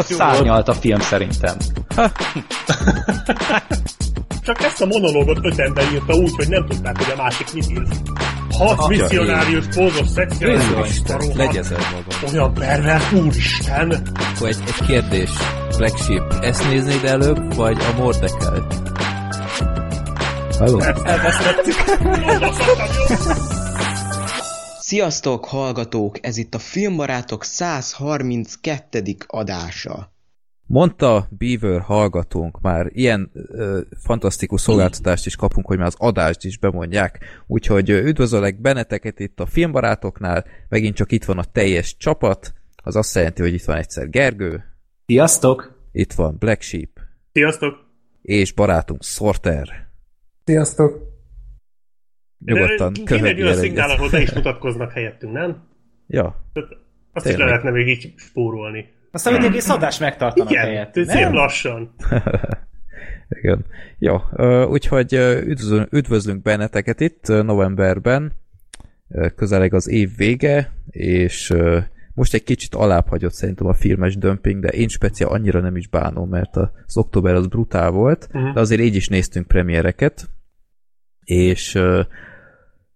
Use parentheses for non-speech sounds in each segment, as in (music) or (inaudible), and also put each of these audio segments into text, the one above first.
Ott szárnyalt a film szerintem. (laughs) Csak ezt a monológot öt ember írta úgy, hogy nem tudták, hogy a másik mit ír. Hat misszionárius, pózos, szexuális, Legyezel magam. Olyan pervers, úristen! Akkor egy, egy kérdés. Black Sheep, ezt néznéd előbb, vagy a Mordekelt? Halló? Elvesztettük. Sziasztok, hallgatók! Ez itt a Filmbarátok 132. adása. Mondta Beaver hallgatónk, már ilyen ö, fantasztikus szolgáltatást is kapunk, hogy már az adást is bemondják, úgyhogy ö, üdvözöllek benneteket itt a Filmbarátoknál, megint csak itt van a teljes csapat, az azt jelenti, hogy itt van egyszer Gergő, Sziasztok! itt van Black Sheep, Sziasztok! és barátunk Sorter. Sziasztok! Nyugodtan Kéne egy olyan szignál, ahol be is mutatkoznak helyettünk, nem? Ja, Tehát Azt is Tényleg. le lehetne még így spórolni. Aztán egy egész adást megtartanak Igen, helyett. szép nem? lassan. (laughs) igen. Jó, úgyhogy üdvözlünk, benneteket itt novemberben, közeleg az év vége, és most egy kicsit alább hagyott szerintem a filmes dömping, de én speciál annyira nem is bánom, mert az október az brutál volt, Mhm. de azért így is néztünk premiereket, és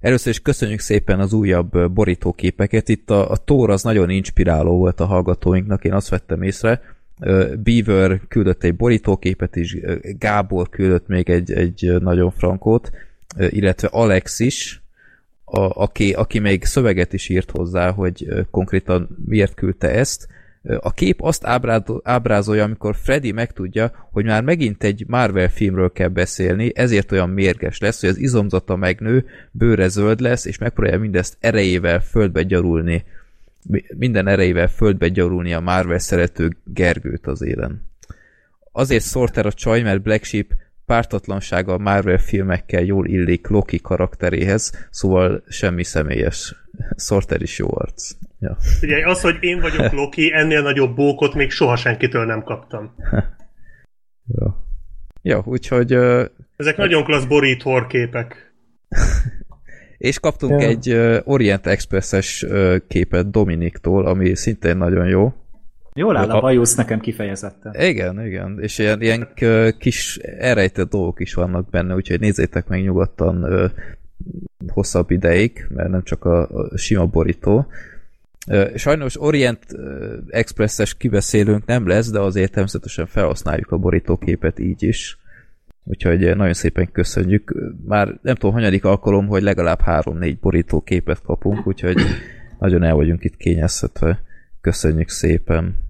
először is köszönjük szépen az újabb borítóképeket. Itt a, a Thor az nagyon inspiráló volt a hallgatóinknak, én azt vettem észre. Beaver küldött egy borítóképet is, Gábor küldött még egy, egy nagyon frankót, illetve Alex is, a, aki, aki még szöveget is írt hozzá, hogy konkrétan miért küldte ezt. A kép azt ábrázolja, amikor Freddy megtudja, hogy már megint egy Marvel filmről kell beszélni, ezért olyan mérges lesz, hogy az izomzata megnő, bőre zöld lesz, és megpróbálja mindezt erejével földbe gyarulni. Mi- Minden erejével földbe gyarulni a Marvel szerető Gergőt az élen. Azért Sorter a csaj, mert Black Sheep pártatlansága a Marvel filmekkel jól illik Loki karakteréhez, szóval semmi személyes. Sorter is jó arc. Ja. Ugye az, hogy én vagyok Loki, ennél nagyobb bókot még soha senkitől nem kaptam. (laughs) Ja, ja úgyhogy Ezek nagyon klassz boríthor képek. (laughs) és kaptunk Ja. egy Orient Express-es képet Dominiktól, ami szintén nagyon jó. Jól áll A- bajusz nekem kifejezetten. Igen, igen, és ilyen, ilyen kis elrejtett dolgok is vannak benne, úgyhogy nézzétek meg nyugodtan ö, hosszabb ideig, mert nem csak a, a sima borító. Ö, Sajnos Orient Express-es kibeszélőnk nem lesz, de azért természetesen felhasználjuk a borítóképet így is. Úgyhogy nagyon szépen köszönjük. Már nem tudom, hanyadik alkalom, hogy legalább három-négy borítóképet kapunk, úgyhogy nagyon el vagyunk itt kényeztetve. Köszönjük szépen.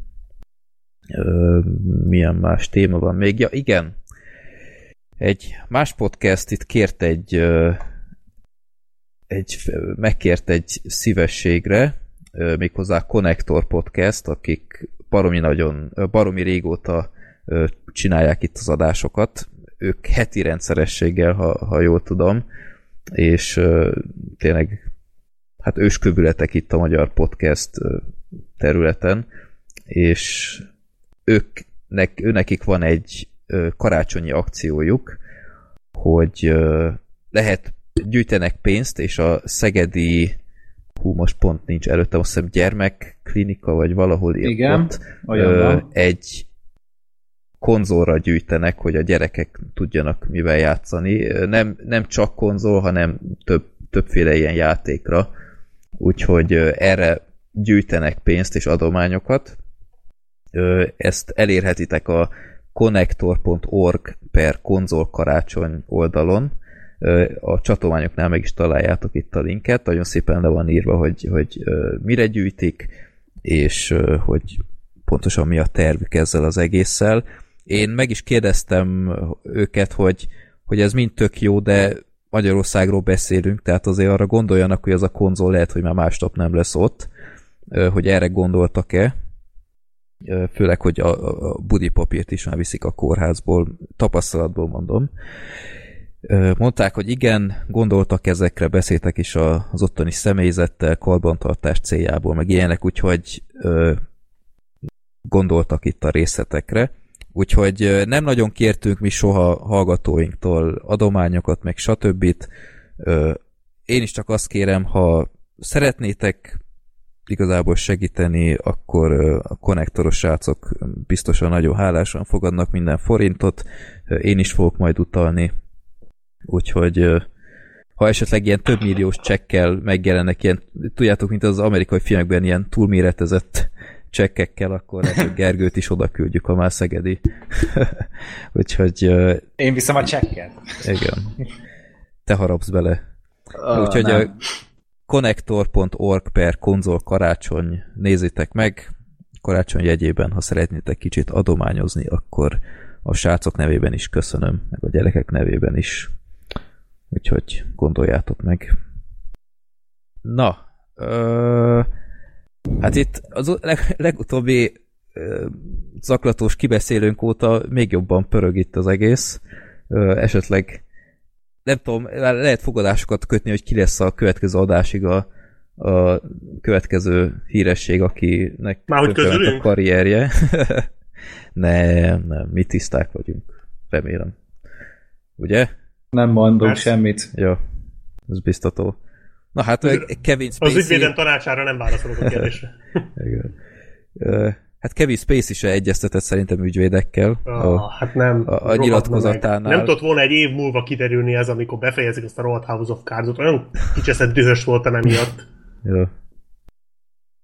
Ö, milyen más téma van még? Ja, igen. Egy más podcast itt kért egy, egy megkért egy szívességre, ö, méghozzá Connector Podcast, akik baromi nagyon, baromi régóta csinálják itt az adásokat. Ők heti rendszerességgel, ha, ha jól tudom, és ö, tényleg hát őskövületek itt a magyar podcast területen, és őknek, őnekik van egy ö, karácsonyi akciójuk, hogy ö, lehet gyűjtenek pénzt, és a szegedi hú, most pont nincs előttem, azt hiszem gyermekklinika, vagy valahol Igen, ott van. egy konzolra gyűjtenek, hogy a gyerekek tudjanak mivel játszani. Ö, Nem, nem csak konzol, hanem több, többféle ilyen játékra. Úgyhogy ö, erre gyűjtenek pénzt és adományokat. Ezt elérhetitek a connector.org per konzolkarácsony oldalon. Ö, A csatományoknál meg is találjátok itt a linket. Nagyon szépen le van írva, hogy, hogy mire gyűjtik, és hogy pontosan mi a tervük ezzel az egésszel. Én meg is kérdeztem őket, hogy, hogy ez mind tök jó, de Magyarországról beszélünk, tehát azért arra gondoljanak, hogy az a konzol lehet, hogy már másnap nem lesz ott, hogy erre gondoltak-e, főleg, hogy a, a- budi papírt is már viszik a kórházból, tapasztalatból mondom. Mondták, hogy igen, gondoltak ezekre, beszéltek is az ottani személyzettel, karbantartás céljából, meg ilyenek, úgyhogy gondoltak itt a részletekre. Úgyhogy nem nagyon kértünk mi soha hallgatóinktól adományokat, meg stb. Én is csak azt kérem, ha szeretnétek igazából segíteni, akkor a konnektoros srácok biztosan nagyon hálásan fogadnak minden forintot, én is fogok majd utalni, úgyhogy ha esetleg ilyen több milliós csekkel megjelennek ilyen, tudjátok, mint az amerikai filmekben ilyen túlméretezett csekkekkel, akkor lehet, Gergőt is oda küldjük, ha már szegedi. (laughs) Úgyhogy Én viszem a csekket. igen. Te harapsz bele. Uh, Úgyhogy nem. a connector.org per konzol karácsony nézzétek meg. Karácsony jegyében, ha szeretnétek kicsit adományozni, akkor a srácok nevében is köszönöm, meg a gyerekek nevében is. Úgyhogy gondoljátok meg. Na, ö, hát itt az leg, legutóbbi ö, zaklatós kibeszélőnk óta még jobban pörög itt az egész. Ö, esetleg nem tudom, le- lehet fogadásokat kötni, hogy ki lesz a következő adásig a, a következő híresség, akinek Már hogy tönkre ment a karrierje. (laughs) nem, nem, mi tiszták vagyunk. Remélem. Ugye? Nem mondunk Persze. semmit. Ja, ez biztató. Na hát Kevin Az Spacey... ügyvédem tanácsára nem válaszolok a kérdésre. (laughs) Igen. Hát Kevin Spacey se egyeztetett szerintem ügyvédekkel. Ah, A, hát nem. a- a nyilatkozatánál. meg. Nem tudott volna egy év múlva kiderülni ez, amikor befejezik azt a rohadt House of Cards-ot. Olyan kicseszett dühös voltam emiatt. (laughs) ja.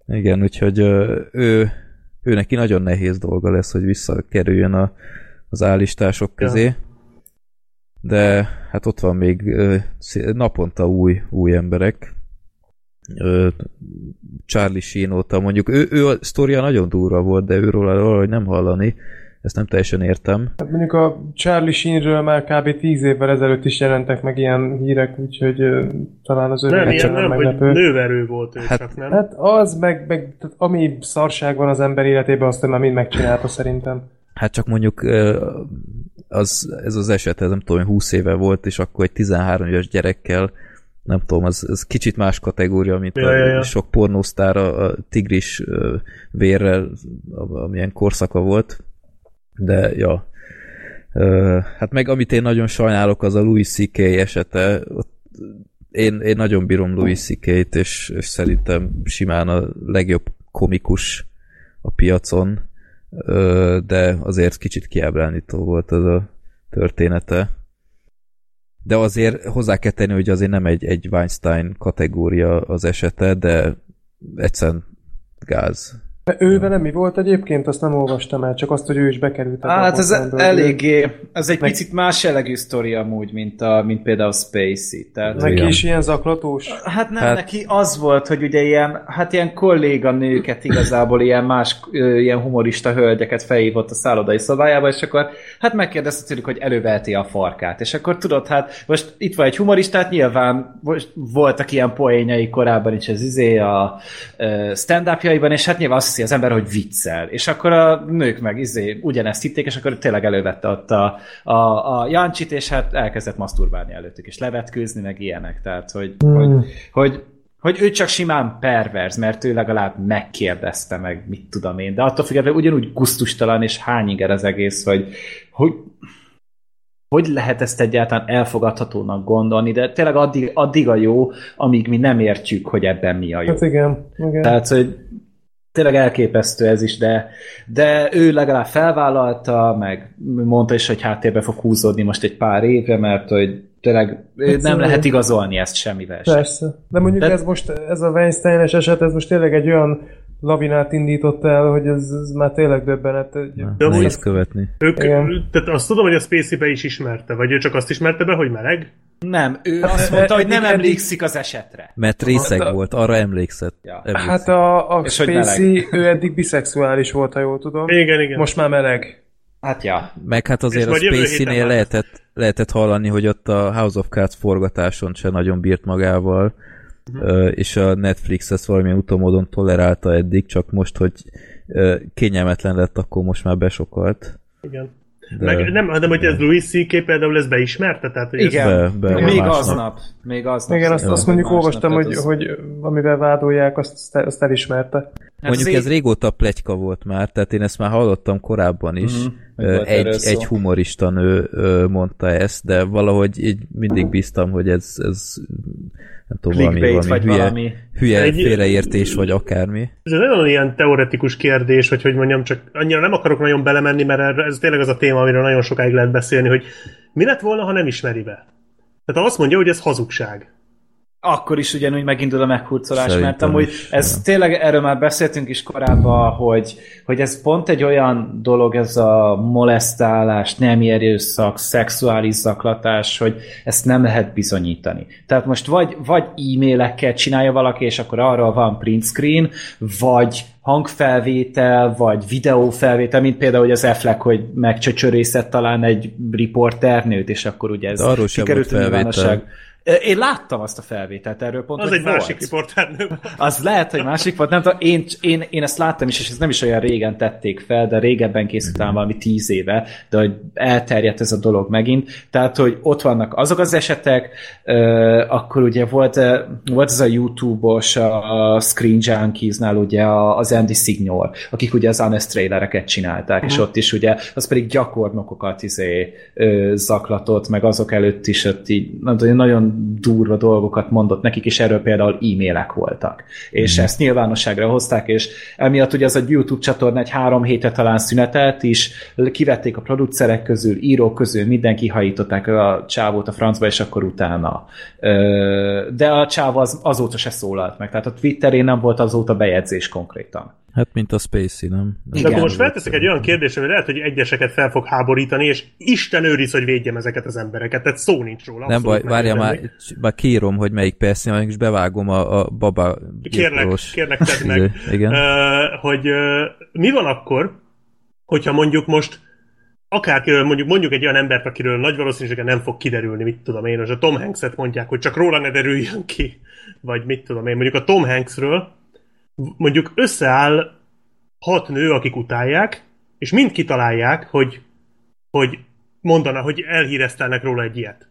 Igen, úgyhogy ő, ő neki nagyon nehéz dolga lesz, hogy visszakerüljön a, az állistások közé. De hát ott van még naponta új, új emberek. Charlie Sheen óta mondjuk, ő, ő a sztoria nagyon durva volt, de őről valahogy nem hallani. Ezt nem teljesen értem. Hát mondjuk a Charlie Sheenről már kb. 10 évvel ezelőtt is jelentek meg ilyen hírek, úgyhogy talán az ő Nem, nem, ilyen nem, hogy meglepő. nőverő volt ő, Hát- csak nem. Hát az, meg, meg tehát ami szarság van az ember életében, azt ő már mind megcsinálta szerintem. Hát csak mondjuk az, ez az eset, ez nem tudom, 20 éve volt, és akkor egy 13 éves gyerekkel, nem tudom, az, az kicsit más kategória, mint Ja, a ja, ja. sok pornósztár a, a tigris vérrel, amilyen korszaka volt. De, ja. Hát meg amit én nagyon sajnálok, az a Louis C.K. esete. Ott én, én nagyon bírom Louis C.K.-t, és, és szerintem simán a legjobb komikus a piacon, de azért kicsit kiábránító volt ez a története. De azért hozzá kell tenni, hogy azért nem egy, egy Weinstein kategória az esete, de egyszerűen gáz. De ő vele mi volt egyébként? Azt nem olvastam el, csak azt, hogy ő is bekerült. a Hát ez eléggé, ez egy Meg- picit más jellegű sztori amúgy, mint, a, mint például Spacey. Tehát, Neki Igen. is ilyen zaklatós. Hát nem, Hát- neki az volt, hogy ugye ilyen, hát ilyen kolléganőket igazából ilyen más, ilyen humorista hölgyeket felhívott a szállodai szobájába, és akkor hát megkérdezte tőlük, hogy előveheti a farkát. És akkor tudod, hát most itt van egy humoristát, nyilván most voltak ilyen poénjai korábban is az izé a stand-upjaiban, és hát nyilván azt hiszi az ember, hogy viccel. És akkor a nők meg izé ugyanezt hitték, és akkor tényleg elővette ott a, a, a Jancsit, és hát elkezdett maszturbálni előttük, és levetkőzni, meg ilyenek. Tehát, hogy, Hmm. hogy, hogy hogy ő csak simán perverz, mert ő legalább megkérdezte meg, mit tudom én, de attól függetlenül ugyanúgy guztustalan és hányiger az egész, hogy, hogy hogy lehet ezt egyáltalán elfogadhatónak gondolni, de tényleg addig, addig a jó, amíg mi nem értjük, hogy ebben mi a jó. Hát igen, igen. Tehát, hogy tényleg elképesztő ez is, de, de ő legalább felvállalta, meg mondta is, hogy háttérbe fog húzódni most egy pár évre, mert hogy tényleg Hát, nem lehet igazolni ezt semmivel sem. Persze. De mondjuk De- ez most, ez a Weinstein-es eset, ez most tényleg egy olyan lavinát indított el, hogy ez, ez már tényleg döbbenet. Egy- De Nehéz követni. Ők, Igen. tehát azt tudom, hogy a Spacey-be is ismerte, vagy ő csak azt ismerte be, hogy meleg? Nem, ő Hát, azt mondta, hogy nem emlékszik az esetre. Mert részeg Hát a- volt, arra emlékszett. Ja. emlékszik. Hát a, a Spacey, ő eddig biszexuális volt, ha jól tudom. Igen, igen. Most már meleg. Hát ja. Meg hát azért És a Spacey-nél lehetett, lehetett hallani, hogy ott a House of Cards forgatáson se nagyon bírt magával, uh-huh. és a Netflix ezt valamilyen utómódon tolerálta eddig, csak most, hogy kényelmetlen lett, akkor most már besokalt. igen. De- Meg, nem, hanem hogy ez Louis C.K. például ez beismerte, tehát hogy Igen. Be, be, Még aznap. Még aznap. Igen, azt, azt mondjuk olvastam, hogy, az- hogy amivel vádolják, azt, azt, elismerte. Hát Mondjuk ez így- régóta pletyka volt már, tehát én ezt már hallottam korábban is, Mhm. mm-hmm. Egy, egy humorista nő mondta ezt, de valahogy így mindig bíztam, hogy ez, ez nem tudom, valami, valami vagy hülye, valami. hülye Egy- félreértés, vagy akármi. Ez egy nagyon ilyen teoretikus kérdés, vagy hogy mondjam, csak annyira nem akarok nagyon belemenni, mert erre- ez tényleg az a téma, amiről nagyon sokáig lehet beszélni, hogy mi lett volna, ha nem ismeri be? Tehát azt mondja, hogy ez hazugság. Akkor is ugyanúgy megindul a meghurcolás, mert Szerintem amúgy is, ez ja. tényleg, erről már beszéltünk is korábban, hogy, hogy ez pont egy olyan dolog, ez a molesztálás, nemi erőszak, szexuális zaklatás, hogy ezt nem lehet bizonyítani. Tehát most vagy, vagy e-mailekkel csinálja valaki, és akkor arra van print screen, vagy hangfelvétel, vagy videófelvétel, mint például hogy az Affleck, hogy megcsöcsörészett talán egy riporternőt, és akkor ugye ez De arról sem volt felvétel. Én láttam azt a felvételt erről pont, Az egy volt. másik riporternő. Az lehet, hogy másik volt, nem tudom, én, én, én ezt láttam is, és ez nem is olyan régen tették fel, de régebben készült talán valami tíz éve, de hogy elterjedt ez a dolog megint. Tehát, hogy ott vannak azok az esetek, akkor ugye volt, volt ez a YouTube-os, a, Screen Junkies-nál ugye az Andy Signor, akik ugye az Honest trailereket csinálták, és ott is ugye, az pedig gyakornokokat izé, zaklatott, meg azok előtt is ott így, nem tudom, nagyon durva dolgokat mondott nekik, és erről például e-mailek voltak. És ezt nyilvánosságra hozták, és emiatt ugye az a YouTube csatorna egy három hétre talán szünetelt is, kivették a producerek közül, írók közül, mindenki hajították a csávót a francba, és akkor utána. De a csáv az, azóta se szólalt meg, tehát a Twitterén nem volt azóta bejegyzés konkrétan. Hát, mint a Spacey, nem? De Igen. akkor most felteszek egy olyan kérdést, ami lehet, hogy egyeseket fel fog háborítani, és Isten őriz, hogy védjem ezeket az embereket, tehát szó nincs róla. Nem baj, várja már, már kiírom, hogy melyik persze, és bevágom a, a baba Kérlek, gyilkolos- kérlek tedd meg, (laughs) Igen. Ö, hogy ö, mi van akkor, hogyha mondjuk most akár mondjuk mondjuk egy olyan embert, akiről nagy valószínűséggel nem fog kiderülni, mit tudom én, most a Tom Hanks-et mondják, hogy csak róla ne derüljön ki, vagy mit tudom én, mondjuk a Tom Hanksről mondjuk összeáll hat nő, akik utálják, és mind kitalálják, hogy, hogy mondana, hogy elhíreztelnek róla egy ilyet.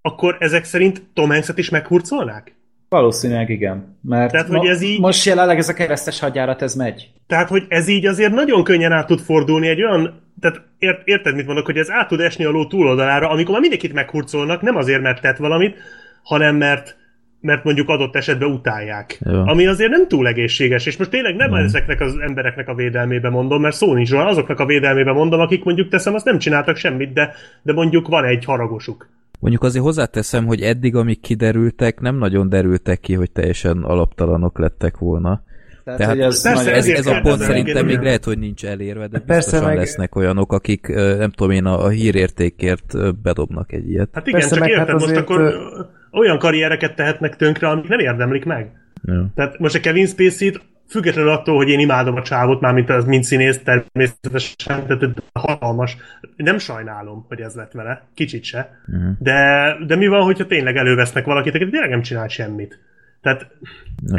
Akkor ezek szerint Tom Hanks-et is meghurcolnák? Valószínűleg igen. Mert Tehát, hogy ez így- most jelenleg ez a keresztes hadjárat, ez megy. Tehát, hogy ez így azért nagyon könnyen át tud fordulni egy olyan, tehát ért, érted, mit mondok, hogy ez át tud esni a ló túloldalára, amikor már mindenkit meghurcolnak, nem azért, mert tett valamit, hanem mert mert mondjuk adott esetben utálják. Jó. Ami azért nem túl egészséges, és most tényleg nem Nem. ezeknek az embereknek a védelmébe mondom, mert szó nincs róla, azoknak a védelmébe mondom, akik mondjuk teszem, azt nem csináltak semmit, de, de mondjuk van egy haragosuk. Mondjuk azért hozzáteszem, hogy eddig, amik kiderültek, nem nagyon derültek ki, hogy teljesen alaptalanok lettek volna. Tehát, Tehát hogy ez persze, Ez, ez a pont szerintem még lehet, hogy nincs elérve, de Persze, biztosan meg- lesznek olyanok, akik nem tudom én, a, a hírértékért bedobnak egy ilyet. Hát igen, Persze, csak meg érted, hát most azért, akkor ö, olyan karriereket tehetnek tönkre, amik nem érdemlik meg. Jó. Tehát most a Kevin Spacey-t függetlenül attól, hogy én imádom a csávot, mármint az mint színész természetesen, tehát hatalmas. Nem sajnálom, hogy ez lett vele, kicsit se. Mhm. De, de mi van, hogyha tényleg elővesznek valakit, aki tényleg nem csinál semmit? Tehát.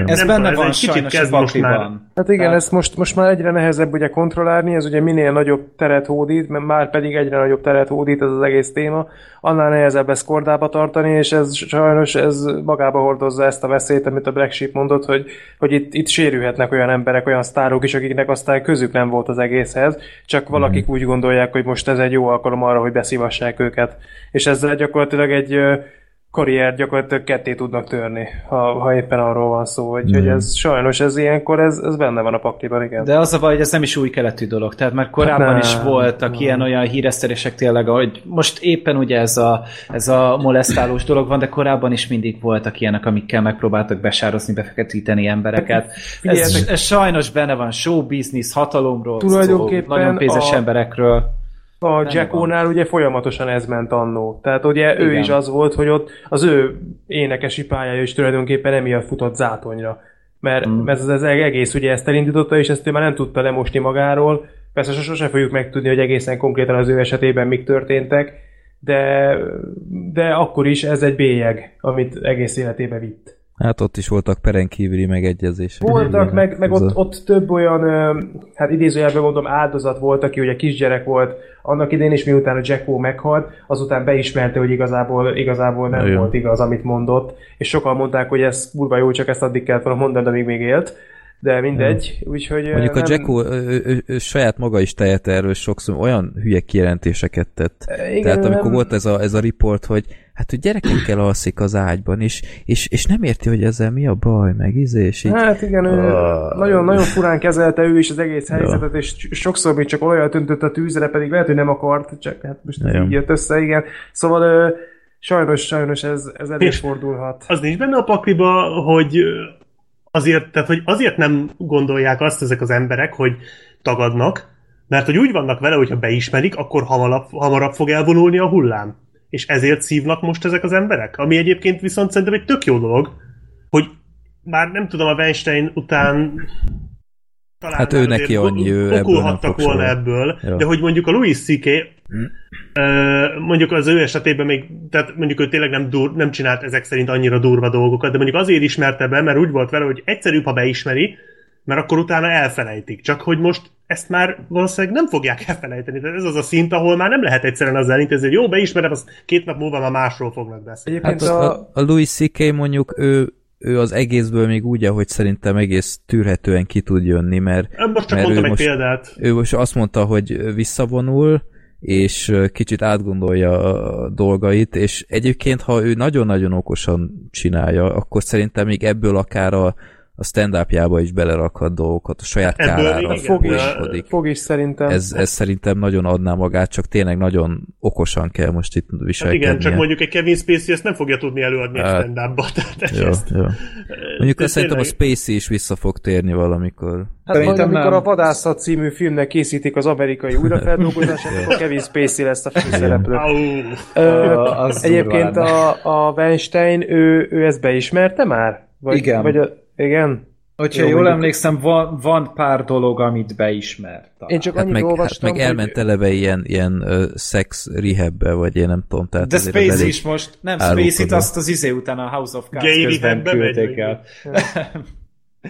Ez nem benne tudom, ez van egy kicsit kezd most már-. Hát igen, Tehát- ezt most, most már egyre nehezebb ugye kontrollálni, ez ugye minél nagyobb teret hódít, mert már pedig egyre nagyobb teret hódít ez az egész téma, annál nehezebb ezt kordába tartani, és ez sajnos ez magába hordozza ezt a veszélyt, amit a Black Sheep mondott, hogy, hogy itt, itt sérülhetnek olyan emberek, olyan sztárok is, akiknek aztán közük nem volt az egészhez, csak valakik úgy gondolják, hogy most ez egy jó alkalom arra, hogy beszívassák őket. És ezzel gyakorlatilag egy karrier gyakorlatilag ketté tudnak törni, ha, ha éppen arról van szó, hogy, hogy ez sajnos ez ilyenkor, ez, ez benne van a pakliban, igen. De az a baj, hogy ez nem is új keletű dolog. Tehát már korábban Hát is nem, voltak nem. ilyen-olyan híresztelések tényleg, hogy most éppen ugye ez a, ez a molesztálós dolog van, de korábban is mindig voltak ilyenek, amikkel megpróbáltak besározni, befeketíteni embereket. Ez, ez sajnos benne van, show business, hatalomról, Tulajdonképpen szó, nagyon pénzes a- emberekről. A Benne Jacko-nál ugye folyamatosan ez ment annó. Tehát ugye ő Igen. is az volt, hogy ott az ő énekesi pályája is tulajdonképpen emiatt futott zátonyra. Mert, Mm. mert ez az egész ugye ezt elindította, és ezt ő már nem tudta lemosni magáról. Persze sose, sose fogjuk megtudni, hogy egészen konkrétan az ő esetében mik történtek, de, de akkor is ez egy bélyeg, amit egész életébe vitt. Hát ott is voltak peren kívüli megegyezések. Voltak, meg, meg ott, ott több olyan, hát idézőjelben mondom, áldozat volt, aki ugye kisgyerek volt annak idén is, miután a Jacko meghalt, azután beismerte, hogy igazából, igazából nem Jó. volt igaz, amit mondott, és sokan mondták, hogy ez kurva jó, csak ezt addig kellett volna mondani, amíg még élt. De mindegy, úgyhogy... Mondjuk a nem- Jacko ő, ő, ő, saját maga is tehet erről sokszor, olyan hülye kijelentéseket tett. Igen, Tehát amikor nem- volt ez a, ez a riport, hogy hát, hogy gyerekekkel alszik az ágyban, és, és, és nem érti, hogy ezzel mi a baj, meg izé, és így, Hát igen, ő Ah. nagyon, nagyon furán kezelte ő is az egész helyzetet, és sokszor még csak olyan öntött a tűzre, pedig lehet, hogy nem akart, csak hát most Ja. így jött össze, igen. Szóval sajnos, sajnos ez, ez előfordulhat. Az nincs benne a pakliba, hogy azért, tehát, hogy azért nem gondolják azt ezek az emberek, hogy tagadnak, mert hogy úgy vannak vele, hogyha beismerik, akkor hamarabb, hamarabb fog elvonulni a hullám. És ezért szívnak most ezek az emberek? Ami egyébként viszont szerintem egy tök jó dolog, hogy már nem tudom, a Weinstein után talán Hát ő neki annyi, ő ebből nem volna ebből, Ja. de hogy mondjuk a Louis C.K. Mondjuk az ő esetében még, tehát mondjuk ő tényleg nem, dur, nem csinált ezek szerint annyira durva dolgokat, de mondjuk azért ismerte be, mert úgy volt vele, hogy egyszerűbb, ha beismeri, mert akkor utána elfelejtik. Csak hogy most ezt már valószínűleg nem fogják elfelejteni. Tehát ez az a szint, ahol már nem lehet egyszerűen azzal elintézni, hogy jó, beismerem, azt két nap múlva már másról fognak beszélni. Hát Egyébként a, a, a Louis C.K. mondjuk ő, ő az egészből még úgy, ahogy szerintem egész tűrhetően ki tud jönni, mert Most csak mert mondtam ő egy most- példát. ő most azt mondta, hogy visszavonul, és kicsit átgondolja a dolgait, és egyébként, ha ő nagyon-nagyon okosan csinálja, akkor szerintem még ebből akár a, a stand-upjába is belerakhat dolgokat, a saját Ebből kárára fog is, fog is szerintem. Ez, ez szerintem nagyon adná magát, csak tényleg nagyon okosan kell most itt Hát viselkednie. igen, csak mondjuk egy Kevin Spacey ezt nem fogja tudni előadni egy Hát, stand-upba. Tehát Jó, ezt, jó. Mondjuk de azt szerintem a Spacey is vissza fog térni valamikor. Hát majd Szerintem amikor nem. a Vadászat című filmnek készítik az amerikai újrafeldolgozását, (laughs) akkor Kevin Spacey lesz a főszereplő. Egyébként a, a Weinstein, ő, ő ezt beismerte már? Vagy, Igen. Vagy a, igen? Hogyha Jó, jól mondjuk- emlékszem, van, van pár dolog, amit beismer. Talán. Én csak Hát annyit meg, hát olvastam, meg elment eleve ilyen, ilyen uh, sex rehabbe, vagy én nem tudom. Tehát De elég- is most, nem árulkodó. Spacey-t azt az izé után a House of Cards Gay közben küldték el. (laughs)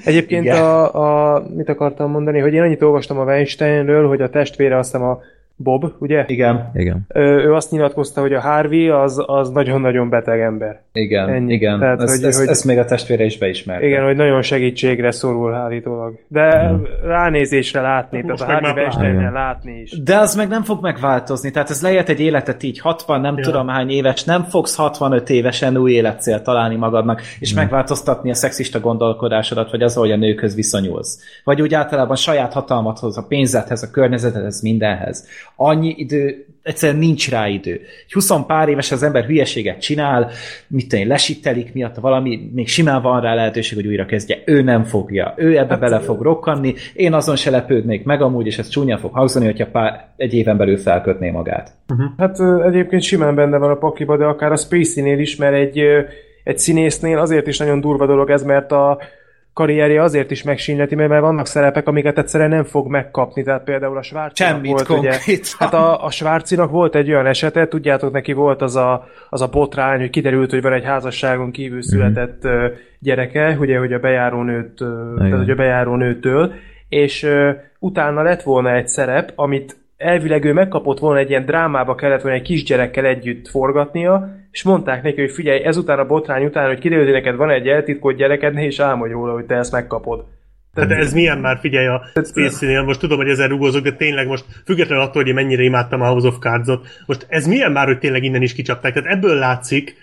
Egyébként Igen. a, a, mit akartam mondani, hogy én annyit olvastam a Weinsteinről, hogy a testvére azt hiszem a Bob, ugye? Igen, Igen. Ö, ő azt nyilatkozta, hogy a Harvey az, az nagyon-nagyon beteg ember. Igen, Ennyi. igen. Tehát, ezt, hogy- ezt, hogy- ezt még a testvére is beismerte. Igen, hogy nagyon segítségre szorul állítólag. De ránézésre látni, tehát Most a meg Harvey látni is. De az meg nem fog megváltozni, tehát ez lehet egy életet így 60, nem Ja. tudom hány éves, nem fogsz 65 évesen új életcél találni magadnak, és megváltoztatni a szexista gondolkodásodat, vagy az, ahogy a nőkhöz viszonyulsz. Vagy úgy általában saját hatalmadhoz, a pénzedhez, a környezetedhez, mindenhez. Annyi idő, egyszerűen nincs rá idő. Egy 20 pár éves az ember hülyeséget csinál, mit én, lesittelik miatt valami, még simán van rá lehetőség, hogy újra kezdje. Ő nem fogja. Ő ebbe hát, bele fog rokkanni. Én azon se lepődnék meg amúgy, és ez csúnya fog hangzani, hogyha pár, egy éven belül felkötné magát. Hát ö, egyébként simán benne van a pakiba, de akár a Spacey-nél is, mert egy, egy színésznél azért is nagyon durva dolog ez, mert a karrierje azért is megsínleti, mert már vannak szerepek, amiket egyszerűen nem fog megkapni, tehát például a Schwarzinak Semmit volt, ugye, hát a, a Schwarzinak volt egy olyan esete, tudjátok, neki volt az a, az a botrány, hogy kiderült, hogy van egy házasságon kívül született ö, gyereke, ugye, hogy a bejárónőt, ö, tehát, hogy a bejárónőtől, és ö, utána lett volna egy szerep, amit elvileg ő megkapott volna egy ilyen drámába kellett volna egy kisgyerekkel együtt forgatnia, és mondták neki, hogy figyelj, ezután a botrány után, hogy kiderült, hogy neked van egy eltitkolt gyereked, ne is álmodj róla, hogy te ezt megkapod. Hát ez milyen már, figyelj a Spacey-nél, most tudom, hogy ezen rugózok, de tényleg most függetlenül attól, hogy én mennyire imádtam a House of Cards-ot, most ez milyen már, hogy tényleg innen is kicsapták, tehát ebből látszik,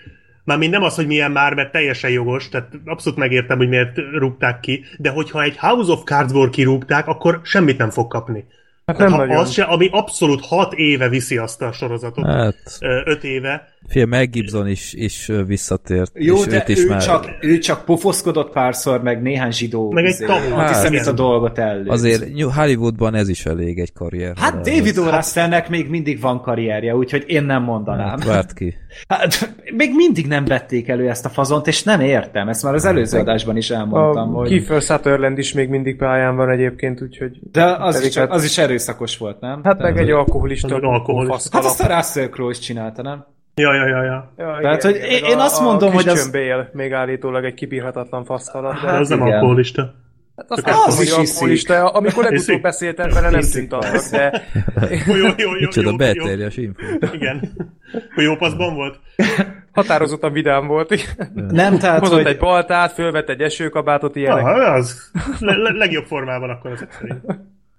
már nem az, hogy milyen már, mert teljesen jogos, tehát abszolút megértem, hogy miért rúgták ki, de hogyha egy House of Cards-ból kirúgták, akkor semmit nem fog kapni. Hát nem ha nagyon. az se, ami abszolút hat éve viszi azt a sorozatot, Hát, öt éve, fél Mel Gibson is, is visszatért. Jó, és de őt is ő, már... csak, ő csak pofoszkodott párszor, meg néhány zsidó Meg egy izé, tap- antiszemita hát, dolgot elő. Azért New- Hollywoodban ez is elég egy karrier. Hát David O. Russellnek még mindig van karrierje, úgyhogy én nem mondanám. Hát, várt ki. Hát, még mindig nem vették elő ezt a fazont, és nem értem. Ezt már az előző adásban is elmondtam. A hogy... Kiefer Sutherland is még mindig pályán van egyébként, úgyhogy... De az is, hát- az is erőszakos volt, nem? Hát meg egy alkoholista. Meg alkoholista. hát azt a Russell Crowe is csinálta, nem? ja, ja, ja, ja. Ja, Tehát, hogy én- meg én azt mondom, hogy az- Bale még állítólag egy kibírhatatlan faszkalap. de- De az nem igen. alkoholista. Hát azt nem az tudom, is hogy alkoholista. Amikor legutóbb beszéltem vele, nem tűnt annak, de Jó, jó, jó, jó, Micsoda jó, belterjes info. jó. Igen. Hogy jó paszban volt? határozottan vidám volt. Nem, tehát, Hozott hogy egy baltát, fölvett egy esőkabátot, ilyenek. Aha, az le, le, legjobb formában akkor ezek szerint.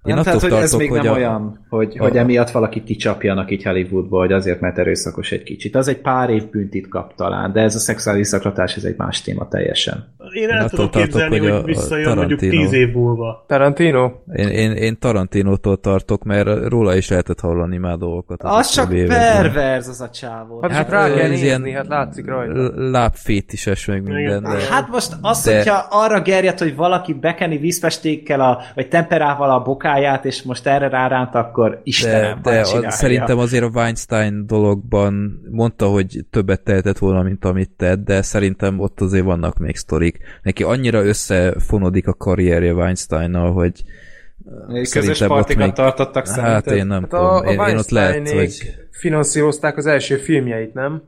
Én nem, tehát, hogy ez tartok, még hogy nem a- olyan, hogy, a- hogy emiatt valakit kicsapjanak így Hollywoodból, hogy azért, mert erőszakos egy kicsit. Az egy pár év büntit kap talán, de ez a szexuális zaklatás, ez egy más téma teljesen. Én el tudom képzelni, hogy hogy, visszajön mondjuk Tarantino. tíz év múlva. Tarantino? Én, én, én Tarantinótól tartok, mert róla is lehetett hallani már dolgokat. Az csak utóbbi években. perverz az a csávó. Hát, Hát, rá kell ez nézni, ilyen hát látszik rajta. Lábfétises meg minden, de... hát most az, De- hogyha arra gerjed, hogy valaki bekeni vízfestékkel, a, vagy temperával a bokáját, és most erre ráránt, akkor De, Istenem, de csinálja. szerintem azért a Weinstein dologban mondta, hogy többet tehetett volna, mint amit tett, de szerintem ott azért vannak még sztorik. Neki annyira összefonodik a karrierje Weinsteinnal, hogy Közös szerintem partikat még- tartottak hát szerinted? én nem Hát tudom. a, a én, én ott lehet, hogy finanszírozták az első filmjeit, nem?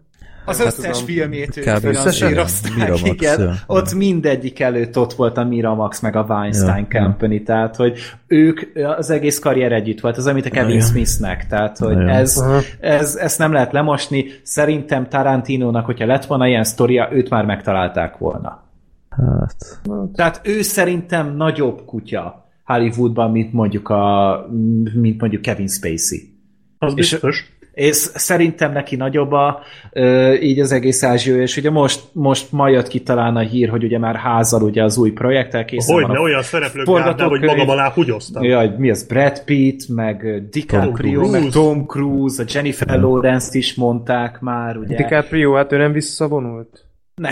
Az Hát összes tudom. filmjét Kb. finanszírozták, igen. ja. Ott mindegyik előtt ott volt a Miramax meg a Weinstein Ja, Company, tehát hogy ők, az egész karrier együtt volt, az, amit a Kevin Ja. Smithnek, tehát hogy Ja. ez, Aha. ez, ezt nem lehet lemosni. Szerintem Tarantinónak, hogyha lett volna ilyen sztoria, őt már megtalálták volna. hát, Tehát ő szerintem nagyobb kutya Hollywoodban, mint mondjuk, a, mint mondjuk Kevin Spacey. Az És- biztos. És szerintem neki nagyobb a, ö, így az egész ázsió, és ugye most, most ma jött ki talán a hír, hogy ugye már házal ugye az új projekttel készen Hogyne, van. a- olyan szereplők gárdál, hogy magam alá húgyoztam. Jaj, mi az? Brad Pitt, meg DiCaprio, Tom meg Cruise. Tom Cruise, a Jennifer Lawrence-t is mondták már, ugye? DiCaprio, hát ő nem visszavonult? Ne.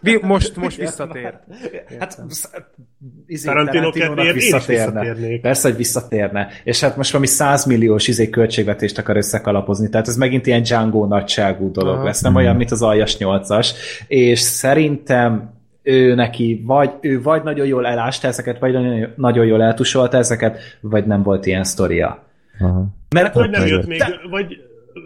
Vi- most, most visszatér. Hát, izé, Tarantino kedvéért visszatérne. visszatérnék. Persze, hogy visszatérne. És hát most valami 100 milliós izé költségvetést akar összekalapozni, tehát ez megint ilyen Django nagyságú dolog Aha. lesz, nem olyan, mint az Aljas 8-as. És szerintem ő neki, vagy ő vagy nagyon jól elásta ezeket, vagy nagyon, nagyon jól eltusolta ezeket, vagy nem volt ilyen sztoria. aha. Mert Vagy nem, jött de- még, vagy,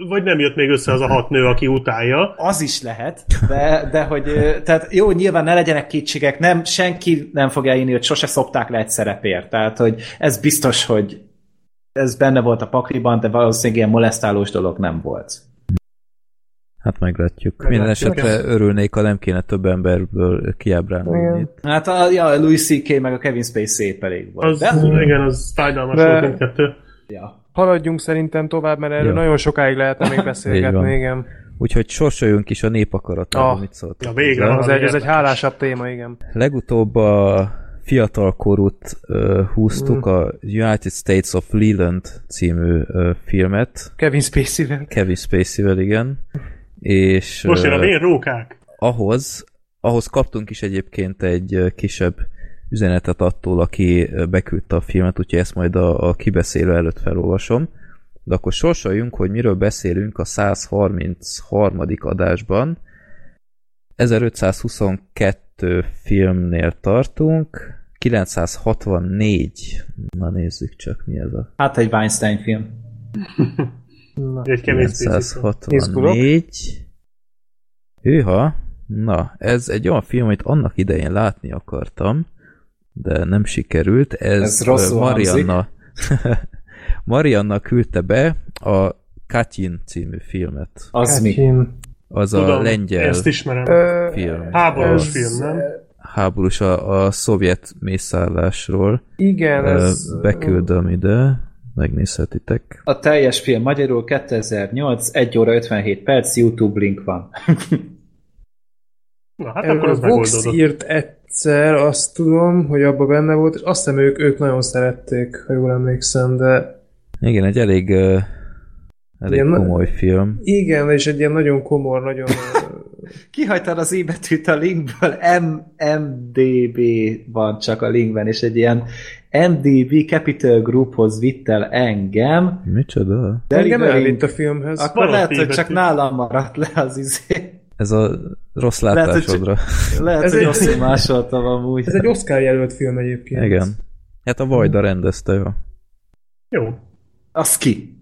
vagy nem jött még össze az a hat nő, aki utálja. Az is lehet, de, de hogy, tehát jó, nyilván ne legyenek kétségek, nem, senki nem fog elhinni, hogy sose szopták le egy szerepért, tehát hogy ez biztos, hogy ez benne volt a pakliban, de valószínűleg ilyen molesztálós dolog nem volt. Hát meglátjuk. Meglátjuk. Minden esetre örülnék, ha nem kéne több emberből itt. Hát a, ja, a Louis C.K. meg a Kevin Spacey szép elég volt. Az, De, igen, az fájdalmas De- volt mindkettő. ja. Haladjunk szerintem tovább, mert erről Jó. nagyon sokáig lehetne még (laughs) beszélgetni, igen. Úgyhogy sorsoljunk is a népakaratára, Ah. mit szólt. Na, végre Az egy, ez egy hálásabb téma, igen. Legutóbb a fiatalkorút uh, húztuk, Mm. a United States of Leland című uh, filmet, Kevin Spacey-vel. Kevin Spacey-vel, igen. És Most jön a ö, vérrókák. ahhoz, ahhoz kaptunk is egyébként egy kisebb üzenetet attól, aki beküldte a filmet, úgyhogy ezt majd a, a kibeszélő előtt felolvasom. De akkor sorsoljunk, hogy miről beszélünk a 133. adásban. 1522 filmnél tartunk, 964. Na nézzük csak, mi ez a Hát egy Weinstein film. Na. Egy Kevin Spacey. 964. Hűha. Na, ez egy olyan film, amit annak idején látni akartam, de nem sikerült. Ez, Ez rosszul Marianna, (laughs) Marianna küldte be a Katyin című filmet. Az mi? Katyin. Az a Tudom, lengyel ezt ismerem. Ö, film. Háborús ez- film, nem? Háborús a, a szovjet mészállásról. Igen, Ö, ez... Beküldöm ide, megnézhetitek. A teljes film magyarul 2008, 1 óra 57 perc, YouTube link van. Na, hát Erről akkor az a Vox írt egyszer, azt tudom, hogy abban benne volt, és azt hiszem ők, ők nagyon szerették, ha jól emlékszem, de Igen, egy elég, elég Igen, komoly film. igen, és egy ilyen nagyon komor, nagyon... (laughs) Kihagytad az i betűt a linkből, M MDB van csak a linkben, és egy ilyen MDB Capital Grouphoz vitt el engem, Micsoda? de Engem elvitt a filmhez. akkor ott lehet, hogy csak nálam maradt le az izé. Ez a rossz Lehet, hogy látásodra. Lehet, Ez hogy egy- rosszul másoltam amúgy. Ez egy Oscar jelölt film egyébként. Igen. Hát a Vajda rendezte, jó. Jó. Az ki?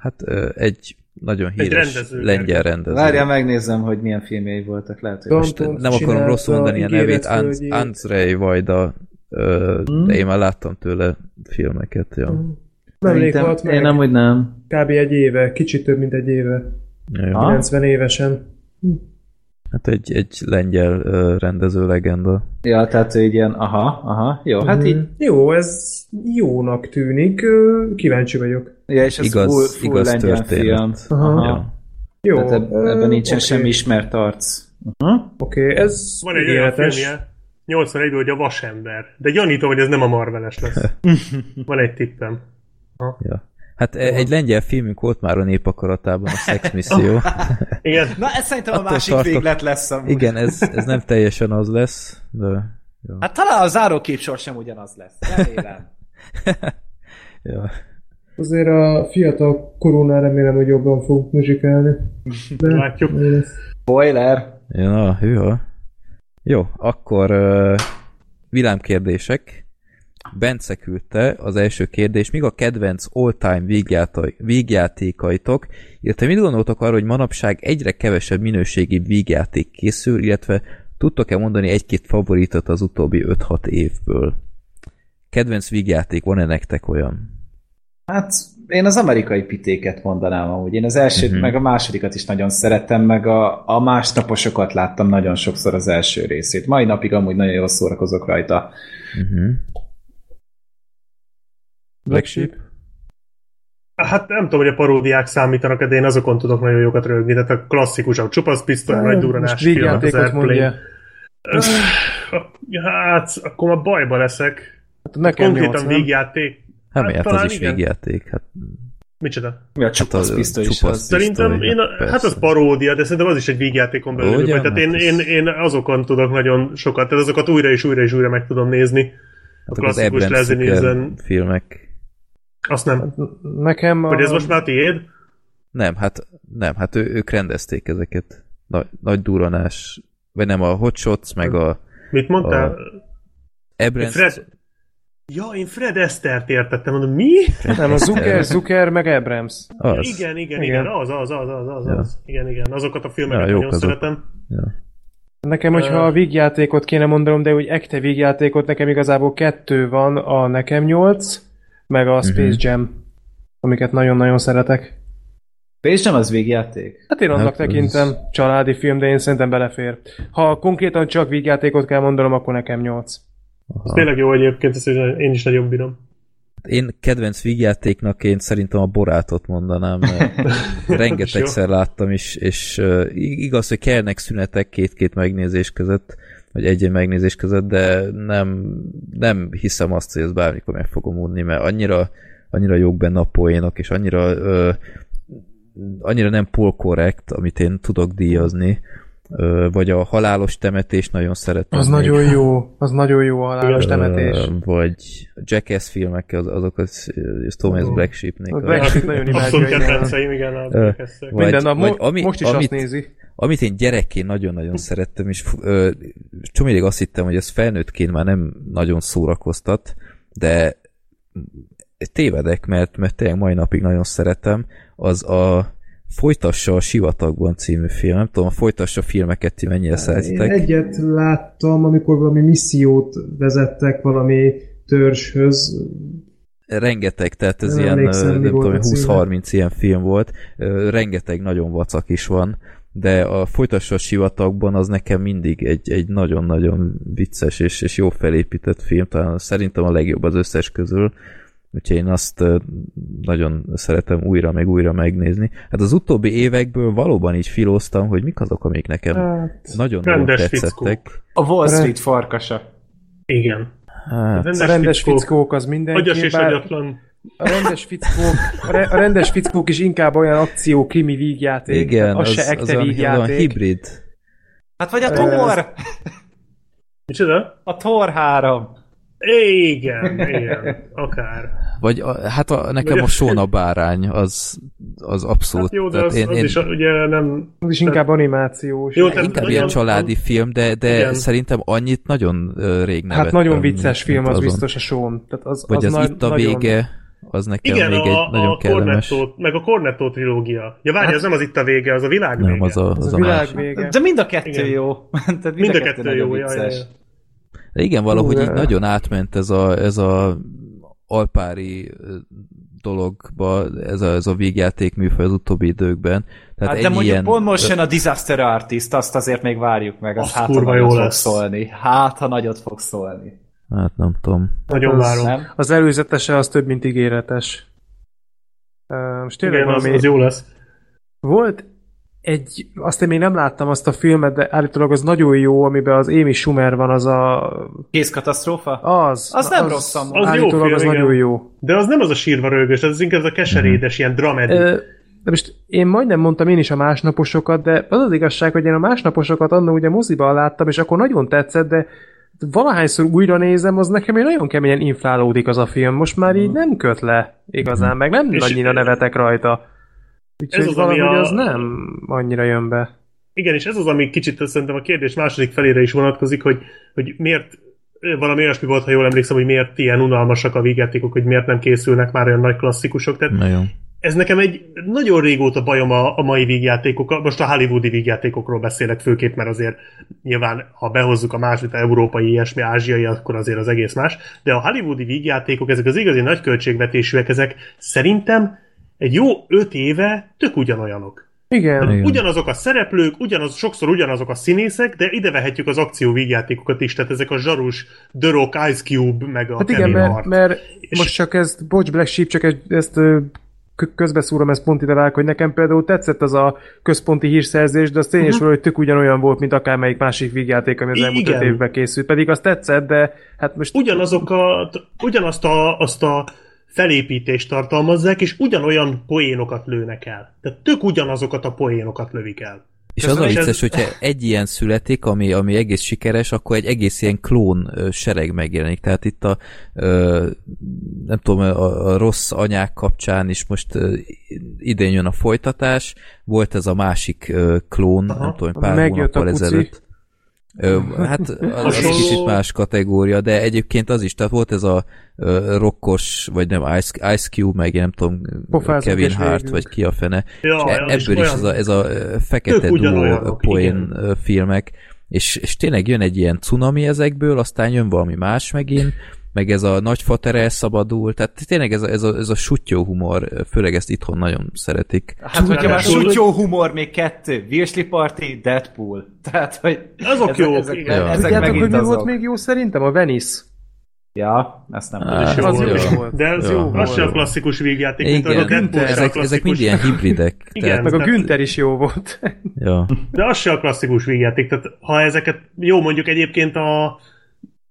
Hát egy nagyon híres rendező, lengyel rendező. Várjál, megnézem, hogy milyen filmjei voltak. Lehet, hogy most... Nem akarom rosszul mondani a nevét. Andrzej Vajda, Hmm? de én már láttam tőle filmeket. Ja. Nemrég meg. Én nem úgy nem. Kb. egy éve, kicsit több, mint egy éve. Ah. 90 évesen. Hát egy, egy lengyel rendező legenda. Ja, tehát ő így ilyen, aha, aha, jó, hát így, Mhm. Jó, ez jónak tűnik. Kíváncsi vagyok. ja, és ez Igaz, full, full igaz lengyel történet. film. Aha. Ja. Jó. Tehát eb- ebben nincsen oké. semmi ismert arc. Uh-huh. Oké, okay, ez Van egy olyan filmje, 81 hogy a Vasember. De gyanítom, hogy ez nem a Marveles lesz. (laughs) Van egy tippem. Ja. Hát e- egy lengyel filmünk volt már a népakaratában, a Sex Misszió. (laughs) Igen, Na, ez szerintem a Attól másik tartok- véglet lesz amúgy. Igen, ez, ez nem teljesen az lesz, de... Jó. Hát talán a záróképsor sem ugyanaz lesz. Remélem. (laughs) Ja. Azért a fiatal koronál remélem, hogy jobban fog muzsikálni. De Látjuk. jó. Spoiler. Ja, hűha. Jó, akkor uh, villámkérdések. Bence küldte az első kérdés, míg a kedvenc all-time vígjátékaitok, illetve mit gondoltok arról, hogy manapság egyre kevesebb minőségi vígjáték készül, illetve tudtok-e mondani egy-két favoritot az utóbbi 5-6 évből? Kedvenc vígjáték, van-e nektek olyan? Hát én az amerikai pitéket mondanám amúgy. Én az elsőt, uh-huh. meg a másodikat is nagyon szeretem, meg a, a másnaposokat láttam nagyon sokszor az első részét. Mai napig amúgy nagyon jól szórakozok rajta. Uh-huh. Black Sheep? Hát nem tudom, hogy a paródiák számítanak, de én azokon tudok nagyon jókat rögni. Tehát a klasszikus, a csupasz pisztoly, a nagy duranás film, az Airplane. mondja. Öh, Hát, akkor már bajba leszek. Hát nekem Konkrétan végjáték. Hát, hát talán az is igen. végjáték. Hát, Micsoda? Mi a csupasz az- pisztoly is csupasz az. Szerintem én, a, hát az paródia, de szerintem az is egy vígjátékon belül. Ugye? Tehát én, Hát én, ez- én, azokon tudok nagyon sokat, tehát azokat újra és újra és újra meg tudom nézni. A hát az klasszikus Nielsen, filmek. Azt nem. Nekem a... Hogy ez most már tiéd? Nem, hát nem, hát ő, ők rendezték ezeket. Nagy, nagy duranás, vagy nem, a Hot Shots, meg a Mit mondtál? A- Abrams... Fred... Ja, én Fred Esztert értettem, mondom, mi? Nem, a Zucker, Zucker, meg Abrams. Az. Igen, igen, Igen. igen, az, az, az, az, az, Ja. az. Igen, igen, azokat a filmeket Ja, nagyon azok. szeretem. Ja. Nekem, hogyha a vígjátékot kéne mondanom, de úgy ekte vígjátékot, nekem igazából kettő van, a nekem nyolc, meg a Space Mhm. Jam, amiket nagyon-nagyon szeretek. Space Jam az végjáték? Hát én annak Hát, tekintem családi film, de én szerintem belefér. Ha konkrétan csak vígjátékot kell mondanom, akkor nekem nyolc. Ez Aha. tényleg jó egyébként, ezt én is nagyon bírom. Én kedvenc vígjátéknak én szerintem a borátot mondanám, mert (laughs) rengetegszer láttam is, és igaz, hogy kellnek szünetek két-két megnézés között, vagy egy-egy megnézés között, de nem, nem hiszem azt, hogy ezt bármikor meg fogom unni, mert annyira, annyira jók benne a poénok, és annyira uh, annyira nem polkorrekt, amit én tudok díjazni, vagy a halálos temetés nagyon szeretem. Az még. nagyon jó, az nagyon jó a halálos temetés. Vagy Jackass filmek, az, azok az, az Thomas Ó. Black Sheepnek. A a- Black Sheep nagyon imádja, kedvenceim, igen, a vagy- Minden nap, vagy mo- ami- most is amit- azt nézi. Amit én gyerekként nagyon-nagyon szerettem, és ö, csomilig azt hittem, hogy ez felnőttként már nem nagyon szórakoztat, de tévedek, mert, mert tényleg mai napig nagyon szeretem, az a Folytassa a sivatagban című film. Nem tudom, a Folytassa filmeket ti mennyire Én szeretitek. egyet láttam, amikor valami missziót vezettek valami törzshöz. rengeteg, tehát ez Nem ilyen, nem tudom, a címe. 20-30 ilyen film volt, rengeteg nagyon vacak is van, de a Folytassa a sivatagban az nekem mindig egy, egy nagyon-nagyon vicces és, és jó felépített film, talán szerintem a legjobb az összes közül, úgyhogy én azt nagyon szeretem újra meg újra megnézni. Hát az utóbbi évekből valóban így filóztam, hogy mik azok, amik nekem Hát, nagyon-nagyon rendes tetszettek. A Wall Re- Street farkasa. Igen. Hát, a rendes fickók az mindenki, Agyas és bár agyatlan. a rendes fickók, a, re, a rendes fickók is inkább olyan akció, krimi vígjáték. igen, az, az, se az, ekte olyan, olyan vígjáték. hibrid. Hát vagy a Thor! Micsoda? A Thor 3. Igen, igen, akár. Vagy a, hát a, nekem Vagy a Sóna bárány az, az abszolút. Hát jó, de az, az is ugye nem... Az is inkább animációs. Jó, Jó, tehát inkább nagyon- ilyen családi film, de, de Igen. szerintem annyit nagyon rég Hát nevettem, nagyon vicces film, az azon. biztos a Sean. Tehát az, Vagy az, az Itt a nagyon- vége, Az nekem Igen, még a, egy nagyon a kellemes. Cornetto, meg a Cornetto trilógia. Ja, várj, Hát- ez nem az itt a vége, az a világ Nem, vége. az a, Az az a a világ másik. vége. De mind a kettő Igen. jó. (laughs) Tehát Mind a kettő jó, nagyon ja, ja, vicces. ja. De igen, valahogy Hú, így nagyon átment ez a, ez a alpári dologba, ez a, ez a vígjáték műfaj az utóbbi időkben. Tehát Hát de mondjuk ilyen, pont most jön a Disaster Artist, azt azért még várjuk meg, az Az hát kurva jó fog lesz. szólni. Hát ha nagyot fog szólni. Hát nem tudom. Nagyon Az- várom. Nem? Az előzetese az több, mint ígéretes. Uh, most tényleg Igen, az, valami... az jó lesz. Volt egy, azt én még nem láttam azt a filmet, de állítólag az nagyon jó, amiben az Amy Schumer van, az a... Kész katasztrófa? Az. Az nem rossz amúgy. Az jó állítólag film, az igen. nagyon jó. De az nem az a sírva rögös, az inkább az a keserédes, ilyen dramedy. Ö, De most én majdnem mondtam én is a másnaposokat, de az az igazság, hogy én a másnaposokat annól ugye moziban láttam, és akkor nagyon tetszett, de valahányszor újra nézem, az nekem egy nagyon keményen inflálódik az a film. Most már így nem köt le igazán, meg nem És- annyira nevetek rajta. Úgyhogy Ez az, ami valahogy a- az nem annyira jön be. Igen, és ez az, ami kicsit szerintem a kérdés második felére is vonatkozik, hogy, hogy miért valami olyasmi volt, ha jól emlékszem, hogy miért ilyen unalmasak a vígjátékok, hogy miért nem készülnek már olyan nagy klasszikusok. Tehát Nagyon. ez nekem egy nagyon régóta bajom a, a mai vígjátékokkal, most a hollywoodi vígjátékokról beszélek főképp, mert azért nyilván, ha behozzuk a másik, európai, ilyesmi, ázsiai, akkor azért az egész más, de a hollywoodi vígjátékok, ezek az igazi nagy költségvetésűek, ezek szerintem egy jó öt éve tök ugyanolyanok. Igen. Igen. Ugyanazok a szereplők, ugyanaz, sokszor ugyanazok a színészek, de ide vehetjük az akció vígjátékokat is, tehát ezek a zsarus The Rock, Ice Cube, meg a Hát igen, Kevin mert, Hart. mert És- most csak ezt, bocs Black Sheep, csak egy, ezt közbeszúrom ezt pont ide vág, hogy nekem például tetszett az a központi hírszerzés, de az tényleg uh-huh. hogy tök ugyanolyan volt, mint akármelyik másik vígjáték, ami az elmúlt öt évben készült. Pedig az tetszett, de hát most ugyanazokat, ugyanazt a, azt a felépítést tartalmazzák, és ugyanolyan poénokat lőnek el. Tehát tök ugyanazokat a poénokat lövik el. És az a Köszönöm, vicces, hogyha egy ilyen születik, ami, ami egész sikeres, akkor egy egész ilyen klón sereg megjelenik. Tehát itt a, nem tudom, a, a rossz anyák kapcsán is most idén jön a folytatás. Volt ez a másik klón, Aha. nem tudom, pár Megjött a hónappal puci. ezelőtt. Ö, hát az, az kicsit más kategória, de egyébként az is, tehát volt ez a ö, rokkos, vagy nem, Ice, Ice Cube, meg én nem tudom, Pofázunk Kevin Hart, végünk. vagy ki a fene. Ja, e- is ebből is olyan- ez a, ez a fekete duó poén igen. filmek, és, és tényleg jön egy ilyen cunami ezekből, aztán jön valami más megint, meg ez a nagyfater elszabadul, tehát tényleg ez a, ez a, ez a sutyó humor, főleg ezt itthon nagyon szeretik. Hát, hogyha már sutyó humor, még kettő. Virsley Party, Deadpool. (laughs) Tehát, hogy... Azok jók, ezek, igen. Ja. ezek Tudjátok, megint hogy mi azok. volt még jó szerintem? A Venice. Ja, ezt nem tudom. jó az jó volt. De ez Ja, jó, az volt. se a klasszikus vígjáték, mint az a a ezek, ezek mind ilyen hibridek. (laughs) Igen. Tehát, Meg a Günther is jó volt. ja. De az se a klasszikus vígjáték. Tehát ha ezeket, jó mondjuk egyébként a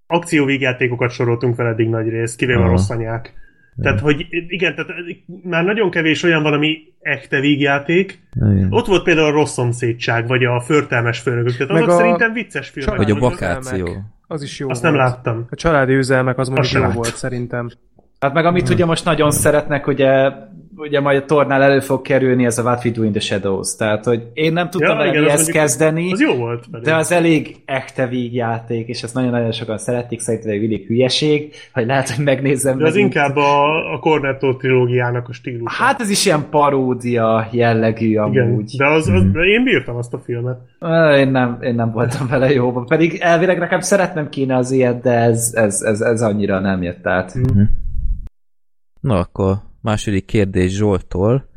akcióvígjátékokat soroltunk fel eddig nagy részt, kivéve a Aha. rossz anyák. Tehát, hogy igen, tehát már nagyon kevés olyan valami echte vígjáték. Igen. Ott volt például a rossz szomszédság, vagy a förtelmes főnökök. Tehát Meg azok a- szerintem vicces filmek. Vagy a vakáció. Az is jó Azt volt. nem láttam. A családi üzelmek az mondjuk jó sem volt láttam. szerintem. Hát meg amit ugye most nagyon szeretnek, ugye, ugye majd a tornál elő fog kerülni, ez a What We Do in the Shadows. Tehát, hogy én nem tudtam Ja, igen, mondjuk- kezdeni, Az jó volt. Pedig. de az elég echte vígjáték, és ezt nagyon-nagyon sokan szeretik, szerintem egy vidék hülyeség, hogy lehet, hogy megnézzem. de az megint. inkább a, a Cornetto trilógiának a stílus. Hát ez is ilyen paródia jellegű amúgy. igen. De az, az, de én bírtam azt a filmet. Én nem, én nem voltam vele jóban. Pedig elvileg nekem szeretnem kéne az ilyet, de ez, ez, ez, ez annyira nem jött át. Na akkor második kérdés Zsoltól.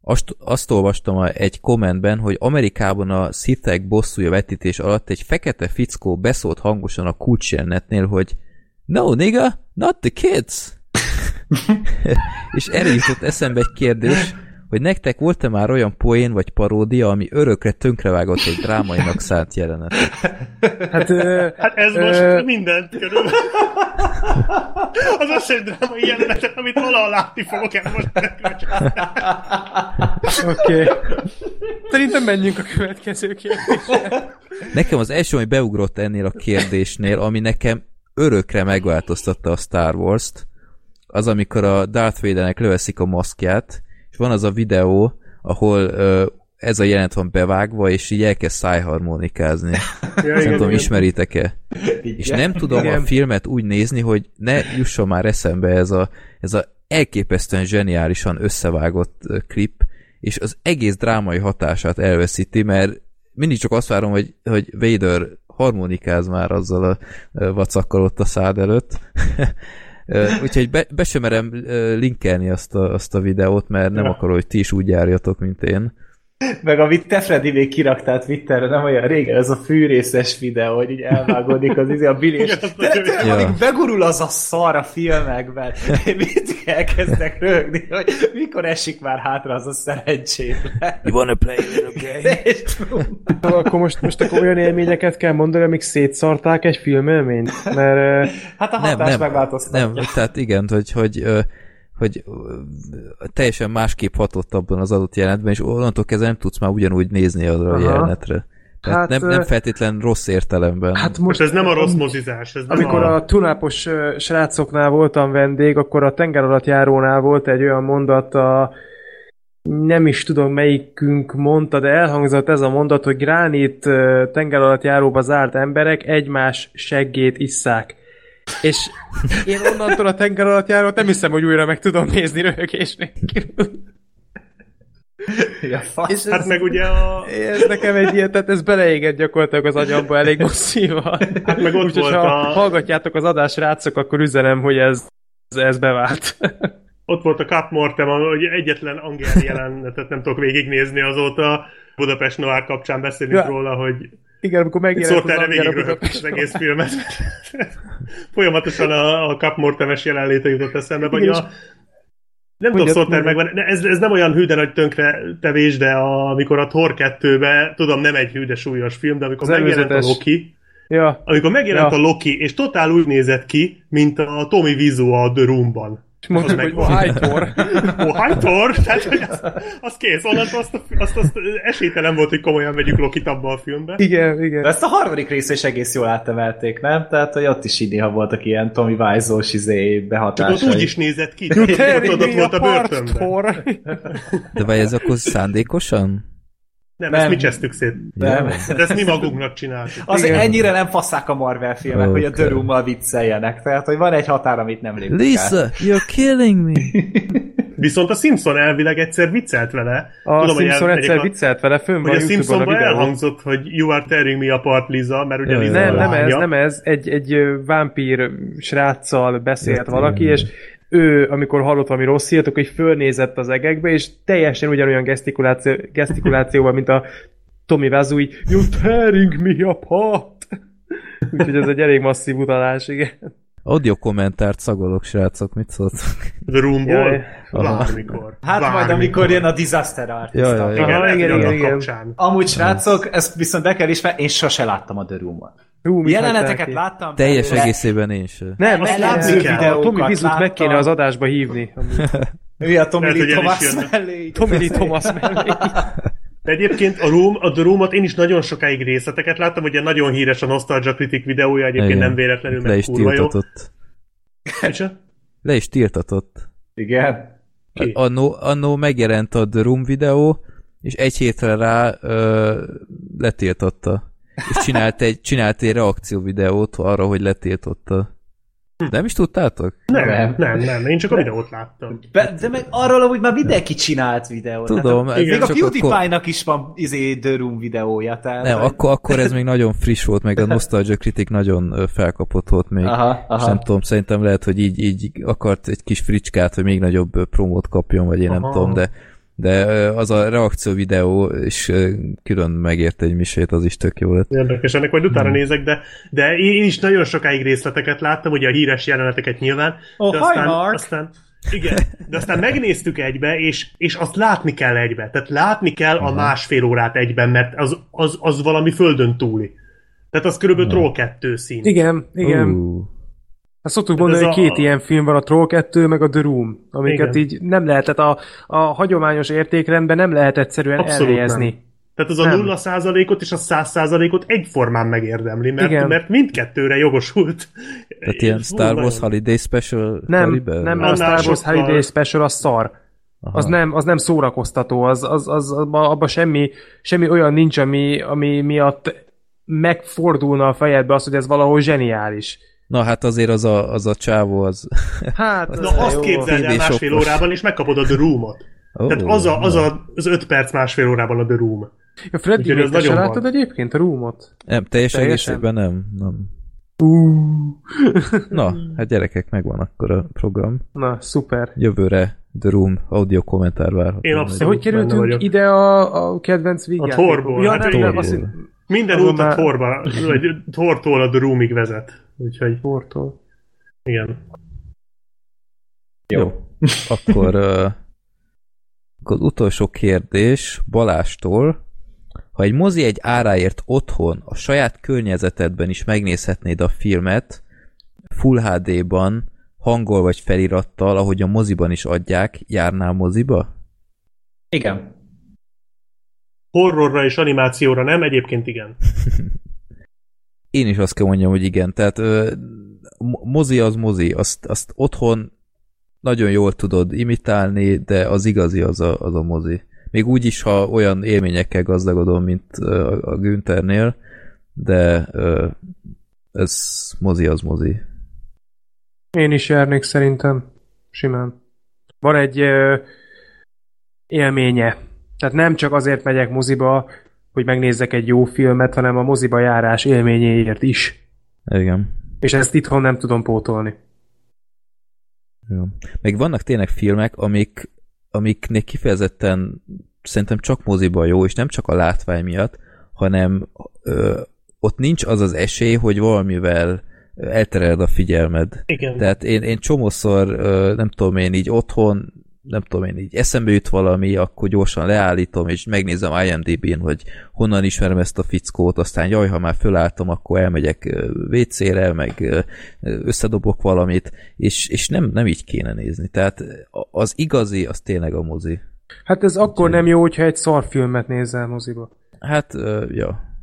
Azt, azt olvastam egy kommentben, hogy Amerikában a Sithek bosszúja vetítés alatt egy fekete fickó beszólt hangosan a kulcsjelnetnél, hogy No, nigga, not the kids! (laughs) És erre jutott eszembe egy kérdés, hogy nektek volt-e már olyan poén vagy paródia, ami örökre tönkrevágott egy drámainak (laughs) szánt jelenet? Hát, ö, Hát ez Ö, most mindent körül. Az összes drámai jelenetet, amit valaha látni fogok el most. Oké. Okay. Szerintem menjünk a következő kérdésre. Nekem az első, ami beugrott ennél a kérdésnél, ami nekem örökre megváltoztatta a Star Wars-t, az amikor a Darth Vadernek löveszik a maszkját, van az a videó, ahol ö, ez a jelenet van bevágva, és így elkezd szájharmonikázni. (laughs) Ja, Nem tudom, ismeritek-e? És nem tudom Igen. a filmet úgy nézni, hogy ne jusson már eszembe ez a, ez a elképesztően zseniálisan összevágott klip, és az egész drámai hatását elveszíti, mert mindig csak azt várom, hogy, hogy Vader harmonikáz már azzal a vacakkal ott a szád előtt. (laughs) Úgyhogy be, be sem merem linkelni azt a, azt a videót, mert nem akarom, hogy ti is úgy járjatok, mint én. Meg amit te Freddy még kiraktál Twitterre, nem olyan régen, ez a fűrészes videó, hogy így elvágódik az izé a De nagyon tényleg, amíg begurul az a szar a filmekben, én mindig elkezdek rögni, hogy mikor esik már hátra az a szerencsétlen. You wanna play a little game? És Akkor most, most akkor olyan élményeket kell mondani, amik szétszarták egy filmélményt? Mert Hát a Nem, hatás nem, megváltoztatja. nem, tehát igen, hogy, hogy, hogy teljesen másképp hatott abban az adott jelenetben, és onnantól kezdve nem tudsz már ugyanúgy nézni arra a jelenetre. Tehát Hát, nem, nem feltétlen rossz értelemben. hát Most most ez nem a rossz mozizás, ez nem Amikor a... a tunápos srácoknál voltam vendég, akkor a tengeralattjárónál volt egy olyan mondat, a, nem is tudom melyikünk mondta, de elhangzott ez a mondat, hogy gránit ö, tengeralattjáróba zárt emberek egymás seggét isszák. És én onnantól a tengeralattjárót nem hiszem, hogy újra meg tudom nézni röhögés nélkül. Ja, fasz. És Hát ez, meg ugye a... ez nekem egy ilyen, tehát ez beleégett gyakorlatilag az agyamba elég masszívan. Hát meg ott Úgyhogy volt ha a- hallgatjátok az adás rácok, akkor üzenem, hogy ez, ez bevált. Ott volt a Cup Mortem, hogy egyetlen angol jelenetet nem tudok végignézni azóta. Budapest Noir kapcsán beszélünk Ja. róla, hogy Igen, amikor megjelent szólt az végig az egész filmet. Folyamatosan a, a Cup Mortemes jelenléte jutott eszembe, vagy a... Nem tudom, mondjad. megvan, ez, ez nem olyan hű, de nagy tönkre tevés, de a, amikor a Thor 2-be, tudom, nem egy hű, de súlyos film, de amikor Az megjelent a előzetes. Loki, Ja, amikor megjelent Ja. a Loki, és totál úgy nézett ki, mint a Tommy Wiseau a The Room-ban. És mondtuk, Az hogy oh, hi Thor! Tehát, hogy az, az kész, onnantól azt, azt, azt esélytelen volt, hogy komolyan vegyük Lokit abba a filmbe. Igen, igen. De ezt a harmadik rész is egész jól átemelték, nem? Tehát, hogy ott is így néha voltak ilyen Tommy Wiseau-s izé behatásai. úgy is nézett ki, Tearing ott, volt a börtönben. De vagy ez akkor szándékosan? Nem, Nem. ezt mi csesztük szét. Nem. De ezt mi magunknak csináltuk. Az Igen. ennyire nem faszák a Marvel filmek, Okay. hogy a The Room-mal vicceljenek. Tehát, hogy van egy határ, amit nem lépnek át. Lisa, you're killing me! (laughs) Viszont a Simpson elvileg egyszer viccelt vele. A Tudom, hogy Simpson el- egyszer a- viccelt vele, fönn van Hogy a Simpsonban elhangzott, hogy you are tearing me apart, Liza, mert ugye Liza Nem, a nem ez, nem ez. Egy, egy vámpír sráccal beszélt valaki, és ő, amikor hallott valami rossz hírt, akkor így fölnézett az egekbe, és teljesen ugyanolyan gesztikuláció, gesztikulációval, mint a Tommy Wiseau, így You're tearing me apart! Úgyhogy ez egy elég masszív utalás, igen. Audio kommentárt szagolok, srácok, mit szóltok? The Roomból? Jaj. Bármikor. Hát majd Bármikor. amikor jön a Disaster Artist. Ja, ja, ja. Igen, Aha, igen, igen, igen. kapcsán. Amúgy srácok, ezt viszont be kell ismerni, én sose láttam a The Room-ot. Hú, Jeleneteket ki? láttam. Teljes belőle. egészében én sem. Nem, Azt meg látni kell. Tommy Vizut meg kéne az adásba hívni. Ő a Lehet, Lee Thomas mellé. Tommy Lee Thomas mellé. (laughs) De egyébként a, Room, a The Room-ot én is nagyon sokáig részleteket láttam, ugye nagyon híres a Nostalgia Critic videója, egyébként Igen. nem véletlenül, Le mert is kurva jó. tiltatott. Micsoda? Le is tiltatott. Igen. Ki? Annó, annó megjelent a The Room videó, és egy hétre rá ö, letiltotta. És csinált egy, csinált egy reakció videót arra, hogy letiltotta. Nem is tudtátok? Nem, Nem. nem, nem, én csak a videót láttam. Be, de meg arról amúgy már mindenki csinált videót. Tudom, Hát, még a PewDiePie-nak is van izé The Room videója. Tehát, Nem, akkor, akkor ez még nagyon friss volt, meg a Nostalgia Critic nagyon felkapott volt még. Aha, És aha. nem tudom, szerintem lehet, hogy így, így akart egy kis fricskát, hogy még nagyobb promót kapjon, vagy én nem Aha. tudom, de de az a reakció videó is külön megért egy misét, az is tök jó lett. Érdekes, ennek majd utána nézek, de, de én is nagyon sokáig részleteket láttam, ugye a híres jeleneteket nyilván. Oh, de hi, aztán, Mark. aztán igen, de aztán megnéztük egybe, és, és azt látni kell egybe. Tehát látni kell a másfél órát egyben, mert az, az, az valami földön túli. Tehát az körülbelül Troll 2 szín. Igen, igen. Uh, Azt szoktuk Hát mondani, ez hogy a- két ilyen film van, a Troll 2 meg a The Room, amiket Igen. így nem lehetett, a, a hagyományos értékrendben nem lehet egyszerűen Abszolút elhelyezni. nem. Tehát az a Nem. 0%-ot és a 100%-ot egyformán megérdemli, mert, Igen. mert mindkettőre jogosult. tehát ilyen Star Wars Holiday Special Nem, kaliber? nem, mert a Star Wars Holiday Special az szar. Aha. Az nem, az nem szórakoztató, az, az, az abban abba semmi, semmi olyan nincs, ami, ami miatt megfordulna a fejedbe az, hogy ez valahol zseniális. Na hát azért az a, az a csávó az... Hát, (laughs) Na ez azt jó. képzeld el másfél órában, és megkapod a The Room-ot. Ó, Tehát az, a, az, na. a, az öt perc másfél órában a The Room. A Freddy, Úgyhogy se nagyon láttad van. egyébként a Roomot? Nem, teljes Teljesen? egészében nem. nem. Na, hát gyerekek, megvan akkor a program. Na, szuper. Jövőre The Room audio kommentár várható. Én abszolút- hogy kerültünk vagyok. ide a, a kedvenc vígjáték? Thorból, Ja, hát nem, azt Minden út a Thorba, vagy Thortól a The Roomig vezet. Úgyhogy Thortól. igen. Jó. Akkor, uh, akkor az utolsó kérdés Balástól. Ha egy mozi egy áráért otthon, a saját környezetedben is megnézhetnéd a filmet, Full HD-ban, hangol vagy felirattal, ahogy a moziban is adják, járnál moziba? Igen. Horrorra és animációra nem, egyébként igen. (laughs) Én is azt kell mondjam, hogy igen. Tehát ö, mo- mozi az mozi. Azt, azt otthon nagyon jól tudod imitálni, de az igazi az a, az a mozi. Még úgy is, ha olyan élményekkel gazdagodom, mint a, a Günthernél, de ö, ez mozi az mozi. Én is járnék szerintem. Simán. Van egy ö, élménye. Tehát nem csak azért megyek moziba, hogy megnézzek egy jó filmet, hanem a moziba járás élményéért is. Igen. És ezt itthon nem tudom pótolni. Jó. Meg vannak tényleg filmek, amik, amiknek kifejezetten szerintem csak moziban jó, és nem csak a látvány miatt, hanem ö, ott nincs az az esély, hogy valamivel eltereled a figyelmed. Igen. Tehát én, én csomószor, ö, nem tudom én így otthon, nem tudom én így eszembe jut valami, akkor gyorsan leállítom, és megnézem IMDb-n, hogy honnan ismerem ezt a fickót, aztán jaj, ha már fölálltam, akkor elmegyek WC-re, meg összedobok valamit, és, és nem, nem így kéne nézni. Tehát az igazi, az tényleg a mozi. Hát ez akkor nem jó, hogyha egy szarfilmet nézel moziba. Hát, ja,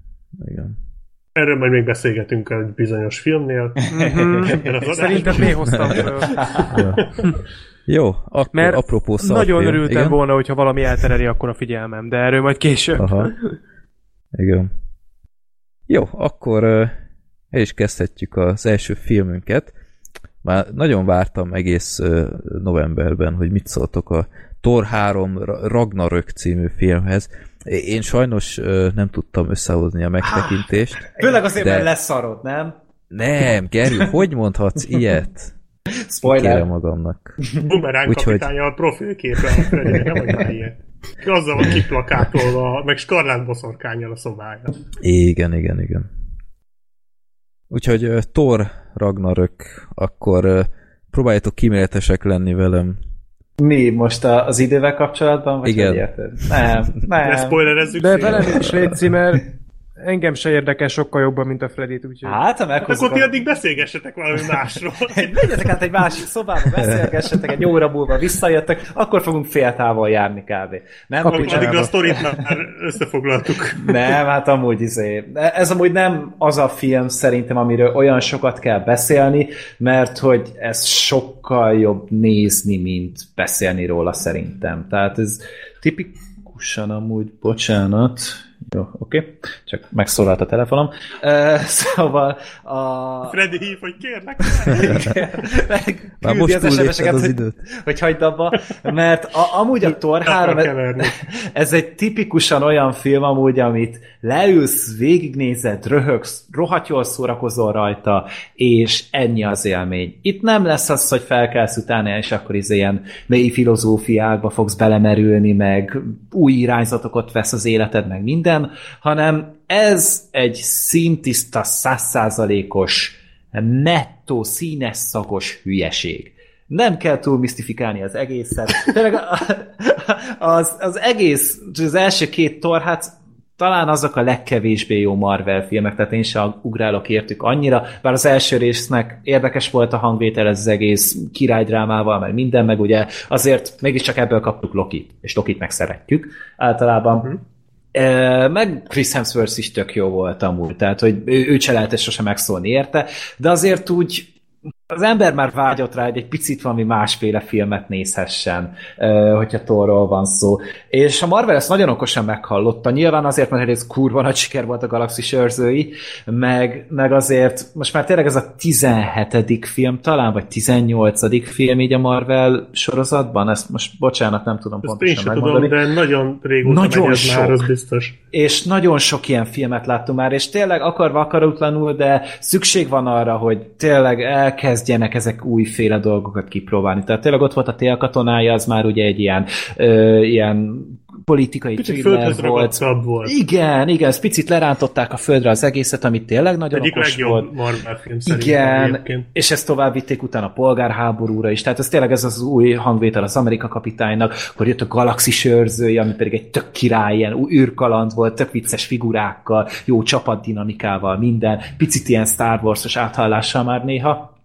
igen. Erről majd még beszélgetünk egy bizonyos filmnél. Mhm. Az Szerintem még hoztam föl. (laughs) Jó, akkor Mert apropó szarfilm. Nagyon örültem igen? volna, hogyha valami eltereli akkor a figyelmem, de erről majd később. Aha. Igen. Jó, akkor el is kezdhetjük az első filmünket. Már nagyon vártam egész novemberben, hogy mit szóltok a Thor 3 Ra- Ragnarök című filmhez. Én sajnos nem tudtam összehozni a megtekintést. Főleg azért, De- mert leszarod, nem? Nem, Gerő, hogy mondhatsz ilyet? Spoiler. Kérem magamnak. Bumerang Úgyhogy- kapitánya a profilképe nem vagy már ilyet. Azzal van kiplakátolva, meg skarlát boszorkányjal a szobája. Igen, igen, igen. Úgyhogy uh, Thor Ragnarök, akkor uh, próbáljátok kíméletesek lenni velem. Mi most a, az idővel kapcsolatban? Vagy Igen. hogy érted? Nem, nem. Ne spoilerezzük De velem is légy mert engem se érdekel sokkal jobban, mint a Freddy-t, úgyhogy... Hát, ha Akkor meghozzuk ti a... addig beszélgessetek valami másról. (laughs) Menjetek át egy másik szobába, beszélgessetek, egy óra múlva visszajöttek, akkor fogunk fél távol járni kb. Nem, Kapi hogy Addigra a sztorit már összefoglaltuk. Nem, hát amúgy izé. Ez amúgy nem az a film szerintem, amiről olyan sokat kell beszélni, mert hogy ez sokkal jobb nézni, mint beszélni róla szerintem. Tehát ez tipikusan amúgy, bocsánat, jó, oké, okay. csak megszólalt a telefonom. Uh, szóval a... Freddy hív, hogy kérlek. Már most az SMS-eket, az hogy- időt. hogy hagyd abba, mert a, amúgy a Thor Akar 3, keverni. ez egy tipikusan olyan film amúgy, amit leülsz, végignézed, röhögsz, rohadt jól szórakozol rajta, és ennyi az élmény. Itt nem lesz az, hogy felkelsz utána, és akkor is ilyen mély filozófiákba fogsz belemerülni, meg új irányzatokat vesz az életed, meg minden, hanem ez egy szintiszta, százszázalékos, nettó, színes, szagos hülyeség. Nem kell túl misztifikálni az egészet. Az, az egész, az első két tor, hát talán azok a legkevésbé jó Marvel filmek, tehát én sem ugrálok értük annyira, bár az első résznek érdekes volt a hangvétel, ez az egész királydrámával, meg minden, meg ugye azért mégiscsak ebből kaptuk Lokit, és Lokit meg szeretjük általában. Uh-huh. Meg Chris Hemsworth is tök jó volt amúgy, tehát hogy ő, őt se lehetett sosem megszólni érte, de azért úgy az ember már vágyott rá, hogy egy picit valami másféle filmet nézhessen, hogyha Thorról van szó. És a Marvel ezt nagyon okosan meghallotta. Nyilván azért, mert ez kurva nagy siker volt a Galaxis őrzői, meg, meg azért most már tényleg ez a 17. film talán, vagy 18. film így a Marvel sorozatban. Ezt most bocsánat, nem tudom Ezt én pontosan sem megmondani. tudom, de nagyon régóta Nagyon megy sok. már, az biztos. és nagyon sok ilyen filmet láttunk már, és tényleg akarva akaratlanul, de szükség van arra, hogy tényleg elkezdjenek ezek újféle dolgokat kipróbálni. Tehát tényleg ott volt a télkatonája, az már ugye egy ilyen, ö, ilyen politikai Kicsit földhöz volt. volt. Igen, igen, ez picit lerántották a földre az egészet, ami tényleg nagyon Egyik okos legjobb volt. Marvel film Igen, egyébként. és ezt tovább vitték utána a polgárháborúra is, tehát ez tényleg ez az új hangvétel az Amerika kapitánynak, akkor jött a galaxis őrzője, ami pedig egy tök király, ilyen űrkaland volt, tök vicces figurákkal, jó csapatdinamikával, minden, picit ilyen Star Wars-os áthallással már néha.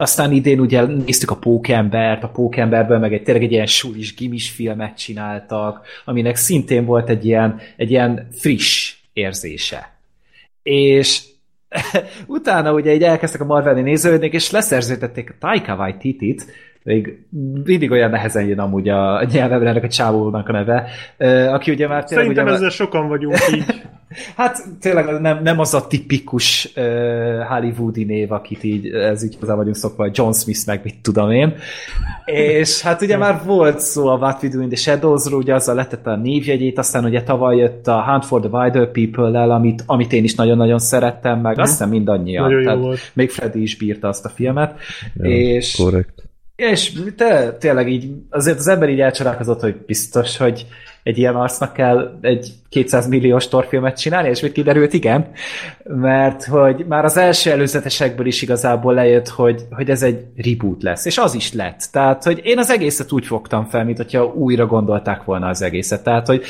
Aztán idén ugye néztük a Pókembert, a Pókemberből meg egy tényleg egy ilyen sulis, gimis filmet csináltak, aminek szintén volt egy ilyen, egy ilyen friss érzése. És (laughs) utána ugye így elkezdtek a Marvelni nézőődni, és leszerződtették a Taika Waititi-t, még mindig olyan nehezen jön amúgy a nyelvemre ennek a csávónak a neve, aki ugye már tényleg Szerintem ugye ezzel sokan vagyunk (laughs) így. Hát tényleg nem, nem az a tipikus uh, hollywoodi név, akit így, ez így hozzá vagyunk szokva, hogy John Smith meg mit tudom én. És hát ugye már volt szó a What We Do in the Shadows-ról, ugye azzal letette a névjegyét, aztán ugye tavaly jött a Hunt for the Wilder People-lel, amit, amit én is nagyon-nagyon szerettem, meg azt hiszem mindannyian. Nagyon Tehát volt. Még Freddy is bírta azt a filmet. Ja, és Korrekt. És te, tényleg így, azért az ember így elcsodálkozott, hogy biztos, hogy egy ilyen arcnak kell egy 200 milliós torfilmet csinálni, és mit kiderült, igen, mert hogy már az első előzetesekből is igazából lejött, hogy, hogy ez egy reboot lesz, és az is lett. Tehát, hogy én az egészet úgy fogtam fel, mint hogyha újra gondolták volna az egészet. Tehát, hogy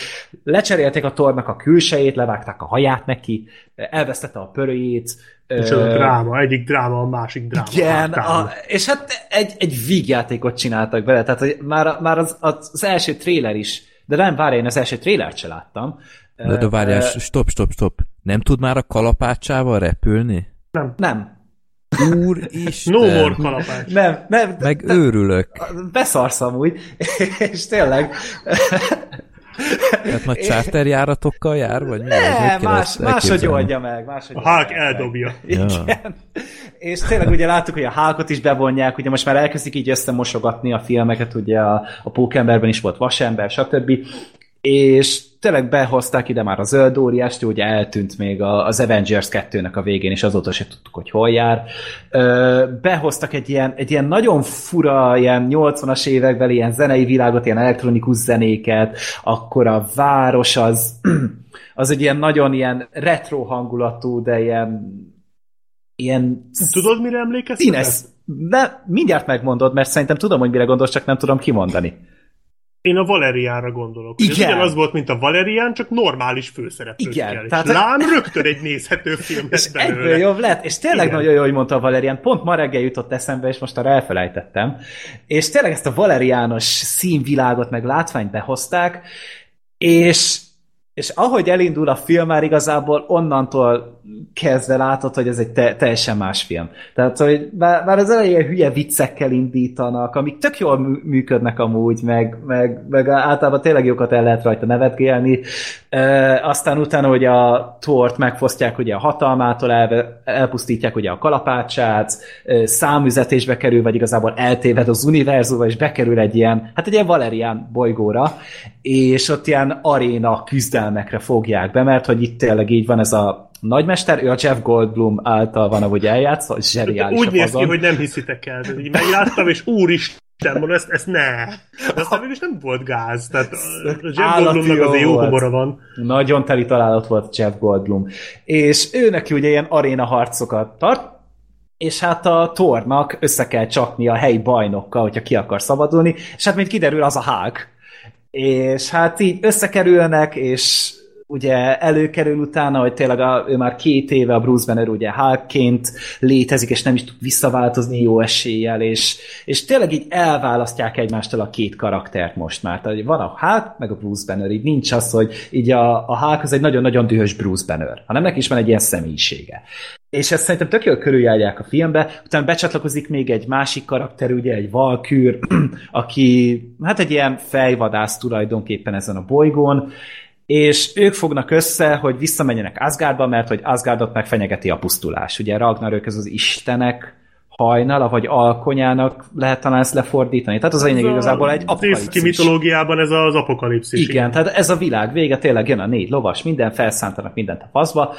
lecserélték a tornak a külsejét, levágták a haját neki, elvesztette a pörőjét, És az a dráma, egyik dráma, a másik dráma. igen, a, és hát egy, egy vígjátékot csináltak bele, tehát hogy már, már az, az, első tréler is, de nem, várj, én az első trélert se láttam. De, de várjál, Ö, stop, stop, stop. Nem tud már a kalapácsával repülni? Nem. Úristen! No more kalapács. Nem, nem. Meg őrülök. Beszarsz amúgy, (laughs) és tényleg. Tehát nagy charterjáratokkal jár, vagy mi? Vagy kell más, máshogy oldja meg. Máshogy A Hulk eldobja. Ja. Igen. És tényleg ugye láttuk, hogy a Hulkot is bevonják, ugye most már elkezdik így összemosogatni a filmeket, ugye a, a Pókemberben is volt Vasember, stb. És tényleg behozták ide már a zöld óriást, ugye eltűnt még az Avengers 2-nek a végén, és azóta se tudtuk, hogy hol jár. Behoztak egy ilyen, egy ilyen nagyon fura, ilyen 80-as évekbeli ilyen zenei világot, ilyen elektronikus zenéket, akkor a város az, (clears throat) az egy ilyen nagyon ilyen retro hangulatú, de ilyen ilyen Tudod, mire emlékeztetek? színes. De mindjárt megmondod, mert szerintem tudom, hogy mire gondolsz, csak nem tudom kimondani. Én a Valeriánra gondolok. hogy Ez Igen. ugyanaz volt, mint a Valerián, csak normális főszereplőkkel. Igen, tehát- Lám rögtön egy nézhető film És lett egyből belőle. jobb lett, és tényleg Igen. nagyon jó, hogy mondta a Valerian. Pont ma reggel jutott eszembe, és most arra elfelejtettem. És tényleg ezt a Valeriános színvilágot meg látványt behozták, és és ahogy elindul a film, már igazából onnantól kezdve látod, hogy ez egy te- teljesen más film. Tehát, hogy már, már az elején hülye viccekkel indítanak, amik tök jól mű- működnek amúgy, meg, meg, meg általában tényleg jókat el lehet rajta nevetgélni. E, aztán utána, hogy a Tort megfosztják ugye a hatalmától, el, elpusztítják ugye a kalapácsát, e, számüzetésbe kerül, vagy igazából eltéved az univerzumba, és bekerül egy ilyen, hát egy ilyen Valerian bolygóra, és ott ilyen aréna küzdelmekre fogják be, mert hogy itt tényleg így van ez a nagymester, ő a Jeff Goldblum által van, ahogy eljátszva, zseniális Úgy néz ki, hogy nem hiszitek el. Így megláttam, és úristen, mondom, ezt, ezt ne. De aztán mégis nem volt gáz. Tehát a Jeff Goldblumnak azért jó humora van. Nagyon teli találat volt Jeff Goldblum. És ő neki ugye ilyen aréna harcokat tart, és hát a Tornak össze kell csapni a helyi bajnokkal, hogyha ki akar szabadulni, és hát mint kiderül, az a Hulk. És hát így összekerülnek, és ugye előkerül utána, hogy tényleg a, ő már két éve a Bruce Banner ugye Hulkként létezik, és nem is tud visszaváltozni jó eséllyel, és, és tényleg így elválasztják egymástól a két karaktert most már. Tehát van a Hulk, meg a Bruce Banner, így nincs az, hogy így a, a Hulk az egy nagyon-nagyon dühös Bruce Banner, hanem neki is van egy ilyen személyisége. És ezt szerintem tök jól körüljárják a filmbe, utána becsatlakozik még egy másik karakter, ugye egy valkűr, (clears throat) aki hát egy ilyen fejvadász tulajdonképpen ezen a bolygón, és ők fognak össze, hogy visszamenjenek Asgardba, mert hogy Asgardot megfenyegeti a pusztulás. Ugye Ragnarök ez az istenek hajnala, vagy alkonyának lehet talán ezt lefordítani. Tehát az a lényeg igazából egy apokalipszis. mitológiában ez az apokalipszis. Igen, igen, tehát ez a világ vége, tényleg jön a négy lovas, minden, felszántanak mindent a faszba.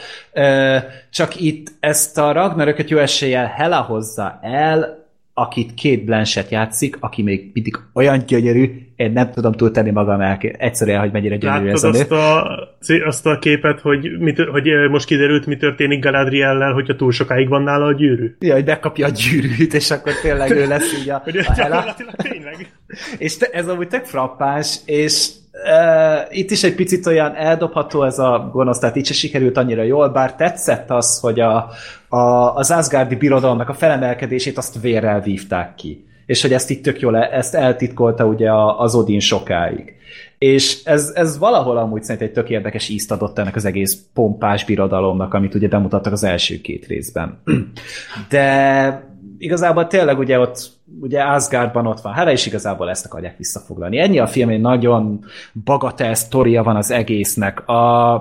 Csak itt ezt a Ragnarököt jó eséllyel Hela hozza el, akit két Blanchett játszik, aki még mindig olyan gyönyörű, én nem tudom túltenni magam el, egyszerűen, hogy mennyire gyönyörű Láttad ez a nő. azt a, azt a képet, hogy, mi, hogy most kiderült, mi történik Galadriellel, hogyha túl sokáig van nála a gyűrű? Ja, hogy bekapja a gyűrűt, és akkor tényleg ő lesz így a, a Hela. tényleg. (laughs) És te, ez amúgy tök frappáns, és uh, itt is egy picit olyan eldobható ez a gonosz, tehát így se sikerült annyira jól, bár tetszett az, hogy a, a, az Asgardi birodalomnak a felemelkedését azt vérrel vívták ki. És hogy ezt itt tök jól, ezt eltitkolta ugye az Odin sokáig. És ez, ez valahol amúgy szerintem egy tök érdekes ízt adott ennek az egész pompás birodalomnak, amit ugye bemutattak az első két részben. (clears throat) De igazából tényleg ugye ott ugye Asgardban ott van Hela, és igazából ezt akarják visszafoglalni. Ennyi a film, egy nagyon bagatel sztoria van az egésznek. A,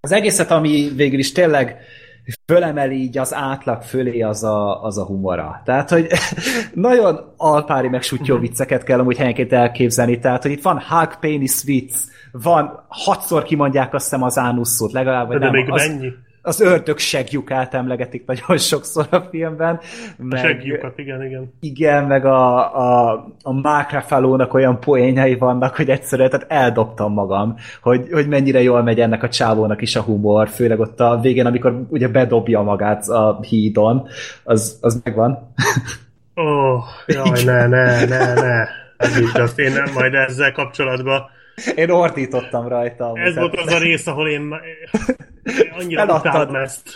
az egészet, ami végül is tényleg fölemeli így az átlag fölé az a, az a humora. Tehát, hogy (laughs) nagyon alpári meg sutyó vicceket kell amúgy helyenként elképzelni. Tehát, hogy itt van Hulk penis vicc, van, hatszor kimondják azt hiszem az ánusszót, legalább, De nem. még az, mennyi? Az ördög segjukát emlegetik nagyon sokszor a filmben. A Meg, segjukat, igen, igen. igen, meg a, a, a Mark Ruffalo-nak olyan poénjai vannak, hogy egyszerűen tehát eldobtam magam, hogy, hogy mennyire jól megy ennek a csávónak is a humor, főleg ott a végén, amikor ugye bedobja magát a hídon, az, az megvan. Ó, oh, jaj, ne, ne, ne, ne. Említsd azt, én nem majd ezzel kapcsolatban. Én ordítottam rajta. amúgy, Ez volt az a rész, ahol én, én annyira utáltam ezt.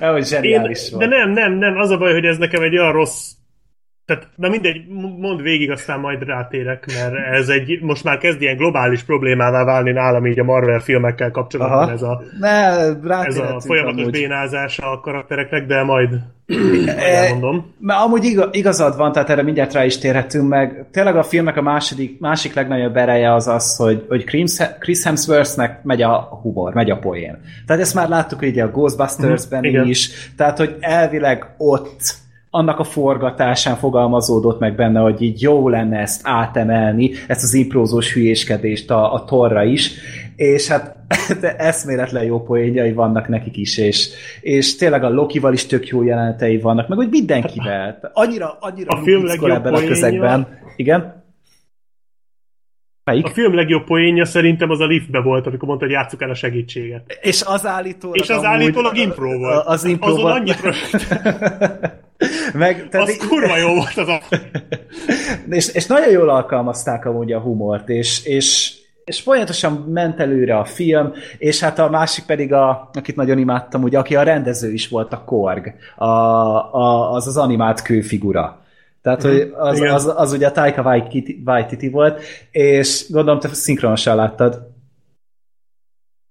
Eh, hogy Én, zseniális de volt. nem, nem, nem, az a baj, hogy ez nekem egy olyan rossz tehát, na mindegy, m- mondd végig, aztán majd rátérek, mert ez egy, most már kezd ilyen globális problémává válni nálam így a Marvel filmekkel kapcsolatban Aha. ez a, Ne, ez a folyamatos amúgy. bénázása a karaktereknek, de (clears throat) majd, elmondom. Mert amúgy iga- igazad van, tehát erre mindjárt rá is térhetünk meg. Tényleg a filmnek a második, másik legnagyobb ereje az az, hogy, hogy Chris Hemsworthnek megy a humor, megy a poén. Tehát ezt már láttuk ugye a Ghostbusters-ben Mhm, is, tehát hogy elvileg ott annak a forgatásán fogalmazódott meg benne, hogy így jó lenne ezt átemelni, ezt az imprózós hülyéskedést a, a torra is, és hát (laughs) de eszméletlen jó poénjai vannak nekik is, és, és tényleg a Lokival is tök jó jelenetei vannak, meg hogy mindenkivel. Annyira, annyira A film legjobb ebben a poénja- közegben. Igen? Melyik? A film legjobb poénja szerintem az a liftbe volt, amikor mondta, hogy játsszuk el a segítséget. És az állítólag És az amúgy- állítólag impro volt. Az impro Azon annyit (laughs) Meg, tehát Az így- kurva jó volt az a... (laughs) és, és nagyon jól alkalmazták amúgy a humort, és, és, és folyamatosan ment előre a film, és hát a másik pedig, a, akit nagyon imádtam, ugye, aki a rendező is volt, a Korg, a, a, az az animált kőfigura. Tehát, hogy az, igen. az, az, ugye a Taika Waititi volt, és gondolom, te szinkronosan láttad.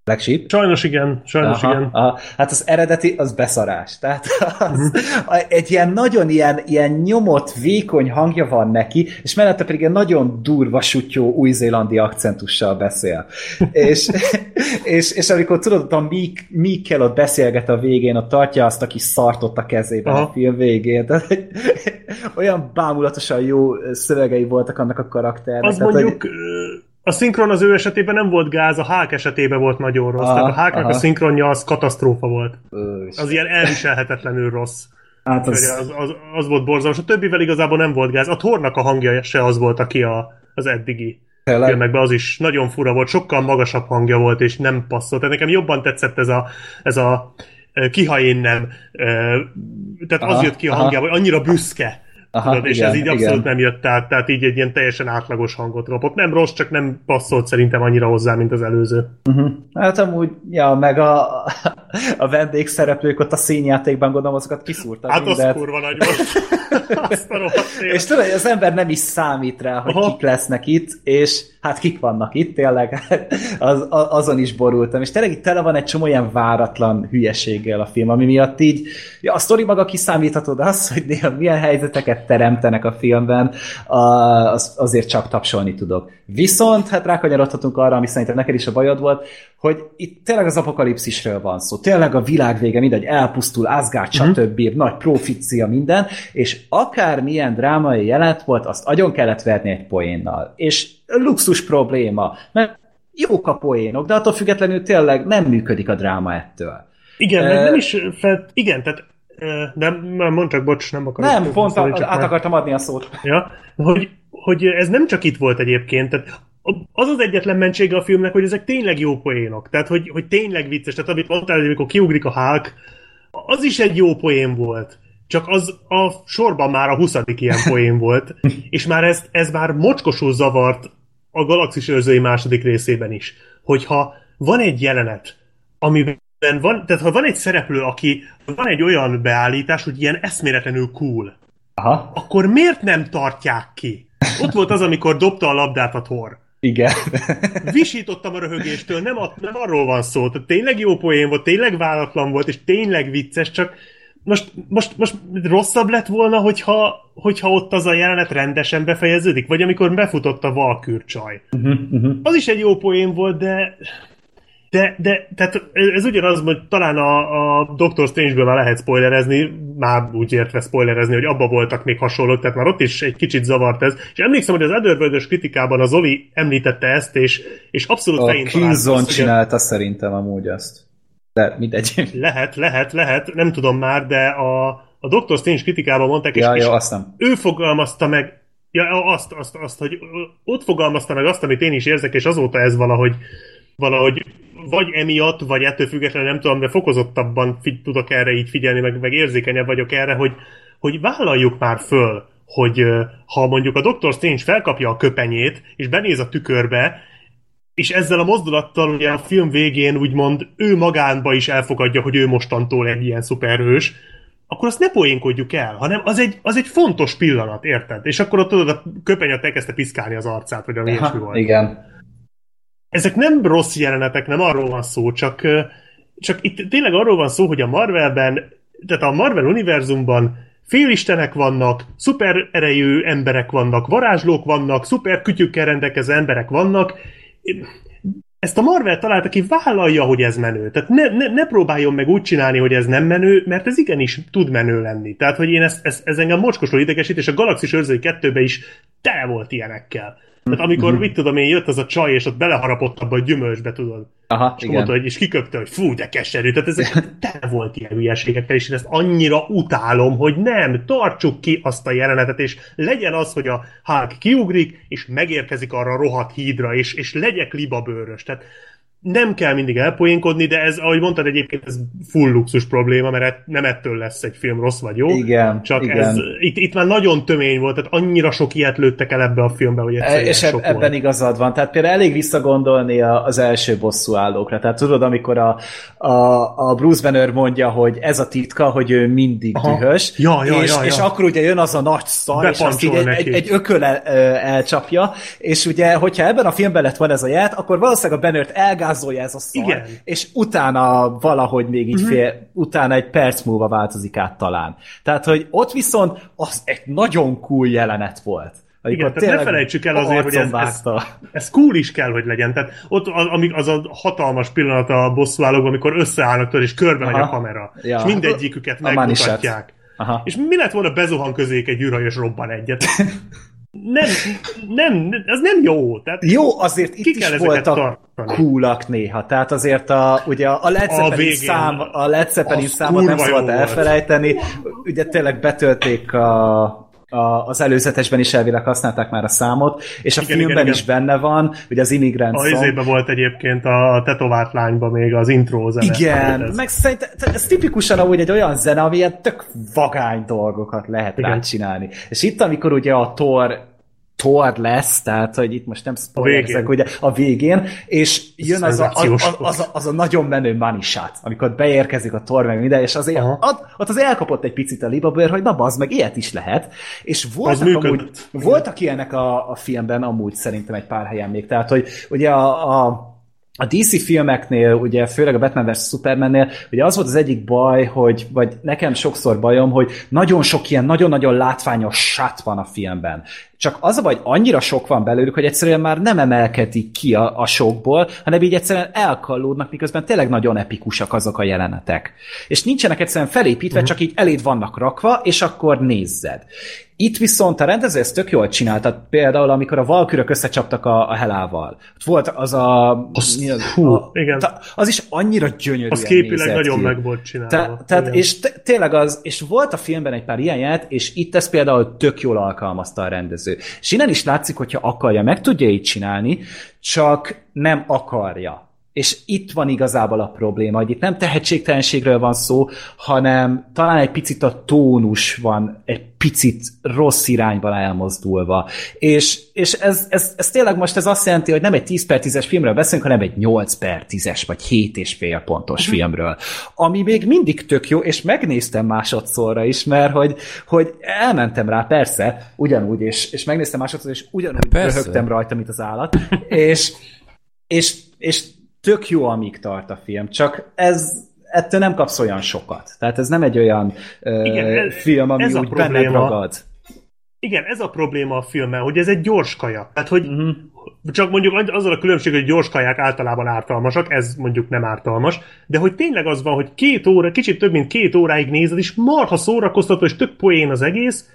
Black Sheep? Sajnos igen, sajnos Aha, igen. aha. Hát az eredeti, az beszarás. Tehát az, (laughs) egy ilyen nagyon ilyen, ilyen nyomott, vékony hangja van neki, és mellette pedig egy nagyon durva sutyó új-zélandi akcentussal beszél. és, (laughs) és, és amikor tudod, a Meek, Meekkel ott beszélget a végén, ott tartja azt a kis szartot a kezében Aha. a film végén. Tehát, (laughs) olyan bámulatosan jó szövegei voltak annak a karakternek. Az Tehát, mondjuk, ö, a szinkron az ő esetében nem volt gáz, a Hulk esetében volt nagyon rossz. Aha, Tehát a Hulknak aha. a szinkronja az katasztrófa volt. hogy, Az ilyen elviselhetetlenül rossz. hát Az, az, az, az, volt borzalmas. A többivel igazából nem volt gáz. A Thornak a hangja se az volt, aki a, az eddigi tényleg, filmekben az is nagyon fura volt, sokkal magasabb hangja volt, és nem passzolt. Tehát nekem jobban tetszett ez a, ez a ö, kiha én nem. Ö, Tehát Aha, az jött ki a aha. hangjával, hogy annyira büszke. Aha, tudod, és igen, ez így abszolút igen. nem jött át, tehát így egy ilyen teljesen átlagos hangot kapott. Nem rossz, csak nem passzolt szerintem annyira hozzá, mint az előző. Uh-huh. Hát amúgy, ja, meg a, a vendégszereplők ott a színjátékban gondolom azokat kiszúrtak. Hát mindent. az kurva nagy volt. (laughs) és tudod, az ember nem is számít rá, hogy Aha. kik lesznek itt, és hát kik vannak itt, tényleg (laughs) az, azon is borultam. És tényleg itt tele van egy csomó ilyen váratlan hülyeséggel a film, ami miatt így, ja, a sztori maga kiszámítható, de az, hogy néha milyen helyzeteket teremtenek a filmben, az, azért csak tapsolni tudok. Viszont, hát rákanyarodhatunk arra, ami szerintem neked is a bajod volt, hogy itt tényleg az apokalipszisről van szó. Tényleg a világ vége, mindegy, elpusztul, Asgard, mm-hmm. stb. nagy profícia, minden, és akár milyen drámai jelent volt, azt agyon kellett verni egy poénnal. És luxus probléma, mert jók a poénok, de attól függetlenül tényleg nem működik a dráma ettől. Igen, uh, nem is fel, igen, tehát nem, mondd csak, bocs, nem akarok. Nem, pont a, át akartam adni a szót. Ja, hogy, hogy ez nem csak itt volt egyébként, tehát az az egyetlen mentsége a filmnek, hogy ezek tényleg jó poénok. Tehát, hogy, hogy tényleg vicces. Tehát, amit mondtál, hogy amikor kiugrik a Hulk, az is egy jó poén volt. Csak az a sorban már a 20. ilyen poén volt, (laughs) és már ez, ez már mocskosul zavart a Galaxis őrzői második részében is. Hogyha van egy jelenet, amiben van, tehát ha van egy szereplő, aki van egy olyan beállítás, hogy ilyen eszméletlenül cool, Aha. akkor miért nem tartják ki? Ott volt az, amikor dobta a labdát a Thor. Igen. Visítottam a röhögéstől, nem, a, nem arról van szó. Tehát tényleg jó poén volt, tényleg váratlan volt, és tényleg vicces, csak most, most, most rosszabb lett volna, hogyha, hogyha ott az a jelenet rendesen befejeződik? Vagy amikor befutott a valkürcsaj. Uh-huh, uh-huh. Az is egy jó poén volt, de de, de tehát ez ugyanaz, hogy talán a, a Doctor Strange-ből már lehet spoilerezni, már úgy értve spoilerezni, hogy abba voltak még hasonlók, tehát már ott is egy kicsit zavart ez. És emlékszem, hogy az Otherworld kritikában az Oli említette ezt, és, és abszolút a Killzone csinálta ugye... szerintem amúgy azt. De mindegy. Lehet, lehet, lehet, nem tudom már, de a, a Doctor Strange kritikában mondták, ja, és, jó, nem. ő fogalmazta meg, ja, azt, azt, azt, hogy ott fogalmazta meg azt, amit én is érzek, és azóta ez valahogy, valahogy vagy emiatt, vagy ettől függetlenül nem tudom, de fokozottabban figy- tudok erre így figyelni, meg, meg érzékenyebb vagyok erre, hogy, hogy vállaljuk már föl, hogy ha mondjuk a Dr. Strange felkapja a köpenyét, és benéz a tükörbe, és ezzel a mozdulattal ugye a film végén úgymond ő magánba is elfogadja, hogy ő mostantól egy ilyen szuperhős, akkor azt ne poénkodjuk el, hanem az egy, az egy fontos pillanat, érted? És akkor ott tudod, a köpenyet elkezdte piszkálni az arcát, vagy a ilyesmi volt. Igen ezek nem rossz jelenetek, nem arról van szó, csak, csak itt tényleg arról van szó, hogy a Marvelben, tehát a Marvel univerzumban félistenek vannak, szuper erejű emberek vannak, varázslók vannak, szuper kütyükkel rendelkező emberek vannak. Ezt a Marvel találta ki, vállalja, hogy ez menő. Tehát ne, ne, ne próbáljon meg úgy csinálni, hogy ez nem menő, mert ez igenis tud menő lenni. Tehát, hogy én ezt, ezt, ez engem mocskosról idegesít, és a Galaxis őrzői kettőbe is tele volt ilyenekkel. Tehát amikor, mm-hmm. mit tudom én, jött az a csaj, és ott beleharapott abba a gyümölcsbe, tudod. Aha, és igen. mondta, hogy és kiköpte, hogy fú, de keserű. Tehát ezek te volt ilyen hülyeségekkel, és én ezt annyira utálom, hogy nem, tartsuk ki azt a jelenetet, és legyen az, hogy a Hulk kiugrik, és megérkezik arra a rohadt hídra, és, és legyek libabőrös. Tehát nem kell mindig elpoénkodni, de ez, ahogy mondtad, egyébként ez full luxus probléma, mert nem ettől lesz egy film rossz vagy jó. Igen, Csak igen. ez, itt, itt már nagyon tömény volt, tehát annyira sok ilyet lőttek el ebbe a filmbe, hogy egyszerűen És sok ebben volt. igazad van. Tehát például elég visszagondolni az első bosszú állókra. Tehát tudod, amikor a, a, a Bruce Banner mondja, hogy ez a titka, hogy ő mindig Aha. dühös, ja, ja, és, ja, ja. és akkor ugye jön az a nagy szar, és azt így egy, egy, egy ököl el, elcsapja, és ugye, hogyha ebben a filmben lett van ez a ját, akkor valószínűleg a Bannert elgázolja ez a szar, Igen és utána valahogy még így uh-huh. utána egy perc múlva változik át talán. Tehát, hogy ott viszont az egy nagyon cool jelenet volt. Igen, tehát ne felejtsük el azért, hogy ez, ez, ez cool is kell, hogy legyen. Tehát ott az, az a hatalmas pillanat a bosszúállókban, amikor összeállnak tőle, és körbe megy a kamera. Ja. És mindegyiküket megmutatják. Aha. És mi lett volna bezuhan közék egy űrhajó, és robban egyet? (laughs) nem, nem, ez nem jó. Tehát jó, azért itt is voltak coolak néha. Tehát azért a, ugye a Led Zeppelin a szám, a Led Zeppelin számot nem szabad elfelejteni. Ugye tényleg betölték a, a, az előzetesben is elvileg használták már a számot, és a Igen, filmben igen, is igen. benne van, ugye az Immigrant A Song. izében volt egyébként a tetovált lányban még az intro zene. Igen, Ez- meg szerintem ez tipikusan amúgy egy olyan zene, ami ilyen tök vagány dolgokat lehet Igen. csinálni. És itt, amikor ugye a Thor Thor lesz, tehát, hogy itt most nem spoilerzek, végén. ugye a végén, és jön az a, az, szenzációs az, a, az a nagyon menő shot, amikor beérkezik a Thor meg minden, és azért ott, ott az elkapott egy picit a libabőr, hogy na bazd meg, ilyet is lehet. És voltak amúgy, voltak ilyenek a, a filmben amúgy szerintem egy pár helyen még, tehát, hogy ugye a, a a DC filmeknél, ugye főleg a Batman vs. Supermannél, ugye az volt az egyik baj, hogy, vagy nekem sokszor bajom, hogy nagyon sok ilyen nagyon-nagyon látványos sat van a filmben. Csak az a baj, annyira sok van belőlük, hogy egyszerűen már nem emelkedik ki a, a sokból, hanem így egyszerűen elkallódnak, miközben tényleg nagyon epikusak azok a jelenetek. És nincsenek egyszerűen felépítve, uh-huh. csak így eléd vannak rakva, és akkor nézzed. Itt viszont a rendező ezt tök jól csinálta, például amikor a valkürök összecsaptak a, a Helával. Ott volt az a... Azt- mi az, hú, a, igen. Ta, az is annyira gyönyörű. Az képileg nagyon meg volt csinálva. Te, tehát, Igen. és te, tényleg az, és volt a filmben egy pár ilyen jelenet, és itt ezt például tök jól alkalmazta a rendező. És innen is látszik, hogyha akarja, meg tudja így csinálni, csak nem akarja. És itt van igazából a probléma, hogy itt nem tehetségtelenségről van szó, hanem talán egy picit a tónus van egy picit rossz irányba elmozdulva. És, és ez, ez, ez tényleg most ez azt jelenti, hogy nem egy 10 per 10-es filmről beszélünk, hanem egy 8 per 10-es, vagy 7 és fél pontos filmről. Ami még mindig tök jó, és megnéztem másodszorra is, mert hogy, hogy elmentem rá, persze, ugyanúgy, és, és megnéztem másodszor, és ugyanúgy Persze. röhögtem rajta, mint az állat. és, és, és tök jó, amíg tart a film, csak ez ettől nem kapsz olyan sokat. Tehát ez nem egy olyan Igen, Igen, ez- film, ami ez úgy benned ragad. Igen, ez a probléma a filmmel, hogy ez egy gyors kaja. Tehát, hogy Mhm. csak mondjuk azzal a különbség, hogy gyors kaják általában ártalmasak, ez mondjuk nem ártalmas, de hogy tényleg az van, hogy két óra, kicsit több mint két óráig nézed, és marha szórakoztató, és tök poén az egész,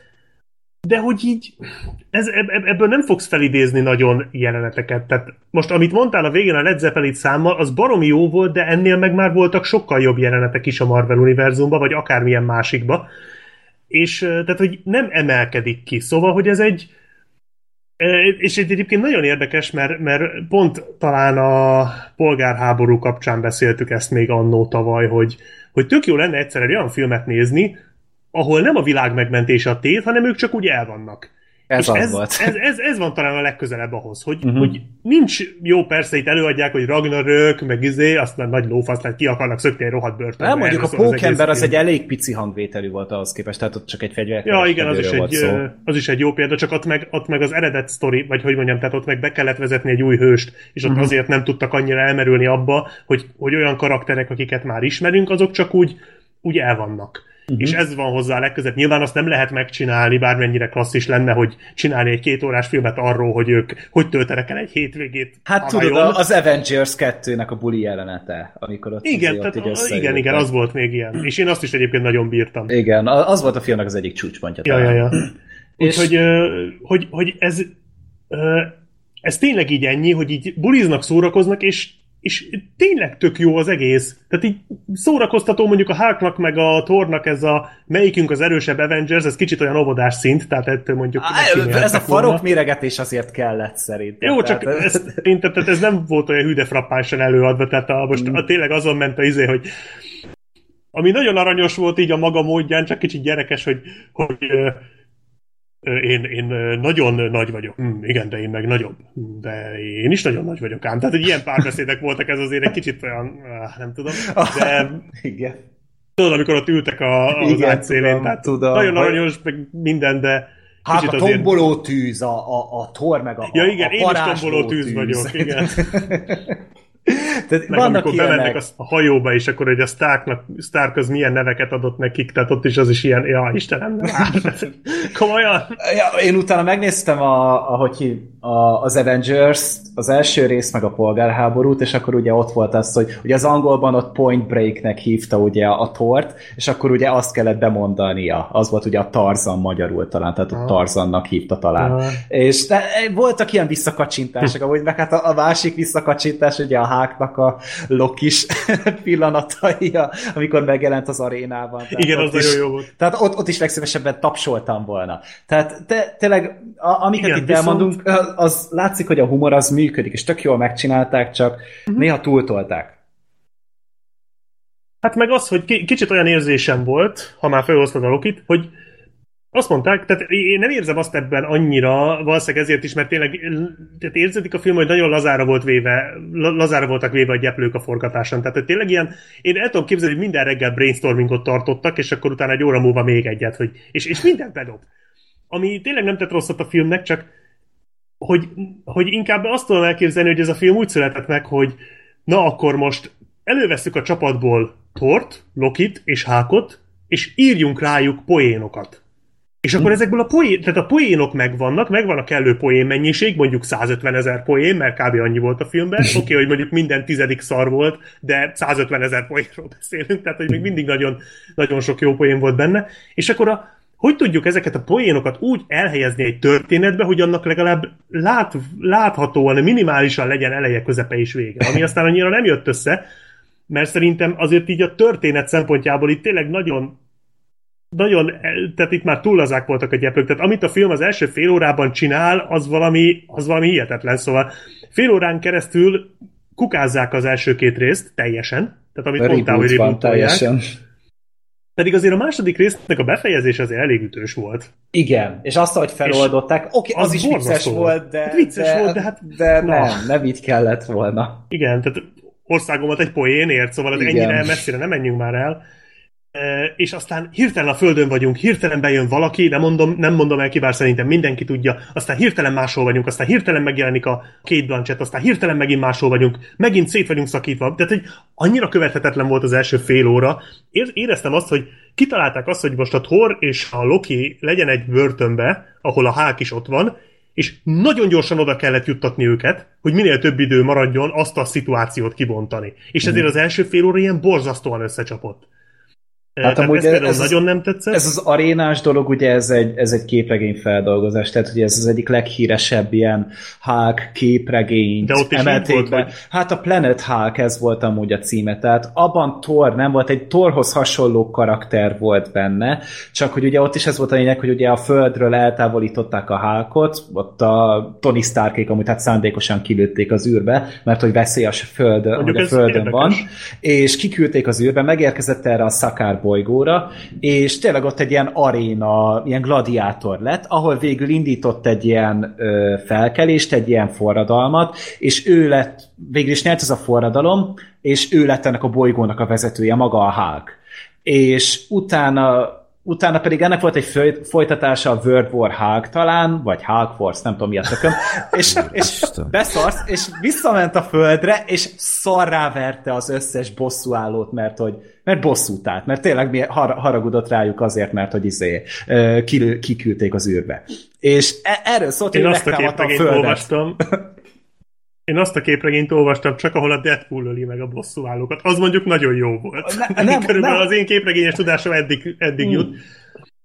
de hogy így ez, eb- eb- ebből nem fogsz felidézni nagyon jeleneteket. Tehát most, amit mondtál a végén a Led Zeppelin számmal, az baromi jó volt, de ennél meg már voltak sokkal jobb jelenetek is a Marvel univerzumban, vagy akármilyen másikba. És tehát, hogy nem emelkedik ki. Szóval, hogy ez egy és egy- egyébként nagyon érdekes, mert, mert pont talán a polgárháború kapcsán beszéltük ezt még annó tavaly, hogy, hogy tök jó lenne egyszer egy olyan filmet nézni, ahol nem a világ megmentése a tét, hanem ők csak úgy el vannak. Ez És az ez, volt. Ez, ez, ez van talán a legközelebb ahhoz, hogy, uh-huh. hogy nincs jó, persze itt előadják, hogy Ragnarök, meg izé, aztán nagy lófasz, tehát ki akarnak szökni egy rohadt börtönbe. Nem, mondjuk a az Pókember az film. egy elég pici hangvételű volt ahhoz képest, tehát ott csak egy fegyver. Ja, igen, az is, egy, szó. az is egy jó példa, csak ott meg, ott meg az eredet sztori, vagy hogy mondjam, tehát ott meg be kellett vezetni egy új hőst, és ott uh-huh. azért nem tudtak annyira elmerülni abba, hogy, hogy olyan karakterek, akiket már ismerünk, azok csak úgy, úgy el vannak. Uh-huh. És ez van hozzá a legközebb. Nyilván azt nem lehet megcsinálni, bármennyire klasszis lenne, hogy csinálni egy két órás filmet arról, hogy ők hogy töltenek el egy hétvégét. Hát tudod, az Avengers 2-nek a buli jelenete, amikor ott Igen, izé ott tehát, így igen, igen, az volt még ilyen. És én azt is egyébként nagyon bírtam. Igen, az volt a filmnek az egyik csúcspontja. Ja, ja, talán. ja. (clears throat) És- Úgyhogy, hogy, hogy ez, ez tényleg így ennyi, hogy így buliznak, szórakoznak, és, és tényleg tök jó az egész. Tehát így szórakoztató mondjuk a Hulknak meg a Thornak ez a melyikünk az erősebb Avengers, ez kicsit olyan óvodás szint, tehát ettől mondjuk... Á, Ez a volna. farok méregetés azért kellett szerintem. Jó, csak Tehát- ez, szerintem tehát ez nem volt olyan hűde frappánsan előadva, tehát a, most a, tényleg azon ment a izé, hogy ami nagyon aranyos volt így a maga módján, csak kicsit gyerekes, hogy, hogy én, én nagyon nagy vagyok. Hm, igen, de én meg nagyobb. Hm, De én is nagyon nagy vagyok ám. Tehát, hogy ilyen párbeszédek voltak, ez azért egy kicsit olyan, nem tudom. De (laughs) Igen. tudod, amikor ott ültek a, az Igen, átszélén, tudom, tehát tudom. nagyon aranyos, meg minden, de Hát a tomboló tűz, a, a, a tor meg a Ja igen, a én is tomboló tűz vagyok, igen. (laughs) Tehát Meg vannak amikor ilyenek. bemennek a, a hajóba, és akkor hogy a Starknak, Stark az milyen neveket adott nekik, tehát ott is az is ilyen, ja, Istenem, nem (laughs) komolyan. Ja, én utána megnéztem, a, ahogy hív, a, az Avengers, az első rész, meg a polgárháborút, és akkor ugye ott volt az, hogy ugye az angolban ott Point Breaknek hívta ugye a tort, és akkor ugye azt kellett bemondania. Az volt ugye a Tarzan magyarul talán, tehát ott Ah. Tarzannak hívta talán. Ah. És de, voltak ilyen visszakacsintások, ahogy meg hát a, a másik visszakacsintás, ugye a háknak a lokis (laughs) pillanatai, amikor megjelent az arénában. Tehát Igen, az nagyon jó volt. Tehát ott, ott is legszívesebben tapsoltam volna. Tehát te, tényleg, a, amiket Igen, itt viszont- elmondunk, az, látszik, hogy a humor az működik, és tök jól megcsinálták, csak uh-huh. néha túltolták. Hát meg az, hogy ki- kicsit olyan érzésem volt, ha már felhoztad a Lokit, hogy azt mondták, tehát én nem érzem azt ebben annyira, valószínűleg ezért is, mert tényleg tehát érzetik a film, hogy nagyon lazára volt véve, la- lazára voltak véve a gyeplők a forgatáson. Tehát tényleg ilyen, én el tudom képzelni, hogy minden reggel brainstormingot tartottak, és akkor utána egy óra múlva még egyet, hogy, és, és mindent bedob. Ami tényleg nem tett rosszat a filmnek, csak hogy, hogy inkább azt tudom elképzelni, hogy ez a film úgy született meg, hogy na akkor most elővesszük a csapatból Tort, Lokit és Hákot, és írjunk rájuk poénokat. És akkor ezekből a poén, tehát a poénok megvannak, megvan a kellő poén mennyiség, mondjuk 150 ezer poén, mert kb. annyi volt a filmben. Oké, okay, hogy mondjuk minden tizedik szar volt, de 150 ezer poénról beszélünk, tehát hogy még mindig nagyon, nagyon sok jó poén volt benne. És akkor a, hogy tudjuk ezeket a poénokat úgy elhelyezni egy történetbe, hogy annak legalább lát, láthatóan, minimálisan legyen eleje, közepe és vége. Ami aztán annyira nem jött össze, mert szerintem azért így a történet szempontjából itt tényleg nagyon nagyon, tehát itt már túllazák voltak a gyeplők, tehát amit a film az első fél órában csinál, az valami, az valami hihetetlen, szóval fél órán keresztül kukázzák az első két részt teljesen, tehát amit mondtál, hogy teljesen. pedig azért a második résznek a befejezés azért elég ütős volt. Igen, és azt, hogy feloldották, oké, az, az is vicces volt, de, Hát vicces volt, de hát- de na. nem, nem így kellett volna. Igen, tehát országomat egy poénért, szóval Igen. ennyire messzire nem menjünk már el. És aztán hirtelen a földön vagyunk, hirtelen bejön valaki, nem mondom, nem mondom el ki, bár szerintem mindenki tudja, aztán hirtelen máshol vagyunk, aztán hirtelen megjelenik a két Blanchett, aztán hirtelen megint máshol vagyunk, megint szét vagyunk szakítva. Tehát, hogy annyira követhetetlen volt az első fél óra. Ér- éreztem azt, hogy kitalálták azt, hogy most a Thor és a Loki legyen egy börtönbe, ahol a hák is ott van, és nagyon gyorsan oda kellett juttatni őket, hogy minél több idő maradjon azt a szituációt kibontani. És ezért az első fél óra ilyen borzasztóan összecsapott. Hát Tehát amúgy ez, például ez- nagyon nem tetszett. Ez az arénás dolog, ugye ez egy, ez egy képregény feldolgozás, tehát ugye ez az egyik leghíresebb ilyen Hulk képregényt De ott is volt, hogy- Hát a Planet Hulk, ez volt amúgy a címe, tehát abban Thor nem volt, egy Thorhoz hasonló karakter volt benne, csak hogy ugye ott is ez volt a lényeg, hogy ugye a Földről eltávolították a Hulkot, ott a Tony Starkék amúgy hát szándékosan kilőtték az űrbe, mert hogy veszélyes a Föld, Mondjuk hogy a ez Földön érdekes. van, és kiküldték az űrbe, megérkezett erre a Szakár bolygóra, és tényleg ott egy ilyen aréna, ilyen gladiátor lett, ahol végül indított egy ilyen ö, felkelést, egy ilyen forradalmat, és ő lett, végül is nyert ez a forradalom, és ő lett ennek a bolygónak a vezetője, maga a Hulk. És utána utána pedig ennek volt egy foly- folytatása a World War Hulk talán, vagy Hulk Force, nem tudom mi a tököm, és, és beszarsz, és visszament a földre, és szarrá verte az összes bosszúállót, mert hogy mert bosszút állt, mert tényleg mi har- haragudott rájuk azért, mert hogy izé, kiküldték az űrbe. És e- erről szólt, hogy Én azt a a földet. olvastam. (laughs) Én azt a képregényt olvastam, csak ahol a Deadpool öli meg a bosszúállókat. Az mondjuk nagyon jó volt. Ne- nem, (laughs) Körülbelül nem. az én képregényes tudásom eddig, eddig Hmm. jut.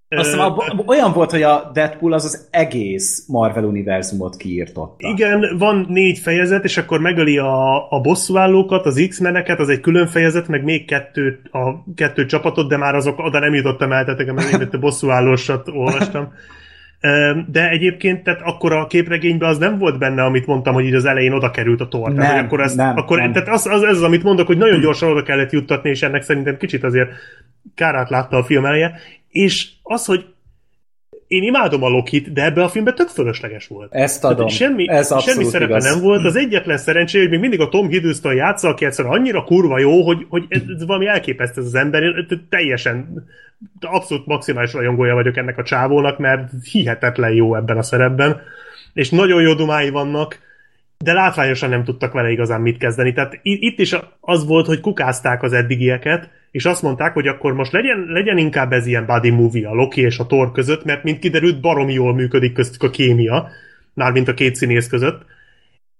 Azt hiszem, olyan volt, hogy a Deadpool az az egész Marvel univerzumot kiírtotta. Igen, van négy fejezet, és akkor megöli a, a bosszúállókat, az X-meneket, az egy külön fejezet, meg még kettő, a kettő csapatot, de már azok oda nem jutottam el, tehát én a bosszúállósat olvastam. (laughs) De egyébként, tehát akkor a képregényben az nem volt benne, amit mondtam, hogy így az elején oda került a tor. Tehát, Nem, hogy akkor ezt, nem, akkor, nem. Tehát az, az, ez az, amit mondok, hogy nagyon gyorsan oda kellett juttatni, és ennek szerintem kicsit azért kárát látta a film eleje. És az, hogy én imádom a Lokit, de ebbe a filmben tök fölösleges volt. Ezt Tehát adom. Semmi, Ez semmi szerepe igaz. nem volt. Az egyetlen szerencsé, hogy még mindig a Tom Hiddleston játsza, aki egyszerűen annyira kurva jó, hogy, hogy ez, valami elképesztő az ember. Én teljesen abszolút maximális rajongója vagyok ennek a csávónak, mert hihetetlen jó ebben a szerepben. És nagyon jó dumái vannak, de látványosan nem tudtak vele igazán mit kezdeni. Tehát itt is az volt, hogy kukázták az eddigieket, és azt mondták, hogy akkor most legyen, legyen inkább ez ilyen buddy movie a Loki és a Thor között, mert mint kiderült, baromi jól működik köztük a kémia, mármint a két színész között,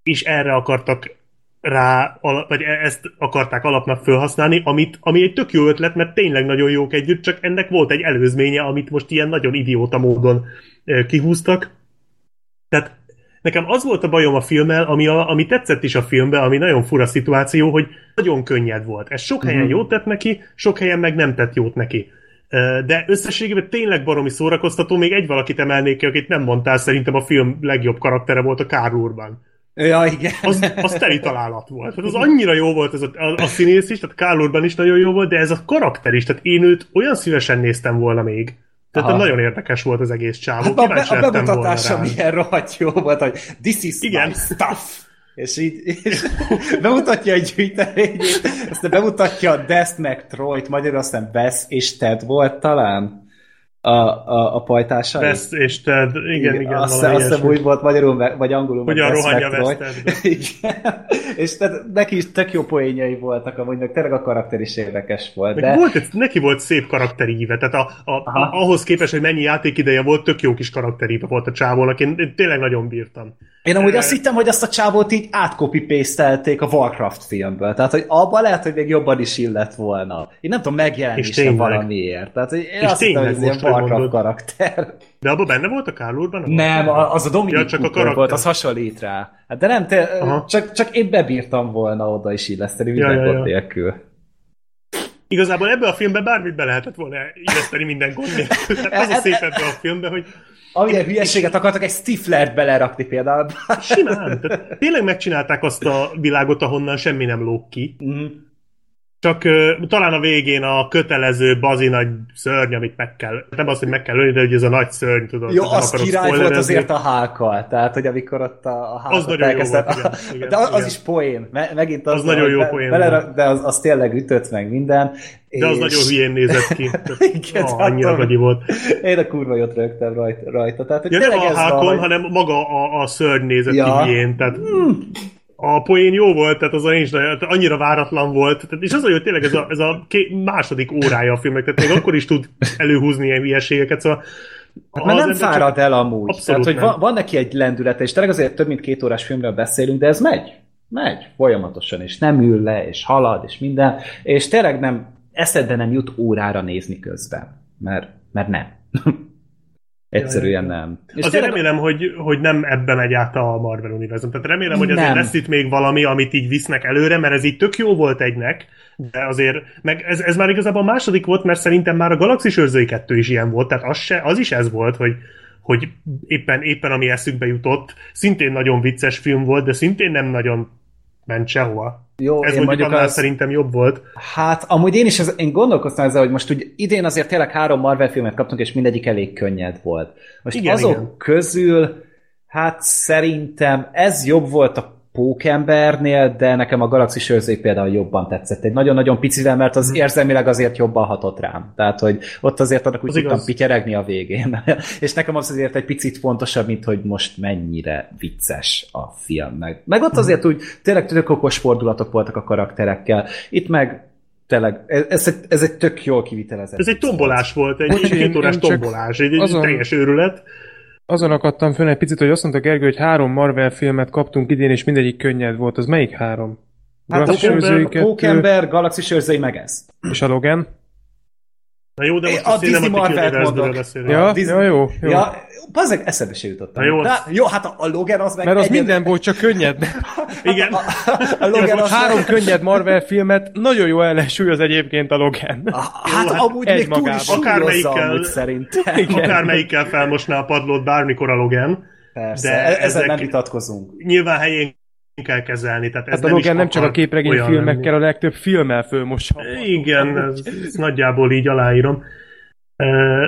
és erre akartak rá, vagy e- ezt akarták alapnak felhasználni, amit, ami egy tök jó ötlet, mert tényleg nagyon jók együtt, csak ennek volt egy előzménye, amit most ilyen nagyon idióta módon kihúztak. Tehát Nekem az volt a bajom a filmmel, ami, a, ami tetszett is a filmben, ami nagyon fura szituáció, hogy nagyon könnyed volt. Ez sok helyen Mhm. jót tett neki, sok helyen meg nem tett jót neki. De összességében tényleg baromi szórakoztató, még egy valakit emelnék ki, akit nem mondtál, szerintem a film legjobb karaktere volt a Urban. Ja, igen. Az, az teli találat volt. Tehát az annyira jó volt ez a, a, a színész is, tehát Urban is nagyon jó volt, de ez a karakter is, tehát én őt olyan szívesen néztem volna még. Tehát Aha. nagyon érdekes volt az egész csávó. Hát a, be, a bemutatása milyen rohadt jó volt, hogy this is Igen. my stuff. És így és bemutatja egy gyűjteményét, aztán bemutatja a Dest meg Troyt, magyarul aztán Bess és Ted volt talán a, a, a pajtásai. Best és Ted, igen, igen, azt, valami azt hiszem úgy volt magyarul, vagy angolul, Hogyan rohanja. (laughs) Igen. És tehát neki is tök jó poénjai voltak, amúgy meg tényleg a karakter is érdekes volt. De... volt, neki volt szép karakteríve, tehát a, a, a, ahhoz képest, hogy mennyi játékideje volt, tök jó kis karakteríve volt a csávónak, én, én tényleg nagyon bírtam. Én amúgy azt hittem, hogy azt a csávót így átkopi-pastelték a Warcraft filmből. Tehát, hogy abban lehet, hogy még jobban is illett volna. Én nem tudom, megjelenésre tényleg. valamiért. Tehát, hogy én És azt hittem, hogy tényleg ez ilyen most, hogy Warcraft karakter. De abban benne volt a Karl Urban? A Nem, a- az a Dominic Ja, csak a karakter. volt, az hasonlít rá. Hát de nem, te, Aha. csak, csak én bebírtam volna oda is illeszteni, minden ja, nélkül. Igazából ebbe a filmben bármit be lehetett volna illeszteni minden gond nélkül. Tehát az a (laughs) szép ebbe a filmben, hogy Amilyen hülyeséget akartak egy Stiflert belerakni például. simán. Tehát tényleg megcsinálták azt a világot, ahonnan semmi nem lóg ki. Mhm. Csak uh, talán a végén a kötelező bazi nagy szörny, amit meg kell, nem az, hogy meg kell ölni, de hogy ez a nagy szörny, tudod. Jó, az király volt azért a hákkal, tehát, hogy amikor ott a, a hákat nagyon jó volt, igen, igen, (laughs) de az, az igen. is poén, Me, megint az, Az nagyon jó be- poén belerak-. De az, az tényleg ütött meg minden. De az és- nagyon hülyén nézett ki. (laughs) Igen, ah, annyira gagyi volt. Én a kurva jót rögtem rajta. rajta. Tehát, hogy Ja, nem a hákon, hanem maga a, a szörny nézett Ja. Hmm. ki hülyén. Tehát a poén jó volt, tehát az a nincs, nagyon- tehát annyira váratlan volt. Tehát, és az, hogy tényleg ez a, ez a ké, második órája a filmnek, tehát még akkor is tud előhúzni ilyen hülyeségeket, szóval Hát mert nem fárad el amúgy. Abszolút Tehát, hogy van, van neki egy lendülete, és tényleg azért több mint két órás filmről beszélünk, de ez megy. Megy folyamatosan, és nem ül le, és halad, és minden. És tényleg nem, eszedbe nem jut órára nézni közben. Mert, mert nem. (laughs) Egyszerűen nem. És Azért tényleg- remélem, hogy, hogy nem ebbe megy át a Marvel univerzum. Tehát remélem, hogy azért Nem. lesz itt még valami, amit így visznek előre, mert ez így tök jó volt egynek, de azért, meg ez, ez már igazából a második volt, mert szerintem már a Galaxis őrzői kettő is ilyen volt, tehát az, se, az is ez volt, hogy hogy éppen, éppen ami eszükbe jutott, szintén nagyon vicces film volt, de szintén nem nagyon ment sehova. Jó, Ez én mondjuk annál az- szerintem jobb volt. Hát, amúgy én is ez, én gondolkoztam ezzel, hogy most úgy idén azért tényleg három Marvel filmet kaptunk, és mindegyik elég könnyed volt. Most Igen, azok igen. közül, hát szerintem ez jobb volt a Pókembernél, de nekem a Galaxis őrzői például jobban tetszett. Egy nagyon-nagyon picivel, mert az érzelmileg azért jobban hatott rám. Tehát, hogy ott azért annak úgy Mhm. Az tudtam pityeregni a végén. (laughs) és nekem az azért egy picit fontosabb, mint hogy most mennyire vicces a film. Meg, meg Mhm. ott azért úgy tényleg tök okos fordulatok voltak a karakterekkel. Itt meg tényleg, ez, egy, ez egy tök jól kivitelezett. Ez egy tombolás volt, egy, két órás tombolás, egy, egy azon- teljes őrület. Azon akadtam föl egy picit, hogy azt mondta Gergő, hogy három Marvel filmet kaptunk idén, és mindegyik könnyed volt. Az melyik három? Hát kettő Pókember, Galaxis őrzői meg ez. és a Logan. Na jó, de most A a, Disney Universe-ből mondok. Ja, Disney- ja, jó, jó. Ja, bazzeg, eszembe se jutottam. Na jó, az- jó, hát a, a Logan az meg Mert az egyed- minden volt, csak könnyed. (laughs) Igen. A, a Logan az Három meg- könnyed Marvel filmet, nagyon jó ellensúlyoz egyébként a Logan. Hát hát amúgy még túl is Akármelyikkel- amúgy szerintem. Igen. Akármelyikkel (laughs) felmosná a padlót bármikor a Logan, Persze, De de ezzel ezek- nem vitatkozunk. nyilván helyén kell kezelni. Tehát ez Hát a nem Logan nem csak a képregény filmekkel, a legtöbb filmmel fölmossa. lenni. Igen, (laughs) ez, ez nagyjából így aláírom. Uh,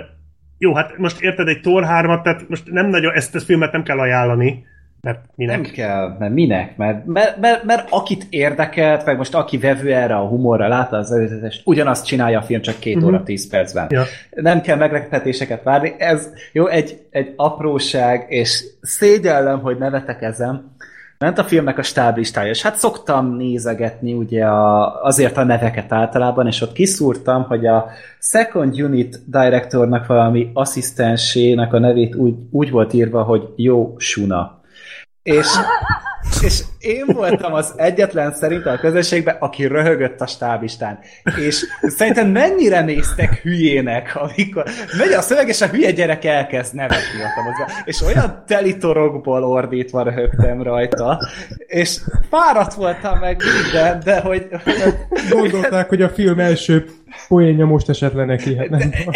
jó, hát most érted egy Thor 3 tehát most nem nagyon, ezt a filmet nem kell ajánlani, mert minek? Nem kell, mert minek? Mert, mert, mert, mert akit érdekelt, meg most aki vevő erre a humorra, látta az előzetest, ugyanazt csinálja a film csak két óra, tíz percben. Ja. Nem kell meglepetéseket várni. Ez jó, egy, egy apróság, és szégyellem, hogy nevetek ezen. Ment a filmnek a stáblistája, és hát szoktam nézegetni ugye a, azért a neveket általában, és ott kiszúrtam, hogy a Second Unit Directornak valami asszisztensének a nevét úgy, úgy volt írva, hogy Jó Suna. És, és én voltam az egyetlen szerintem a közösségben, aki röhögött a stábistán. És szerintem mennyire néztek hülyének, amikor megy a szöveg, és a hülye gyerek elkezd nevetni a tabozba. És olyan telitorokból ordítva röhögtem rajta. És fáradt voltam meg minden, de hogy... Gondolták, hogy a film első poénja most esett le neki, hát nem tudom.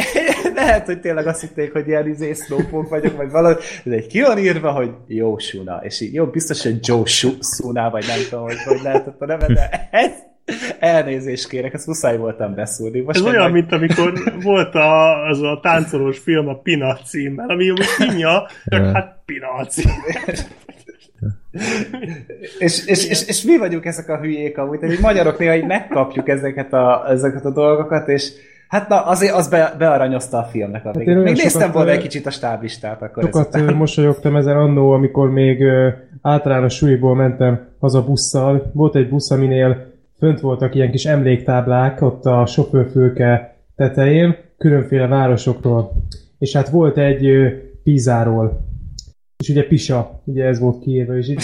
(laughs) Lehet, hogy tényleg azt hitték, hogy ilyen izé Slowpoke vagyok, vagy valahogy, de egy ki van írva, hogy jó Suna, és így, jó, biztos, hogy Joe Suna, vagy nem tudom, hogy, hogy lehetett a neve, de ez, elnézést kérek, ezt muszáj voltam beszúrni. Most Ez olyan, meg- mint amikor volt a, az a táncolós film a Pina címmel, ami most pinja, csak hát Pina cím. És, és, és, és, mi vagyunk ezek a hülyék amúgy, tehát magyarok néha így megkapjuk ezeket a, ezeket a dolgokat, és hát na, azért az be, bearanyozta a filmnek a végét. én olyan Még néztem volna egy kicsit a stáblistát akkor Sokat ezután. mosolyogtam ezen annó, amikor még általános suliból mentem haza busszal. Volt egy busz, aminél fönt voltak ilyen kis emléktáblák ott a sofőrfülke tetején, különféle városokról. És hát volt egy Pizáról. És ugye Pisa, ugye ez volt kiírva, és így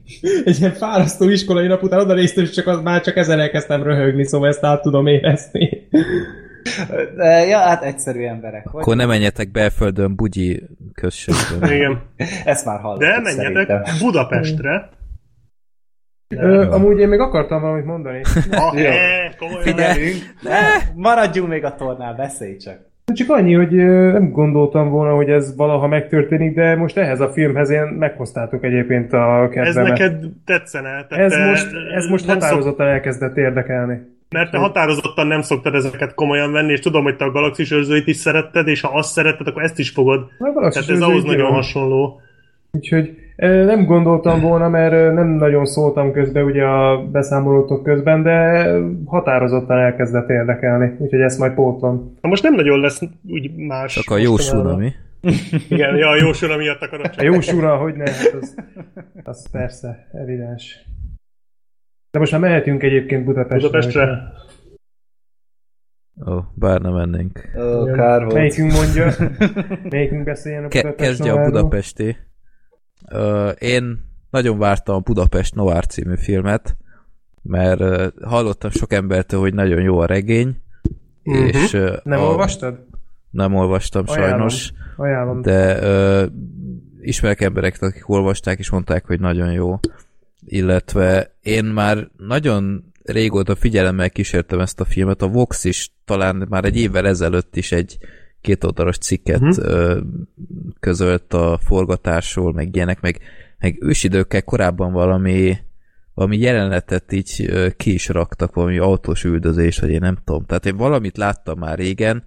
(laughs) egy ilyen fárasztó iskolai nap után oda néztem, és csak az, már csak ezen elkezdtem röhögni, szóval ezt át tudom érezni. (laughs) Ja, hát egyszerű emberek. Akkor Vagy? ne menjetek belföldön Bugyi községbe. (laughs) Igen. Ezt már hallottuk De menjetek szerintem. Budapestre. Ö, amúgy én még akartam valamit mondani. Ah, (laughs) Jó. komolyan. Ne, maradjunk még a tornál, beszélj csak. Csak annyi, hogy nem gondoltam volna, hogy ez valaha megtörténik, de most ehhez a filmhez én meghoztátok egyébként a Ez kedvemet. neked tetszene? Tehát ez, te most, ez most nem szok- határozottan elkezdett érdekelni. Mert te határozottan nem szoktad ezeket komolyan venni, és tudom, hogy te a galaxis őrzőit is szeretted, és ha azt szeretted, akkor ezt is fogod. Na, Tehát ez ahhoz nagyon jó. hasonló. Úgyhogy nem gondoltam volna, mert nem nagyon szóltam közben ugye a beszámolótok közben, de határozottan elkezdett érdekelni. Úgyhogy ezt majd pótlom. Na most nem nagyon lesz úgy más. Csak a jó. Suna, mi? (laughs) Igen, ja, a jó sura miatt akarod A csak. jó sura, hogy ne, hát az, az persze, evidens. De most már mehetünk egyébként Budapestre. Budapestre. Ó, bár nem mennénk. Ó, kár volt. Melyikünk mondja? (laughs) Melyikünk beszéljen a Budapest kezdje a? Budapesti. Ö, én nagyon vártam a Budapest Noir című filmet, mert ö, hallottam sok embertől, hogy nagyon jó a regény, Mhm. és Nem a, olvastad? Nem olvastam Ajánlom. sajnos, Ajánlom. de ö, ismerek embereket, akik olvasták, és mondták, hogy nagyon jó. Illetve én már nagyon régóta figyelemmel kísértem ezt a filmet. A Vox is talán már egy évvel ezelőtt is egy kétoldalas cikket ö, közölt a forgatásról, meg ilyenek, meg, meg ősidőkkel korábban valami valami jelenetet így ki is raktak, valami autós üldözés, vagy én nem tudom. Tehát én valamit láttam már régen,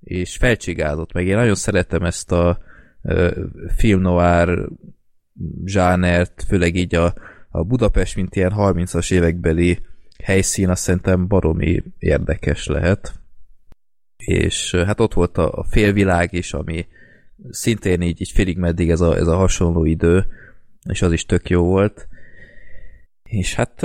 és felcsigázott meg. Én nagyon szeretem ezt a film noir zsánert, főleg így a, a Budapest, mint ilyen 30-as évekbeli helyszín, azt szerintem baromi érdekes lehet. És hát ott volt a, félvilág is, ami szintén így, így félig meddig ez a, ez a hasonló idő, és az is tök jó volt. És hát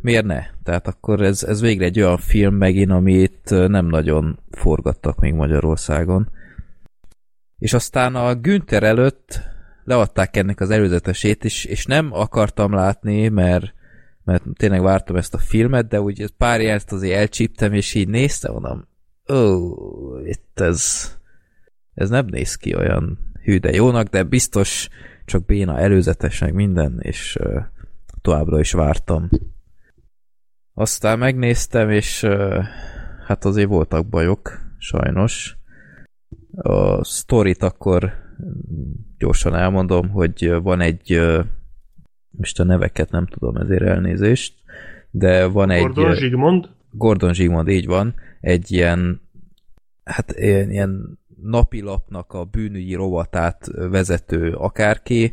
miért ne? Tehát akkor ez, ez végre egy olyan film megint, amit nem nagyon forgattak még Magyarországon. És aztán a Günther előtt leadták ennek az előzetesét, és, és nem akartam látni, mert, mert tényleg vártam ezt a filmet, de úgy pár járt azért elcsíptem, és így néztem, mondom, ó, itt ez, ez nem néz ki olyan hű de jónak, de biztos csak béna előzetes, meg minden, és uh, továbbra is vártam. Aztán megnéztem, és uh, hát azért voltak bajok, sajnos. A sztorit akkor gyorsan elmondom, hogy van egy most a neveket nem tudom, ezért elnézést, de van egy... Gordon Zsigmond. Gordon Zsigmond, így van, egy ilyen hát ilyen, ilyen napilapnak a bűnügyi rovatát vezető akárki,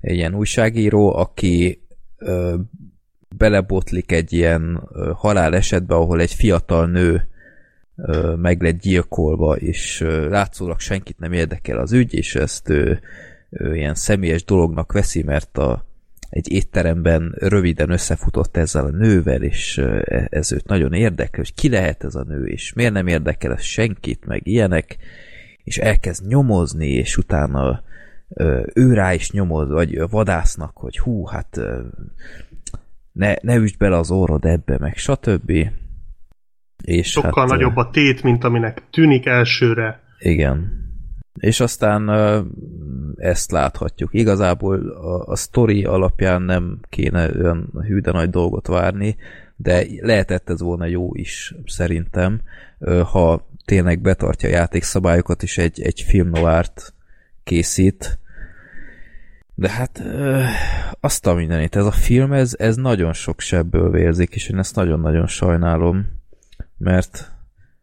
egy ilyen újságíró, aki ö, belebotlik egy ilyen halálesetbe, ahol egy fiatal nő meg lett gyilkolva, és ö, látszólag senkit nem érdekel az ügy, és ezt ő, ő ilyen személyes dolognak veszi, mert a, egy étteremben röviden összefutott ezzel a nővel, és ö, ez őt nagyon érdekel, hogy ki lehet ez a nő, és miért nem érdekel ez senkit, meg ilyenek, és elkezd nyomozni, és utána ő rá is nyomoz, vagy vadásznak, hogy hú, hát ne, ne üsd bele az orrod ebbe, meg stb. És Sokkal hát, nagyobb a tét, mint aminek tűnik elsőre. igen. És aztán ezt láthatjuk. Igazából a, a sztori alapján nem kéne olyan hű de nagy dolgot várni, de lehetett ez volna jó is, szerintem, ha tényleg betartja a játékszabályokat, és egy, egy film noárt készít. De hát azt a mindenit, ez a film, ez, ez nagyon sok sebből vérzik, és én ezt nagyon-nagyon sajnálom, mert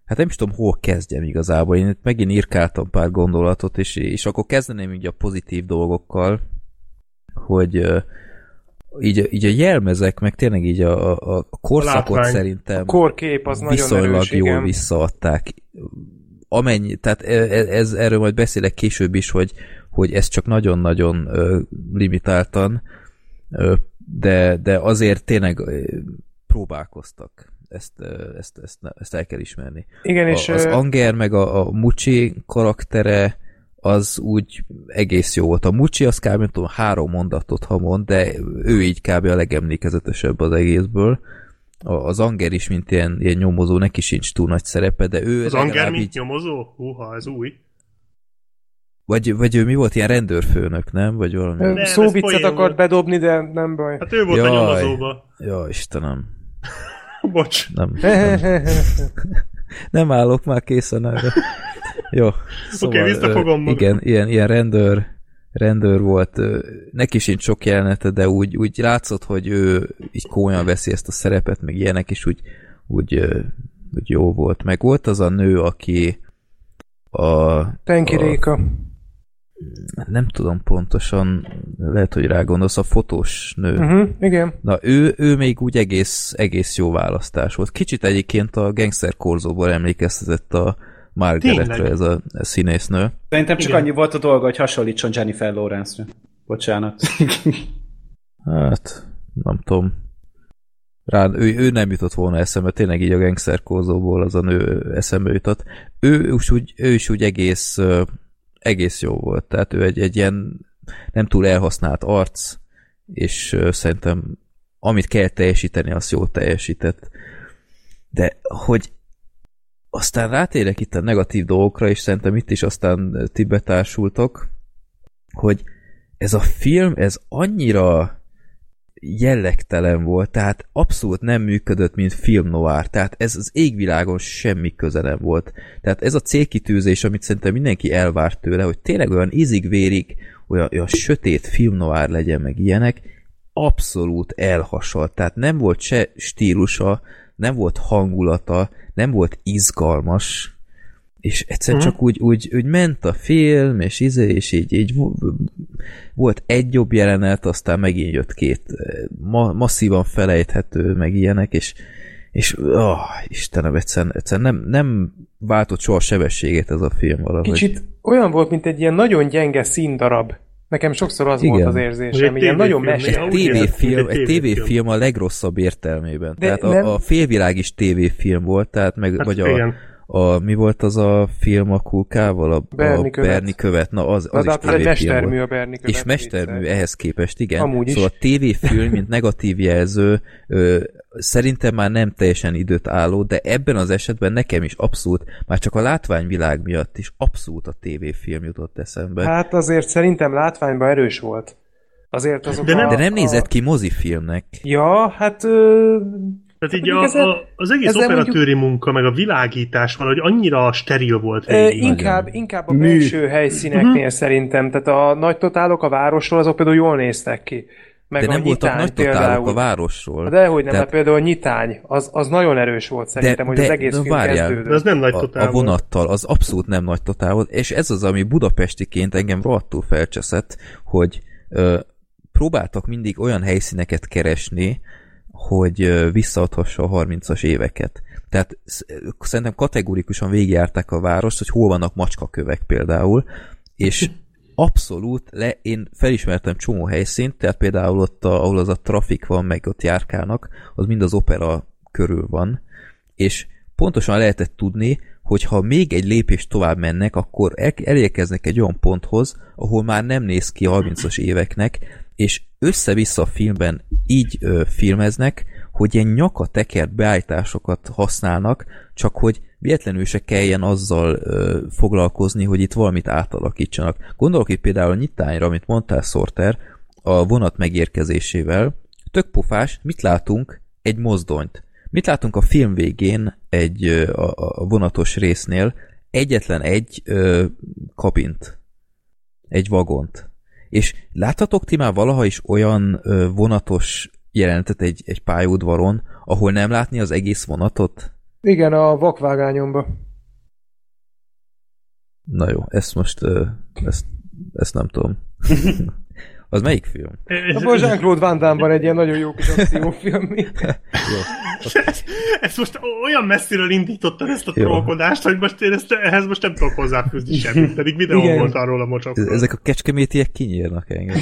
hát nem is tudom, hol kezdjem igazából. Én itt megint írkáltam pár gondolatot, és, és akkor kezdeném így a pozitív dolgokkal, hogy így, a- így a jelmezek, meg tényleg így a, a, a korszakot látvány. szerintem A korkép az nagyon viszonylag erős, jól igen. visszaadták. Amennyi, tehát e- e- ez, erről majd beszélek később is, hogy, hogy ez csak nagyon-nagyon limitáltan, de, de azért tényleg próbálkoztak. Ezt, ezt, ezt, ezt el kell ismerni. Igen, és A, az ö, Anger meg a, a Mucsi karaktere az úgy egész jó volt. A Mucsi az kb. nem tudom, három mondatot ha mond, de ő így kb. a legemlékezetesebb az egészből. A, az Anger is, mint ilyen, ilyen nyomozó, neki sincs túl nagy szerepe, de ő Az Anger, mint így, nyomozó? Húha, ez új. vagy, vagy ő mi volt, ilyen rendőrfőnök, nem? Vagy valami. ez szóviccet akart volt. bedobni, de nem baj. Hát ő volt a Jaj. nyomozóba. Ja, Istenem. (laughs) Bocs. Nem, nem, nem állok már készen erre. Jó. Szóval, visszafogom ö, magam. Igen, ilyen, ilyen rendőr, rendőr volt. Neki sincs sok jelenete, de úgy, úgy látszott, hogy ő így komolyan veszi ezt a szerepet, meg ilyenek is úgy, úgy, úgy jó volt. Meg volt az a nő, aki a, Tenki a Réka. Nem tudom pontosan, lehet, hogy rá gondolsz, a fotós nő. Uh-huh, igen. Na, ő, ő még úgy egész, egész jó választás volt. Kicsit egyébként a Gangster Korzóból emlékeztetett a Margaretre ez a, a színésznő. Szerintem csak Igen. annyi volt a dolga, hogy hasonlítson Jennifer Lawrence-re. Bocsánat. (laughs) Hát, nem tudom. Rá, ő, ő nem jutott volna eszembe, tényleg így a Gangster Korzóból az a nő eszembe jutott. Ő is úgy, ő is úgy egész, egész jó volt. Tehát ő egy, egy ilyen nem túl elhasznált arc, és szerintem amit kell teljesíteni, azt jól teljesített. De hogy aztán rátérek itt a negatív dolgokra, és szerintem itt is aztán ti betársultok, hogy ez a film, ez annyira jellegtelen volt, tehát abszolút nem működött, mint film noir, tehát ez az égvilágon semmi köze nem volt. Tehát ez a célkitűzés, amit szerintem mindenki elvárt tőle, hogy tényleg olyan ízig-vérig, olyan, olyan sötét film noir legyen, meg ilyenek, abszolút elhasalt. Tehát nem volt se stílusa, nem volt hangulata, nem volt izgalmas, és egyszerűen Mhm. csak úgy, úgy, úgy ment a film, és izé, és így, így vo- volt egy jobb jelenet, aztán megint jött két eh, ma, masszívan felejthető, meg ilyenek, és, és oh, Istenem, egyszerűen, egyszerűen nem, nem váltott soha sebességet ez a film valahogy. Kicsit olyan volt, mint egy ilyen nagyon gyenge színdarab. Nekem sokszor az Igen. volt az érzésem, egy ilyen nagyon ja, úgy tévéfilm, egy egy tévéfilm. a legrosszabb értelmében. De tehát nem- a, a félvilág is tévéfilm volt, tehát meg, Hát vagy igen. a, mi volt az a film a kulkával? A, Berni a követ. Berni követ. Na, az, Na, az de is hát egy mestermű volt. a Berni követ. És mestermű vicces. ehhez képest, igen. Amúgy is. Szóval a tévéfilm, mint negatív jelző, ö, szerintem már nem teljesen időt álló, de ebben az esetben nekem is abszolút, már csak a látványvilág miatt is abszolút a tévéfilm jutott eszembe. Hát azért szerintem látványban erős volt. Azért azok De nem- a, de nem nézett A... ki mozifilmnek. Ja, hát... Ö... Tehát így mondjuk a, a, az egész operatőri munka, meg a világítás valahogy annyira steril volt Ö, végig. inkább, inkább a belső helyszíneknél szerintem. Tehát a nagy totálok a városról azok például jól néztek ki. Meg De a nem voltak nagy totálok például. a városról. De hogy nem, Tehát- mert például a nyitány, az, az nagyon erős volt szerintem, hogy az egész de film várjál. De az nem nagy a, totál a vonattal, az abszolút nem nagy totál volt, és ez az, ami budapestiként engem rohadtul felcseszett, hogy ö, próbáltak mindig olyan helyszíneket keresni, hogy visszaadhassa a 30-as éveket. Tehát sz- szerintem kategórikusan végigjárták a várost, hogy hol vannak macskakövek például, és (laughs) abszolút, le, én felismertem csomó helyszínt, tehát például ott, a, ahol az a trafik van, meg ott járkálnak, az mind az opera körül van, és pontosan lehetett tudni, hogyha még egy lépést tovább mennek, akkor el- elérkeznek egy olyan ponthoz, ahol már nem néz ki 30-as éveknek, és össze-vissza a filmben így ö, filmeznek, hogy ilyen nyakatekert beállításokat használnak, csak hogy véletlenül se kelljen azzal ö, foglalkozni, hogy itt valamit átalakítsanak. Gondolok itt például a nyitányra, amit mondtál, Sorter, a vonat megérkezésével. Tök pofás, mit látunk? Egy mozdonyt. Mit látunk a film végén egy a, a vonatos résznél? Egyetlen egy ö, kabint. Egy vagont. És láthatok ti már valaha is olyan ö, vonatos jelenetet egy, egy pályaudvaron, ahol nem látni az egész vonatot? Igen, a vakvágányomba. Na jó, ezt most, ö, ezt, ezt nem tudom. (laughs) az melyik film? Abban Jean-Claude Van Damme van egy ilyen nagyon jó kis akciófilm. (laughs) (laughs) ezt most olyan messziről indítottad ezt a trollkodást, hogy most én ezt, ehhez most nem tudok hozzáfűzni semmit, pedig videó Igen. volt arról a mocsokról. Ezek a kecskemétiek kinyírnak engem.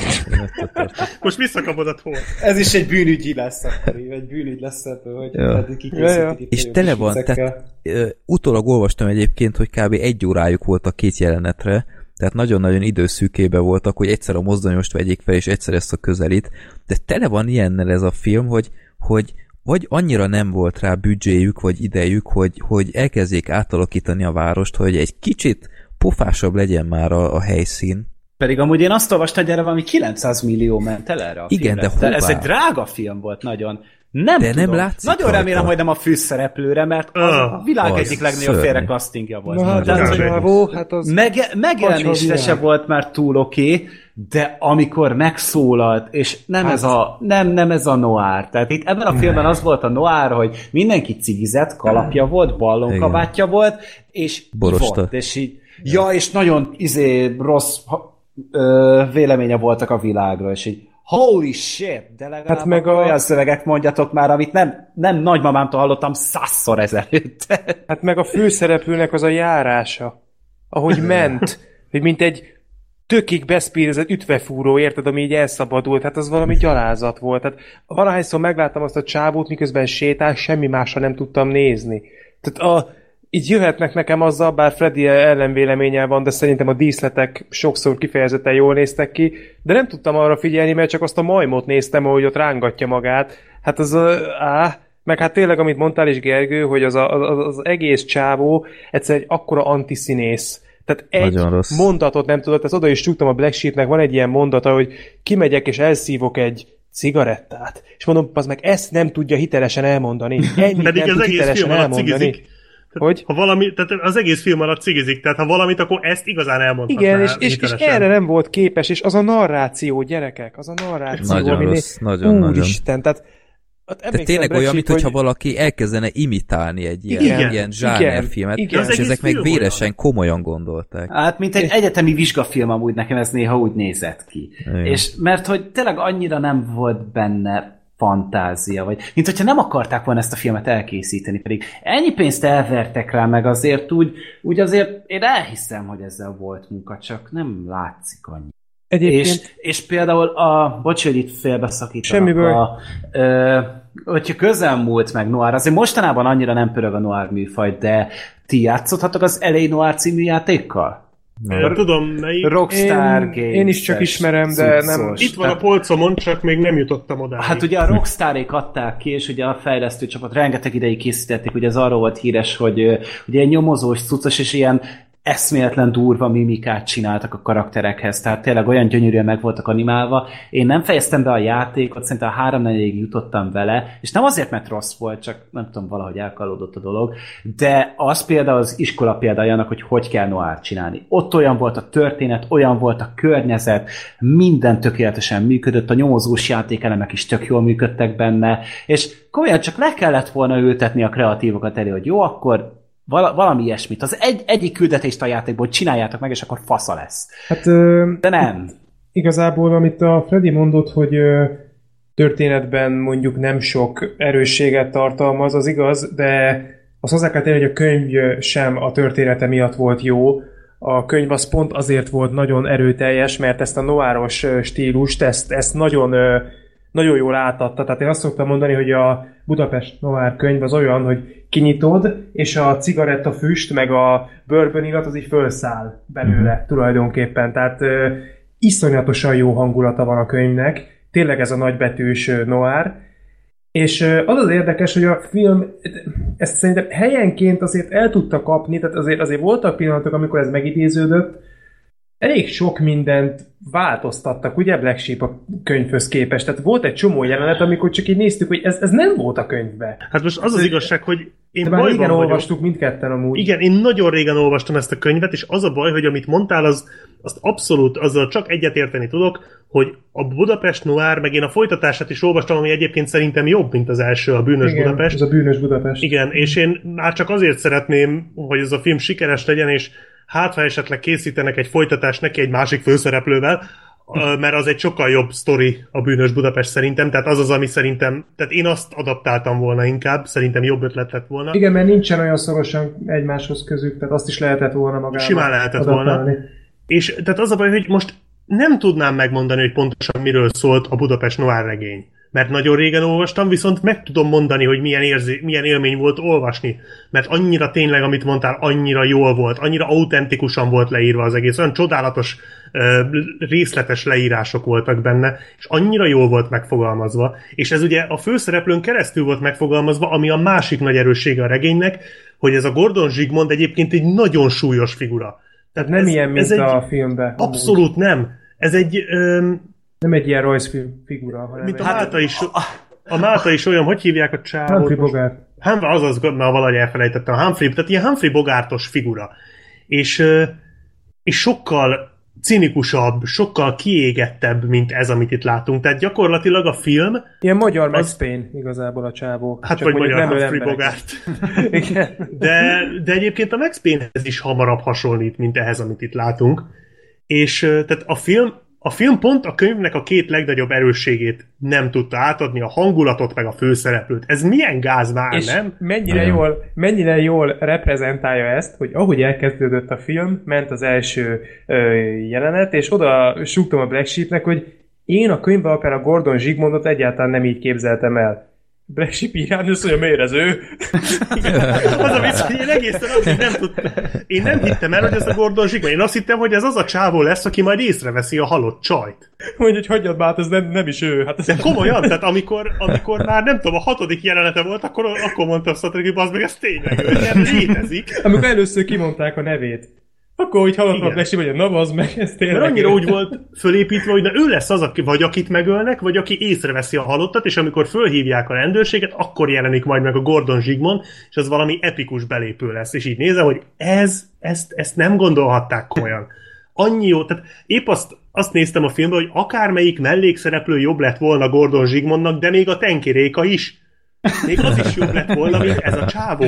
(laughs) Most visszakapod a hol. Ez is egy bűnügyi lesz akkor, egy bűnügy lesz ebből, hogy Ja. itt És tele van, tehát utólag olvastam egyébként, hogy kb. egy órájuk volt a két jelenetre, tehát nagyon-nagyon időszűkébe voltak, hogy egyszer a mozdonyost vegyék fel, és egyszer ezt a közelít, de tele van ilyennel ez a film, hogy, hogy vagy annyira nem volt rá büdzséjük, vagy idejük, hogy, hogy elkezdjék átalakítani a várost, hogy egy kicsit pofásabb legyen már a, a helyszín. Pedig amúgy én azt olvastam, hogy erre valami 900 millió ment el erre a Igen, filmre. de de ez hová? egy drága film volt nagyon. Nem De nem tudom. látszik Nagyon rajta. remélem, hogy nem a főszereplőre, mert az Ah, a világ az egyik legnagyobb szörnyű. félre castingja volt. Na hát Tehát, az csávó, hát az... Mege- megjelenésre se volt már túl oké, okay, de amikor megszólalt, és nem, Hát- ez a, nem, nem ez a noir. Tehát itt ebben a filmben az volt a noir, hogy mindenki cigizett, kalapja volt, ballonkabátja volt, és Borosta. ivott, és így, ja, és nagyon izé rossz ö, véleménye voltak a világról, és így holy shit, de legalább Hát meg meg a- olyan szöveget mondjatok már, amit nem, nem nagymamámtól hallottam százszor ezelőtt. (laughs) Hát meg a főszereplőnek az a járása. Ahogy (laughs) ment, hogy mint egy tökig beszpírezett ütvefúró, érted, ami így elszabadult, hát az valami gyalázat volt. Tehát valahányszor megláttam azt a csávót, miközben sétál, semmi másra nem tudtam nézni. Tehát a, így jöhetnek nekem azzal, bár Freddy ellenvéleménye van, de szerintem a díszletek sokszor kifejezetten jól néztek ki, de nem tudtam arra figyelni, mert csak azt a majmot néztem, ahogy ott rángatja magát. Hát az a, á, meg hát tényleg, amit mondtál is, Gergő, hogy az, a, az, az egész csávó egyszer egy akkora antiszínész. Tehát egy Nagyon rossz. mondatot nem tudott, ezt oda is csuktam a Black Sheepnek, van egy ilyen mondata, hogy kimegyek és elszívok egy cigarettát. És mondom, az meg ezt nem tudja hitelesen elmondani. Ennyit Pedig nem az tud egész hitelesen elmondani. cigizik. Hogy? Ha valami, tehát az egész film alatt cigizik, tehát ha valamit, akkor ezt igazán elmondhatná Igen, és, és, és erre nem volt képes, és az a narráció, gyerekek, az a narráció, Nagyon ami rossz, nagyon, Úristen, tehát ott Tehát emlékszem, tényleg olyan, mintha hogy- valaki elkezdene imitálni egy ilyen, Igen, ilyen zsánerfilmet, igen. és ezek meg véresen, olyan. komolyan gondolták. Hát, mint egy egyetemi vizsgafilm amúgy nekem ez néha úgy nézett ki. Igen. És mert hogy tényleg annyira nem volt benne fantázia, vagy mint hogyha nem akarták volna ezt a filmet elkészíteni, pedig ennyi pénzt elvertek rá, meg azért úgy, úgy azért én elhiszem, hogy ezzel volt munka, csak nem látszik annyi. Egyébként És, és például a, bocs, hogy itt félbeszakítanak, Semmi baj. a, ö, hogyha közelmúlt meg noir, azért mostanában annyira nem pörög a noir műfaj, de ti játszothatok az LA Noir című játékkal? Nem tudom, melyik. Rockstar Én- Games. én is csak ismerem, de nem- Itt van a polcomon, csak még nem jutottam oda. Hát ugye a Rockstarék adták ki, és ugye a fejlesztő csapat rengeteg ideig készítették, ugye az arról volt híres, hogy ugye nyomozós, cuccos, és ilyen eszméletlen durva mimikát csináltak a karakterekhez, tehát tényleg olyan gyönyörűen meg voltak animálva. Én nem fejeztem be a játékot, szerintem a három jutottam vele, és nem azért, mert rossz volt, csak nem tudom, valahogy elkalódott a dolog, de az például az iskola példája annak, hogy hogy kell noir csinálni. Ott olyan volt a történet, olyan volt a környezet, minden tökéletesen működött, a nyomozós játékelemek is tök jól működtek benne, és komolyan csak le kellett volna ültetni a kreatívokat elé, hogy jó, akkor vala, valami ilyesmit. Az egy, egyik küldetést a játékból csináljátok meg, és akkor fasza lesz. Hát ö, De nem. igazából, amit a Freddy mondott, hogy ö, történetben mondjuk nem sok erősséget tartalmaz, az igaz, de azt hozzá kell tenni, hogy a könyv sem a története miatt volt jó. A könyv az pont azért volt nagyon erőteljes, mert ezt a noáros stílust, ezt, ezt nagyon nagyon jól átadta. Tehát én azt szoktam mondani, hogy a Budapest Noir könyv az olyan, hogy kinyitod, és a cigaretta füst, meg a bourbon illat az így felszáll belőle mm-hmm. tulajdonképpen. Tehát ö, iszonyatosan jó hangulata van a könyvnek. Tényleg ez a nagybetűs ö, noir. És az az érdekes, hogy a film ezt szerintem helyenként azért el tudta kapni, tehát azért, azért voltak pillanatok, amikor ez megidéződött, elég sok mindent változtattak, ugye Black Sheep a könyvhöz képest. Tehát volt egy csomó jelenet, amikor csak így néztük, hogy ez, ez nem volt a könyvbe. Hát most az az igazság, hogy én De már régen vagyok. olvastuk mindketten amúgy. Igen, én nagyon régen olvastam ezt a könyvet, és az a baj, hogy amit mondtál, az, azt abszolút, azzal csak egyetérteni tudok, hogy a Budapest Noir, meg én a folytatását is olvastam, ami egyébként szerintem jobb, mint az első, a Bűnös Igen, Budapest. Ez a bűnös Budapest. Igen, és én már csak azért szeretném, hogy ez a film sikeres legyen, és hát ha esetleg készítenek egy folytatást neki egy másik főszereplővel, mert az egy sokkal jobb sztori a bűnös Budapest szerintem, tehát az az, ami szerintem, tehát én azt adaptáltam volna inkább, szerintem jobb ötlet lett volna. Igen, mert nincsen olyan szorosan egymáshoz közük, tehát azt is lehetett volna magába Simán lehetett adaptálni. volna. És tehát az a baj, hogy most nem tudnám megmondani, hogy pontosan miről szólt a Budapest Noir regény. Mert nagyon régen olvastam, viszont meg tudom mondani, hogy milyen, érzi, milyen élmény volt olvasni. Mert annyira tényleg, amit mondtál, annyira jól volt, annyira autentikusan volt leírva az egész, olyan csodálatos, részletes leírások voltak benne, és annyira jól volt megfogalmazva. És ez ugye a főszereplőn keresztül volt megfogalmazva, ami a másik nagy erőssége a regénynek, hogy ez a Gordon Zsigmond egyébként egy nagyon súlyos figura. Tehát nem ez, ilyen, mint ez egy, a filmben. amúgy. Abszolút nem. Ez egy, öm, Nem egy ilyen rajzfilm figura, hanem mint a egy... Málta is, a Málta is olyan, hogy hívják a csávót? Humphrey? Bogart. Humphrey, azaz, már valahogy elfelejtettem, a Humphrey, tehát ilyen Humphrey Bogartos figura. És, és sokkal cinikusabb, sokkal kiégettebb, mint ez, amit itt látunk. Tehát gyakorlatilag a film, Ilyen magyar Max Az- Payne igazából a csávó. hát Csak vagy magyar nem Humphrey. Bogart, (laughs) Igen. de, de egyébként a Max Payne-hez is hamarabb hasonlít, mint ehhez, amit itt látunk. És tehát a film, a film pont a könyvnek a két legnagyobb erősségét nem tudta átadni, a hangulatot meg a főszereplőt. Ez milyen gáz már, És nem? mennyire jól, mennyire jól reprezentálja ezt, hogy ahogy elkezdődött a film, ment az első ö, jelenet, és oda súgtam a Black Sheepnek, hogy én a könyvben akár a Gordon Zsigmondot egyáltalán nem így képzeltem el. Black Sheep írán, azt mondja, miért ez ő? (laughs) Az a vicc, hogy én egészen addig nem tudtam. Én nem hittem el, hogy ez a Gordon Zsigmond. Én azt hittem, hogy ez az a csávó lesz, aki majd észreveszi a halott csajt. Mondja, hogy hagyjad már, hát ez nem, nem is ő. Hát ez De komolyan, tehát amikor, amikor már nem tudom, a hatodik jelenete volt, akkor, akkor mondtam Szatrik, hogy bazd meg, ez tényleg ő, ez létezik. Amikor először kimondták a nevét. Akkor, hogy hallottam a Igen. Black Sheep, hogy na bazd meg, ez tényleg Mert annyira úgy volt fölépítve, hogy na ő lesz az, aki, vagy akit megölnek, vagy aki észreveszi a halottat, és amikor fölhívják a rendőrséget, akkor jelenik majd meg a Gordon Zsigmond, és az valami epikus belépő lesz. És így nézem, hogy ez, ezt, ezt nem gondolhatták komolyan. Annyi jó, tehát épp azt, azt néztem a filmben, hogy akármelyik mellékszereplő jobb lett volna Gordon Zsigmondnak, de még a tenkiréka is. Még az is jobb lett volna, mint ez a csávó.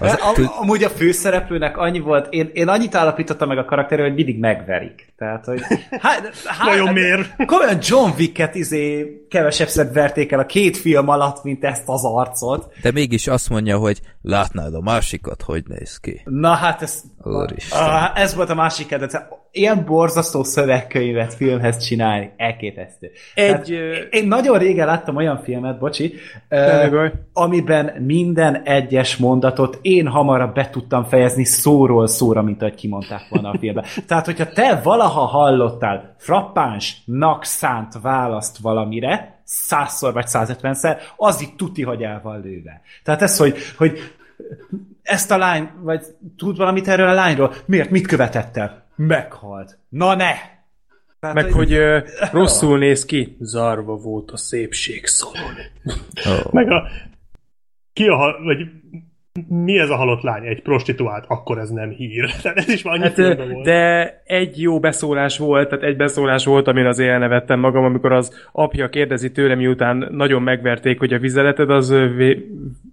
Az, am, amúgy a főszereplőnek annyi volt, én, én annyit állapítottam meg a karakterről, hogy mindig megverik. Tehát, hogy... Hát, hát, (laughs) Vajon miért? Komolyan John Wicket izé kevesebb verték el a két film alatt, mint ezt az arcot. De mégis azt mondja, hogy látnád a másikat, hogy néz ki. Na hát ez... Úristen. Ah, ez volt a másik kedvenc. Ilyen borzasztó szövegkönyvet filmhez csinálni, elképesztő. Egy, Tehát ö- Én nagyon régen láttam olyan filmet, bocsi, ö, amiben minden egyes mondatot én hamarabb be tudtam fejezni szóról szóra, mint ahogy kimondták volna a filmben. (laughs) Tehát, hogyha te valaha hallottál frappánsnak szánt választ valamire, százszor vagy százötvenszer, az itt tuti, hogy el van lőve. Tehát ez, hogy, hogy ezt a lány, vagy tud valamit erről a lányról? Miért? Mit követett el? Meghalt. Na ne! Tehát, Meg, hogy ö, rosszul néz ki. Zarva volt a szépség szalon. Oh. Meg a... Ki a... hal- Vagy mi ez a halott lány? Egy prostituált? Akkor ez nem hír. (laughs) Tehát ez is már annyi Hát, volt. de egy jó beszólás volt, tehát egy beszólás volt, amin azért elnevettem magam, amikor az apja kérdezi tőlem, miután nagyon megverték, hogy a vizeleted az vé-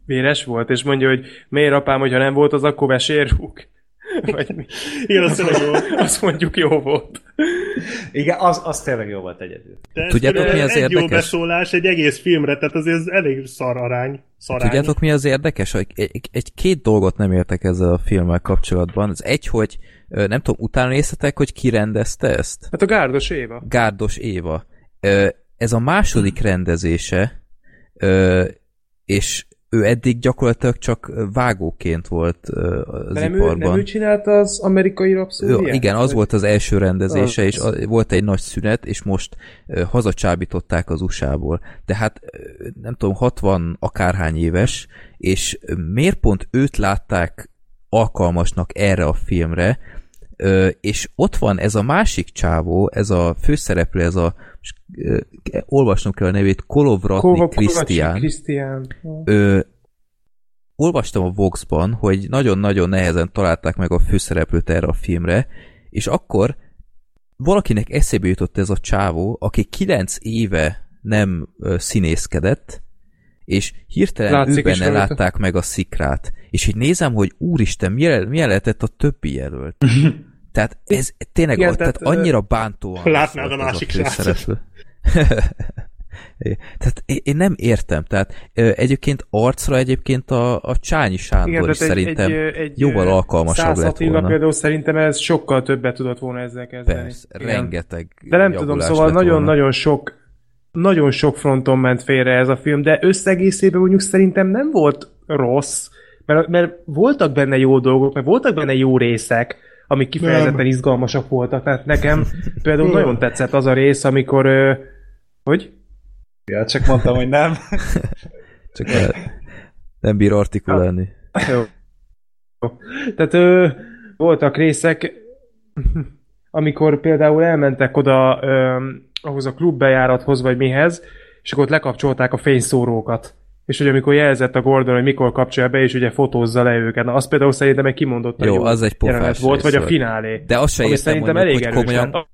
véres volt, és mondja, hogy miért apám, hogyha nem volt, az akkor vesérhúg. Vagy mi? Igen, az tényleg jó. Azt mondjuk jó volt. Igen, az, az tényleg jó volt egyedül. De Tudjátok, mi az egy jó érdekes? beszólás egy egész filmre, tehát azért ez elég szar arány. Szarány. Tudjátok, mi az érdekes? Hogy egy, egy két dolgot nem értek ezzel a filmmel kapcsolatban. Az egy, hogy nem tudom, utána néztetek, hogy ki rendezte ezt? Hát a Gárdos Éva. Gárdos Éva. Ez a második rendezése, és ő eddig gyakorlatilag csak vágóként volt az nem ő, iparban. nem ő csinálta az amerikai Ő, rapszódiát? igen, az Vagy- volt az első rendezése, Az- és a, volt egy nagy szünet, és most hazacsábították az USA-ból. De hát nem tudom, 60 akárhány éves, és miért pont őt látták alkalmasnak erre a filmre, és ott van ez a másik csávó, ez a főszereplő, ez a ö, olvasnom kell a nevét, Kolovratni Krisztián Krisztián. ö, olvastam a Vox-ban, hogy nagyon-nagyon nehezen találták meg a főszereplőt erre a filmre, és akkor valakinek eszébe jutott ez a csávó, aki kilenc éve nem színészkedett, és hirtelen Látszik ő benne látták meg a szikrát. És így nézem, hogy úristen, milyen, milyen lehetett a többi jelölt. (laughs) Tehát ez tényleg, Igen, Igen, tehát, tehát, annyira bántóan Látnád a másik. Igen. (laughs) Tehát én, nem értem. Tehát egyébként arcra egyébként a, a Csányi Sándor Igen, is egy, szerintem egy, egy, jóval alkalmasabb lett volna. például szerintem ez sokkal többet tudott volna ezzel kezdeni. Persze, Igen. rengeteg De nem tudom, szóval nagyon-nagyon sok nagyon sok fronton ment félre ez a film, de összegészében mondjuk szerintem nem volt rossz, mert, mert voltak benne jó dolgok, mert voltak benne jó részek, amik kifejezetten Nem. izgalmasak voltak. Tehát nekem (laughs) például nagyon tetszett az a rész, amikor... Ö, hogy? Ja, csak mondtam, hogy nem. (laughs) Csak el- nem bír artikulálni. Jó. Tehát ö, voltak részek, amikor például elmentek oda ö, ahhoz a klubbejárathoz, vagy mihez, és akkor ott lekapcsolták a fényszórókat. És hogy amikor jelzett a Gordon, hogy mikor kapcsolja be, és ugye fotózza le őket. Na, az például szerintem egy kimondottan Jó, jó az egy volt, rész vagy a finálé. De azt se értem, szerintem mondjuk, elég hogy komolyan.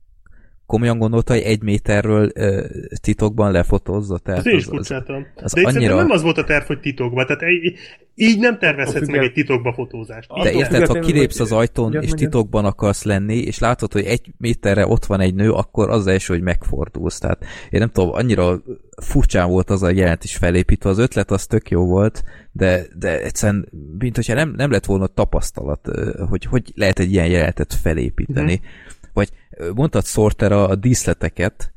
Komolyan gondolta, hogy egy méterről ö, titokban lefotózza. Tehát Ezt én is az, az, furcsáltam. az De annyira- nem az volt a terv, hogy titokba. Tehát így, így nem tervezhetsz meg egy titokba fotózást. De érted, ha kilépsz az ajtón, és titokban akarsz lenni, és látod, hogy egy méterre ott van egy nő, akkor az az első, hogy megfordulsz. Tehát én nem tudom, annyira furcsán volt az a jelent is felépítve. Az ötlet az tök jó volt, de, de egyszerűen, mint hogyha nem, nem lett volna tapasztalat, hogy hogy lehet egy ilyen jelenetet felépíteni. Mhm. Vagy mondtad Sorter a, a díszleteket,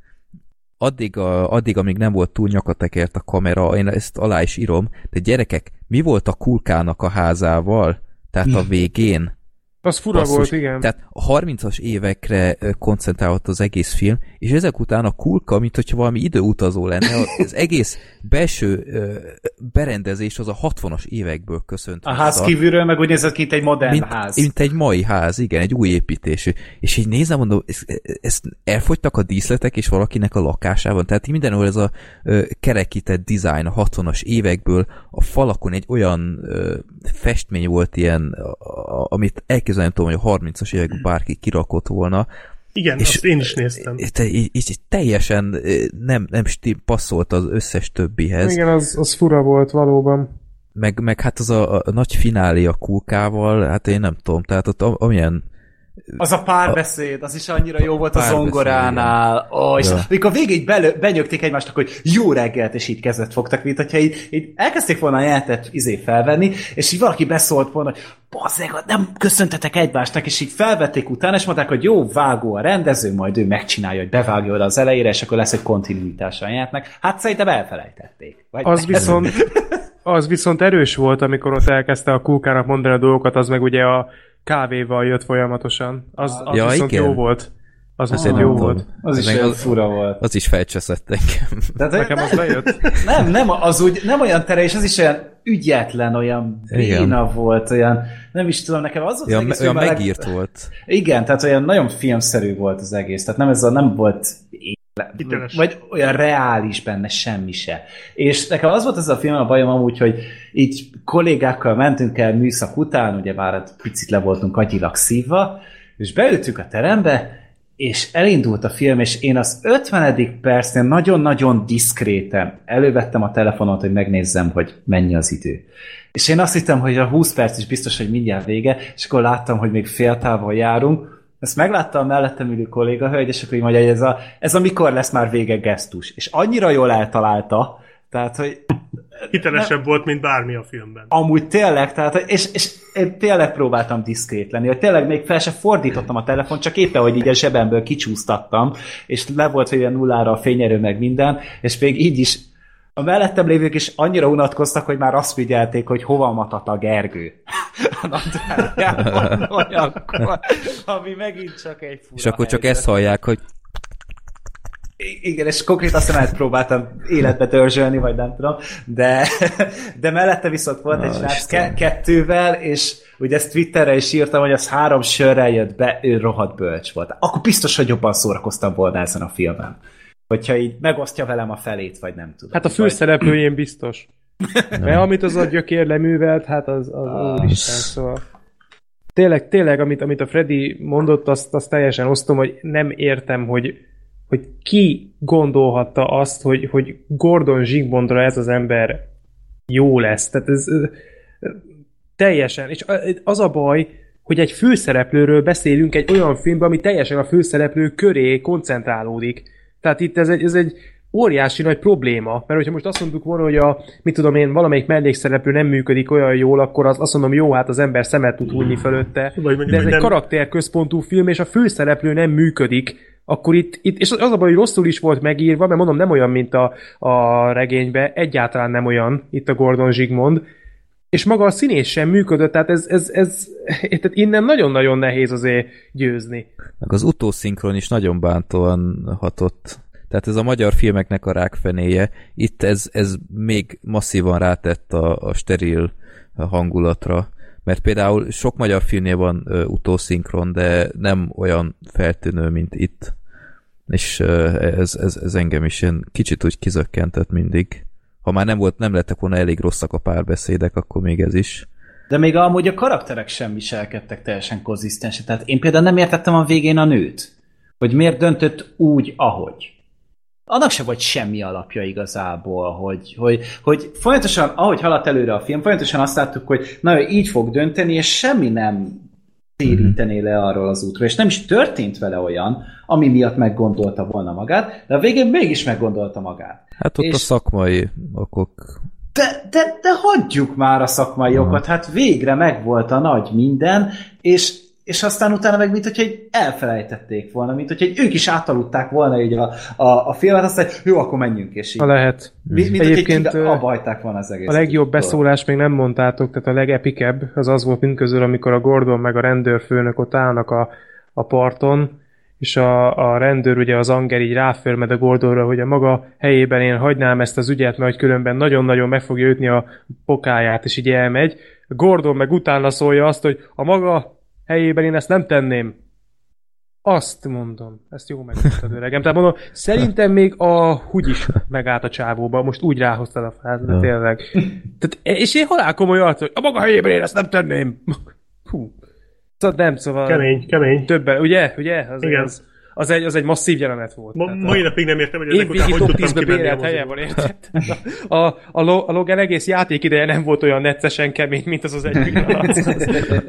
addig, a, addig, amíg nem volt túl nyakatekert a kamera, én ezt alá is írom, de gyerekek, mi volt a kulkának a házával? Tehát a végén? Az fura Basszus. volt, igen. Tehát a 30-as évekre koncentrálhat az egész film, és ezek után a kulka, mint hogyha valami időutazó lenne, az egész belső berendezés az a 60-as évekből köszönt A ház kívülről meg úgy nézett ki, mint egy modern mint, ház. mint egy mai ház, igen, egy új építésű. És így nézem, mondom, ezt, ezt elfogytak a díszletek, és valakinek a lakásában. Tehát mindenhol ez a kerekített design a 60-as évekből, a falakon egy olyan festmény volt ilyen, amit elképzelni nem tudom, hogy a 30-as években bárki kirakott volna. Igen, És- azt én is néztem. Így teljesen ö, nem, nem sti- passzolt az összes többihez. Igen, az, az fura volt valóban. Meg, meg hát az a, a nagy finálé a kulkával, hát én nem tudom, tehát ott amilyen Az a párbeszéd, az is annyira jó volt a zongoránál. Ó, és Ja. amikor végig belő, benyögték egymásnak, hogy jó reggelt, és így kezet fogtak, mint hogyha így, így elkezdték volna a jelentet izé felvenni, és így valaki beszólt volna, hogy bazzeg, nem köszöntetek egymásnak, és így felvették utána, és mondták, hogy jó, vágó a rendező, majd ő megcsinálja, hogy bevágja oda az elejére, és akkor lesz egy kontinuitás a jelentnek. Hát szerintem elfelejtették. Vagy Az viszont, (laughs) az viszont erős volt, amikor ott elkezdte a kulkának mondani a dolgokat, az meg ugye a kávéval jött folyamatosan. Az, az Ja, viszont igen. jó volt. Az viszont én jó nem tudom. volt. Az is olyan az- fura volt. Az is felcseszett engem. Hogy Nekem az bejött. Nem, nem, az úgy, nem olyan terelés, az is olyan ügyetlen, olyan Igen. béna volt, olyan, nem is tudom, nekem az volt az Ja, egész olyan a leg- megírt volt. Igen, tehát olyan nagyon filmszerű volt az egész, tehát nem ez a, nem volt Hiteles. vagy olyan reális benne semmi se. És nekem az volt ez a film a bajom amúgy, hogy így kollégákkal mentünk el műszak után, ugye már egy picit le voltunk agyilag szívva, és beültünk a terembe, és elindult a film, és én az 50. percnél nagyon-nagyon diszkréten elővettem a telefonot, hogy megnézzem, hogy mennyi az idő. És én azt hittem, hogy a 20 perc is biztos, hogy mindjárt vége, és akkor láttam, hogy még fél távol járunk, ezt megláttam mellettem ülő kollégahölgy, és akkor így mondja, hogy ez a, ez a mikor lesz már vége gesztus. És annyira jól eltalálta, tehát, hogy hitelesebb volt, mint bármi a filmben. Amúgy tényleg, tehát, és, és én tényleg próbáltam diszkrét lenni, hogy tényleg még fel se fordítottam a telefon, csak éppen, hogy így a zsebemből kicsúsztattam, és le volt, hogy ilyen nullára a fényerő meg minden, és még így is a mellettem lévők is annyira unatkoztak, hogy már azt figyelték, hogy hova matat a Gergő. (laughs) (laughs) olyankor, ami megint csak egy fura És akkor csak helyzet. ezt hallják, hogy Igen, és konkrét nem próbáltam életbe törzsölni, vagy nem tudom, de, de mellette viszont volt egy Na, srác Istenem. ke- kettővel, és ugye ezt Twitterre is írtam, hogy az három sörrel jött be, ő rohadt bölcs volt. Akkor biztos, hogy jobban szórakoztam volna ezen a filmen. Hogyha így megosztja velem a felét, vagy nem tudom. Hát a Vagy- főszereplőjén biztos. Mert amit az a gyökér leművelt, hát az, az Ah. úristen, szóval. Tényleg, tényleg, amit, amit a Freddy mondott, azt, azt teljesen osztom, hogy nem értem, hogy, hogy ki gondolhatta azt, hogy, hogy Gordon Zsigmondra ez az ember jó lesz. Tehát ez teljesen. És az a baj, hogy egy főszereplőről beszélünk egy olyan filmben, ami teljesen a főszereplő köré koncentrálódik. Tehát itt ez egy, ez egy óriási nagy probléma, mert hogyha most azt mondtuk volna, hogy a, mit tudom én, valamelyik mellékszereplő nem működik olyan jól, akkor az, azt mondom, jó, hát az ember szemet tud hújni fölötte, Vagy mondjuk, de ez egy nem- karakterközpontú film, és a főszereplő nem működik, akkor itt, itt és az a baj, hogy rosszul is volt megírva, mert mondom, nem olyan, mint a, a regénybe, egyáltalán nem olyan itt a Gordon Zsigmond, és maga a színés sem működött, tehát ez, ez, ez (laughs) tehát innen nagyon-nagyon nehéz azért győzni. meg az utószinkron is nagyon bántóan hatott. Tehát ez a magyar filmeknek a rákfenéje. Itt ez, ez még masszívan rátett a, a steril hangulatra. Mert például sok magyar filmnél van ö, utószinkron, de nem olyan feltűnő, mint itt. És ö, ez, ez, ez engem is ilyen kicsit úgy kizökkentett mindig. Ha már nem volt, nem lettek volna elég rosszak a párbeszédek, akkor még ez is. De még amúgy a karakterek sem viselkedtek teljesen konzisztensen. Tehát én például nem értettem a végén a nőt. Hogy miért döntött úgy, ahogy. Annak sem volt semmi alapja igazából, hogy, hogy, hogy folyamatosan, ahogy haladt előre a film, folyamatosan azt láttuk, hogy na, ő így fog dönteni, és semmi nem térítené le arról az útról, és nem is történt vele olyan, ami miatt meggondolta volna magát, de a végén mégis meggondolta magát. Hát ott És- a szakmai okok. De, de, de hagyjuk már a szakmai okat, hát végre megvolt a nagy minden, és, és aztán utána meg, mint hogy egy elfelejtették volna, mint hogy ők is átaludták volna így a, a, a filmet, aztán, jó, akkor menjünk, és így. Ha lehet. Mi, mint Egyébként, hogy hagyták volna az egész. A legjobb beszólás még nem mondtátok, tehát a legepikebb az az volt mindközül, amikor a Gordon meg a rendőrfőnök ott állnak a, a parton, és a, a rendőr, ugye az Anger így ráförmed a Gordonra, hogy a maga helyében én hagynám ezt az ügyet, mert különben nagyon-nagyon meg fogja ütni a pokáját, és így elmegy. Gordon meg utána szólja azt, hogy a maga helyében én ezt nem tenném. Azt mondom, ezt jó megmondtad, öregem. Tehát mondom, szerintem még a húgy is megállt a csávóba, most úgy ráhoztad a de Ja. tényleg. Tehát, és én halál komoly arc, hogy a maga helyében én ezt nem tenném. Hú. Szóval nem, szóval Kemény, kemény. többen, ugye? Ugye? Az, Igen. az, az, egy, az egy masszív jelenet volt. Ma, Tehát, mai napig nem értem, hogy ezek után hogy top tudtam 10-be kimenni a bérelt van, érted? A, a, a, Lo- a Logan egész játék ideje nem volt olyan neccesen kemény, mint az az egy pillanat.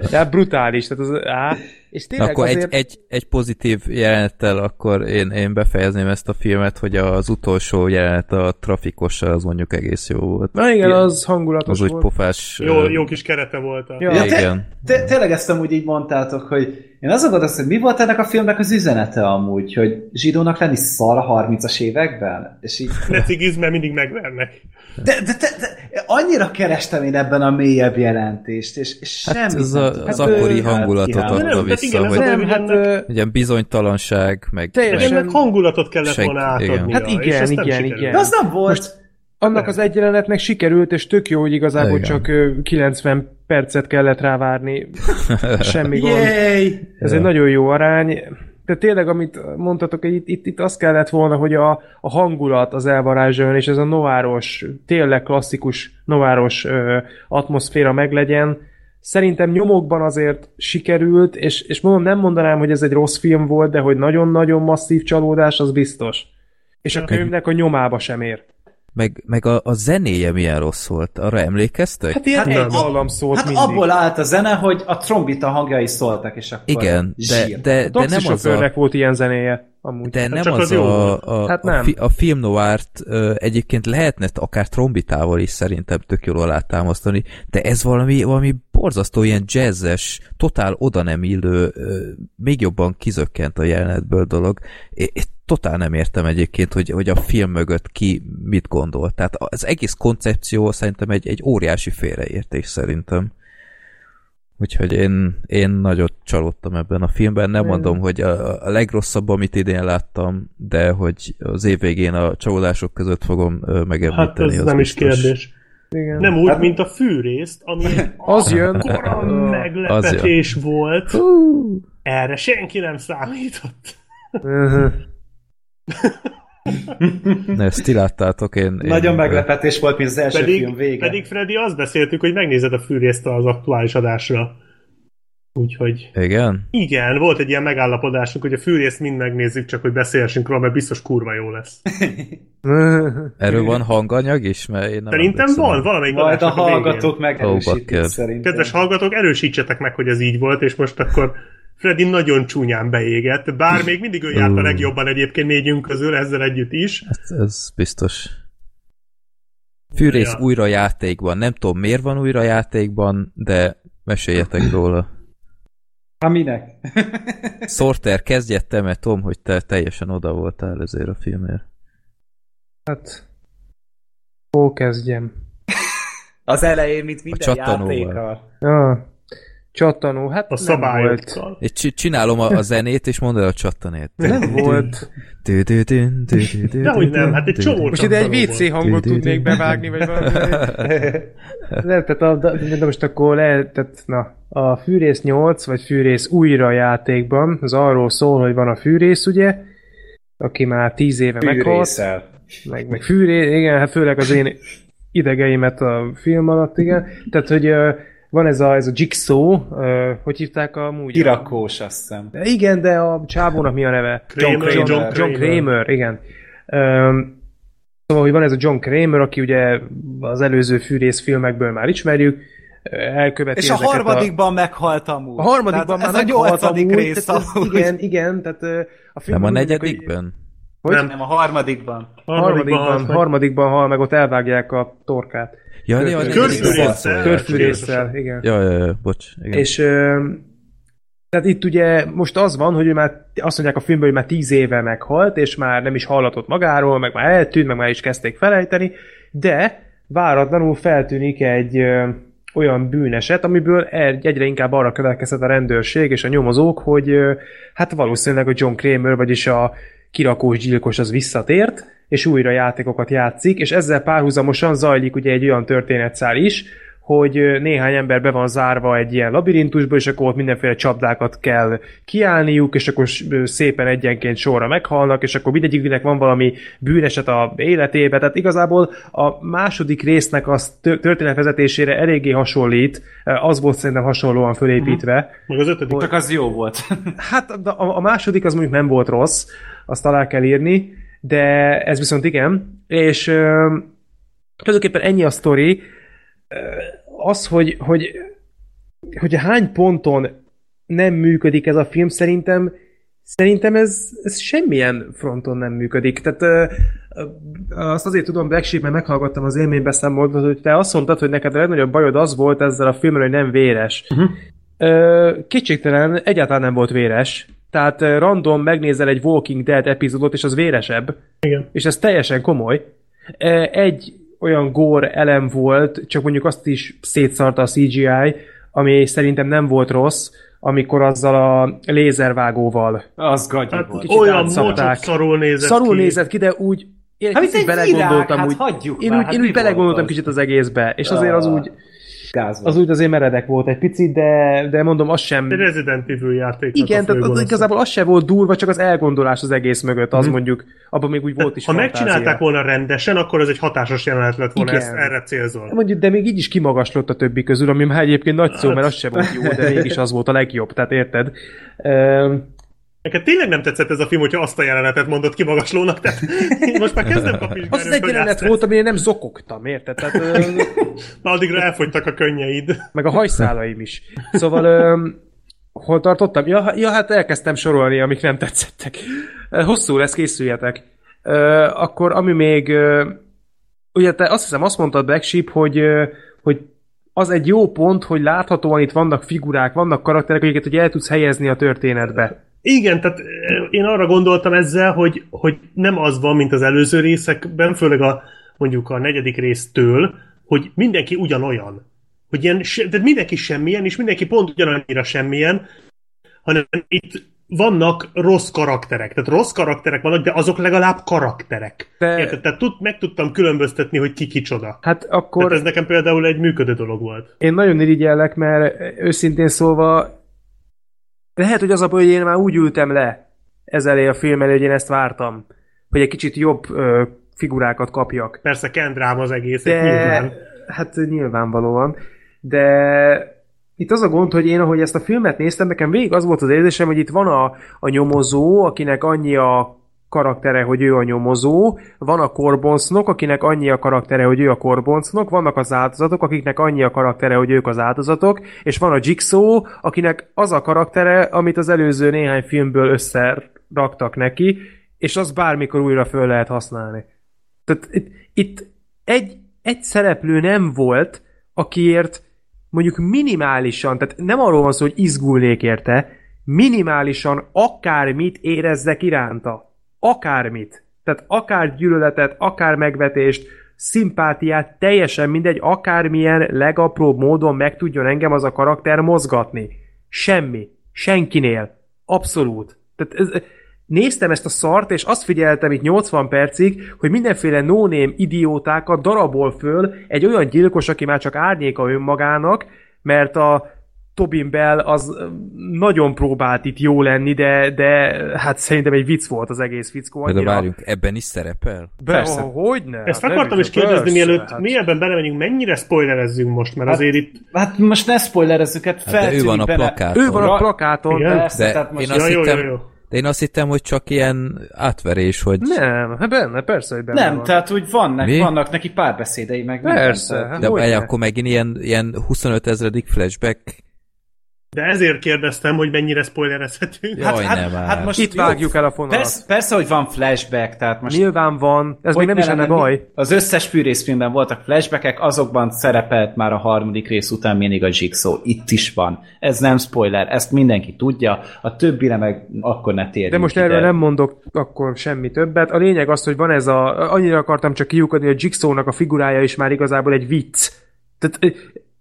De brutális. Tehát az, á, és tényleg akkor azért... egy, egy, egy pozitív jelenettel akkor én, én befejezném ezt a filmet, hogy az utolsó jelenet a trafikossal az mondjuk egész jó volt. Na igen, az hangulatos Az úgy volt. pofás... Jó, jó kis kerete volt. A... Ja. Ja, te, igen. te, tényleg ezt amúgy így mondtátok, hogy én azon gondolom, hogy mi volt ennek a filmnek az üzenete amúgy, hogy zsidónak lenni szar a 30-as években? És így, Ne cigizz, mert mindig megvernek. de, de, de, de, annyira kerestem én ebben a mélyebb jelentést, és, és Hát semmi ez a- nem az tudtam. akkori Hát, hangulatot kihámolom. adta Nem, vissza, igen, ez hogy Nem, hát... ennek- ugye bizonytalanság, meg, Teljesen- meg hangulatot kellett Senki- volna átadnia. igen. Hát igen, nem igen, sikerült. igen. De az nem volt. Most, Annak az egy jelenetnek sikerült, és tök jó, hogy igazából Igen. csak ö, 90 percet kellett rávárni. (laughs) Semmi gond. Yay! Ez egy nagyon jó arány. De tényleg, amit mondtatok, itt, itt, itt az kellett volna, hogy a, a hangulat az elvarázsoljon, és ez a nováros, tényleg klasszikus nováros ö, atmoszféra meglegyen. Szerintem nyomokban azért sikerült, és, és mondom, nem mondanám, hogy ez egy rossz film volt, de hogy nagyon-nagyon masszív csalódás, az biztos. És a könyvnek a nyomába sem ér. Meg, meg a, a zenéje milyen rossz volt. Arra emlékeztek? Hát ilyen Hát hát nem. egy dallam szólt Hát mindig. abból állt a zene, hogy a trombita hangjai szóltak, és akkor Igen, de, de, de nem az a... Volt ilyen zenéje. amúgy. De nem csak az, az a, a, Hát a, nem. fi, a film noirt ö, egyébként lehetne akár trombitával is szerintem tök jól alátámasztani, de ez valami, valami borzasztó ilyen jazzes, totál oda nem illő, ö, még jobban kizökkent a jelenetből dolog. Én totál nem értem egyébként, hogy, hogy a film mögött ki mit gondol. Tehát az egész koncepció szerintem egy, egy óriási félreértés szerintem. Úgyhogy én, én nagyot csalódtam ebben a filmben. Nem mondom, hogy a, a legrosszabb, amit idén láttam, de hogy az év végén a csalódások között fogom ö, Hát megemlíteni. ez az nem is biztos. kérdés. Igen. Nem úgy, mint a fűrészt, ami (laughs) Az jön. akkora (laughs) Ö, meglepetés volt. Erre senki nem számított. Ne, ezt ti láttátok, én... én Nagyon meglepetés volt, mint az első Pedig, film vége. pedig Freddy, azt beszéltük, hogy megnézed a fűrészt az aktuális adásra. Úgyhogy Igen? igen, volt egy ilyen megállapodásunk, hogy a fűrészt mind megnézzük, csak hogy beszélhessünk róla, mert biztos kurva jó lesz. (laughs) Erről van hanganyag is? Mert én nem Szerintem van valamelyik Majd a végén. hallgatók megerősítik bakker. szerintem. Kedves hallgatók, erősítsetek meg, hogy ez így volt, és most akkor Freddy nagyon csúnyán beégett, bár még mindig ő járt a legjobban egyébként négyünk közül, ezzel együtt is. Ez, ez biztos. Fűrész Ja. újra játékban. Nem tudom, miért van újra játékban, de meséljetek róla. Ha minek? (laughs) Sorter, kezdjed te, mert tudom, hogy te teljesen oda voltál ezért a filmért. Hát, hol kezdjem? Az elején, mint minden A csattanóval. játékkal. Ja, csattanó, hát A nem volt. szabályokkal. Csi- csinálom a, a zenét, és mondod a csattanét. Nem volt. Dehogy nem, hát egy csomó Most ide egy WC hangot tudnék bevágni, vagy valami. Nem, tehát a, de, de most akkor le, tehát, na, a Fűrész 8, vagy Fűrész újra játékban, az arról szól, hogy van a Fűrész, ugye, aki már tíz éve meghalt, Fűrészel. meg, meg Fűrész, igen, hát főleg az én idegeimet a film alatt, igen. Tehát, hogy van ez a, ez a Jigsaw, ö, hogy hívták a múgy? Irakós, azt hiszem. De Igen, de a csávónak mi a neve? Kramer, John John, Kramer. John Kramer, igen. Um, szóval, hogy van ez a John Kramer, aki ugye az előző fűrész filmekből már ismerjük, elköveti És a harmadikban meghalt amúgy. A, a harmadikban Tehát már ez a meghalt nyolcadik amúgy, rész tehát amúgy. Igen, igen, tehát a film Nem a negyedikben? Hogy? Nem. Nem, a harmadikban. Harmadikban, meg. harmadikban hal meg, ott elvágják a torkát. Ja, ja, negyedikben. Körfűrésszel, igen. Ja, ja, ja, bocs. Igen. És ö, tehát itt ugye most az van, hogy ő már azt mondják a filmben, hogy már tíz éve meghalt, és már nem is hallatott magáról, meg már eltűnt, meg már is kezdték felejteni, de váratlanul feltűnik egy ö, olyan bűneset, amiből egy- egyre inkább arra következett a rendőrség és a nyomozók, hogy ö, hát valószínűleg a John Kramer, vagyis a kirakós gyilkos az visszatért, és újra játékokat játszik, és ezzel párhuzamosan zajlik ugye egy olyan történetszál is, hogy néhány ember be van zárva egy ilyen labirintusba, és akkor ott mindenféle csapdákat kell kiállniuk, és akkor szépen egyenként sorra meghalnak, és akkor mindegyiknek van valami bűneset a életébe. Tehát igazából a második résznek a tör- történetvezetésére eléggé hasonlít, az volt szerintem hasonlóan fölépítve. Meg az ötödik. Csak az jó volt. Hát a, a második az mondjuk nem volt rossz, azt alá kell írni, de ez viszont igen, és ö, tulajdonképpen ennyi a sztori. Az, hogy, hogy, hogy hány ponton nem működik ez a film, szerintem Szerintem ez, ez semmilyen fronton nem működik. Tehát ö, ö, azt azért tudom, Black Sheep, mert meghallgattam az élménybeszámolót, hogy te azt mondtad, hogy neked a legnagyobb bajod az volt ezzel a filmmel, hogy nem véres. Uh-huh. Ö, kétségtelen egyáltalán nem volt véres. Tehát ö, random megnézel egy Walking Dead epizódot, és az véresebb. Igen. És ez teljesen komoly. Ö, Egy olyan gore elem volt, csak mondjuk azt is szétszarta a CGI, ami szerintem nem volt rossz, amikor azzal a lézervágóval Az gagyi Hát volt. olyan mocsok szarul nézett Szarul ki. nézett ki, de úgy én Hát, kicsit belegondoltam virág, úgy. hát hagyjuk én már, úgy, hát én úgy belegondoltam az? kicsit az egészbe, és azért az Ah, úgy, Gáz volt. az úgy azért meredek volt egy picit, de, de mondom, az sem... Egy Resident Evil játék. Igen, tehát az, igazából az se volt durva, csak az elgondolás az egész mögött, az mondjuk, abban még úgy volt is Ha fantázia. megcsinálták volna rendesen, akkor ez egy hatásos jelenet lett volna, Igen. ezt erre célzol. Mondjuk, de még így is kimagaslott a többi közül, ami már egyébként nagy szó, mert az se volt jó, de mégis az volt a legjobb, tehát érted? Üm, Neked tényleg nem tetszett ez a film, hogyha azt a jelenetet mondott kimagaslónak, tehát én most már kezdem kapni az egy jelenet volt, amire nem zokogtam, érted? Tehát, ö, Na, addigra elfogytak a könnyeid. meg a hajszálaim is. Szóval, öm, Hol tartottam? Ja, ja, hát elkezdtem sorolni, amik nem tetszettek. Hosszú lesz, készüljetek. Ö, akkor ami még... Ö, ugye te azt hiszem azt mondtad, Black Sheep, hogy, ö, hogy az egy jó pont, hogy láthatóan itt vannak figurák, vannak karakterek, akiket hogy el tudsz helyezni a történetbe. Igen, tehát eh, én arra gondoltam ezzel, hogy, hogy nem az van, mint az előző részekben, főleg a mondjuk a negyedik résztől, hogy mindenki ugyanolyan. Hogy ilyen, tehát mindenki semmilyen, és mindenki pont ugyanannyira semmilyen, hanem itt vannak rossz karakterek. Tehát rossz karakterek vannak, de azok legalább karakterek. De- Érted? Tehát tud, meg tudtam különböztetni, hogy ki kicsoda. Hát Akkor... Tehát ez nekem például egy működő dolog volt. én nagyon irigyellek, mert őszintén szólva lehet, hogy az a baj, hogy én már úgy ültem le ez elé a film elé, hogy én ezt vártam, hogy egy kicsit jobb ö, figurákat kapjak. Persze kendrám az egész, De, nyilván. hát nyilvánvalóan. De itt az a gond, hogy én, ahogy ezt a filmet néztem, nekem végig az volt az érzésem, hogy itt van a, a nyomozó, akinek annyi a karaktere, hogy ő a nyomozó, van a korboncnok, akinek annyi a karaktere, hogy ő a korboncnok, vannak az áldozatok, akiknek annyi a karaktere, hogy ők az áldozatok, és van a Jigsaw, akinek az a karaktere, amit az előző néhány filmből összeraktak neki, és az bármikor újra föl lehet használni. Tehát itt, itt egy, egy szereplő nem volt, akiért mondjuk minimálisan, tehát nem arról van szó, hogy izgulnék érte, minimálisan akármit érezzek iránta. Akármit. Tehát akár gyűlöletet, akár megvetést, szimpátiát, teljesen mindegy, akármilyen legapróbb módon meg tudjon engem az a karakter mozgatni. Semmi. Senkinél. Abszolút. Tehát ez, néztem ezt a szart, és azt figyeltem itt 80 percig, hogy mindenféle no-name idiótákat darabol föl egy olyan gyilkos, aki már csak árnyéka önmagának, mert a Tobin Bell az nagyon próbált itt jó lenni, de, de hát szerintem egy vicc volt az egész fickó. De Annyira... várjunk, ebben is szerepel? Be, Persze. Oh, hogyne? Ezt Hát akartam is kérdezni, persze, mielőtt hát- mélyebben belemegyünk, mennyire spoilerezzünk most, mert azért itt Hát most ne spoilerezzük, hát Hát de ő van a plakáton. Ő van a plakáton. Igen? Persze, De tehát most én Ja, azt jó, hittem, jó, jó. De én azt hittem, hogy csak ilyen átverés, hogy... Nem, hát benne, persze, hogy benne Nem, van. tehát úgy vannak, Mi? vannak neki párbeszédei, meg minden, Persze, tehát- hát De várj, akkor megint ilyen, ilyen 25 ezredik flashback. De ezért kérdeztem, hogy mennyire spoilerezhetünk. Jaj, hát, nem hát, már. hát most Itt vágjuk el a fonalat. Persze, persze, hogy van flashback, tehát most Nyilván van, ez még Hogy nem is ne lenne baj. Az összes fűrészfilmben voltak flashbackek, azokban szerepelt már a harmadik rész után mindig a Jigsaw. Itt is van. Ez nem spoiler, ezt mindenki tudja, a többire meg akkor ne térjünk De most ide. erről nem mondok akkor semmi többet. A lényeg az, hogy van ez a... Annyira akartam csak kiukadni, hogy a Jigsaw-nak a figurája is már igazából egy vicc. Tehát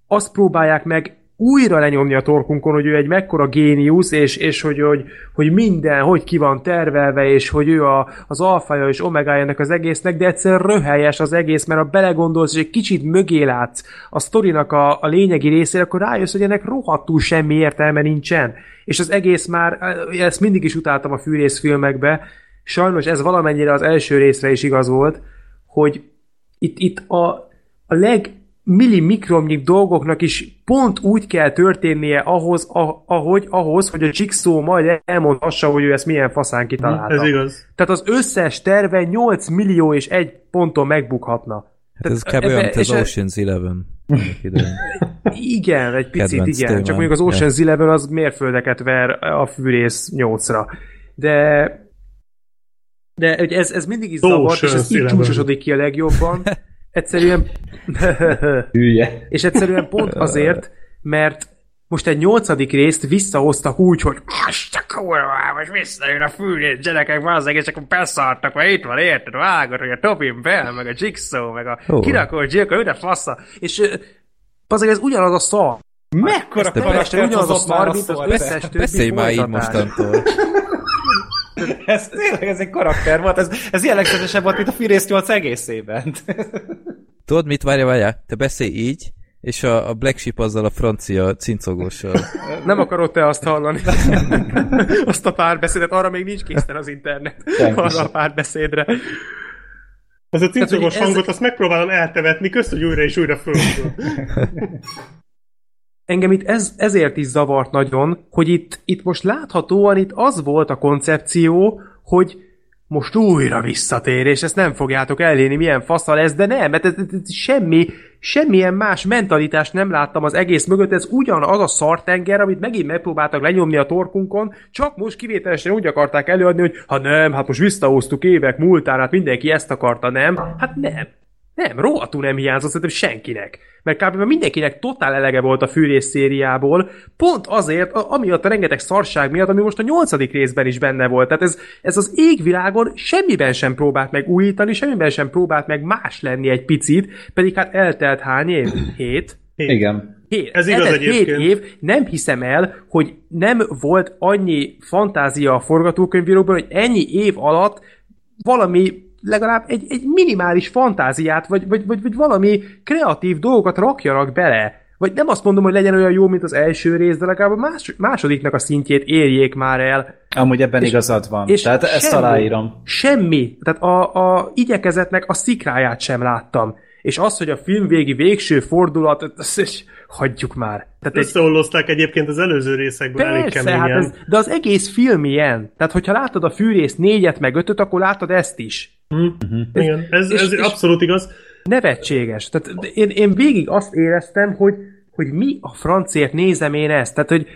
azt próbálják meg újra lenyomni a torkunkon, hogy ő egy mekkora géniusz, és, és hogy, hogy, hogy minden, hogy ki van tervelve, és hogy ő a, az alfaja és omegája ennek az egésznek, de egyszer röhelyes az egész, mert ha belegondolsz, és egy kicsit mögé látsz a sztorinak a, a lényegi részére, akkor rájössz, hogy ennek rohadtul semmi értelme nincsen. És az egész már, ezt mindig is utáltam a fűrészfilmekbe, sajnos ez valamennyire az első részre is igaz volt, hogy itt, itt a, a leg millimikromnyi dolgoknak is pont úgy kell történnie ahhoz, ahogy, ahhoz, hogy a Jigsaw majd elmondhassa, hogy ő ezt milyen faszán kitalálta. Ez igaz. Tehát az összes terve 8 millió és egy ponton megbukhatna. Hát ez kb. olyan, mint az Ocean's Eleven. (laughs) Igen, egy picit Kedvenc igen. témám. Csak mondjuk az Ocean's Eleven az mérföldeket ver a fűrész 8-ra. De de ez, ez mindig is zavart, és ez így csúcsosodik ki a legjobban. (laughs) Egyszerűen (laughs) Hülye. És egyszerűen pont azért, mert most egy nyolcadik részt visszahoztak úgy, hogy most a kurva, most visszajön a fűrész, gyerekek, valószínűleg, és akkor beszartak, mert itt van, érted, vágod, hogy a Tobin Bell, meg a Jigsaw, meg a Ó. kirakolt gyilkos, minden fassa, és az ez ugyanaz a szar. Mekkora de karakter ugyanaz a szar, mint az összes többi Beszélj már így mostantól. (laughs) Ez tényleg ez egy karakter volt, ez, ez jellegzetesebb volt, mint a Fűrész 8 egészében. (laughs) Tudod mit? Várja, várja. Te beszélj így, és a, a Black Sheep azzal a francia cincogóssal. (laughs) Nem akarod te azt hallani. azt a párbeszédet, arra még nincs készen az internet. Senki arra sem. a párbeszédre. Ez a cincogos ez- hangot, azt megpróbálom eltevetni, közt, hogy újra és újra fölhúzom. Engem itt ez, ezért is zavart nagyon, hogy itt, itt most láthatóan itt az volt a koncepció, hogy most újra visszatér, és ezt nem fogjátok elérni, milyen faszal ez, de nem, mert ez, ez, ez semmi, semmilyen más mentalitást nem láttam az egész mögött, ez ugyanaz a szartenger, amit megint megpróbáltak lenyomni a torkunkon, csak most kivételesen úgy akarták előadni, hogy ha nem, hát most visszahoztuk évek múltán, hát mindenki ezt akarta, nem? Hát nem. Nem, rohadtul nem hiányzott szerintem senkinek. Mert kb. mindenkinek totál elege volt a fűrész szériából, pont azért, a- amiatt a rengeteg szarság miatt, ami most a nyolcadik részben is benne volt. Tehát ez, ez az égvilágon semmiben sem próbált meg újítani, semmiben sem próbált meg más lenni egy picit, pedig hát eltelt hány év? Hét? Igen. Hét, Ez igaz eltelt hét egyébként. év, nem hiszem el, hogy nem volt annyi fantázia a forgatókönyvírókban, hogy ennyi év alatt valami legalább egy, egy minimális fantáziát, vagy, vagy, vagy, vagy valami kreatív dolgokat rakjanak bele. Vagy nem azt mondom, hogy legyen olyan jó, mint az első rész, de legalább a más, másodiknak a szintjét érjék már el. Amúgy ebben És- igazad van. és Tehát ezt semmi. aláírom. Semmi. Tehát a, a igyekezetnek a szikráját sem láttam. És az, hogy a film végi végső fordulat, ezt hagyjuk már. Tehát egy, Összeollozták egyébként az előző részekből elég persze, hát keményen. ez, de az egész film ilyen. Tehát, hogyha látod a fűrész négyet meg ötöt, akkor látod ezt is. Igen, ez, és- ez és- abszolút igaz. Nevetséges. Tehát én, én végig azt éreztem, hogy, hogy mi a francért nézem én ezt. Tehát, hogy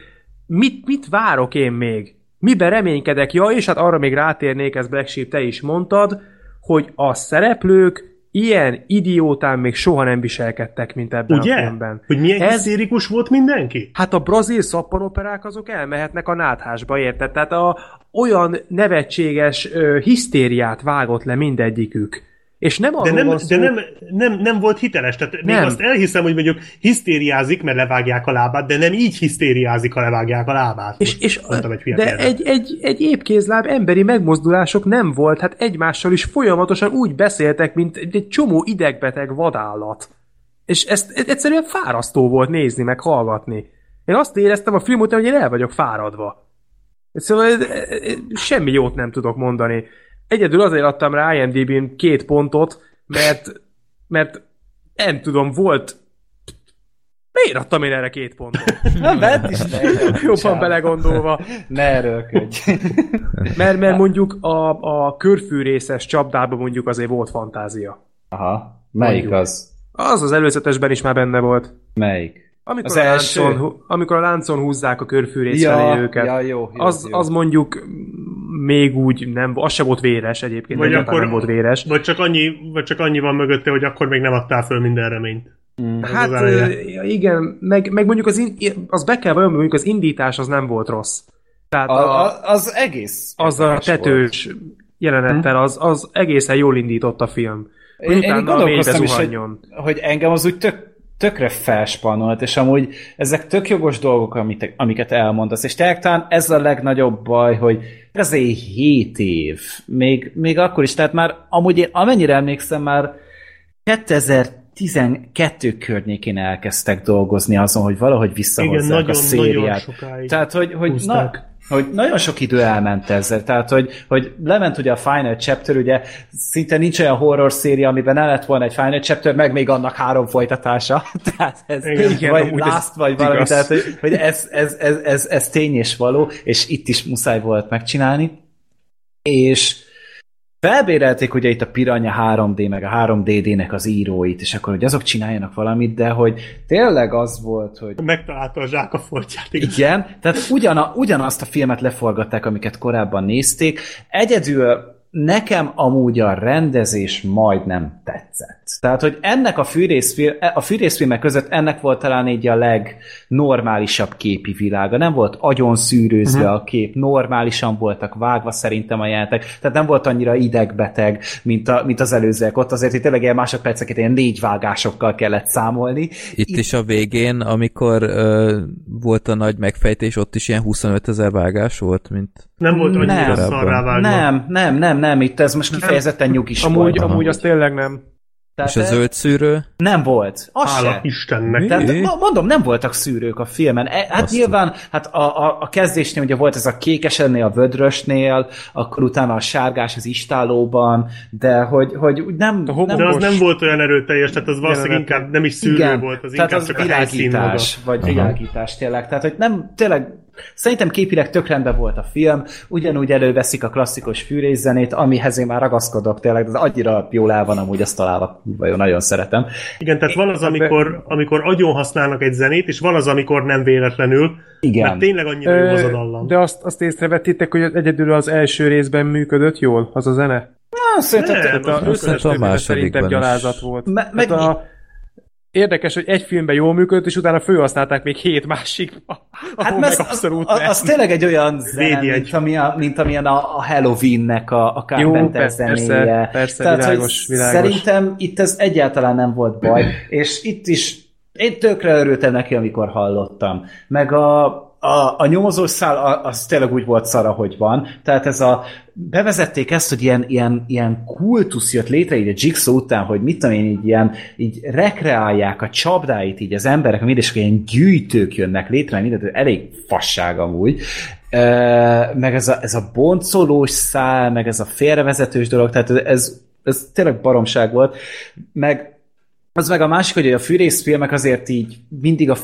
mit, mit várok én még? Miben reménykedek? Ja, és hát arra még rátérnék, ezt Black Sheep te is mondtad, hogy a szereplők ilyen idiótán még soha nem viselkedtek, mint ebben a Ugye? filmben. Hogy milyen Ez- hisztérikus volt mindenki? Hát a brazil szappanoperák azok elmehetnek a náthásba, érted? Tehát a, olyan nevetséges ö, hisztériát vágott le mindegyikük. És nem De, nem, van de szó, nem, nem, nem volt hiteles. Tehát még Nem. azt elhiszem, hogy mondjuk hisztériázik, mert levágják a lábát, de nem így hisztériázik, ha levágják a lábát. És, Most és mondtam egy de egy, egy, egy épkézláb emberi megmozdulások nem volt, hát egymással is folyamatosan úgy beszéltek, mint egy, egy csomó idegbeteg vadállat. És ezt ez egyszerűen fárasztó volt nézni, meg hallgatni. Én azt éreztem a film után, hogy én el vagyok fáradva. Szóval ez- ez- semmi jót nem tudok mondani. Egyedül azért adtam rá IMDb-n két pontot, mert, mert nem tudom, volt Miért adtam én erre két pontot? Na, vedd is te. Jobban belegondolva. Ne erőlködj. Mert, mert mondjuk a, a körfűrészes csapdában mondjuk azért volt fantázia. Aha. Melyik Mondjuk. az? Az az előzetesben is már benne volt. Melyik? Amikor, Az a első? láncon, amikor a láncon húzzák a körfűrész felé őket. ja, jó, jó, az, jó. az mondjuk még úgy nem, az se volt véres egyébként, Vagy akkor- nem volt véres. Vagy csak, annyi, vagy csak annyi van mögötte, hogy akkor még nem adtál föl minden reményt. Mm. az Hát az igen, meg, meg mondjuk az, in, az be kell vajon, mondjuk az indítás az nem volt rossz. Tehát a, A, az egész. azzal a érdekes volt. tetős jelenettel az, az egészen jól indított a film. Én, én gondolkoztam is, hogy, hogy engem az úgy tök, tökre felspannolt, és amúgy ezek tök jogos dolgok, amit, amiket elmondasz, és tényleg talán ez a legnagyobb baj, hogy azért 7 év, még, még akkor is, tehát már amúgy én amennyire emlékszem, már 2012 környékén elkezdtek dolgozni azon, hogy valahogy Igen, visszahozzák nagyon, a szériát. nagyon sokáig. Tehát, hogy, hogy, na, húzták. Hogy nagyon sok idő elment ezzel, tehát, hogy, hogy lement ugye a Final Chapter, ugye szinte nincs olyan horror széria, amiben ne lett volna egy Final Chapter, meg még annak három folytatása, (laughs) tehát ez Igen. Vagy Last, vagy valami, igaz. tehát, hogy, hogy ez, ez, ez, ez, ez tény és való, és itt is muszáj volt megcsinálni, és felbérelték ugye itt a Piranha 3D, meg a 3DD-nek az íróit, és akkor, hogy azok csináljanak valamit, de hogy tényleg az volt, hogy Megtalálta a zsák a foltját, igaz? igen, tehát ugyana, ugyanazt a filmet leforgatták, amiket korábban nézték. Egyedül nekem amúgy a rendezés majdnem tetszett. Tehát, hogy ennek a fűrészfilm, a fűrészfilmek között ennek volt talán így a legnormálisabb képi világa. Nem volt agyon szűrőzve uh-huh. a kép, normálisan voltak vágva szerintem a jelentek, tehát nem volt annyira idegbeteg, mint, a, mint az előzőek. Ott azért itt tényleg ilyen másodperceket ilyen négy vágásokkal kellett számolni. Itt is a végén, amikor ö, volt a nagy megfejtés, ott is ilyen 25 ezer vágás volt, mint... Nem volt annyira Nem. szarrá vágva. Nem, nem, nem, nem, itt ez most kifejezetten nyugis Amúgy, volt. amúgy az tényleg nem. Tehát És a zöld szűrő? Nem volt. Az Hála se. Istennek. Tehát mo- mondom, nem voltak szűrők a filmen. E, hát Azt nyilván, hát a, a, a kezdésnél ugye volt ez a kékesennél, a vödrösnél, akkor utána a sárgás az istálóban, de hogy, hogy úgy nem... A nem De az nem volt olyan erőteljes, tehát az valószínűleg Jelenet. inkább nem is szűrő igen, volt, az tehát inkább az csak a világítás, vagy világítás tényleg. Tehát, hogy nem, tényleg Szerintem képileg tök rendben volt a film, ugyanúgy előveszik a klasszikus fűrészzenét, amihez én már ragaszkodok tényleg, de annyira jól el van amúgy azt találva, jó, nagyon szeretem. Igen, tehát van az, amikor, amikor agyon használnak egy zenét, és van az, amikor nem véletlenül, Igen. mert tényleg annyira jó az a dallam. De azt, azt észrevettétek, hogy egyedül az első részben működött jól az a zene? Ah, szerintem Nem, az Az összes a többiben másodikban szerintem gyalázat volt. Me- meg meg- a, érdekes, hogy egy filmben jól működött, és utána főhasználták még hét másik, ahol Hát mert az, abszolút az, az tényleg egy olyan zene, mint, ami a, mint amilyen a, a Halloween-nek a, a Carpenter persze, zenéje. persze, hogy világos, világos. Szerintem itt ez egyáltalán nem volt baj, és itt is én tökre örültem neki, amikor hallottam. Meg a, a, a nyomozós szál, az tényleg úgy volt szara, hogy van. Tehát ez a, bevezették ezt, hogy ilyen, ilyen, ilyen kultusz jött létre így a Jigsaw után, hogy mit tudom én, így ilyen, így rekreálják a csapdáit így az emberek, mind és ilyen gyűjtők jönnek létre, mindent, elég fasság amúgy. Ö, meg ez a, ez a boncolós szál, meg ez a félrevezetős dolog, tehát ez, ez tényleg baromság volt. Meg az meg a másik, hogy a fűrészfilmek azért így mindig a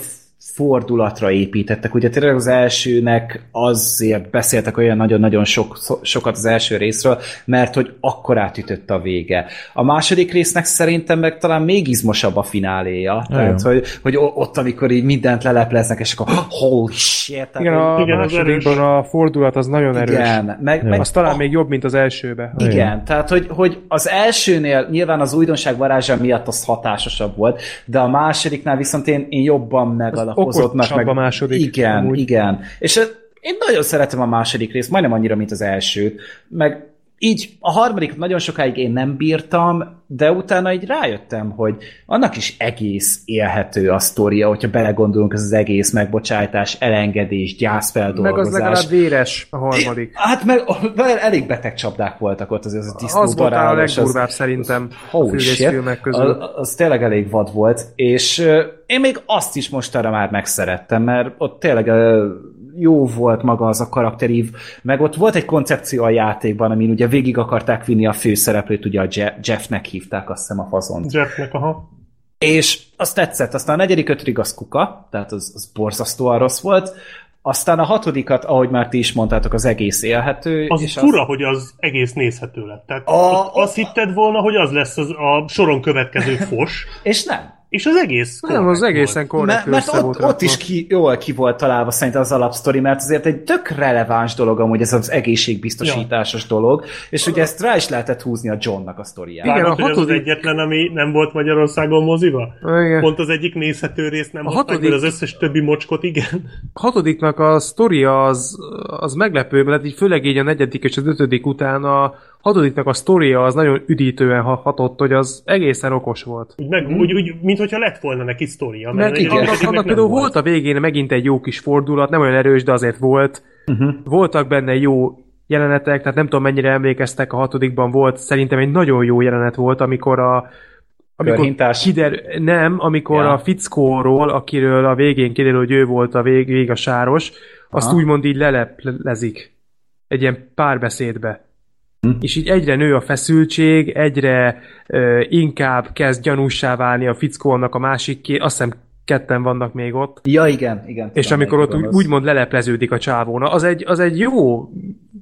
fordulatra építettek. Ugye tényleg az elsőnek azért beszéltek olyan nagyon-nagyon sok, so- sokat az első részről, mert hogy akkor átütött a vége. A második résznek szerintem meg talán még izmosabb a fináléja. Tehát, hogy, hogy ott, amikor így mindent lelepleznek, és akkor holy shit! Tehát, Igen, a Igen, az másodikban a fordulat az nagyon erős. igen, meg, meg Az talán még jobb, mint az elsőbe. igen, tehát hogy, hogy az elsőnél nyilván az újdonság varázsa miatt az hatásosabb volt, de a másodiknál viszont én, én jobban megalapozottnak. okosabb a második, Igen, amúgy. igen. És én nagyon szeretem a második részt, majdnem annyira, mint az elsőt. Meg így a harmadik nagyon sokáig én nem bírtam, de utána így rájöttem, hogy annak is egész élhető a sztoria, hogyha belegondolunk, ez az egész megbocsájtás, elengedés, Meg gyászfeldolgozás. az legalább véres a harmadik. Hát meg elég beteg csapdák voltak ott, azért az a disznó Az volt a legdurvább szerintem a shit. fűrészfilmek közül. Az, az tényleg elég vad volt, és én még azt is mostanra már megszerettem, mert ott tényleg jó volt maga az a karakterív, meg ott volt egy koncepció a játékban, amin ugye végig akarták vinni a főszereplőt, ugye a Je- Jeffnek hívták azt hiszem a fazont. Jeffnek, aha. És azt tetszett, aztán a negyedik, ötödik az kuka, tehát az, az borzasztóan rossz volt, aztán a hatodikat, ahogy már ti is mondtátok, az egész élhető. Az és fura, hogy az egész nézhető lett. Tehát a, azt hitted volna, hogy az lesz az, a soron következő fos, (laughs) És nem. És az egész Nem, az egészen volt. Mert, korrekt mert össze ott, volt ott is ki, jól ki volt találva szerintem az alapsztori, mert azért egy tök releváns dolog amúgy ez az egészségbiztosításos ja. dolog, és ugye ezt rá is lehetett húzni a Johnnak a sztoriát. Igen, a hogy az hatodik- egyetlen, ami nem volt Magyarországon moziba? Igen. Pont az egyik nézhető részt nem A hatodik... hatodik- az összes többi mocskot igen. A hatodiknak a sztoria az, az meglepő, mert így főleg így a negyedik és az ötödik után a hatodiknak a sztoria az nagyon üdítően ha- hatott, hogy az egészen okos volt. Úgy, meg, úgy, úgy, mint hogyha lett volna neki sztoria. Mert egy- igen. annak, annak például volt a végén megint egy jó kis fordulat, nem olyan erős, de azért volt. Uh-huh. Voltak benne jó jelenetek, tehát nem tudom mennyire emlékeztek, a hatodikban volt, szerintem egy nagyon jó jelenet volt, amikor a amikor Körhintás? kider, nem, amikor Ja. a fickóról, akiről a végén kiderül, hogy ő volt a vég, vég a sáros, azt Aha. úgymond így leleplezik egy ilyen párbeszédbe. Hm. És így egyre nő a feszültség, egyre ö, inkább kezd gyanúsá válni a fickó annak a másik, ké- azt hiszem ketten vannak még ott, Ja, igen, igen. és tudom, amikor ott úgy, úgymond lelepleződik a csávóna, az egy, az egy jó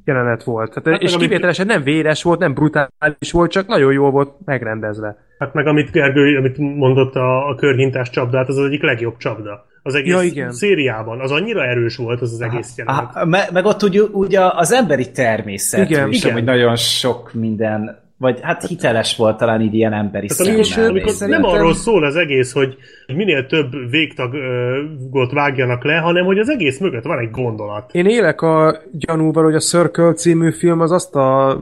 jelenet volt. Tehát, Hát és meg amit- kivételesen nem véres volt, nem brutális volt, csak nagyon jól volt megrendezve. Hát meg amit Gergő, amit mondott a, a körhintás csapdát, az az egyik legjobb csapda. Az egész Ja, igen. szériában. Az annyira erős volt az az egész jelenet. Á, me, meg ott ugye, ugye az emberi természet Igen. is, Igen. hogy nagyon sok minden, vagy hát hiteles volt talán így ilyen emberi Tehát amikor, szemmel amikor nézni. nem arról szól az egész, hogy minél több végtagot vágjanak le, hanem hogy az egész mögött van egy gondolat. Én élek a gyanúval, hogy a Circle című film az azt a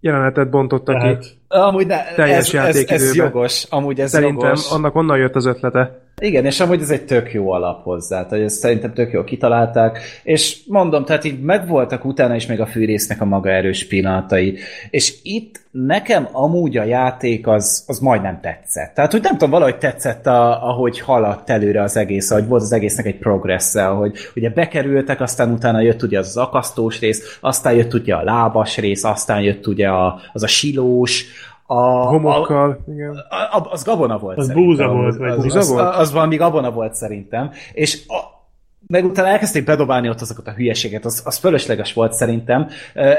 jelenetet bontotta ki. Tehát Amúgy ne, Teljes ez, ez, ez jogos, amúgy ez Szerintem jogos. annak onnan jött az ötlete. Igen, és amúgy ez egy tök jó alap hozzá, tehát ezt szerintem tök jól kitalálták, és mondom, tehát így megvoltak utána is még a fűrésznek a maga erős pillanatai, és itt nekem amúgy a játék az, az majdnem tetszett. Tehát, hogy nem tudom, valahogy tetszett, a, ahogy haladt előre az egész, ahogy volt az egésznek egy progressze, hogy ugye bekerültek, aztán utána jött ugye az akasztós rész, aztán jött ugye a lábas rész, aztán jött ugye a, az a silós, a, Homokkal, igen. a, a, az gabona volt Az búza volt, vagy az, búza az, volt? Az, az valami gabona volt szerintem. És a, meg utána elkezdték bedobálni ott azokat a hülyeséget, az, az fölösleges volt szerintem.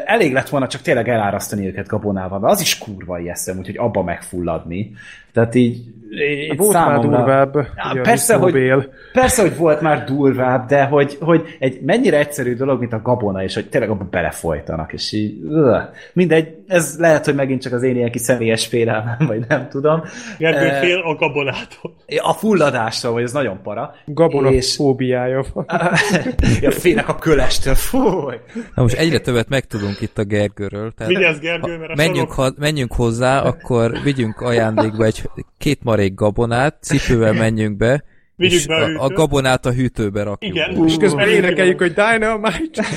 Elég lett volna csak tényleg elárasztani őket gabonával, mert az is kurva ijesztő, úgyhogy abba megfulladni. Tehát így, így Volt már durvább. Ja, persze, hogy, persze, hogy volt már durvább, de hogy, hogy egy mennyire egyszerű dolog, mint a gabona, és hogy tényleg abba belefolytanak, és így, ugh. mindegy, ez lehet, hogy megint csak az én ilyen kis személyes félelmem, vagy nem tudom. Gergő Eh, fél a gabonától. A fulladástól, vagy ez nagyon para. Gabona És- fóbiája (laughs) van. ja, félnek a kölestől, fúj! Na most egyre többet megtudunk itt a Gergőről. Tehát Vigyázz, Gergő, mert a menjünk, ha, menjünk hozzá, akkor vigyünk ajándékba egy két marék gabonát, cipővel (laughs) menjünk be, Vigyük és be a a, a gabonát a hűtőbe rakjuk. Igen. És közben énekeljük, hogy Dynamite, (laughs)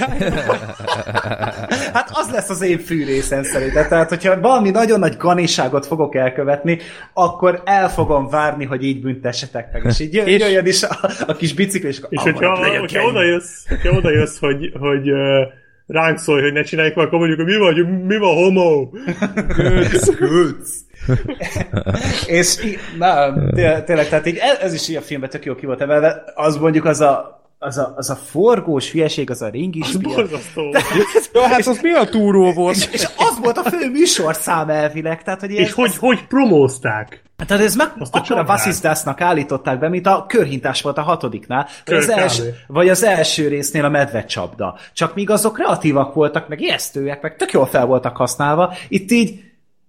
Hát az lesz az én fűrészem szerintem. Tehát, hogyha valami nagyon nagy ganiságot fogok elkövetni, akkor el fogom várni, hogy így büntessetek meg. És így jö- jöjjön is a, a kis bicikli, és, És hogyha, "Ah, legyek hogyha ennyi." oda jössz, hogyha oda jössz hogy, hogy uh, ránk szólj, hogy ne csináljuk, akkor mondjuk, hogy mi vagy, mi van homo? Götz. és í- na, té- tényleg, tehát így ez, ez is ilyen filmben tök jó ki volt emelve, az mondjuk az a, az a, az a forgós hülyeség, az a ringis Borzasztó. Ja, hát az mi a túró volt? és, és az volt a fő műsorszám elvileg, tehát hogy És hogy, hogy promózták? Tehát ez meg Azt a akkor a csapdát. Vasszisztásznak állították be, mint a körhintás volt a hatodiknál, vagy az, kb. vagy az első résznél a medvecsapda. Csak míg azok kreatívak voltak, meg ijesztőek, meg tök jól fel voltak használva, itt így,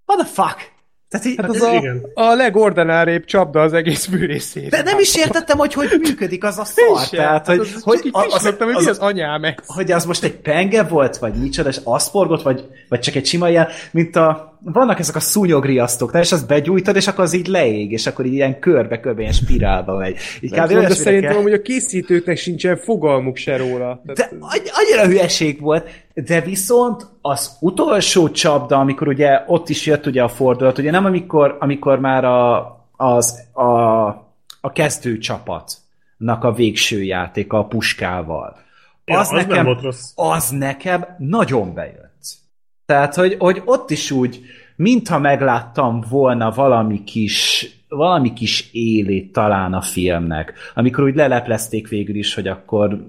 what the fuck? Tehát így, Hát az a, igen. a legordinárébb csapda az egész műrészét. de nem is értettem, hogy hogy működik az a szar. Tehát, hogy, hogy, hogy így az, pislogtam, hogy az, mi az, az anyám ez? hogy az most egy penge volt, vagy micsoda, és azt forgott, vagy, vagy csak egy sima ilyen, mint a, vannak ezek a szúnyogriasztók, és azt begyújtad, és akkor az így leég, és akkor így ilyen körbe-körbe, ilyen spirálba megy. Így Nem tudom, de szerintem kell. amúgy a készítőknek sincsen fogalmuk se róla. De annyira hülyeség volt, de viszont az utolsó csapda, amikor ugye ott is jött ugye a fordulat, ugye nem amikor, amikor már a, az, a, a kezdő csapatnak a végső játéka a puskával. Ja, az nem volt rossz. az nekem nagyon bejött. Tehát, hogy, hogy ott is úgy, mintha megláttam volna valami kis, valami kis élét talán a filmnek, amikor úgy leleplezték végül is, hogy akkor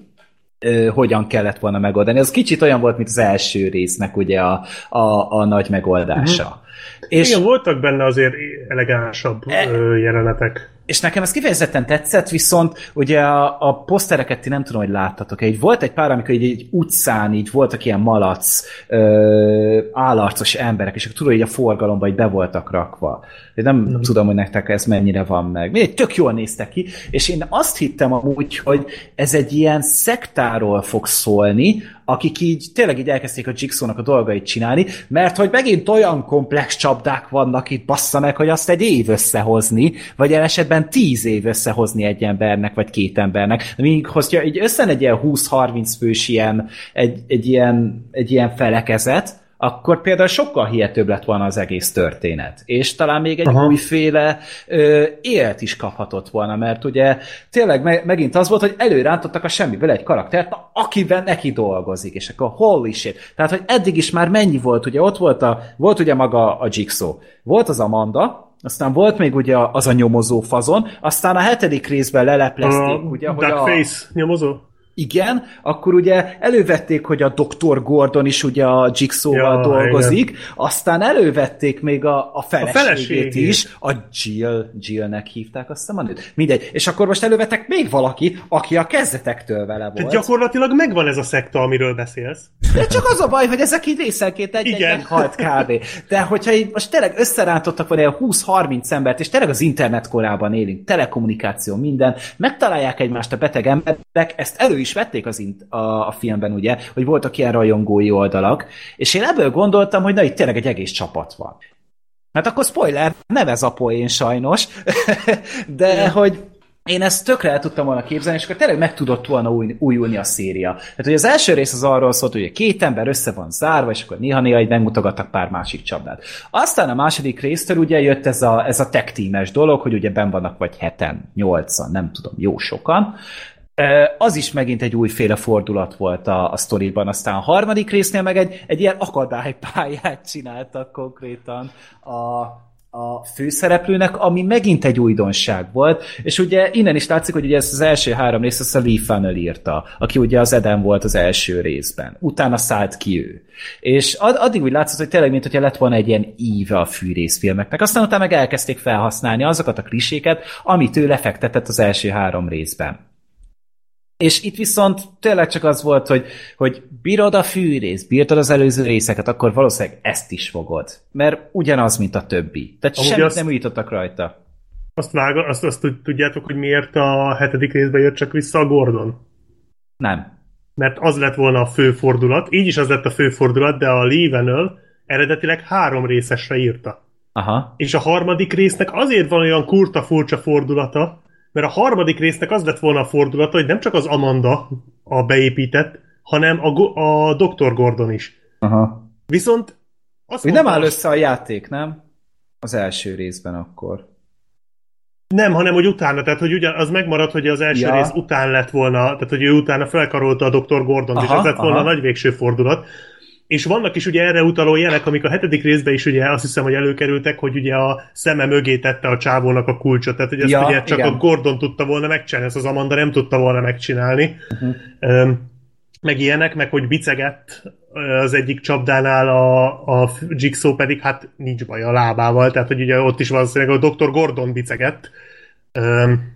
ö, hogyan kellett volna megoldani. Az kicsit olyan volt, mint az első résznek ugye a, a, a nagy megoldása. Uh-huh. És, Igen, voltak benne azért elegánsabb E- jelenetek. És nekem ez kifejezetten tetszett, viszont ugye a, a posztereket ti nem tudom, hogy láttatok egy Volt egy pár, amikor így, egy utcán így voltak ilyen malac, ö, állarcos emberek, és akkor tudod, hogy a forgalomba így be voltak rakva. Én nem mm. tudom, hogy nektek ez mennyire van meg. Mindegy, tök jól néztek ki, és én azt hittem amúgy, hogy ez egy ilyen szektáról fog szólni, akik így tényleg így elkezdték a Jigsaw-nak a dolgait csinálni, mert hogy megint olyan komplex csapdák vannak itt, bassza meg, hogy azt egy év összehozni, vagy el esetben tíz év összehozni egy embernek, vagy két embernek. Míg hogyha így összen egy ilyen 20-30 fős ilyen, egy, egy, ilyen, egy ilyen felekezet, akkor például sokkal hihetőbb lett volna az egész történet. És talán még egy Aha. újféle ö, élet is kaphatott volna, mert ugye tényleg me- megint az volt, hogy előrántottak a semmiből egy karaktert, na, akivel neki dolgozik, és akkor holy shit. Tehát, hogy eddig is már mennyi volt, ugye ott volt, a, volt ugye maga a Jigsaw, volt az Amanda, aztán volt még ugye az a nyomozó fazon, aztán a hetedik részben leleplezték, ugye, hogy a, Duckface nyomozó? Igen, akkor ugye elővették, hogy a Dr. Gordon is ugye a Jigsaw-val Ja, dolgozik, aztán elővették még a, a feleségét, feleségét. is, a Jill, Jillnek hívták azt a nőt. Mindegy. És akkor most elővettek még valaki, aki a kezdetektől vele volt. Tehát gyakorlatilag megvan ez a szekta, amiről beszélsz. De csak az a baj, hogy ezek így részenként egy Igen. meghalt kb. De hogyha így most tényleg összerántottak volna ilyen 20-30 embert, és tényleg az internet korában élünk, telekommunikáció, minden, megtalálják egymást a beteg emberek, ezt elő is vették az int- a, a filmben, ugye, hogy voltak ilyen rajongói oldalak, és én ebből gondoltam, hogy na itt tényleg egy egész csapat van. Hát akkor spoiler, nem ez a poén sajnos, (laughs) de hogy én ezt tökre el tudtam volna képzelni, és akkor tényleg meg tudott volna új, újulni a széria. Tehát, hogy az első rész az arról szólt, hogy két ember össze van zárva, és akkor néha-néha így megmutogattak pár másik csapdát. Aztán a második résztől ugye jött ez a, ez a tech dolog, hogy ugye ben vannak vagy heten, nyolcan, nem tudom, jó sokan, Az is megint egy újféle fordulat volt a, a sztoriban. Aztán a harmadik résznél meg egy, egy ilyen akadálypályát (laughs) csináltak konkrétan a, a főszereplőnek, ami megint egy újdonság volt, és ugye innen is látszik, hogy ugye ezt az első három részt ezt a Lee Funnel írta, aki ugye az Eden volt az első részben. Utána szállt ki ő. És ad, addig úgy látszott, hogy tényleg, mint hogyha lett volna egy ilyen íve a fűrészfilmeknek. Aztán utána meg elkezdték felhasználni azokat a kliséket, amit ő lefektetett az első három részben. És itt viszont tényleg csak az volt, hogy, hogy bírod a fűrész, bírtad az előző részeket, akkor valószínűleg ezt is fogod. Mert ugyanaz, mint a többi. Tehát Amúgy semmit azt- nem újítottak rajta. Azt, vág, azt, azt tud- tudjátok, hogy miért a hetedik részben jött csak vissza a Gordon? Nem. Mert az lett volna a fő fordulat, így is az lett a fő fordulat, de a Lee Venel eredetileg három részesre írta. Aha. És a harmadik résznek azért van olyan kurta furcsa fordulata, mert a harmadik résznek az lett volna a fordulata, hogy nem csak az Amanda a beépített, hanem a, Go- a Dr. Gordon is. Aha. Viszont azt Hogy nem mondta- áll össze a játék, nem? Az első részben akkor. Nem, hanem hogy utána, tehát hogy ugyan, az megmarad, hogy az első Ja. rész után lett volna, tehát hogy ő utána felkarolta a Dr. Gordon, és Aha, ez lett volna aha. a nagy végső fordulat. És vannak is ugye erre utaló jelek, amik a hetedik részben is ugye azt hiszem, hogy előkerültek, hogy ugye a szeme mögé tette a csávónak a kulcsot, tehát hogy ezt Ja, ugye csak igen. a Gordon tudta volna megcsinálni, ezt az Amanda nem tudta volna megcsinálni. Uh-huh. Öm, meg ilyenek, meg hogy bicegett az egyik csapdánál a, a Jigsaw pedig hát nincs baj a lábával, tehát hogy ugye ott is valószínűleg a Dr. Gordon bicegett. Öm,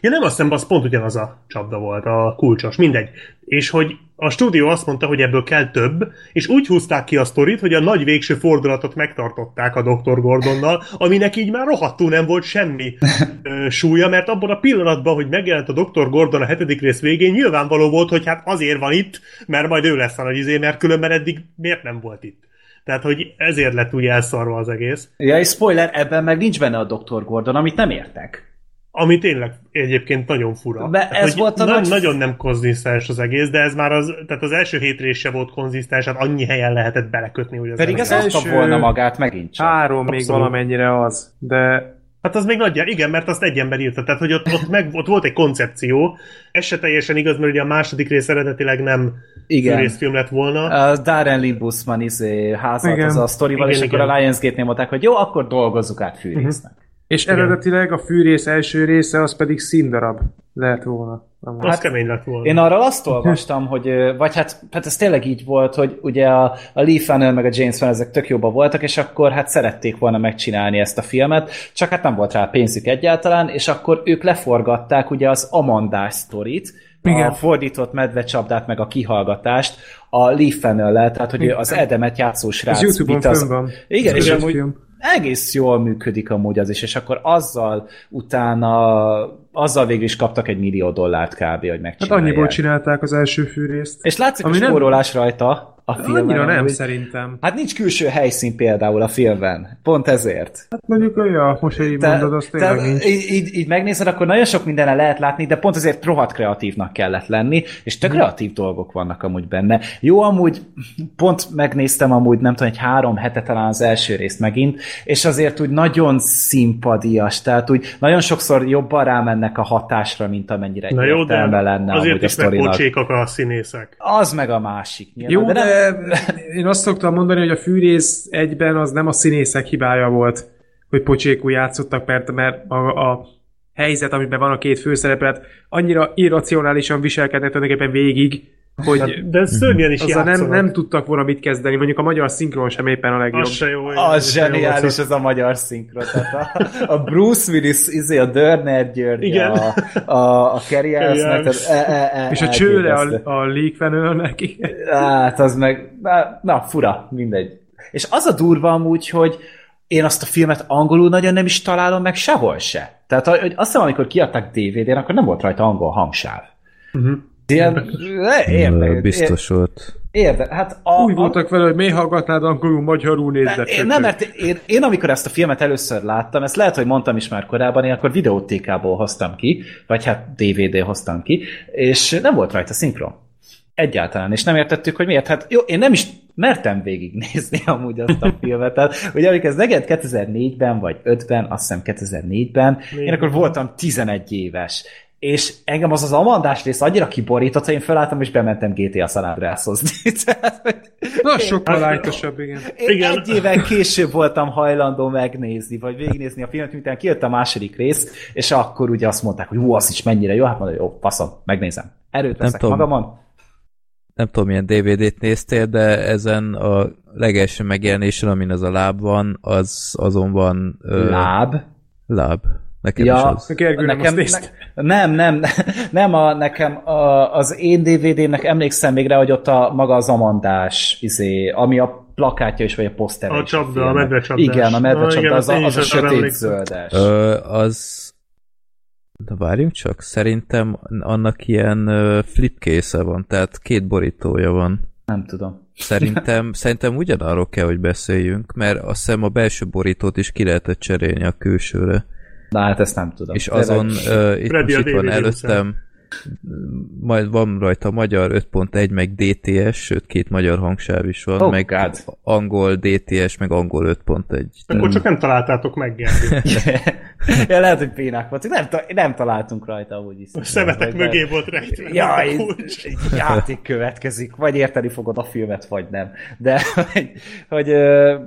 ja nem, azt hiszem, az pont ugyanaz a csapda volt, a kulcsos, mindegy. És hogy a stúdió azt mondta, hogy ebből kell több, és úgy húzták ki a sztorit, hogy a nagy végső fordulatot megtartották a Dr. Gordonnal, aminek így már rohadtul nem volt semmi (laughs) ö, súlya, mert abban a pillanatban, hogy megjelent a Dr. Gordon a hetedik rész végén, nyilvánvaló volt, hogy hát azért van itt, mert majd ő lesz a nagy izé, mert különben eddig miért nem volt itt. Tehát, hogy ezért lett úgy elszarva az egész. Ja, és spoiler, ebben meg nincs benne a Dr. Gordon, amit nem értek. Ami tényleg egyébként nagyon fura. De Tehát, ez volt a na- nagy- Nagyon nem konzisztens az egész, de ez már az, tehát az első hét rész se volt konzisztens, hát annyi helyen lehetett belekötni, hogy az Pedig ez adta első- volna magát megint csak. Három még Abszolút. valamennyire az, de Hát az még nagyjából, igen, mert azt egy ember írta, tehát hogy ott, ott, meg, ott volt egy koncepció, ez se teljesen igaz, mert ugye a második rész eredetileg nem Igen. részfilm lett volna. A Darren Lee Busman izé, házalt Igen. az a sztorival, Igen, és akkor igen. a Lionsgate-nél mondták, hogy jó, akkor dolgozzuk át fűrésznek. És eredetileg a fűrész első része az pedig színdarab lehet volna. Amúgy. hát- kemény lett volna. Én arról azt olvastam, hogy, vagy hát, hát ez tényleg így volt, hogy ugye a, a Lee Funnel meg a James Funnel ezek tök jóba voltak, és akkor hát szerették volna megcsinálni ezt a filmet, csak hát nem volt rá pénzük egyáltalán, és akkor ők leforgatták ugye az Amandás sztorit, Igen. a fordított medvecsapdát, meg a kihallgatást a Lee Funnel-lel, tehát hogy ő az Edemet játszó srác. Ez YouTube-on az- van. Igen, és amúgy film. Egész jól működik amúgy az is, és akkor azzal utána azzal végül is kaptak egy millió dollárt kb. hogy Hát megcsinálják. annyiból csinálták az első fűrészt. És látszik Ami a nem- spórolás rajta a filmben. Annyira nem amúgy. szerintem. Hát nincs külső helyszín például a filmben. Pont ezért. Hát mondjuk olyan, most hogy így Te, mondod, az tényleg te, nincs. így, így, így megnézed, akkor nagyon sok mindenre lehet látni, de pont azért rohadt kreatívnak kellett lenni, és Mhm. tök kreatív dolgok vannak amúgy benne. Jó, amúgy pont megnéztem amúgy, nem tudom, egy három hete talán az első részt megint, és azért úgy nagyon szimpadias, tehát úgy nagyon sokszor jobban rámennek a hatásra, mint amennyire Na jó, de lenne azért amúgy a is meg sztorinak. a színészek. Az meg a másik. Nyilván, Jó, de, nem- de (laughs) én azt szoktam mondani, hogy a fűrész egyben az nem a színészek hibája volt, hogy pocsékul játszottak, mert, mert a, a helyzet, amiben van a két főszerepet, annyira irracionálisan viselkednek tulajdonképpen végig, hogy Hát, de szörnyen is azzal nem, nem tudtak volna mit kezdeni. Mondjuk a magyar szinkron sem éppen a legjobb. Az se jó. Az zseniális ez a magyar szinkron. Tehát a, a Bruce Willis, izé, a Dörner György, Igen. a, a, a Kerry e, e, e, És a csőre a, a Leak neki. Hát az meg, na, na, fura, mindegy. És az a durva amúgy, hogy én azt a filmet angolul nagyon nem is találom meg sehol se. Tehát hogy azt hiszem, amikor kiadták DVD-n, akkor nem volt rajta angol hangsáv. Mhm. Ilyen, érde, Biztos volt. Érde, hát a, Úgy voltak vele, hogy miért hallgatnád angolul, magyarul nézd én, nem, mert én, én, amikor ezt a filmet először láttam, ezt lehet, hogy mondtam is már korábban, én akkor videótékából hoztam ki, vagy hát DVD hoztam ki, és nem volt rajta szinkron. Egyáltalán, és nem értettük, hogy miért. Hát jó, én nem is mertem végignézni (laughs) amúgy azt a filmet. Tehát, ugye amikor ez megjelent 2004-ben, vagy 5-ben, azt hiszem 2004-ben, én akkor voltam 11 éves. És engem az az amandás rész annyira kiborított, hogy én felálltam és bementem GTA San (laughs) hogy Na, sokkal lájtosabb, igen. én Igen. egy éven később voltam hajlandó megnézni, vagy végignézni a filmet, miután kijött a második rész, és akkor ugye azt mondták, hogy hú, az is mennyire jó, hát mondom, jó, faszom, megnézem. Erőt veszek tudom. magamon. Nem tudom, milyen DVD-t néztél, de ezen a legelső megjelenésen, amin az a láb van, az azonban ö, Láb. láb. Nekem Ja, is az. A nekem, ne, nem, nem, (laughs) nem a, nekem a, az én DVD-nek emlékszem még rá, hogy ott a maga az amandás, izé, ami a plakátja is, vagy a poszter. A csapda, a medvecsapdás. Igen, a Na, igen, medvecsapda, az, a, én az a sötét zöldes. Ö, az... De várjunk csak, szerintem annak ilyen flipkésze van, tehát két borítója van. Nem tudom. Szerintem, (laughs) szerintem ugyanarról kell, hogy beszéljünk, mert azt hiszem a belső borítót is ki lehetett cserélni a külsőre. Na hát ezt nem tudom. És azon uh, itt, Freddy most itt van előttem, majd van rajta magyar 5.1, meg DTS, sőt két magyar hangsáv is van, Oh, meg God. angol DTS, meg angol 5.1. Akkor csak nem találtátok meg, (laughs) ja, lehet, hogy bénák voltunk. Nem, ta- nem találtunk rajta, úgy is. A szemetek mögé volt rejtve. Jaj, a kulcs. egy játék következik, vagy érteni fogod a filmet, vagy nem. De hogy, hogy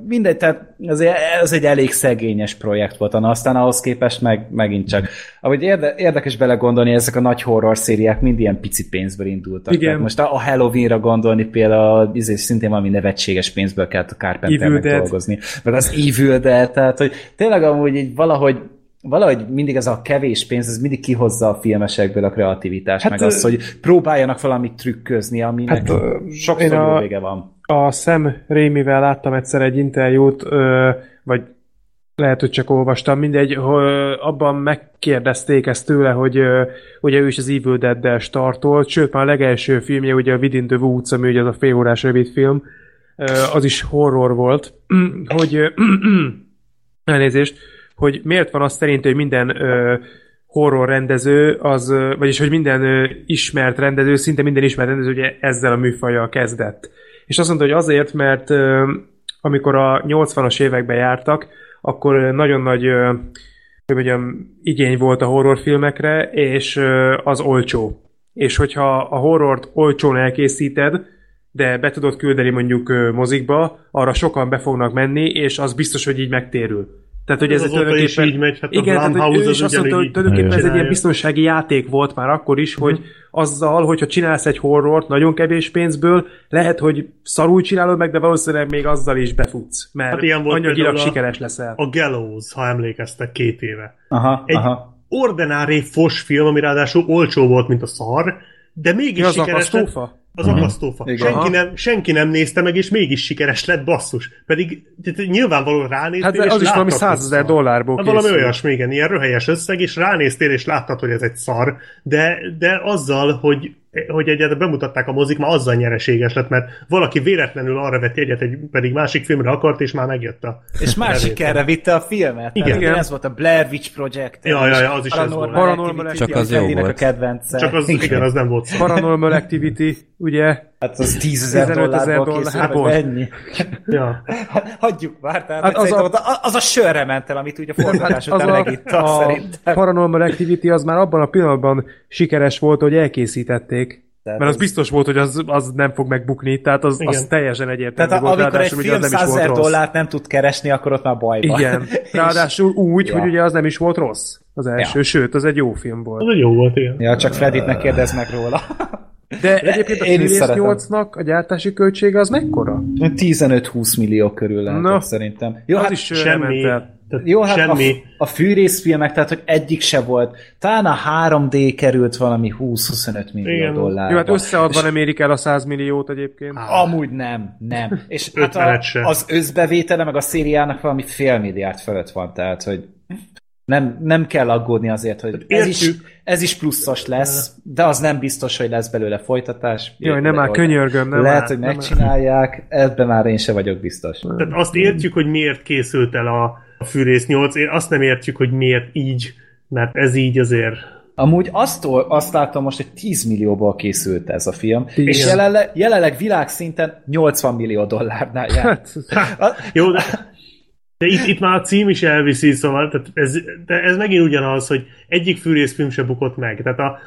mindegy, tehát azért ez egy elég szegényes projekt volt, aztán ahhoz képest meg, megint csak. Ahogy érde, érdekes belegondolni, ezek a nagy horror szériák mind ilyen pici pénzből indultak. Igen. Tehát most a a Halloweenra gondolni például, izé, szintén valami nevetséges pénzből kellett a Carpenternek dolgozni. Meg az Evil Dead, tehát hogy tényleg amúgy így valahogy valahogy mindig ez a kevés pénz, ez mindig kihozza a filmesekből a kreativitást, hát, meg azt, hogy próbáljanak valamit trükközni, aminek Hát, ö, sokszor a- jó vége van. A Sam Raimivel láttam egyszer egy interjút, ö, vagy lehet, hogy csak olvastam, mindegy, abban megkérdezték ezt tőle, hogy ugye ő is az Evil Dead-del startolt, sőt már a legelső filmje, ugye a Within the Woods, ami ugye az a félórás rövid film, az is horror volt, (clears throat) hogy (clears throat) elnézést, hogy miért van az szerint, hogy minden horror rendező, az, vagyis hogy minden ismert rendező, szinte minden ismert rendező ugye ezzel a műfajjal kezdett. És azt mondta, hogy azért, mert amikor a 80-as években jártak, akkor nagyon nagy hogy mondjam, igény volt a horrorfilmekre, és az olcsó. És hogyha a horrort olcsón elkészíted, de be tudod küldeni mondjuk mozikba, arra sokan be fognak menni, és az biztos, hogy így megtérül. Tehát, hogy ez, is tulajdonképpen... így megy, hát a igen, tehát, hogy ő az is azt mondta, hogy tulajdonképpen ez egy ilyen biztonsági játék volt már akkor is, hogy azzal, hogyha csinálsz egy horrort nagyon kevés pénzből, lehet, hogy szarul csinálod meg, de valószínűleg még azzal is befutsz, mert Hát ilyen volt anyagilag a- sikeres leszel. A Gallows, ha emlékeztek, két éve. Aha, Egy aha. ordinári fos film, ami ráadásul olcsó volt, mint a szar, de mégis Mi az sikeres lett. Az akasztófa. Igen. Senki nem, senki nem nézte meg, és mégis sikeres lett, basszus. Pedig nyilvánvalóan ránéztél, Hát és az is valami láttad, hogy 100 ezer szar. dollárból Hát valami olyasmi, igen, ilyen röhelyes összeg, és ránéztél, és láttad, hogy ez egy szar, de, de azzal, hogy hogy egyáltalán bemutatták a mozik, már azzal nyereséges lett, mert valaki véletlenül arra vett jegyet, egy, pedig másik filmre akart, és már megjött a És bevétel. sikerre vitte a filmet. Igen. Tehát ez volt a Blair Witch Project. Ja, ja, ja, az is ez volt. Paranormal Activity, Csak az jó volt. a kedvence. Csak az, igen, az nem volt szar. Paranormal Activity, ugye? Hát az 10 ezer 15 ezer dollárból készült, dollárból. vagy ennyi. Ja. Hagyjuk már, tehát Hát hát az az, a- a, az a sörre ment el, amit ugye a forgatás az után a, megittak a szerintem. Paranormal Activity az már abban a pillanatban sikeres volt, hogy elkészítették. Tehát Mert az ez- biztos volt, hogy az, az nem fog megbukni, tehát az, Igen. az teljesen egyértelmű Tehát a, volt, amikor egy ráadásul ugye film az nem is 100 volt ezer rossz. dollárt nem tud keresni, akkor ott már baj van. Igen, (laughs) És- ráadásul úgy, Ja. hogy ugye az nem is volt rossz az első, Ja. sőt, az egy jó film Az volt. egy jó volt, igen. Ja, csak Fredit ne kérdezz meg róla. De egyébként a én is Furious szeretem. 8-nak a gyártási költsége az mekkora? 15-20 millió körül lehetett Na, szerintem. Jó, az hát, is Semmi. Tehát jó, hát semmi. a, a fűrészfilmek, tehát hogy egyik se volt. Talán a 3D került valami 20-25 millió Igen. dollárba. Jó, hát összeadva nem érik el a 100 milliót egyébként. Amúgy nem, nem. És hát a, az összbevétele meg a szériának valami fél milliárd fölött van, tehát hogy nem, nem kell aggódni azért, hogy ez is, ez is pluszos lesz, de az nem biztos, hogy lesz belőle folytatás. Jaj, nem már könyörgöm, nem Lehet, hogy megcsinálják, ebben már én se vagyok biztos. Tehát azt értjük, hogy miért készült el a, Fűrész 8, én azt nem értjük, hogy miért így, mert ez így azért... Amúgy azt, azt látom most, hogy 10 millióból készült ez a film, Igen. és jelenleg, jelenleg világszinten 80 millió dollárnál jár. Hát, Jó, de (laughs) De itt, itt már a cím is elviszi, szóval tehát ez, de ez megint ugyanaz, hogy egyik fűrészfilm se bukott meg. Tehát a,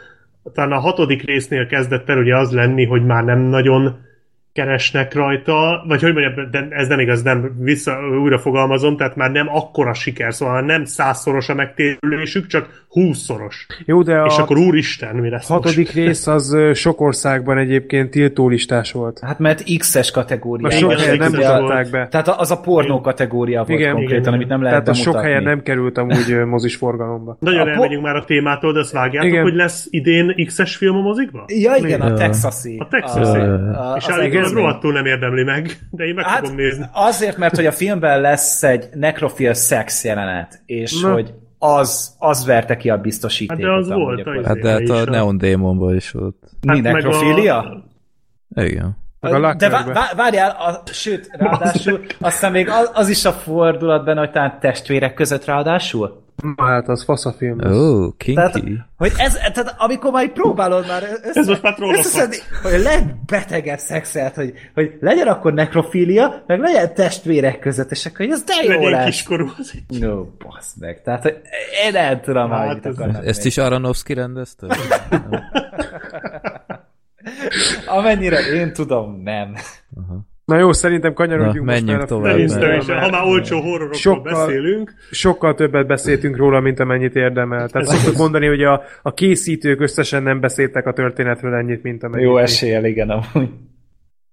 talán a hatodik résznél kezdett el ugye az lenni, hogy már nem nagyon keresnek rajta, vagy hogy mondjam, de ez nem igaz, nem vissza, újra fogalmazom, tehát már nem akkora siker, szóval nem százszoros a megtérülésük, csak húszszoros. Jó, de a És akkor úristen, mi lesz hatodik most? rész az sok országban egyébként tiltólistás volt. Hát mert X-es kategória. A sok igen, helyen nem igen, mutatták be. Tehát az a pornó kategória volt Igen, konkrétan, igen, amit nem lehet Tehát a sok bemutatni. helyen nem került amúgy mozis forgalomba. (laughs) Nagyon A po- elmegyünk már a témától, de azt vágjátok, Igen. hogy lesz idén X-es film a mozikba? Ja, igen, a Ja. Texasi. A Texasi. A, a, És az állítólag egészmény. rohadtul nem érdemli meg, de én meg Hát fogom nézni. azért, mert hogy a filmben lesz egy nekrofil szex jelenet, és Na. hogy az, az verte ki a biztosítékot. Hát de az volt, az- Hát de hát a a- Neon Demonban is volt. Mi, Hát meg nekrofília? a- Igen. A De vá- vá- várjál, a, sőt, ráadásul (laughs) aztán még az, az is a fordulat benne, hogy talán testvérek között ráadásul. Na, hát az fasz a film. Ó, oh, Tehát, kinky. hogy ez, tehát amikor már próbálod már össze, Ez most már összeszedni, hogy a legbetegebb szexet, hogy, hogy legyen akkor nekrofília, meg legyen testvérek között, és akkor hogy ez de jó Legyen lesz. kiskorú. Az egy... No, bassz meg. Tehát, hogy én nem tudom, Hát hogy ez- Ezt még. is Aronofsky rendezte? (laughs) Amennyire én tudom, nem. Na jó, szerintem Na, kanyarodjunk most menjünk már a tovább. Szerintem is, mert ha már olcsó horrorokról Sokkal- beszélünk, Sokkal többet beszéltünk róla, mint amennyit érdemel. Tehát szoktuk mondani, hogy a, a készítők összesen nem beszéltek a történetről ennyit, mint amennyit. Jó eséllyel, igen, amúgy.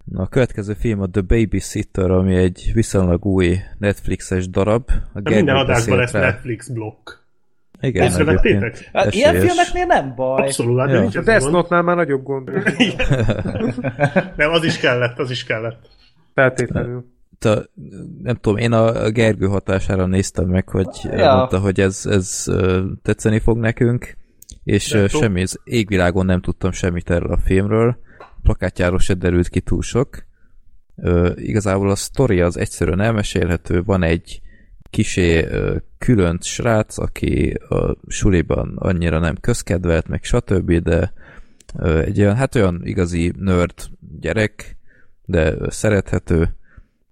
Na, a következő film a The Babysitter, ami egy viszonylag új Netflixes darab. A de minden adásban lesz. Netflix blokk. Igen, Észrevettétek? egyébként. Hát, ilyen filmeknél nem baj. Abszolút, hát Ja. nincs A ez Death. Note-nál már nagyobb gond. (laughs) Nem, az is kellett, az is kellett. Feltétlenül. a, nem tudom, én a Gergő hatására néztem meg, hogy Ja. mondta, hogy ez, ez tetszeni fog nekünk, és tó- semmi, az égvilágon nem tudtam semmit erről a filmről, plakátjáról se derült ki túl sok. Ö, igazából a sztori az egyszerűen elmesélhető, van egy kisé ö, különt srác, aki a suliban annyira nem közkedvelt, meg stb., de ö, egy olyan, hát olyan igazi nerd gyerek, de szerethető,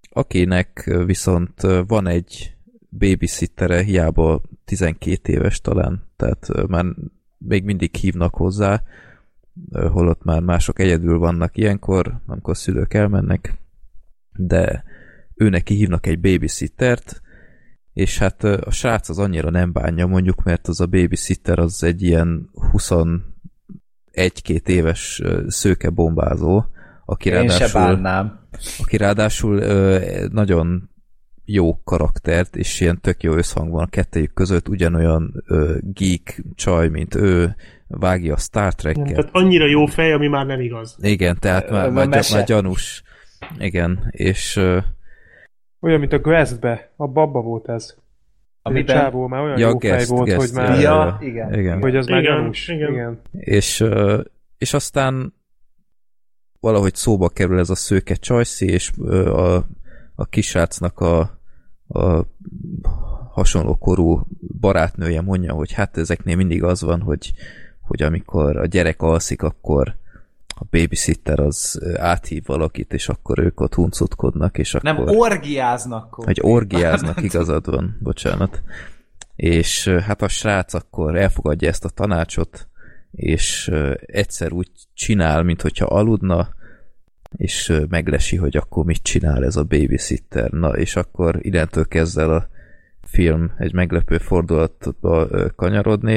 akinek viszont van egy babysittere, hiába 12 éves talán, tehát már még mindig hívnak hozzá, holott már mások egyedül vannak ilyenkor, amikor szülők elmennek, de ő neki hívnak egy babysittert, és hát a srác az annyira nem bánja mondjuk, mert az a babysitter az egy ilyen 21-2 éves szőke bombázó, aki Én se ráadásul, bánnám. aki ráadásul ö, nagyon jó karaktert, és ilyen tök jó összhang van a kettejük között, ugyanolyan ö, geek csaj, mint ő, vágja a Star Trek-et. Tehát annyira jó fej, ami már nem igaz. Igen, tehát már, már, gy- mese. már gyanús. Igen, és ö, Olyan, mint a Questbe. A babba volt ez. A Amiben- csávó már olyan Ja, jó fej Guest, volt, Guest, hogy már... Ja, ja, igen. igen. Hogy az már Igen, gyanús. igen. Igen. És, ö, és aztán valahogy szóba kerül ez a szőke csajszi, és a, a kisrácnak a, a hasonló korú barátnője mondja, hogy hát ezeknél mindig az van, hogy, hogy amikor a gyerek alszik, akkor a babysitter az áthív valakit, és akkor ők ott huncutkodnak, és Nem akkor... orgiáznak. Hogy orgiáznak, igazad van, bocsánat. És hát a srác akkor elfogadja ezt a tanácsot, és egyszer úgy csinál, mintha aludna, és meglesi, hogy akkor mit csinál ez a babysitter. Na, és akkor innentől kezd el a film egy meglepő fordulatba kanyarodni.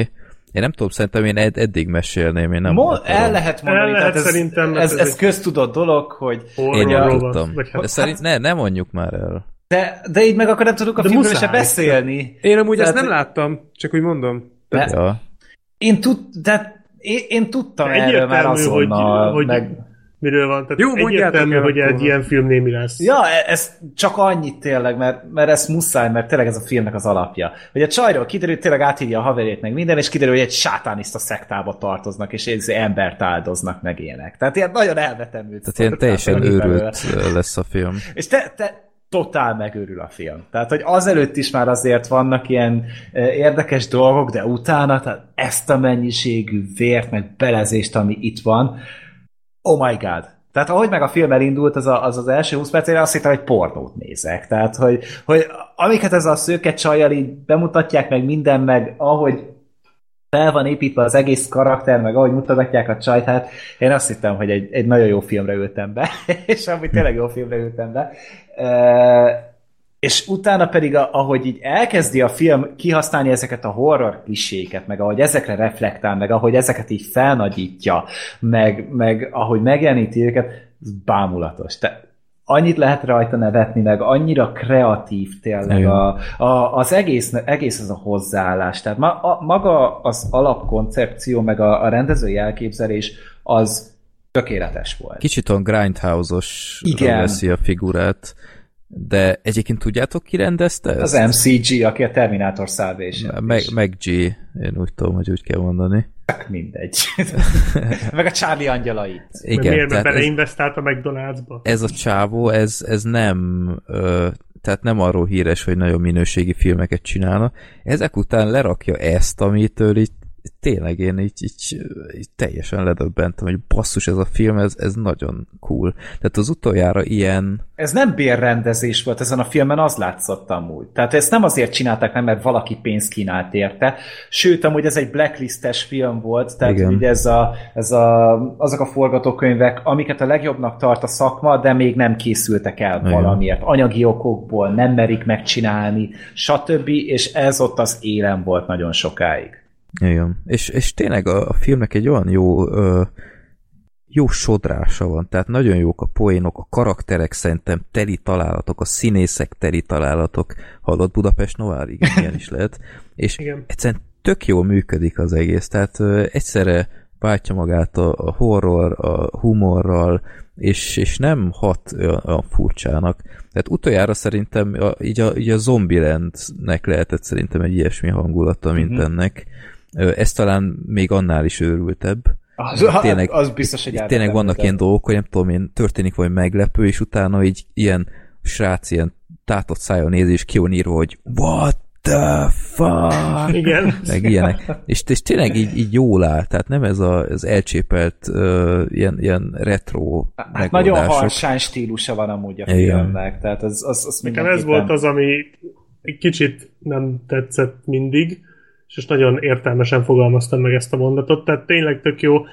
Én nem tudom, szerintem én ed- eddig mesélném, én nem Mo- el lehet mondani, El lehet ez, szerintem, ez, ez ez, egy- köztudott dolog, hogy Én nem van. tudtam. Hát- De szerint, ne, nem mondjuk már el. de, de így meg akkor nem tudunk a De filmről se beszélni. Én amúgy ezt Tehát- nem láttam, csak úgy mondom. De, Ja. én, tud, de én, én tudtam De erről már egyértelmű, azonnal, hogy- hogy- meg... Miről van? Tehát Jó, egyértelmű, el hogy egy ilyen film némi lesz. Ja, e- ez csak annyit tényleg, mert, mert ez muszáj, mert tényleg ez a filmnek az alapja. Hogy a csajról kiderül, tényleg áthívja a haverét meg minden, és kiderül, hogy egy sátániszta szektába tartoznak, és ez embert áldoznak meg ilyenek. Tehát ilyen nagyon elvetemült. Tehát ilyen teljesen őrült lesz a film. És te, te totál megőrül a film. Tehát, hogy azelőtt is már azért vannak ilyen e, érdekes dolgok, de utána tehát ezt a mennyiségű vért, meg belezést, ami itt van, oh my god. Tehát ahogy meg a film elindult, az a, az, az első 20 perc, én azt hittem, hogy pornót nézek. Tehát, hogy, hogy amiket ez a szőke csajjal így bemutatják, meg minden, meg ahogy fel van építve az egész karakter, meg ahogy mutatják a csajt, hát én azt hittem, hogy egy, egy nagyon jó filmre ültem be, (laughs) és amúgy tényleg jó filmre ültem be. És utána pedig, ahogy így elkezdi a film kihasználni ezeket a horror kliséket, meg ahogy ezekre reflektál, meg ahogy ezeket így felnagyítja, meg, meg ahogy megjeleníti őket, ez bámulatos. Te, annyit lehet rajta nevetni, meg annyira kreatív tényleg a, a, az egész, egész az a hozzáállás. Tehát ma, a, maga az alapkoncepció, meg a, a rendezői elképzelés az tökéletes volt. Kicsit olyan grindhouse-os veszi a figurát. De egyébként tudjátok, ki rendezte ezt? Az MCG, aki a Terminator Salvation. Meg, meg G, én úgy tudom, hogy úgy kell mondani. Mindegy. (laughs) meg a Charlie angyalai. Igen, miért, mert beleinvestált a McDonald'sba? Ez a csávó, ez, ez nem... Ö, tehát nem arról híres, hogy nagyon minőségi filmeket csinálna. Ezek után lerakja ezt, amitől itt tényleg én így, így, így teljesen ledöbbentem, hogy basszus, ez a film, ez, ez nagyon cool. Tehát az utoljára ilyen... Ez nem bérrendezés volt ezen a filmen, az látszott amúgy. Tehát ezt nem azért csinálták, nem, mert valaki pénzt kínált érte. Sőt, amúgy ez egy blacklistes film volt, tehát Igen. ugye ez a, ez a, azok a forgatókönyvek, amiket a legjobbnak tart a szakma, de még nem készültek el Igen. valamiért. Anyagi okokból nem merik megcsinálni, stb. És ez ott az élem volt nagyon sokáig. Igen. És, és tényleg a, a filmnek egy olyan jó ö, jó sodrása van, tehát nagyon jók a poénok, a karakterek szerintem teli találatok, a színészek teli találatok. Hallott Budapest Noir? Igen, ilyen is lehet. (laughs) És Igen. egyszerűen tök jól működik az egész, tehát ö, egyszerre váltja magát a, a horror, a humorral, és, és nem hat a furcsának. Tehát utoljára szerintem a, így, a, így a Zombielandnek lehetett szerintem egy ilyesmi hangulata, mint mm-hmm. ennek ez talán még annál is őrültebb. Az, tényleg, az biztos, hogy Tényleg vannak ilyen dolgok, hogy nem tudom én, történik vagy meglepő, és utána így ilyen srác ilyen tátott szájon nézi, és ki írva, hogy what the fuck? (laughs) Igen. Meg ilyenek. És, és tényleg így, így jól áll, tehát nem ez a, az elcsépelt uh, ilyen, ilyen retro hát Nagyon harsány stílusa van amúgy a filmnek, tehát az, az, az ez volt az, ami egy kicsit nem tetszett mindig, és most nagyon értelmesen fogalmaztam meg ezt a mondatot, tehát tényleg tök jó.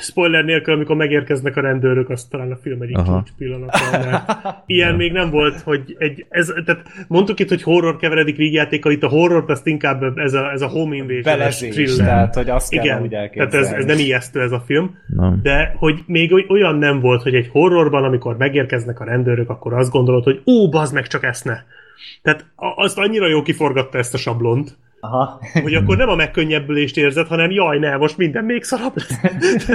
Spoiler nélkül, amikor megérkeznek a rendőrök, az talán a film egyik csúcs pillanata, mert (laughs) ilyen még nem volt, hogy egy, ez, tehát mondtuk itt, hogy horror keveredik vígjátékkal, itt a horror azt inkább ez a, ez a home invasion thriller. tehát hogy azt kell Igen, úgy tehát ez, ez nem ijesztő ez a film, nem. de hogy még olyan nem volt, hogy egy horrorban, amikor megérkeznek a rendőrök, akkor azt gondolod, hogy ó, bazd meg, csak ezt ne. Tehát azt annyira jó kiforgatta ezt a sablont, Aha. Hogy akkor nem a megkönnyebbülést érzed, hanem jaj, ne, most minden még szarabb lesz.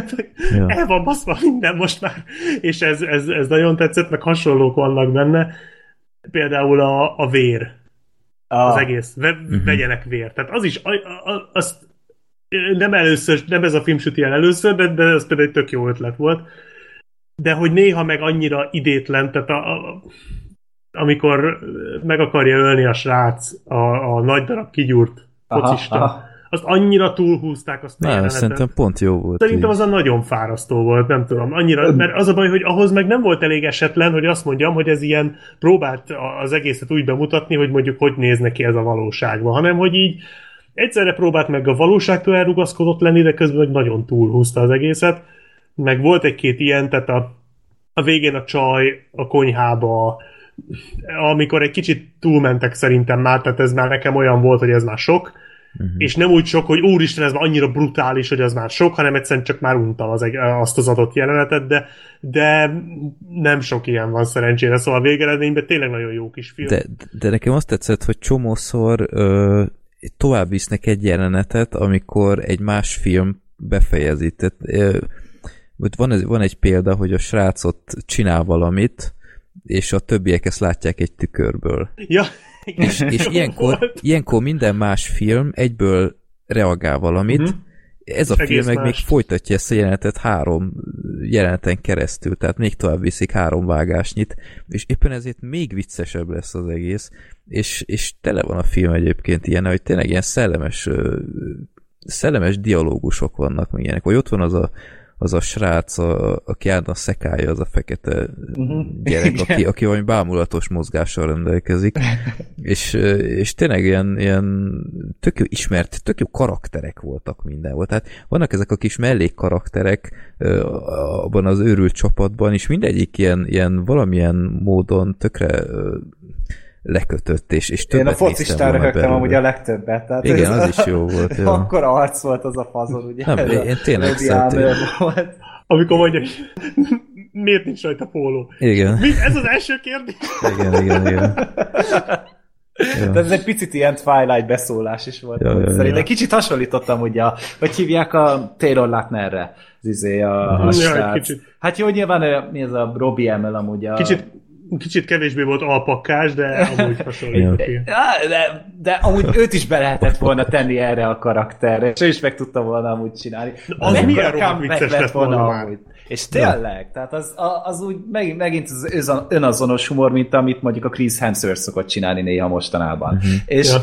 (laughs) ja. El van baszva minden most már. És ez, ez, ez nagyon tetszett, meg hasonlók vannak benne. Például a, a vér. Ah. Az egész. Ve, uh-huh. Vegyenek vér. Tehát az is, a, a, azt nem először, nem ez a film süti el először, de, de ez például egy tök jó ötlet volt. De hogy néha meg annyira idétlen, tehát a, a amikor meg akarja ölni a srác a, a nagy darab kigyúrt focista, aha, aha. azt annyira túlhúzták azt Nem, szerintem pont jó volt. Szerintem az a nagyon fárasztó volt, nem tudom, annyira, mert az a baj, hogy ahhoz meg nem volt elég esetlen, hogy azt mondjam, hogy ez ilyen próbált az egészet úgy bemutatni, hogy mondjuk hogy néz neki ez a valóságban, hanem hogy így egyszerre próbált meg a valóságtól elrugaszkodott lenni, de közben meg nagyon túlhúzta az egészet, meg volt egy-két ilyen, tehát a, a végén a csaj a konyhába amikor egy kicsit túlmentek szerintem már, tehát ez már nekem olyan volt, hogy ez már sok, uh-huh. és nem úgy sok, hogy úristen, ez már annyira brutális, hogy az már sok, hanem egyszerűen csak már untam az, azt az adott jelenetet, de, de nem sok ilyen van szerencsére, szóval a végeredményben tényleg nagyon jó kis film. De, de nekem azt tetszett, hogy csomószor ö, tovább visznek egy jelenetet, amikor egy más film befejezi. Tehát, ö, van, van egy példa, hogy a srácot csinál valamit, és a többiek ezt látják egy tükörből. Ja, igen, és, és ilyenkor, ilyenkor minden más film egyből reagál valamit, uh-huh. Ez a film meg még folytatja ezt a jelenetet három jeleneten keresztül, tehát még tovább viszik három vágásnyit, és éppen ezért még viccesebb lesz az egész, és, és tele van a film egyébként ilyen, hogy tényleg ilyen szellemes, szellemes dialógusok vannak, meg ilyenek, hogy ott van az a, az a srác, a, aki állandóan szekálja, az a fekete Mhm. gyerek, Igen. aki, aki valami bámulatos mozgással rendelkezik, (laughs) és, és tényleg ilyen, ilyen tök jó ismert, tök jó karakterek voltak mindenhol. Tehát vannak ezek a kis mellékkarakterek abban az őrült csapatban, és mindegyik ilyen, ilyen valamilyen módon tökre lekötött, és, és Én többet a néztem focistán röhögtem amúgy a legtöbbet. Tehát Igen, ez- az is jó volt, jó. Akkor arc volt az a fazon, ugye? Nem, ez a én tényleg szeretem. Volt. Amikor mondja, miért nincs rajta póló. Igen, Mi? Ez az első kérdés? igen, igen, igen. (laughs) De ez egy picit ilyen Twilight beszólás is volt. Ja, Ja, ja, ja. Szerintem egy kicsit hasonlítottam ugye, a, hogy hívják a Taylor Lautnerre, az izé a, a Ja. Hát jó, nyilván mi ez a Robbie Amell amúgy a... Kicsit, kicsit kevésbé volt alpakkás, de amúgy hasonlít. igen. Ja, de, de amúgy őt is be lehetett volna tenni erre a karakterre, és ő is meg tudta volna amúgy csinálni. az Mekkora milyen rohadt vicces lett volna amúgy. És tényleg, tehát az, az úgy megint, megint az önazonos humor, mint amit mondjuk a Chris Hemsworth szokott csinálni néha mostanában. Uh-huh. És Ja.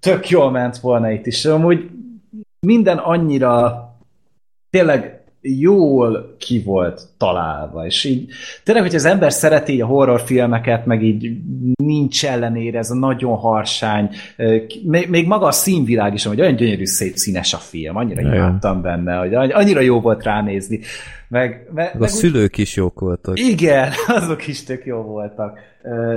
tök jól ment volna itt is. Amúgy minden annyira tényleg jól ki volt találva, és így tényleg, hogy az ember szereti a horrorfilmeket, meg így nincs ellenére ez a nagyon harsány, még, még maga a színvilág is, hogy olyan gyönyörű, szép színes a film, annyira Ja. imádtam benne, hogy anny- annyira jó volt ránézni. Meg, meg, Meg a meg úgy- szülők is jók voltak. igen, (laughs) azok is tök jó voltak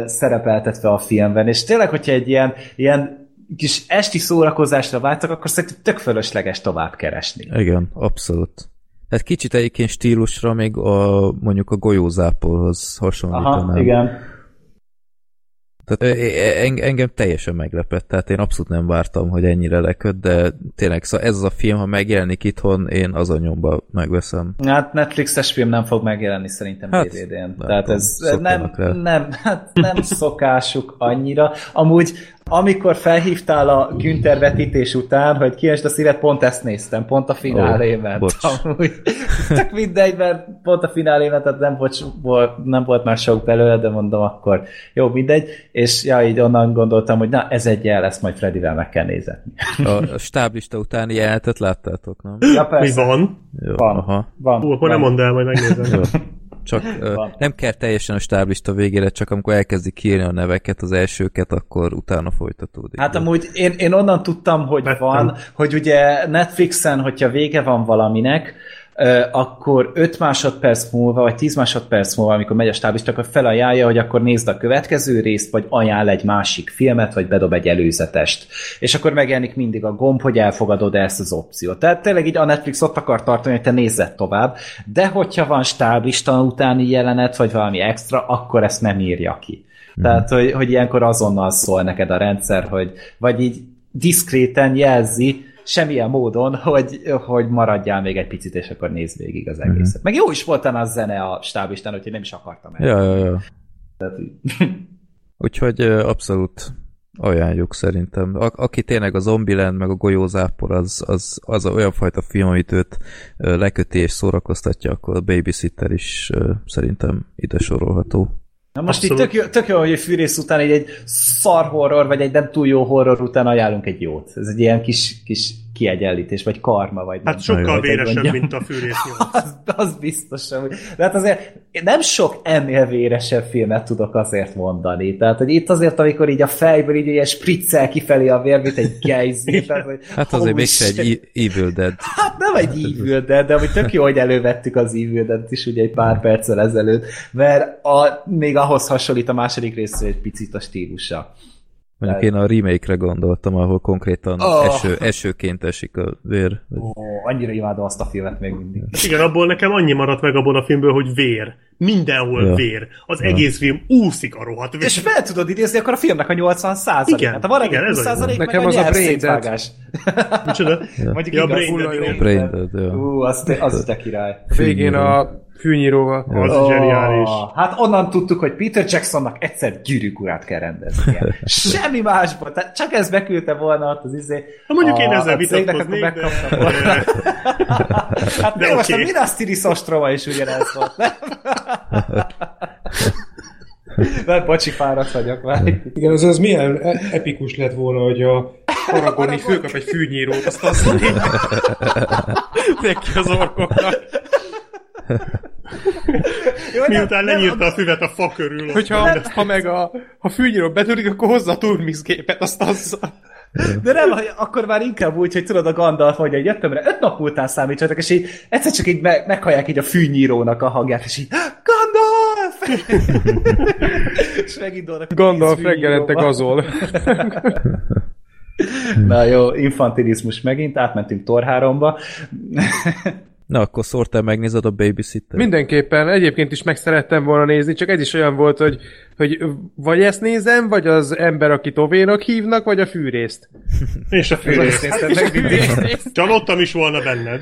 szerepeltetve a filmben, és tényleg, hogyha egy ilyen, ilyen kis esti szórakozásra vágytak, akkor szerintem tök fölösleges tovább keresni. Igen, abszolút. Tehát kicsit egyébként stílusra még a, mondjuk a golyózápolhoz hasonlítanám. Aha, igen. Tehát engem teljesen meglepett, tehát én abszolút nem vártam, hogy ennyire leköt, de tényleg, szóval ez az a film, ha megjelenik itthon, én az a nyomba megveszem. Hát Netflixes film nem fog megjelenni szerintem Hát, DVD-n. Tehát ez nem, nem, hát nem (laughs) szokásuk annyira. Amúgy, amikor felhívtál a Günther vetítés után, hogy kiesd a szívet, pont ezt néztem, pont a finálé Ó, ment. Amúgy, csak mindegy, mert pont a finálé ment, tehát nem volt, nem volt már sok belőle, de mondom akkor, jó, mindegy. És ja, így onnan gondoltam, hogy na, ez egy jel, ezt majd Fredivel meg kell nézetni. A, a stáblista utáni jelentet láttátok, nem? Ja, Mi persze. van? Jó, Van. Aha. Van. Ú, akkor nem van. mondd el, majd megnézem. Jó. Csak Van. nem kell teljesen a stáblista végére, csak amikor elkezdik kiírni a neveket, az elsőket, akkor utána folytatódik. Hát amúgy én, én onnan tudtam, hogy Vettem. van, hogy ugye Netflixen, hogyha vége van valaminek, akkor 5 másodperc múlva, vagy 10 másodperc múlva, amikor megy a stáblista, akkor felajánlja, hogy akkor nézd a következő részt, vagy ajánl egy másik filmet, vagy bedob egy előzetest. És akkor megjelenik mindig a gomb, hogy elfogadod ezt az opciót. Tehát tényleg így a Netflix ott akar tartani, hogy te nézzed tovább, de hogyha van stáblista utáni jelenet, vagy valami extra, akkor ezt nem írja ki. Tehát, hogy, hogy ilyenkor azonnal szól neked a rendszer, hogy vagy így diszkréten jelzi, semmilyen módon, hogy, hogy maradjál még egy picit, és akkor nézd végig az egészet. Meg jó is volt a zene a stábistán, úgyhogy nem is akartam el. Ja, ja, ja. Tehát, (laughs) Úgyhogy abszolút ajánljuk szerintem. A- aki tényleg a Zombieland meg a golyózápor, az, az, az olyan fajta film, amit őt leköti és szórakoztatja, akkor a Babysitter is szerintem ide sorolható. Na most Abszolút. itt tök jó, tök jó, hogy a fűrész után így egy szar horror, vagy egy nem túl jó horror után ajánlunk egy jót. Ez egy ilyen kis, kis kiegyenlítés, vagy karma, vagy nem Hát tudom, sokkal hogy véresebb, mondjam. mint a fűrész. (laughs) Az, az biztos, hogy... De hát azért nem sok ennél véresebb filmet tudok azért mondani. Tehát, hogy itt azért, amikor így a fejből így ilyen spriccel kifelé a vér, mint egy hogy Hát azért mégse egy Evil Dead. Hát nem egy Evil Dead, de amúgy tök jó, hogy elővettük az Evil dead is ugye egy pár perccel ezelőtt, mert a, még ahhoz hasonlít a második rész egy picit a stílusa. Mondjuk én a remake-re gondoltam, ahol konkrétan Oh. eső, esőként esik a vér. Ó, annyira imádom azt a filmet még mindig. Igen, abból nekem annyi maradt meg abból a filmből, hogy vér. Mindenhol Ja. vér. Az egész film úszik a rohadt vér. És fel tudod idézni akkor a filmnek a 80 százalék. Igen, Hát van igen, ez 20 a jó. százalék, meg Nekem a az a nyelv Brain Dead. szétvágás. Micsoda? Mondjuk Ja, igaz, ja. Ú, az, te- az te király. Végén a fűnyíróval. Az oh. zseniális. Hát onnan tudtuk, hogy Peter Jacksonnak egyszer gyűrűk urát kell rendeznie. (laughs) Semmi másból. Tehát csak ez beküldte volna ott az izé. Ha mondjuk én a- ezzel cégnek, akkor vitatkoznék, de... (laughs) (laughs) Hát De de most oké. a Minas Tirith ostroma is ugyanez volt, nem? Mert bocsi, fáradt vagyok már. Igen, az, az milyen epikus lett volna, hogy a Aragorn így fölkap egy fűnyírót, azt azt neki az orkoknak. Jó, Miután nem- lenyírta a füvet a fa körül. Hogyha ha meg a, ha fűnyíró betörik, akkor hozza a Turmix gépet, azt azzal. De nem, akkor már inkább úgy, hogy tudod, a Gandalf vagy egy jöttemre, öt nap után számítsatok, és így egyszer csak így me- meghallják így a fűnyírónak a hangját, és így Gandalf! (laughs) és megindulnak. Gandalf reggelente gazol. Na jó, infantilizmus megint, átmentünk Thor 3-ba. Na, akkor szórtál megnézed a babysitter? Mindenképpen, egyébként is meg szerettem volna nézni, csak ez is olyan volt, hogy, hogy vagy ezt nézem, vagy az ember, akit Ovénak hívnak, vagy a fűrészt. (laughs) És a fűrész. Nézted meg mindig. Csalódtam is volna benned.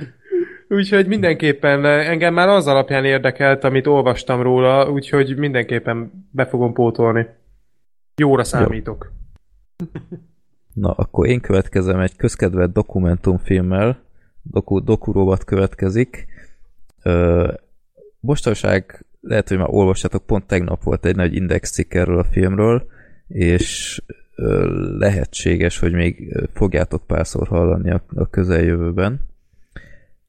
Úgyhogy mindenképpen engem már az alapján érdekelt, amit olvastam róla, úgyhogy mindenképpen be fogom pótolni. Jóra számítok. Na, akkor én következem egy közkedvelt dokumentumfilmmel, doku, dokurovat következik. Ö, mostanság lehet, hogy már olvassátok, pont tegnap volt egy nagy index cikk erről a filmről, és lehetséges, hogy még fogjátok párszor hallani a, a közeljövőben.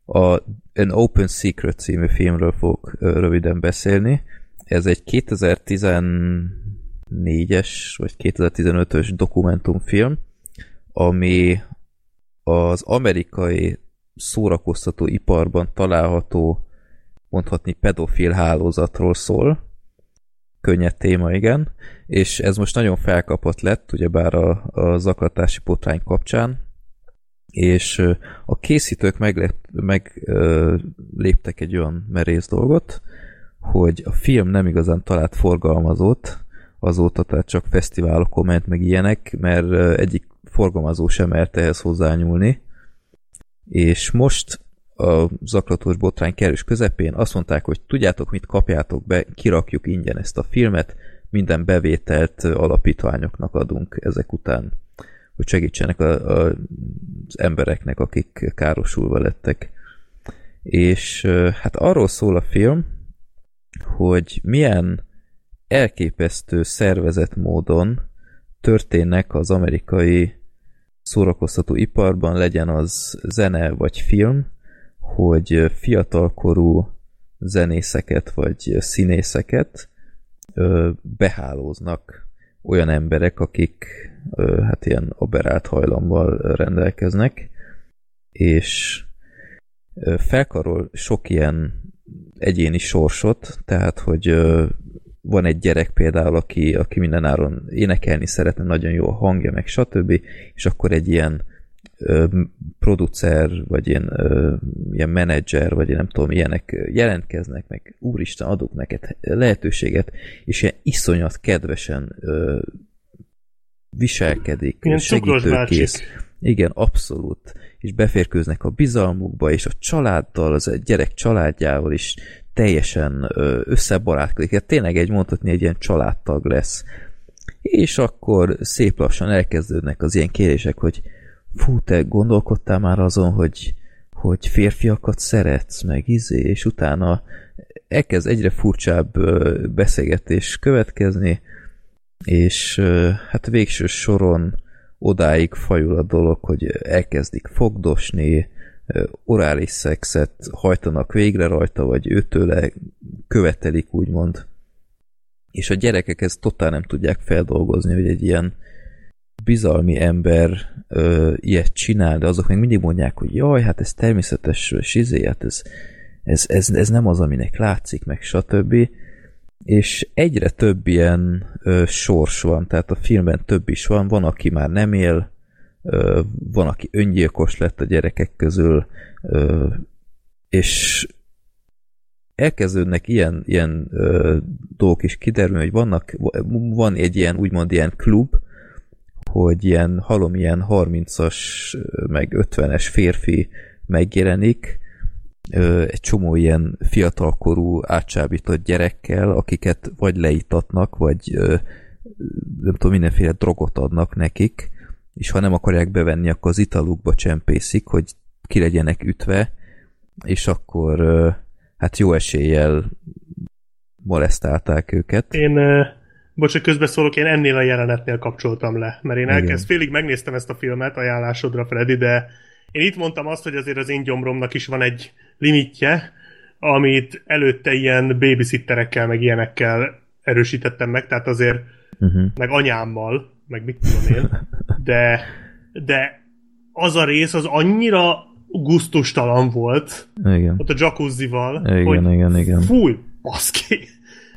A An Open Secret című filmről fogok ö, röviden beszélni. Ez egy 2014-es vagy 2015-ös dokumentumfilm, ami az amerikai szórakoztató iparban található, mondhatni pedofil hálózatról szól. Könnyed téma, igen. És ez most nagyon felkapott lett, ugyebár a, a zaklatási potrány kapcsán, és a készítők meglép, meg, ö, léptek egy olyan merész dolgot, hogy a film nem igazán talált forgalmazót, azóta tehát csak fesztiválokon ment meg ilyenek, mert egyik forgalmazó sem mert ehhez hozzányúlni. És most a zaklatós botrány kerülés közepén azt mondták, hogy tudjátok mit, kapjátok be, kirakjuk ingyen ezt a filmet, minden bevételt alapítványoknak adunk ezek után, hogy segítsenek a, a, az embereknek, akik károsulva lettek. És hát arról szól a film, hogy milyen elképesztő szervezett módon történnek az amerikai szórakoztató iparban, legyen az zene vagy film, hogy fiatalkorú zenészeket vagy színészeket behálóznak olyan emberek, akik hát ilyen aberált hajlammal rendelkeznek, és felkarol sok ilyen egyéni sorsot, tehát hogy van egy gyerek például, aki, aki mindenáron énekelni szeretne, nagyon jó a hangja, meg stb., és akkor egy ilyen ö, producer, vagy ilyen, ö, ilyen menedzser, vagy nem tudom, ilyenek jelentkeznek, meg úristen, adok neked lehetőséget, és ilyen iszonyat kedvesen ö, viselkedik, Ilyen segítőkész. Igen, abszolút. És beférkőznek a bizalmukba, és a családdal, az egy gyerek családjával is teljesen összebarátkozik. Hát tényleg egy mondhatni egy ilyen családtag lesz. És akkor szép lassan elkezdődnek az ilyen kérések, hogy fú, te gondolkodtál már azon, hogy, hogy férfiakat szeretsz, meg izé, és utána elkezd egyre furcsább beszélgetés következni, és hát végső soron odáig fajul a dolog, hogy elkezdik fogdosni, orális szexet hajtanak végre rajta, vagy őtőle követelik, úgymond. És a gyerekek ezt totál nem tudják feldolgozni, hogy egy ilyen bizalmi ember ö, ilyet csinál, de azok meg mindig mondják, hogy jaj, hát ez természetes, és izé, hát ez, ez, ez, ez nem az, aminek látszik, meg stb. És egyre több ilyen ö, sors van, tehát a filmben több is van, van, aki már nem él, van, aki öngyilkos lett a gyerekek közül, és elkezdődnek ilyen, ilyen ö, dolgok is kiderülni, hogy vannak, van egy ilyen, úgymond ilyen klub, hogy ilyen halom ilyen 30-as, meg 50-es férfi megjelenik, egy csomó ilyen fiatalkorú átsábított gyerekkel, akiket vagy leítatnak, vagy nem tudom, mindenféle drogot adnak nekik, és ha nem akarják bevenni, akkor az italukba csempészik, hogy ki legyenek ütve, és akkor hát jó eséllyel molesztálták őket. Én, bocs, hogy közbeszólok, én ennél a jelenetnél kapcsoltam le, mert én elkezd, félig megnéztem ezt a filmet ajánlásodra, Freddy, de én itt mondtam azt, hogy azért az én gyomromnak is van egy limitje, amit előtte ilyen babysitterekkel, meg ilyenekkel erősítettem meg, tehát azért Uh-huh. meg anyámmal, meg mit tudom én, (laughs) de, de az a rész az annyira gusztustalan volt, Igen. ott a jacuzzival, Igen, hogy igen, igen. fúj, baszki.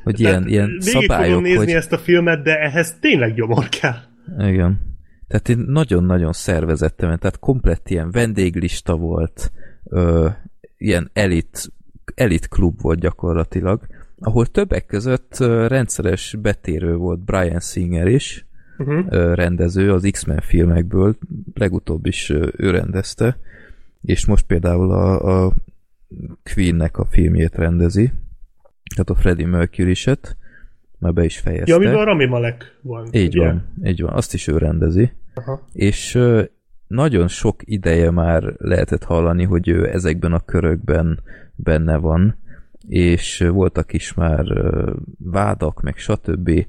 Hogy ilyen, ilyen végig szabályok, fogom nézni hogy... ezt a filmet, de ehhez tényleg gyomor kell. Igen. Tehát én nagyon-nagyon szervezettem, tehát komplett ilyen vendéglista volt, ö, ilyen elit, elit klub volt gyakorlatilag, ahol többek között rendszeres betérő volt Brian Singer is, Uh-huh. rendező az X-Men filmekből, legutóbb is ő rendezte, és most például a, a Queen-nek a filmjét rendezi, tehát a Freddie Mercury-set, már be is fejezte. Ja, amiben a Rami Malek van. Így ugye? van, így van, azt is ő rendezi. Aha. És nagyon sok ideje már lehetett hallani, hogy ő ezekben a körökben benne van, és voltak is már vádak, meg stb.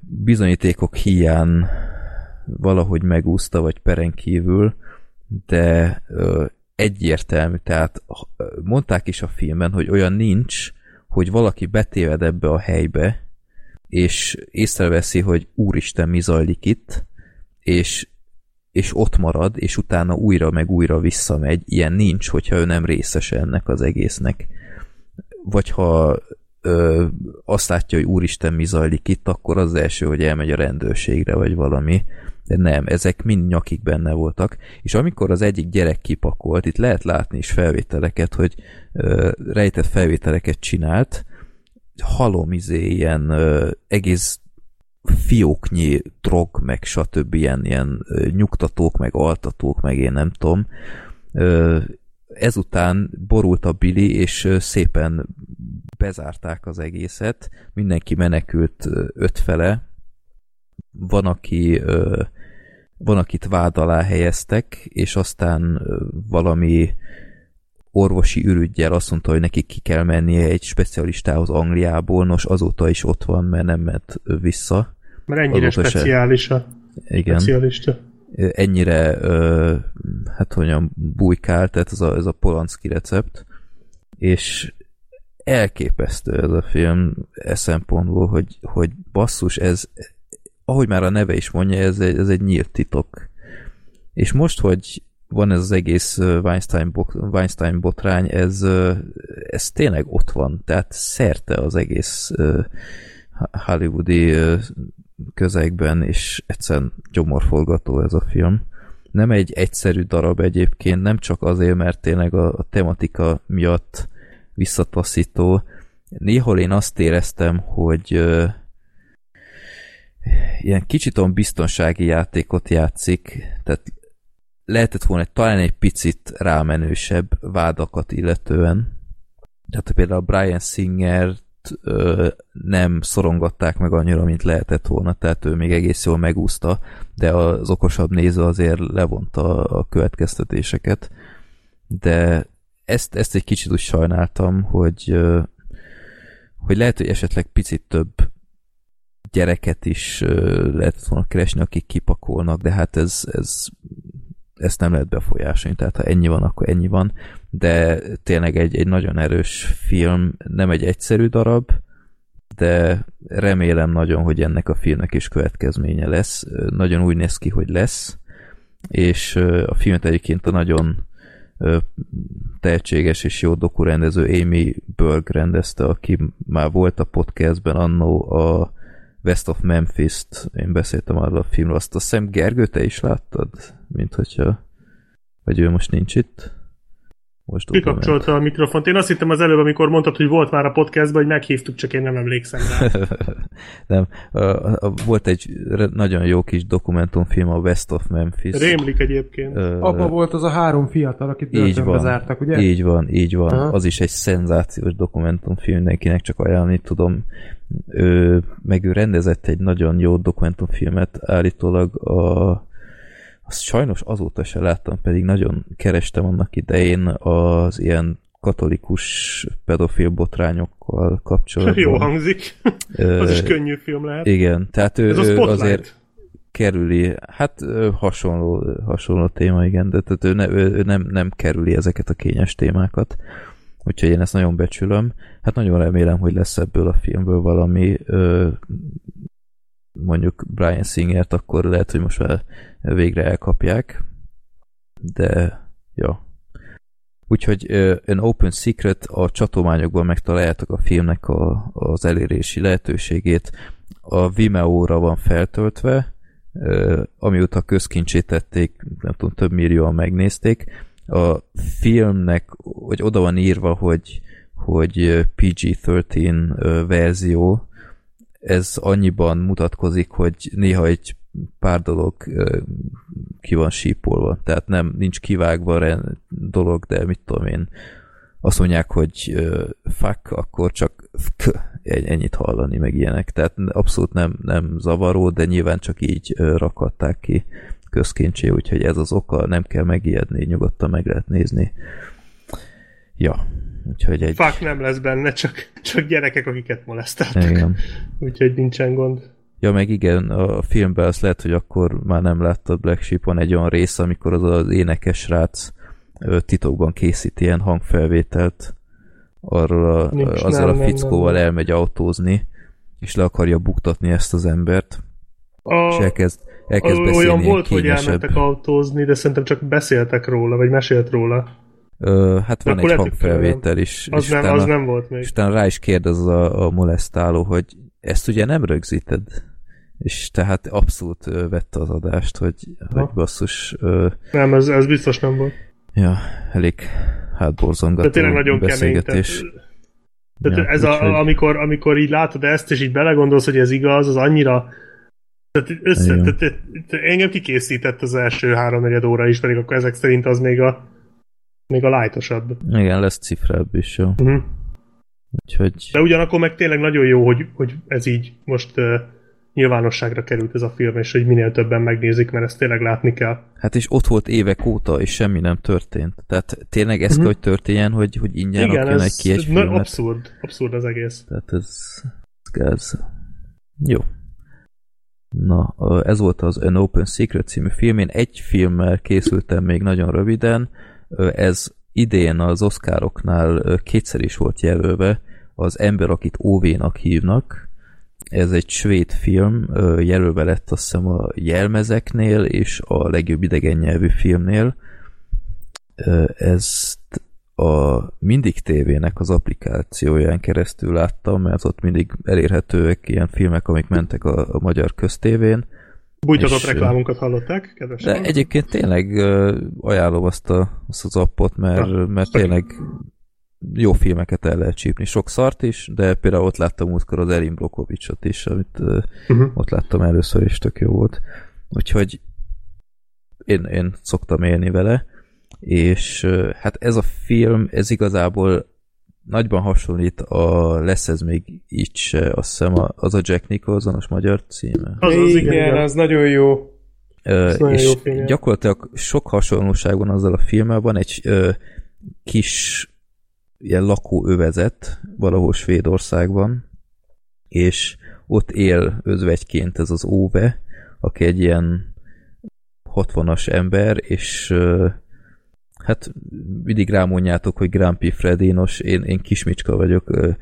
Bizonyítékok hiány valahogy megúszta, vagy peren kívül, de egyértelmű, tehát mondták is a filmben, hogy olyan nincs, hogy valaki betéved ebbe a helybe, és észreveszi, hogy úristen, mi zajlik itt, és, és ott marad, és utána újra meg újra visszamegy. Ilyen nincs, hogyha ő nem részes ennek az egésznek. Vagy ha ö, azt látja, hogy úristen, mi zajlik itt, akkor az első, hogy elmegy a rendőrségre, vagy valami. De nem, ezek mind nyakig benne voltak. És amikor az egyik gyerek kipakolt, itt lehet látni is felvételeket, hogy ö, rejtett felvételeket csinált, halom izé, ilyen ö, egész fióknyi drog, meg stb. ilyen, ilyen nyugtatók, meg altatók, meg én nem tudom. Ö, ezután borult a Billy, és szépen bezárták az egészet, mindenki menekült ötfele, van, aki van, akit vád alá helyeztek, és aztán valami orvosi ürügyjel azt mondta, hogy neki ki kell mennie egy specialistához Angliából, nos azóta is ott van, mert nem ment vissza. Mert ennyire Azóta se. speciális a Igen. specialista. Ennyire, hát hogyan bujkál, tehát ez a, ez a Polanski recept, és elképesztő ez a film e szempontból, hogy, hogy basszus, ez, ahogy már a neve is mondja, ez egy, ez egy nyílt titok. És most, hogy van ez az egész Weinstein, Weinstein botrány, ez, ez tényleg ott van, tehát szerte az egész hollywoodi közegben, és egyszerűen gyomorforgató ez a film. Nem egy egyszerű darab egyébként, nem csak azért, mert tényleg a, a tematika miatt visszataszító. Néhol én azt éreztem, hogy ö, ilyen kicsit biztonsági játékot játszik, tehát lehetett volna talán egy picit rámenősebb vádakat illetően. Tehát például Brian Singer ö, nem szorongatták meg annyira, mint lehetett volna, tehát ő még egész jól megúszta, de az okosabb néző azért levonta a következtetéseket. De ezt, ezt egy kicsit úgy sajnáltam, hogy, ö, hogy lehet, hogy esetleg picit több gyereket is ö, lehetett volna keresni, akik kipakolnak, de hát ez, ez ezt nem lehet befolyásolni, tehát ha ennyi van, akkor ennyi van, de tényleg egy, egy nagyon erős film, nem egy egyszerű darab, de remélem nagyon, hogy ennek a filmnek is következménye lesz. Nagyon úgy néz ki, hogy lesz, és a filmet egyébként a nagyon tehetséges és jó dokurendező Amy Berg rendezte, aki már volt a podcastben annó a West of Memphis-t, én beszéltem arról a filmről, azt a szem Gergő, te is láttad? Mint hogyha, vagy ő most nincs itt? Most Kikapcsolta a mikrofont. Én azt hittem az előbb, amikor mondtad, hogy volt már a podcastban, hogy meghívtuk, csak én nem emlékszem rá. (laughs) nem, volt egy nagyon jó kis dokumentumfilm, a West of Memphis. Rémlik egyébként. Uh, Abba volt az a három fiatal, akit börtönbe zártak, ugye? Így van, így van. Aha. Az is egy szenzációs dokumentumfilm, mindenkinek csak ajánlani tudom. Ő, meg ő rendezett egy nagyon jó dokumentumfilmet, állítólag a azt sajnos azóta se láttam, pedig nagyon kerestem annak idején az ilyen katolikus pedofil botrányokkal kapcsolatban. (laughs) Jó hangzik. Az is könnyű film lehet. Igen, tehát ő, ő azért kerüli, hát hasonló, hasonló téma, igen, de tehát ő, ne, ő nem, nem kerüli ezeket a kényes témákat. úgyhogy én ezt nagyon becsülöm. Hát nagyon remélem, hogy lesz ebből a filmből valami ö, mondjuk Brian Singert, akkor lehet, hogy most már végre elkapják, de ja. Úgyhogy An Open Secret a csatományokban megtaláljátok a filmnek a, az elérési lehetőségét. A Vimeo-ra van feltöltve, amióta közkincsét tették, nem tudom, több millióan megnézték. A filmnek, hogy oda van írva, hogy, hogy PG-13 verzió, ez annyiban mutatkozik, hogy néha egy pár dolog ki van sípolva. Tehát nem, nincs kivágva dolog, de mit tudom én, azt mondják, hogy fuck, akkor csak (laughs) ennyit hallani, meg ilyenek. Tehát abszolút nem, nem zavaró, de nyilván csak így rakadták ki közkincsé, úgyhogy ez az oka, nem kell megijedni, nyugodtan meg lehet nézni. Ja, úgyhogy egy... Fuck nem lesz benne, csak, csak gyerekek, akiket molesztáltak. Igen. Úgyhogy nincsen gond. Ja, meg igen, a filmben azt lehet, hogy akkor már nem láttad Black Sheep, van egy olyan rész, amikor az az énekes rác titokban készít ilyen hangfelvételt arról a, Nincs, azzal nem, a fickóval nem, nem. elmegy autózni, és le akarja buktatni ezt az embert. A, és elkezd, elkezd beszélni Olyan volt, hogy elmentek autózni, de szerintem csak beszéltek róla, vagy mesélt róla. Ö, hát van egy hangfelvétel is. Az, nem, az a, nem volt még. És utána rá is kérdez a, a molesztáló, hogy ezt ugye nem rögzíted? És tehát abszolút vette az adást, hogy, hogy basszus... Ö, nem, ez, ez biztos nem volt. Ja, elég hátborzongató De tényleg nagyon beszélgetés. kemény. Tehát, tehát ja, ez a, hogy... amikor, amikor így látod ezt, és így belegondolsz, hogy ez igaz, az annyira tehát, össze, tehát, tehát, engem kikészített az első három óra is, pedig akkor ezek szerint az még a még a lájtosabb. Igen, lesz cifrább is, jó. Uh-huh. Úgyhogy... De ugyanakkor meg tényleg nagyon jó, hogy, hogy ez így most uh, nyilvánosságra került ez a film, és hogy minél többen megnézik, mert ezt tényleg látni kell. Hát és ott volt évek óta, és semmi nem történt. Tehát tényleg ez uh-huh. kell, hogy történjen, hogy, hogy ingyen Igen, egy ki egy filmet. abszurd, abszurd az egész. Tehát ez, ez gáz. Jó. Na, ez volt az An Open Secret című film. Én egy filmmel készültem még nagyon röviden. Ez idén az Oscaroknál kétszer is volt jelölve. Az ember, akit Óvénak hívnak, ez egy svéd film, jelölve lett azt hiszem a jelmezeknél és a legjobb idegen nyelvű filmnél. Ezt a Mindig tévének az applikációján keresztül láttam, mert ott mindig elérhetőek ilyen filmek, amik mentek a, a magyar köztévén. Bújtatott reklámunkat hallották, kedves De egyébként tényleg ajánlom azt, a, azt az appot, mert, mert tényleg jó filmeket el lehet csípni. Sok szart is, de például ott láttam múltkor az Erin Brokovicsot is, amit uh-huh. ott láttam először, és tök jó volt. Úgyhogy én, én szoktam élni vele, és hát ez a film, ez igazából nagyban hasonlít a Lesz ez még így se, azt hiszem az a Jack Nicholsonos magyar címe. Az az, igen, igen, az nagyon jó. Uh, és jó film, gyakorlatilag sok hasonlóság van azzal a filmmel, van egy uh, kis ilyen lakóövezet valahol Svédországban, és ott él özvegyként ez az Óve, aki egy ilyen 60-as ember, és uh, hát mindig rámondjátok, hogy Grumpy Freddy, nos, én, én kismicska vagyok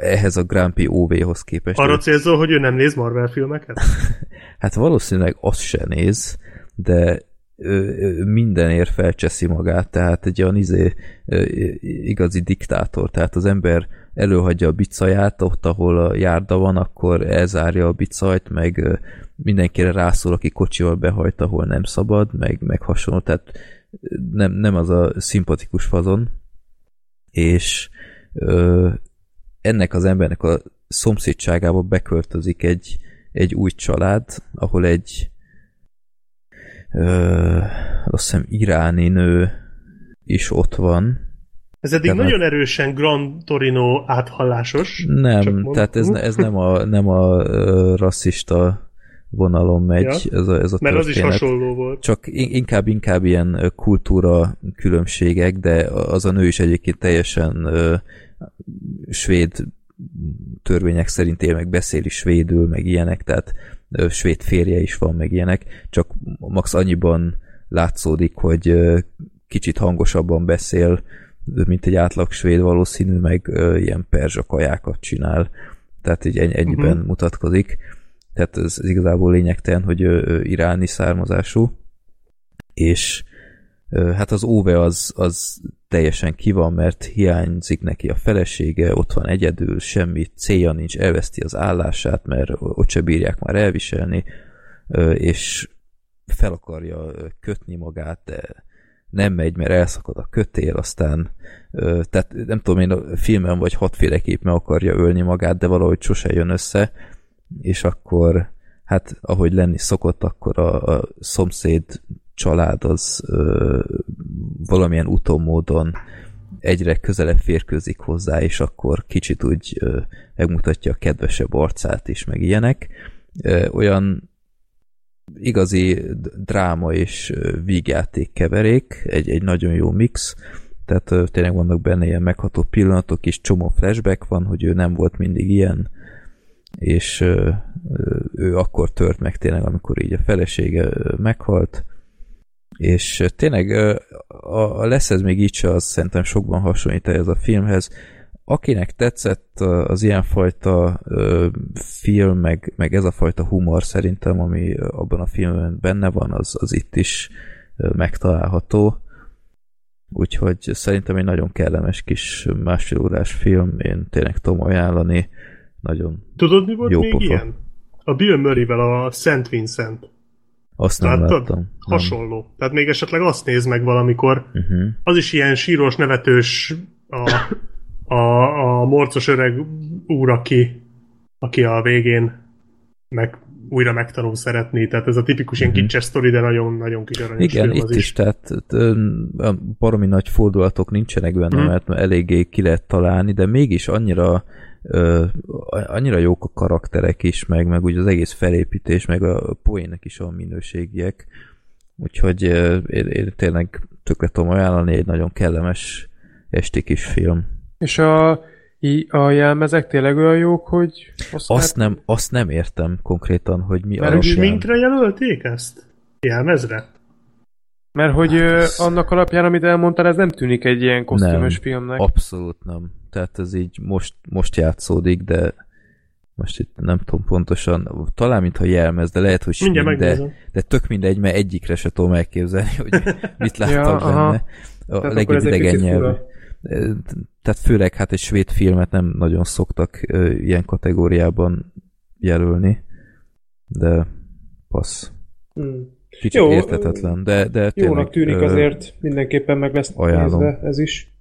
ehhez a Grumpy OV-hoz képest. Arra célzol, hogy ő nem néz Marvel filmeket? (laughs) hát valószínűleg azt se néz, de mindenért felcseszi magát, tehát egy olyan izé, igazi diktátor, tehát az ember előhagyja a bicaját, ott, ahol a járda van, akkor elzárja a bicajt, meg mindenkire rászól, aki kocsival behajt, ahol nem szabad, meg, meg hasonló, tehát nem, nem az a szimpatikus fazon, és ö, ennek az embernek a szomszédságába beköltözik egy, egy új család, ahol egy ö, azt hiszem iráni nő is ott van. Ez eddig tehát nagyon erősen Grand Torino áthallásos. Nem, tehát ez, ez nem a, nem a rasszista vonalon megy ja, ez a, ez a Mert történet. az is hasonló volt. Csak inkább, inkább ilyen kultúra különbségek, de az a nő is egyébként teljesen uh, svéd törvények szerint él, meg beszéli svédül, meg ilyenek, tehát svéd férje is van, meg ilyenek, csak max annyiban látszódik, hogy kicsit hangosabban beszél, mint egy átlag svéd valószínű, meg ö, ilyen perzsa kajákat csinál. Tehát így ennyi, ennyiben uh-huh. mutatkozik. Tehát ez, ez igazából lényegtelen, hogy ö, iráni származású. És ö, hát az Óve az, az teljesen ki van, mert hiányzik neki a felesége, ott van egyedül, semmi célja nincs, elveszti az állását, mert ott se bírják már elviselni, és fel akarja kötni magát, de nem megy, mert elszakad a kötél, aztán tehát nem tudom én a filmen vagy hatféleképp meg akarja ölni magát, de valahogy sose jön össze, és akkor hát ahogy lenni szokott, akkor a, a szomszéd család az ö, valamilyen utómódon egyre közelebb férkőzik hozzá, és akkor kicsit úgy ö, megmutatja a kedvesebb arcát is, meg ilyenek. Ö, olyan igazi dráma és vígjáték keverék, egy, egy nagyon jó mix, tehát ö, tényleg vannak benne ilyen megható pillanatok is, csomó flashback van, hogy ő nem volt mindig ilyen, és ő akkor tört meg tényleg, amikor így a felesége meghalt, és tényleg a, lesz ez még így se, az szerintem sokban hasonlít ez a filmhez, akinek tetszett az ilyenfajta film, meg, meg ez a fajta humor szerintem, ami abban a filmben benne van, az, az itt is megtalálható. Úgyhogy szerintem egy nagyon kellemes kis másfél órás film, én tényleg tudom ajánlani. Nagyon Tudod, mi volt jó még pofa. ilyen? A Bill Murray-vel a Szent Vincent. Azt nem Láttad? láttam. Nem. Hasonló. Tehát még esetleg azt nézd meg valamikor. Uh-huh. Az is ilyen síros, nevetős a, a, a morcos öreg úr, aki, aki a végén meg, újra megtanul szeretni. Tehát ez a tipikus ilyen Mhm. kicses sztori, de nagyon-nagyon kis aranyos Igen, film itt is, is tehát baromi nagy fordulatok nincsenek benne, Mhm. mert eléggé ki lehet találni, de mégis annyira ö, annyira jók a karakterek is, meg, meg úgy az egész felépítés, meg a poének is a minőségiek. Úgyhogy ö, én, én tényleg tökre tudom ajánlani, egy nagyon kellemes esti kis film. És a, i- a jelmezek tényleg olyan jók, hogy... Azt nem, azt nem értem konkrétan, hogy mi Mert alapján. Sminkre jelölték ezt? Jelmezre? Mert hogy Hát ez- annak alapján, amit elmondtál, ez nem tűnik egy ilyen kosztümös Nem. filmnek. Abszolút nem. Tehát ez így most, most játszódik, de most itt nem tudom pontosan, talán mintha jelmez, de lehet, hogy smink, de, de tök mindegy, mert egyikre se tudom elképzelni, hogy mit (laughs) Ja, láttak aha. benne. A Tehát legjobb idegen nyelv. fura. Tehát főleg hát egy svéd filmet nem nagyon szoktak ö, ilyen kategóriában jelölni, de passz. Hmm. Kicsit Jó, értetetlen, de, de tényleg, Jónak tűnik ö, azért, mindenképpen meg lesz ajánlom. nézve ez is.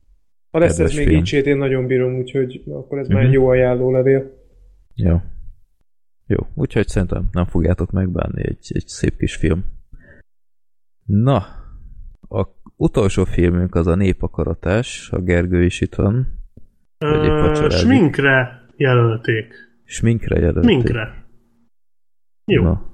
Ha lesz ez még így én nagyon bírom, úgyhogy akkor ez már Mhm. egy jó ajánló levél. Jó. Jó, úgyhogy szerintem nem fogjátok megbánni egy, egy szép kis film. Na, a utolsó filmünk az a Népakaratás, a Gergő is itt van. Ö. Sminkre jelölték. Sminkre jelölték. Sminkre. Jó. Na,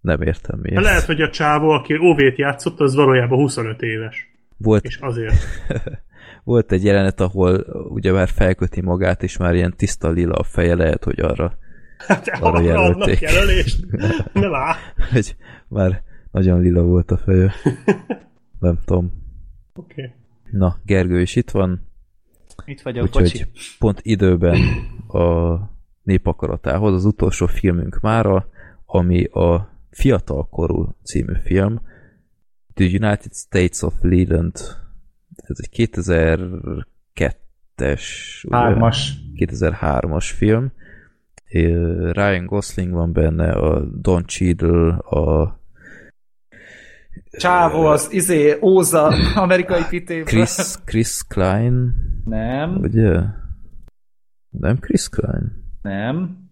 nem értem miért. Lehet, hogy a csávó, aki OV-t játszott, az valójában 25 éves. Volt, És azért. (laughs) volt egy jelenet, ahol ugye már felköti magát, és már ilyen tiszta lila a feje, lehet, hogy arra, Hát Arra jelölték. jelölést. (laughs) Hogy már nagyon lila volt a feje. (laughs) Nem tudom. Oké. Okay. Na, Gergő is itt van, Itt vagyok, bocsi. úgyhogy pont időben a népakaratához az utolsó filmünk mára, ami a Fiatalkorú című film, The United States of Leland. Ez egy 2002-es, ugye? Hármas. 2003-as film. Ryan Gosling van benne, a Don Cheadle, a Csávó az izé, Óza, amerikai pitéből. Chris, Chris Klein, Nem, ugye? Nem Chris Klein? nem.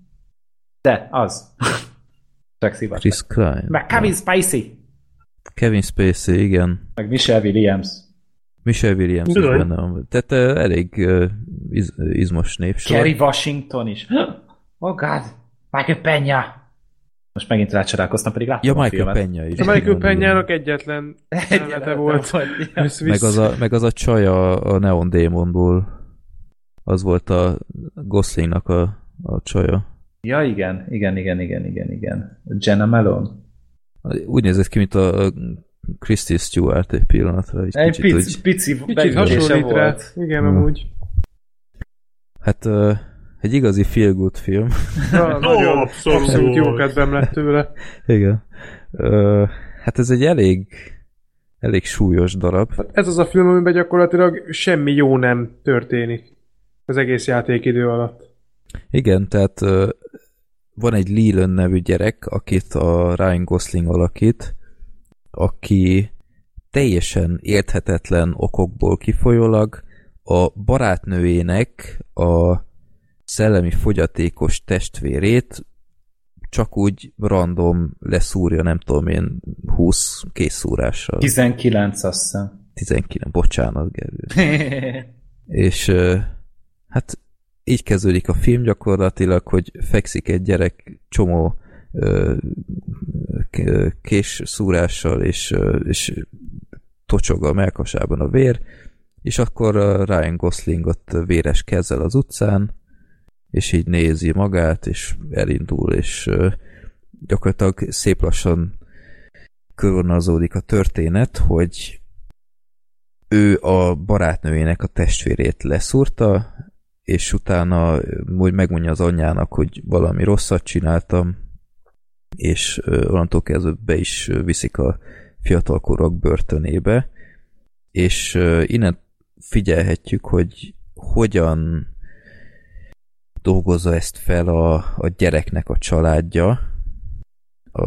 De, az. Csak szívat. Chris Klein. Meg Kevin Spacey. Kevin Spacey, igen. Meg Michelle Williams. Michelle Williams is Bizony. benne van. Tehát uh, elég uh, iz, izmos népsor. Kerry Washington is. Oh god. Michael Peña. Most megint rácsodálkoztam, pedig láttam Ja, a Michael filmet. Peña is. A Michael. Peñának egyetlen Egy jelenete volt. volt, (laughs) ja. Meg az, a, meg az a csaj a, a Neon Demonból. Az volt a Goslingnak a, a csaja. Ja, igen, igen, igen, igen, igen, igen. Jenna Malone. Úgy nézett ki, mint a Christy Stewart egy pillanatra. Egy, Egy kicsit pici, úgy, pici Kicsit hasonlít rá. Igen, Hmm. amúgy. hát ö, egy igazi feel-good film. Na, (laughs) nagyon abszolút. abszolút jó kedvem lett tőle. Igen. Ö, hát ez egy elég elég súlyos darab. Hát ez az a film, amiben gyakorlatilag semmi jó nem történik az egész játékidő alatt. Igen, tehát ö, van egy Leland nevű gyerek, akit a Ryan Gosling alakít, aki teljesen érthetetlen okokból kifolyólag a barátnőjének a szellemi fogyatékos testvérét csak úgy random leszúrja, nem tudom én, 20 készszúrással. 19 azt hiszem. 19, bocsánat, Gergő. (laughs) És hát így kezdődik a film gyakorlatilag, hogy fekszik egy gyerek csomó kés szúrással, és, és tocsog a melkasában a vér, és akkor Ryan Gosling ott véres kezzel az utcán, és így nézi magát, és elindul, és gyakorlatilag szép lassan körvonalazódik a történet, hogy ő a barátnőjének a testvérét leszúrta, és utána úgy megmondja az anyjának, hogy valami rosszat csináltam, és onnantól kezdve be is viszik a fiatalkorúak börtönébe, és innen figyelhetjük, hogy hogyan dolgozza ezt fel a, a gyereknek a családja, a,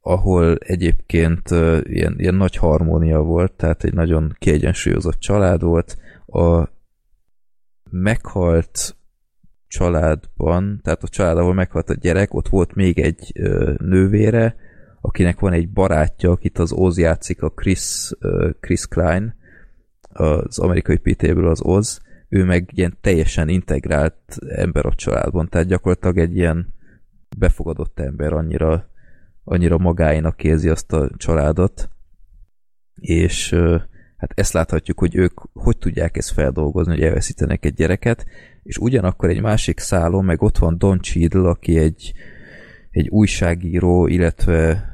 ahol egyébként ilyen, ilyen nagy harmónia volt, tehát egy nagyon kiegyensúlyozott család volt. A meghalt családban, tehát a család, ahol meghalt a gyerek, ott volt még egy ö, nővére, akinek van egy barátja, akit az Oz játszik, a Chris, ö, Chris Klein, az amerikai PT-ből az Oz, ő meg ilyen teljesen integrált ember a családban, tehát gyakorlatilag egy ilyen befogadott ember, annyira, annyira magáinak érzi azt a családot, és ö, hát ezt láthatjuk, hogy ők hogy tudják ezt feldolgozni, hogy elveszítenek egy gyereket, és ugyanakkor egy másik szálon, meg ott van Don Cheadle, aki egy, egy újságíró, illetve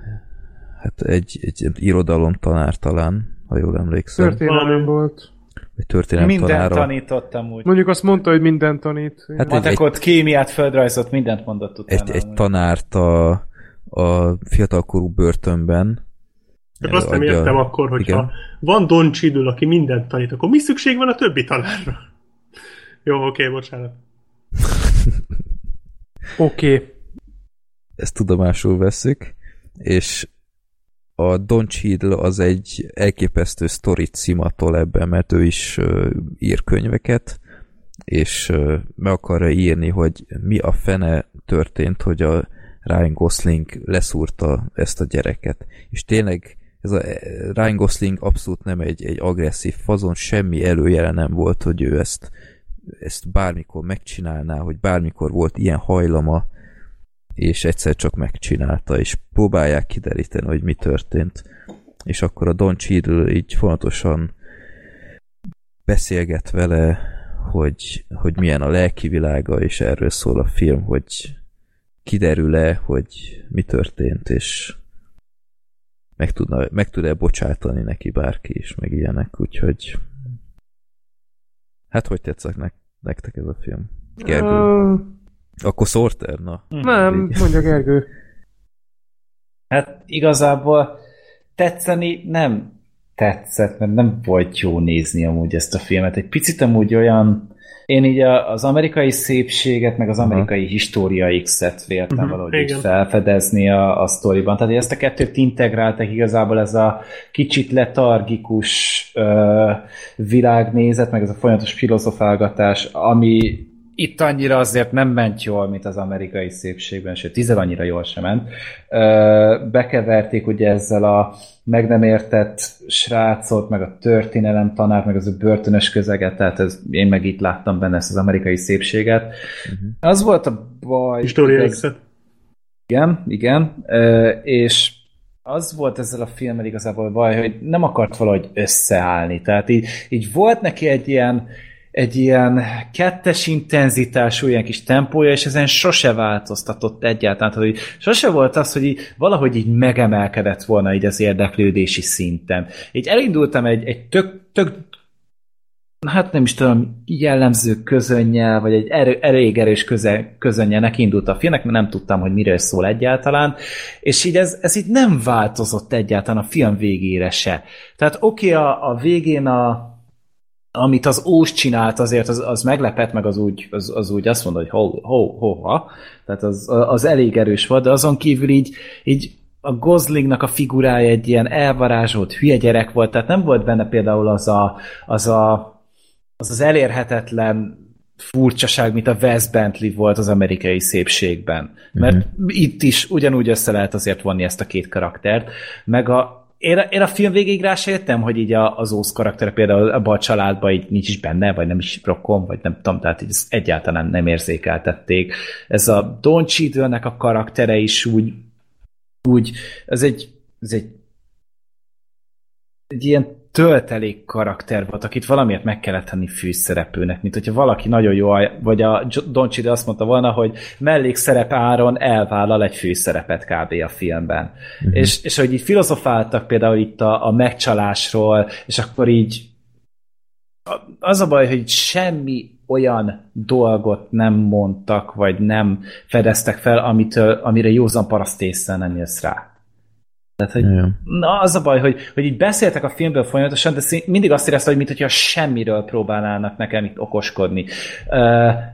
hát egy, egy irodalomtanár talán, ha jól emlékszem, Történelem volt. vagy történelem Minden tanára. tanítottam úgy. Mondjuk azt mondta, hogy minden tanít. Hát Hát egy- Matekot, kémiát, földrajzot, mindent mondott utána. egy, egy tanárt a, a fiatalkorú börtönben. Csak azt nem értem akkor, hogyha Igen. van Don Cheadle, aki mindent tanít, akkor mi szükség van a többi tanárra? Jó, oké, bocsánat. (laughs) Oké. Okay. ezt tudomásul veszük, és a Don Cheadle az egy elképesztő sztorit szimatol ebben, mert ő is uh, ír könyveket, és uh, meg akarja írni, hogy mi a fene történt, hogy a Ryan Gosling leszúrta ezt a gyereket. És tényleg ez a Ryan Gosling abszolút nem egy, egy agresszív fazon, semmi előjele nem volt, hogy ő ezt, ezt bármikor megcsinálná, hogy bármikor volt ilyen hajlama, és egyszer csak megcsinálta, és próbálják kideríteni, hogy mi történt. És akkor a Don Cheadle így fontosan beszélget vele, hogy, hogy milyen a lelki világa, és erről szól a film, hogy kiderül-e, hogy mi történt, és meg, tudna, meg tud-e bocsátani neki bárki is, meg ilyenek, úgyhogy hát hogy tetszett nek- nektek ez a film? Gergő? Uh, Akkor Sorter, na. nem, mondja Gergő. Hát igazából tetszeni nem tetszett, mert nem volt jó nézni amúgy ezt a filmet. Egy picit amúgy olyan, én így a, az amerikai szépséget, meg az amerikai História X-et véltem Mhm, valahogy így felfedezni a, a sztoriban. Tehát hogy ezt a kettőt integráltak igazából ez a kicsit letargikus ö, világnézet, meg ez a folyamatos filozofálgatás, ami itt annyira azért nem ment jól, mint az amerikai szépségben, sőt, tízzel annyira jól sem ment. Bekeverték ugye ezzel a meg nem értett srácot, meg a történelem tanár, meg az a börtönös közeget, tehát ez, én meg itt láttam benne ezt az amerikai szépséget. Uh-huh. Az volt a baj. História igaz- igen, igen, és az volt ezzel a filmmel igazából baj, hogy nem akart valahogy összeállni. Tehát így, így volt neki egy ilyen, egy ilyen kettes intenzitású, ilyen kis tempója, és ezen sose változtatott egyáltalán. Tehát, hogy sose volt az, hogy így, valahogy így megemelkedett volna így az érdeklődési szinten. Így elindultam egy, egy tök, tök hát nem is tudom, jellemző közönnyel, vagy egy erő, elég erős köze, közönnyelnek indult a filmnek, mert nem tudtam, hogy miről szól egyáltalán, és így ez, ez így nem változott egyáltalán a film végére se. Tehát oké, okay, a, a végén a, amit az Ós csinált, azért az, az meglepett, meg az úgy, az, az úgy azt mondta, hogy ho, ho, ho, ha. Tehát az, az elég erős volt, de azon kívül így, így a Goslingnak a figurája egy ilyen elvarázsolt hülye gyerek volt, tehát nem volt benne például az a, az a az az elérhetetlen furcsaság, mint a Wes Bentley volt az amerikai szépségben. Mert mm-hmm. itt is ugyanúgy össze lehet azért vonni ezt a két karaktert, meg a én, én a film végig rá se jöttem, hogy így a, az Ósz karakter például abban a családban így nincs is benne, vagy nem is rokon, vagy nem tudom, tehát így ezt egyáltalán nem érzékeltették. Ez a Don cheadle a karaktere is úgy, úgy ez egy, ez egy egy ilyen töltelék karakter volt, akit valamiért meg kellett tenni főszereplőnek, mint hogyha valaki nagyon jó, vagy a Don Cheadle azt mondta volna, hogy mellékszerep áron elvállal egy főszerepet kb. a filmben. Mm-hmm. És, és hogy így filozofáltak például itt a, a megcsalásról, és akkor így az a baj, hogy semmi olyan dolgot nem mondtak, vagy nem fedeztek fel, amitől, amire józan paraszt nem jössz rá. Tehát, hogy, na, az a baj, hogy, hogy így beszéltek a filmből folyamatosan, de mindig azt éreztem, hogy mintha semmiről próbálnának nekem itt okoskodni.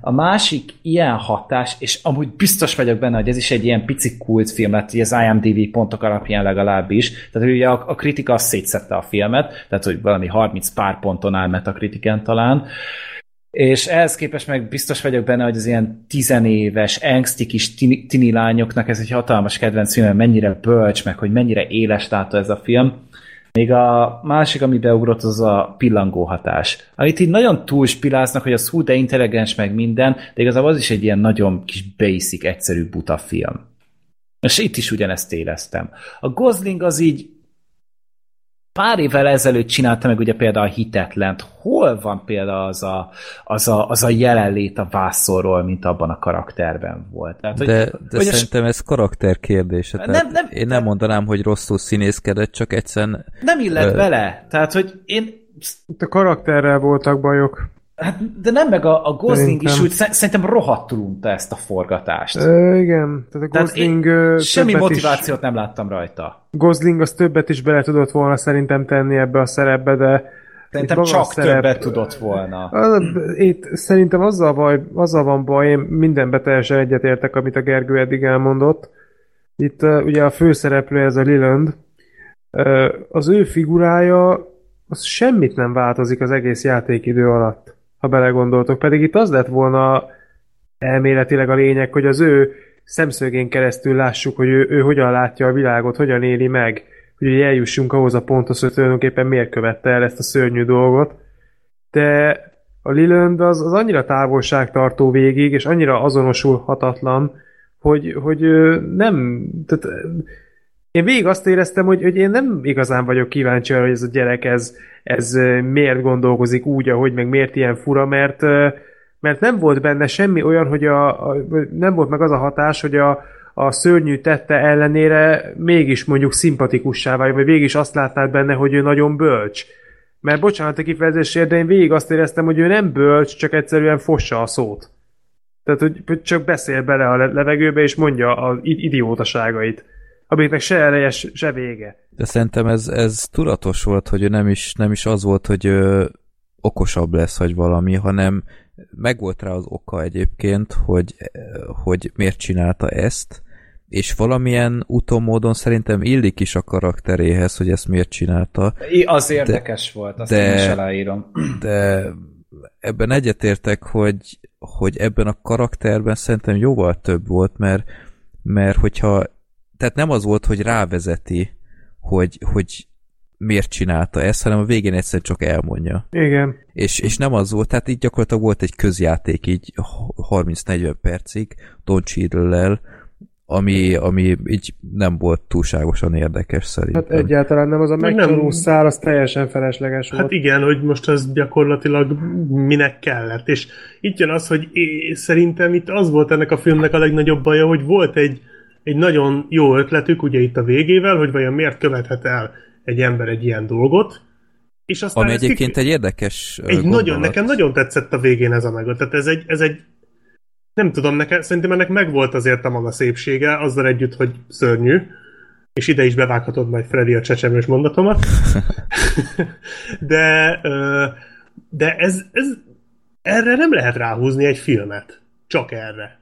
A másik ilyen hatás, és amúgy biztos vagyok benne, hogy ez is egy ilyen pici kultfilm lett, az IMDb pontok alapján legalábbis. Tehát ugye a, a kritika azt szétszette a filmet, tehát hogy valami 30 pár ponton áll Metakritiken talán. Uh, és ehhez képest meg biztos vagyok benne, hogy az ilyen tizenéves, engszti kis tini, tini lányoknak ez egy hatalmas kedvenc film, mennyire bölcs, meg hogy mennyire éles látta ez a film. Még a másik, ami beugrott, az a pillangó hatás. Amit így nagyon túlspiláznak, hogy az hú, de intelligens, meg minden, de igazából az is egy ilyen nagyon kis basic, egyszerű buta film. És itt is ugyanezt éreztem. A Gosling az így pár évvel ezelőtt csinálta meg ugye például a Hitetlent. Hol van például az a, az a, az a jelenlét a vászorról, mint abban a karakterben volt? Tehát, hogy, de de hogy szerintem ez karakter kérdése. Nem, nem, én nem mondanám, hogy rosszul színészkedett, csak egyszerűen... Nem illet uh, bele. Tehát, hogy én... Itt a karakterrel voltak bajok. Hát, de nem meg a, a Gosling szerintem. is úgy, szerintem rohadtul unta ezt a forgatást. Ö, igen, tehát a Gosling tehát Semmi motivációt is, nem láttam rajta. Gosling az többet is bele tudott volna szerintem tenni ebbe a szerepbe, de Szerintem csak szerep, többet tudott volna. Itt szerintem azzal, baj, azzal van baj, én mindenbe teljesen egyetértek, amit a Gergő eddig elmondott. Itt uh, ugye a főszereplő ez a Liland. Uh, az ő figurája az semmit nem változik az egész játékidő alatt ha belegondoltok. Pedig itt az lett volna elméletileg a lényeg, hogy az ő szemszögén keresztül lássuk, hogy ő, ő hogyan látja a világot, hogyan éli meg, hogy eljussunk ahhoz a ponthoz, hogy tulajdonképpen miért követte el ezt a szörnyű dolgot. De a Liland az, az annyira távolságtartó végig, és annyira azonosulhatatlan, hogy, hogy nem... Tehát, én végig azt éreztem, hogy, hogy én nem igazán vagyok kíváncsi arra, hogy ez a gyerek ez, ez miért gondolkozik úgy, ahogy meg miért ilyen fura, mert, mert nem volt benne semmi olyan, hogy a, a, nem volt meg az a hatás, hogy a, a szörnyű tette ellenére mégis mondjuk szimpatikussá válik, vagy végig azt látnád benne, hogy ő nagyon bölcs. Mert bocsánat a kifejezésért, de én végig azt éreztem, hogy ő nem bölcs, csak egyszerűen fossa a szót. Tehát, hogy csak beszél bele a levegőbe, és mondja az idiótaságait amiknek se eleje, se vége. De szerintem ez, ez tudatos volt, hogy nem is, nem is az volt, hogy ö, okosabb lesz, vagy valami, hanem megvolt rá az oka egyébként, hogy, hogy miért csinálta ezt, és valamilyen utómódon szerintem illik is a karakteréhez, hogy ezt miért csinálta. Az érdekes de, volt, azt de, is aláírom. De ebben egyetértek, hogy, hogy ebben a karakterben szerintem jóval több volt, mert, mert hogyha tehát nem az volt, hogy rávezeti, hogy, hogy miért csinálta ezt, hanem a végén egyszer csak elmondja. Igen. És, és nem az volt, tehát így gyakorlatilag volt egy közjáték így 30-40 percig Don cheadle ami, ami így nem volt túlságosan érdekes szerintem. Hát egyáltalán nem, az a Meg megcsaló nem- szál, az teljesen felesleges Hát volt. igen, hogy most az gyakorlatilag minek kellett. És itt jön az, hogy é, szerintem itt az volt ennek a filmnek a legnagyobb baja, hogy volt egy, egy nagyon jó ötletük, ugye itt a végével, hogy vajon miért követhet el egy ember egy ilyen dolgot, és aztán Ami egyébként egy érdekes egy gondolat. nagyon, nekem nagyon tetszett a végén ez a meg. Tehát ez egy, ez egy nem tudom, nekem, szerintem ennek megvolt azért a maga szépsége, azzal együtt, hogy szörnyű, és ide is bevághatod majd Freddy a csecsemős mondatomat. (laughs) de de ez, ez erre nem lehet ráhúzni egy filmet. Csak erre.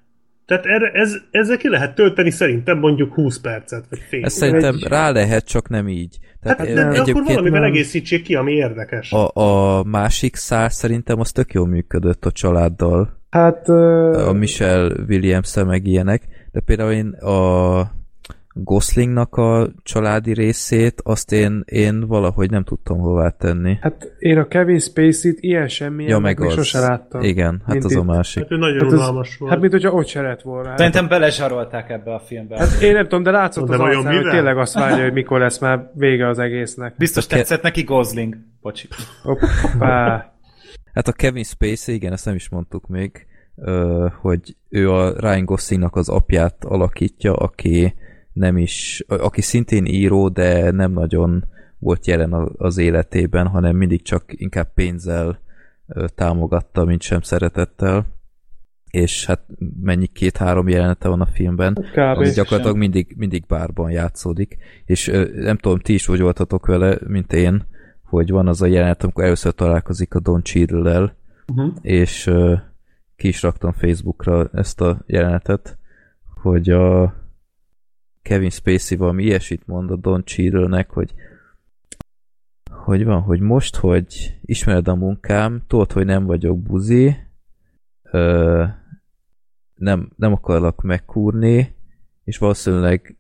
Tehát erre, ez, ezzel ki lehet tölteni szerintem mondjuk 20 percet, vagy fél. Ez szerintem Egy- rá lehet, csak nem így. Tehát hát, de, de akkor valamivel nem. egészítsék ki, ami érdekes. a, a másik szál szerintem az tök jól működött a családdal. Hát ö, a Michelle williams meg ilyenek, de például én a Goslingnak a családi részét, azt én, én valahogy nem tudtam hová tenni. hát én a Kevin Spacey-t ilyen semmi ja, meg még az. sose láttam. Igen, hát Mint az a itt. másik. Hát ő nagyon Hát, unalmas volt. hát mint hogyha ott se lett volna. Hát, Szerintem belezsarolták ebbe a filmbe. hát én nem tudom, de látszott De az arcán, hogy tényleg azt várja, hogy mikor lesz már vége az egésznek. Biztos Ke- tetszett neki Gosling. Bocsi. Hoppá. Hát a Kevin Spacey, igen, ezt nem is mondtuk még, hogy ő a Ryan Goslingnak az apját alakítja, aki nem is, aki szintén író, de nem nagyon volt jelen az életében, hanem mindig csak inkább pénzzel támogatta, mint sem szeretettel. És hát mennyi két-három jelenete van a filmben. Kb. Az gyakorlatilag mindig, mindig bárban játszódik. És nem tudom, ti is úgy voltatok vele, mint én, hogy van az a jelenet, amikor először találkozik a Don Cheadle-lel, Uh-huh. és ö, ki is raktam Facebookra ezt a jelenetet, hogy a Kevin Spacey valami ilyesmit mond a Don Cheadle-nek, hogy hogy van, hogy most, hogy ismered a munkám, tudod, hogy nem vagyok buzi, ö, nem, nem akarlak megkúrni, és valószínűleg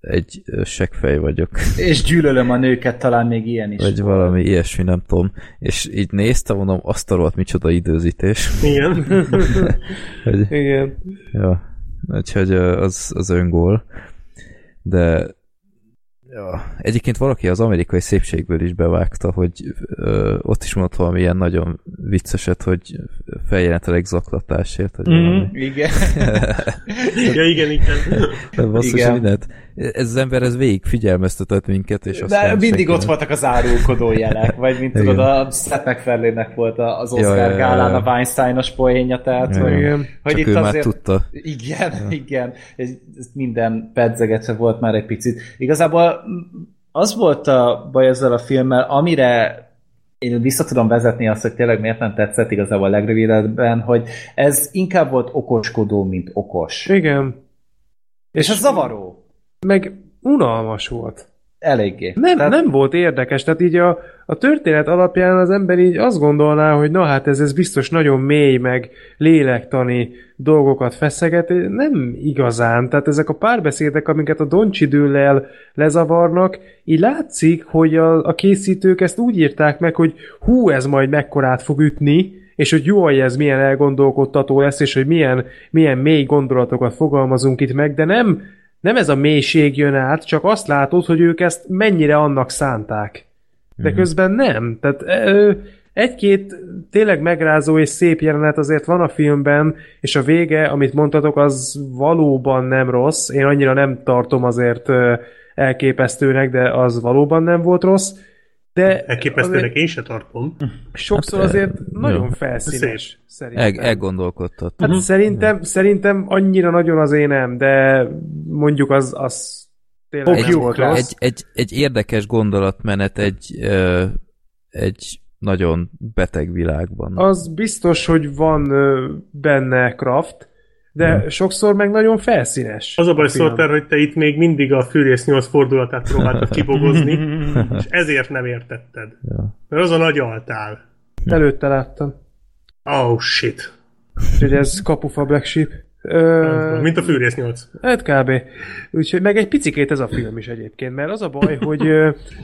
egy seggfej vagyok. És gyűlölöm a nőket, talán még ilyen is. Vagy valami ilyesmi, nem tudom. És így néztem, mondom, azt a micsoda időzítés. Igen. (laughs) Hogy, Igen. ja, úgyhogy az, az öngól. De ja, egyébként valaki az amerikai szépségből is bevágta, hogy ö, ott is mondott valami ilyen nagyon vicceset, hogy feljelenteleg zaklatásért, Mhm. valami. Igen. (laughs) ja, igen, igen. De basszus, Igen. mindent. Ez az ember ez végig figyelmeztetett minket, és De aztán mindig senki ott voltak az árulkodó jelek, vagy mint tudod, a Seth MacFarlane-nek volt az Oscar ja, ja, gálán ja. a Weinsteinos poénja, tehát Ja, hogy, ja. Hogy Csak itt ő már azért... tudta. Igen, ja. igen. Ez, ez minden pedzegetve volt már egy picit. Igazából az volt a baj ezzel a filmmel, amire én vissza tudom vezetni azt, hogy tényleg miért nem tetszett igazából a legrövidebben, hogy ez inkább volt okoskodó, mint okos. Igen. És ez zavaró. Meg unalmas volt. Eléggé. Nem, Tehát- nem volt érdekes, tehát így a, a történet alapján az ember így azt gondolná, hogy na hát ez, ez biztos nagyon mély, meg lélektani dolgokat feszeget, nem igazán, tehát ezek a párbeszédek, amiket a Doncsidőllel lezavarnak, így látszik, hogy a, a készítők ezt úgy írták meg, hogy hú, ez majd mekkorát fog ütni, és hogy jó, hogy ez milyen elgondolkodtató lesz, és hogy milyen, milyen mély gondolatokat fogalmazunk itt meg, de nem, nem ez a mélység jön át, csak azt látod, hogy ők ezt mennyire annak szánták. De közben nem. Tehát ö, egy-két tényleg megrázó és szép jelenet azért van a filmben, és a vége, amit mondtatok, az valóban nem rossz. Én annyira nem tartom azért elképesztőnek, de az valóban nem volt rossz. De Elképesztőnek én se tartom. sokszor Hát, azért ö, nagyon jó. felszínes. Szerintem. El, elgondolkodtat. Hát szerintem, szerintem annyira nagyon az én nem, de mondjuk az, az tényleg Fogjuk volt rossz. egy, egy, egy érdekes gondolatmenet egy, ö, egy nagyon beteg világban. Az biztos, hogy van ö, benne Kraft, de sokszor meg nagyon felszínes. Az a baj. Szoltár, hogy te itt még mindig a Furious 8 fordulatát próbáltad kibogozni, (laughs) és ezért nem értetted. Ja. Mert azon agyaltál. Előtte láttam. Oh shit. Úgyhogy ez kapufa Black Sheep. Ö, Mint a Furious 8. Hát kb. Úgyhogy meg egy picikét ez a film is egyébként, mert az a baj, hogy,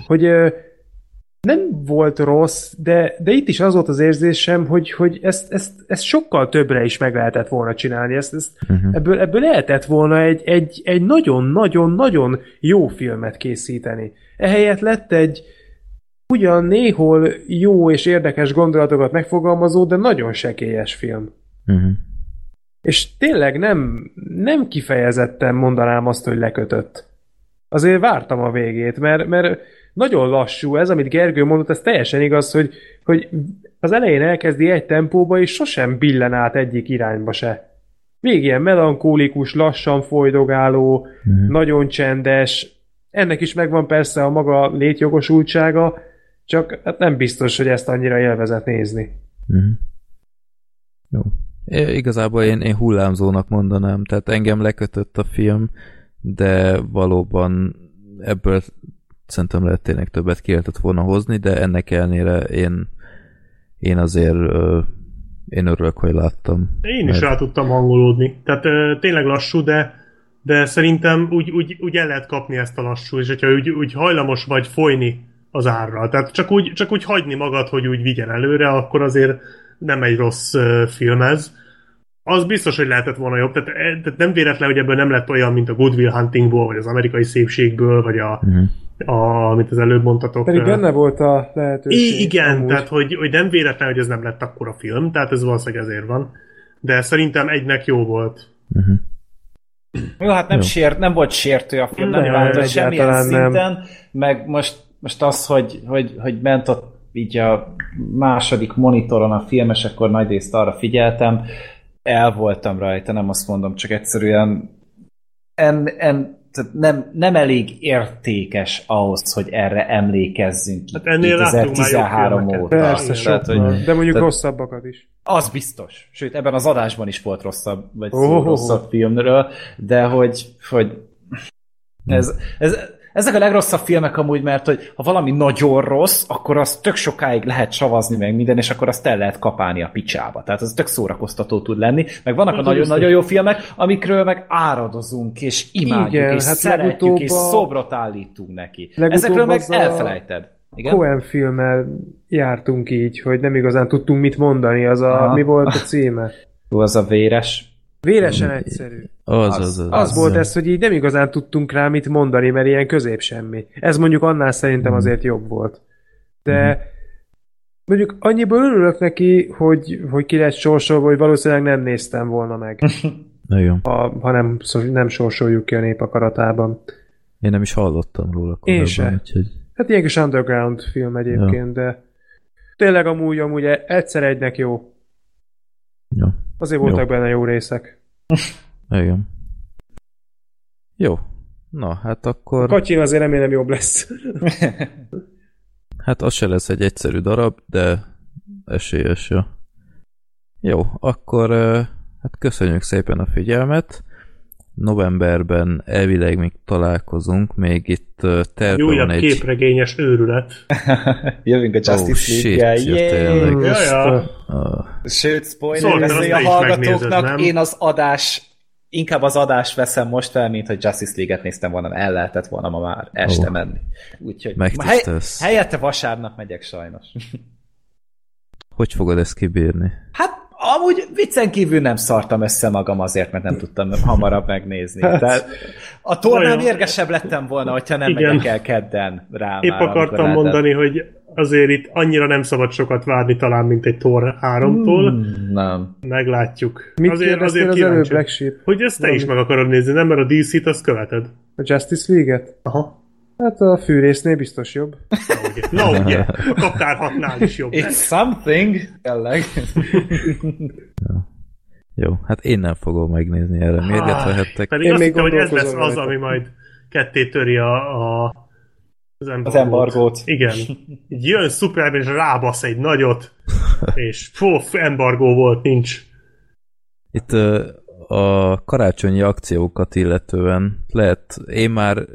hogy ö, nem volt rossz, de, de itt is az volt az érzésem, hogy, hogy ezt, ezt, ezt sokkal többre is meg lehetett volna csinálni. Ezt, ezt, uh-huh. ebből, ebből lehetett volna egy, egy, egy nagyon-nagyon-nagyon jó filmet készíteni. Ehelyett lett egy ugyan néhol jó és érdekes gondolatokat megfogalmazó, de nagyon sekélyes film. Uh-huh. És tényleg nem, nem kifejezetten mondanám azt, hogy lekötött. Azért vártam a végét, mert, mert nagyon lassú ez, amit Gergő mondott, ez teljesen igaz, hogy, hogy az elején elkezdi egy tempóba, és sosem billen át egyik irányba se. Még ilyen melankólikus, lassan folydogáló, mm. nagyon csendes, ennek is megvan persze a maga létjogosultsága, csak hát nem biztos, hogy ezt annyira élvezett nézni. Mm. Jó. É, igazából én, én hullámzónak mondanám, tehát engem lekötött a film, de valóban ebből szerintem lehet tényleg többet ki lehetett volna hozni, de ennek ellenére én, én azért én örülök, hogy láttam. Én is mert... rá tudtam hangolódni. Tehát tényleg lassú, de de szerintem úgy, úgy, úgy el lehet kapni ezt a lassú, és hogyha úgy, úgy hajlamos vagy folyni az árral, tehát csak úgy, csak úgy hagyni magad, hogy úgy vigyen előre, akkor azért nem egy rossz film ez. Az biztos, hogy lehetett volna jobb, tehát, tehát nem véletlen, hogy ebből nem lett olyan, mint a Good Will Huntingból, vagy az amerikai szépségből, vagy a, uh-huh a, amit az előbb mondtatok. Pedig benne volt a lehetőség. igen, amúgy. tehát hogy, hogy nem véletlen, hogy ez nem lett akkor a film, tehát ez valószínűleg ezért van. De szerintem egynek jó volt. Uh-huh. Jó, hát nem, Sért, nem volt sértő a film, nem, nem változott semmilyen szinten, nem. meg most, most az, hogy, hogy, hogy ment ott így a második monitoron a film, és akkor nagy részt arra figyeltem, el voltam rajta, nem azt mondom, csak egyszerűen en, en, tehát nem, nem elég értékes ahhoz, hogy erre emlékezzünk. Hát ennél 2013 óta. Persze, tehát, hogy, de mondjuk tehát, rosszabbakat is. Az biztos. Sőt, ebben az adásban is volt rosszabb, vagy oh, rosszabb filmről, de hogy, hogy ez, ez, ezek a legrosszabb filmek amúgy, mert hogy ha valami nagyon rossz, akkor az tök sokáig lehet savazni meg minden, és akkor azt el lehet kapálni a picsába. Tehát az tök szórakoztató tud lenni. Meg vannak hát, a nagyon-nagyon jó filmek, amikről meg áradozunk, és imádjuk, Igen, és hát szeretjük, és szobrot állítunk neki. Ezekről meg elfelejted. Igen? Cohen filmmel jártunk így, hogy nem igazán tudtunk mit mondani, az a, Aha. mi volt a címe? (laughs) Jó, az a véres. Véresen egyszerű. Az, az, az, az, az volt ez, hogy így nem igazán tudtunk rá mit mondani, mert ilyen közép semmi. Ez mondjuk annál szerintem mhm. azért jobb volt. De mm. mondjuk annyiból örülök neki, hogy, hogy ki lett sorsolva, hogy valószínűleg nem néztem volna meg. (laughs) Nagyon. Ha, ha nem, nem sorsoljuk ki a nép akaratában. Én nem is hallottam róla korábban. Én se. Úgyhogy... Hát ilyen kis underground film egyébként, ja. de tényleg amúgy, amúgy egyszer egynek jó. Ja. Azért voltak jó. benne jó részek. Igen. Jó. Na, hát akkor... A kacsin azért remélem jobb lesz. (laughs) hát az se lesz egy egyszerű darab, de esélyes, jó. Jó, akkor hát köszönjük szépen a figyelmet. Novemberben elvileg még találkozunk, még itt terve van egy... képregényes őrület. (laughs) Jövünk a Justice oh, League-gel. Ja, ja. Uh. Sőt, spoiler beszélj a hallgatóknak, én az adás inkább az adást veszem most fel, mint hogy Justice League-et néztem volna, el lehetett volna ma már este oh. menni. Úgyhogy hely, helyette vasárnap megyek sajnos. Hogy fogod ezt kibírni? Hát amúgy viccen kívül nem szartam össze magam azért, mert nem tudtam hamarabb megnézni. Hát, Tehát a tornán érgesebb lettem volna, hogyha nem Igen. megyek el kedden rá. Épp már, akartam mondani, hogy azért itt annyira nem szabad sokat várni talán, mint egy Tor 3-tól. Hmm, nem. Meglátjuk. Mit azért, azért az előbb, Black Sheep? Hogy ezt te Valami. is meg akarod nézni, nem? Mert a DC-t azt követed. A Justice League-et? Aha. Hát a fűrésznél biztos jobb. Na ugye, Na, ugye. a kaptárhatnál is jobb. It's something. Tényleg. Jó, hát én nem fogom megnézni erre. Mérget vehettek. Pedig én azt hittem, hogy ez lesz az, ami majd ketté töri a, a az embargót. Az embargót. Igen. Így jön szuper, és rábasz egy nagyot, és fú, embargó volt, nincs. Itt a karácsonyi akciókat illetően lehet, én már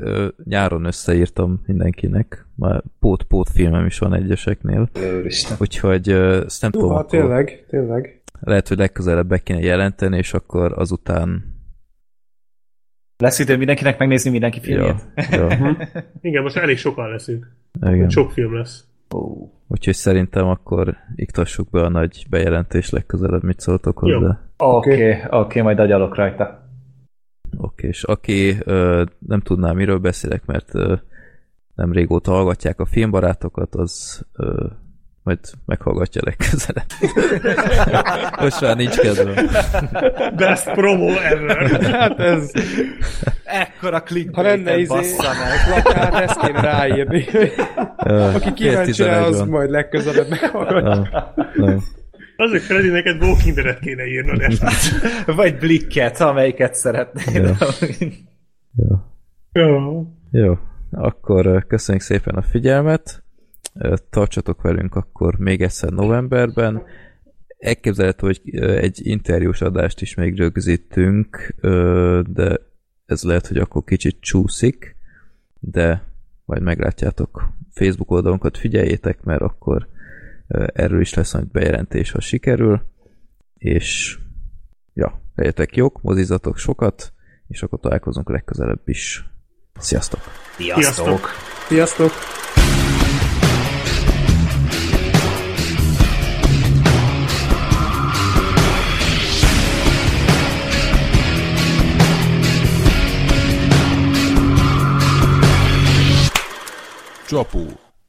nyáron összeírtam mindenkinek, már pót-pót filmem is van egyeseknél. Őristen. Úgyhogy ezt nem tudom. Hát tényleg, tényleg. Lehet, hogy legközelebb be kéne jelenteni, és akkor azután lesz idő mindenkinek megnézni mindenki filmjét? Ja, ja. (laughs) Igen, most elég sokan leszünk. Igen. Sok film lesz. Ó. Úgyhogy szerintem akkor iktassuk be a nagy bejelentés legközelebb, mit szóltok Jó. Oké, okay, oké, okay, majd agyalok rajta. Oké, és aki ö, nem tudná, miről beszélek, mert ö, nem régóta hallgatják a filmbarátokat, az ö, majd meghallgatja legközelebb. (laughs) Most már nincs kedvem. Best promo ever. Hát ez, Ekkora clickbait ha lenne izé, lakár, (laughs) ezt kéne ráírni. Aki kíváncsi rá, az majd legközelebb meghallgatja. Nem, nem. Azért Freddy, neked Walking Dead-et kéne írnod ezt. Vagy Blicket, amelyiket szeretnél. Jó. Jó. Jó, akkor ö, köszönjük szépen a figyelmet, tartsatok velünk akkor még egyszer novemberben. Elképzelhető, hogy egy interjús adást is még rögzítünk, de ez lehet, hogy akkor kicsit csúszik, de majd meglátjátok Facebook oldalunkat, figyeljétek, mert akkor erről is lesz majd bejelentés, ha sikerül, és ja, legyetek jók, mozizatok sokat, és akkor találkozunk legközelebb is. Sziasztok! Sziasztok! Sziasztok! Csapó.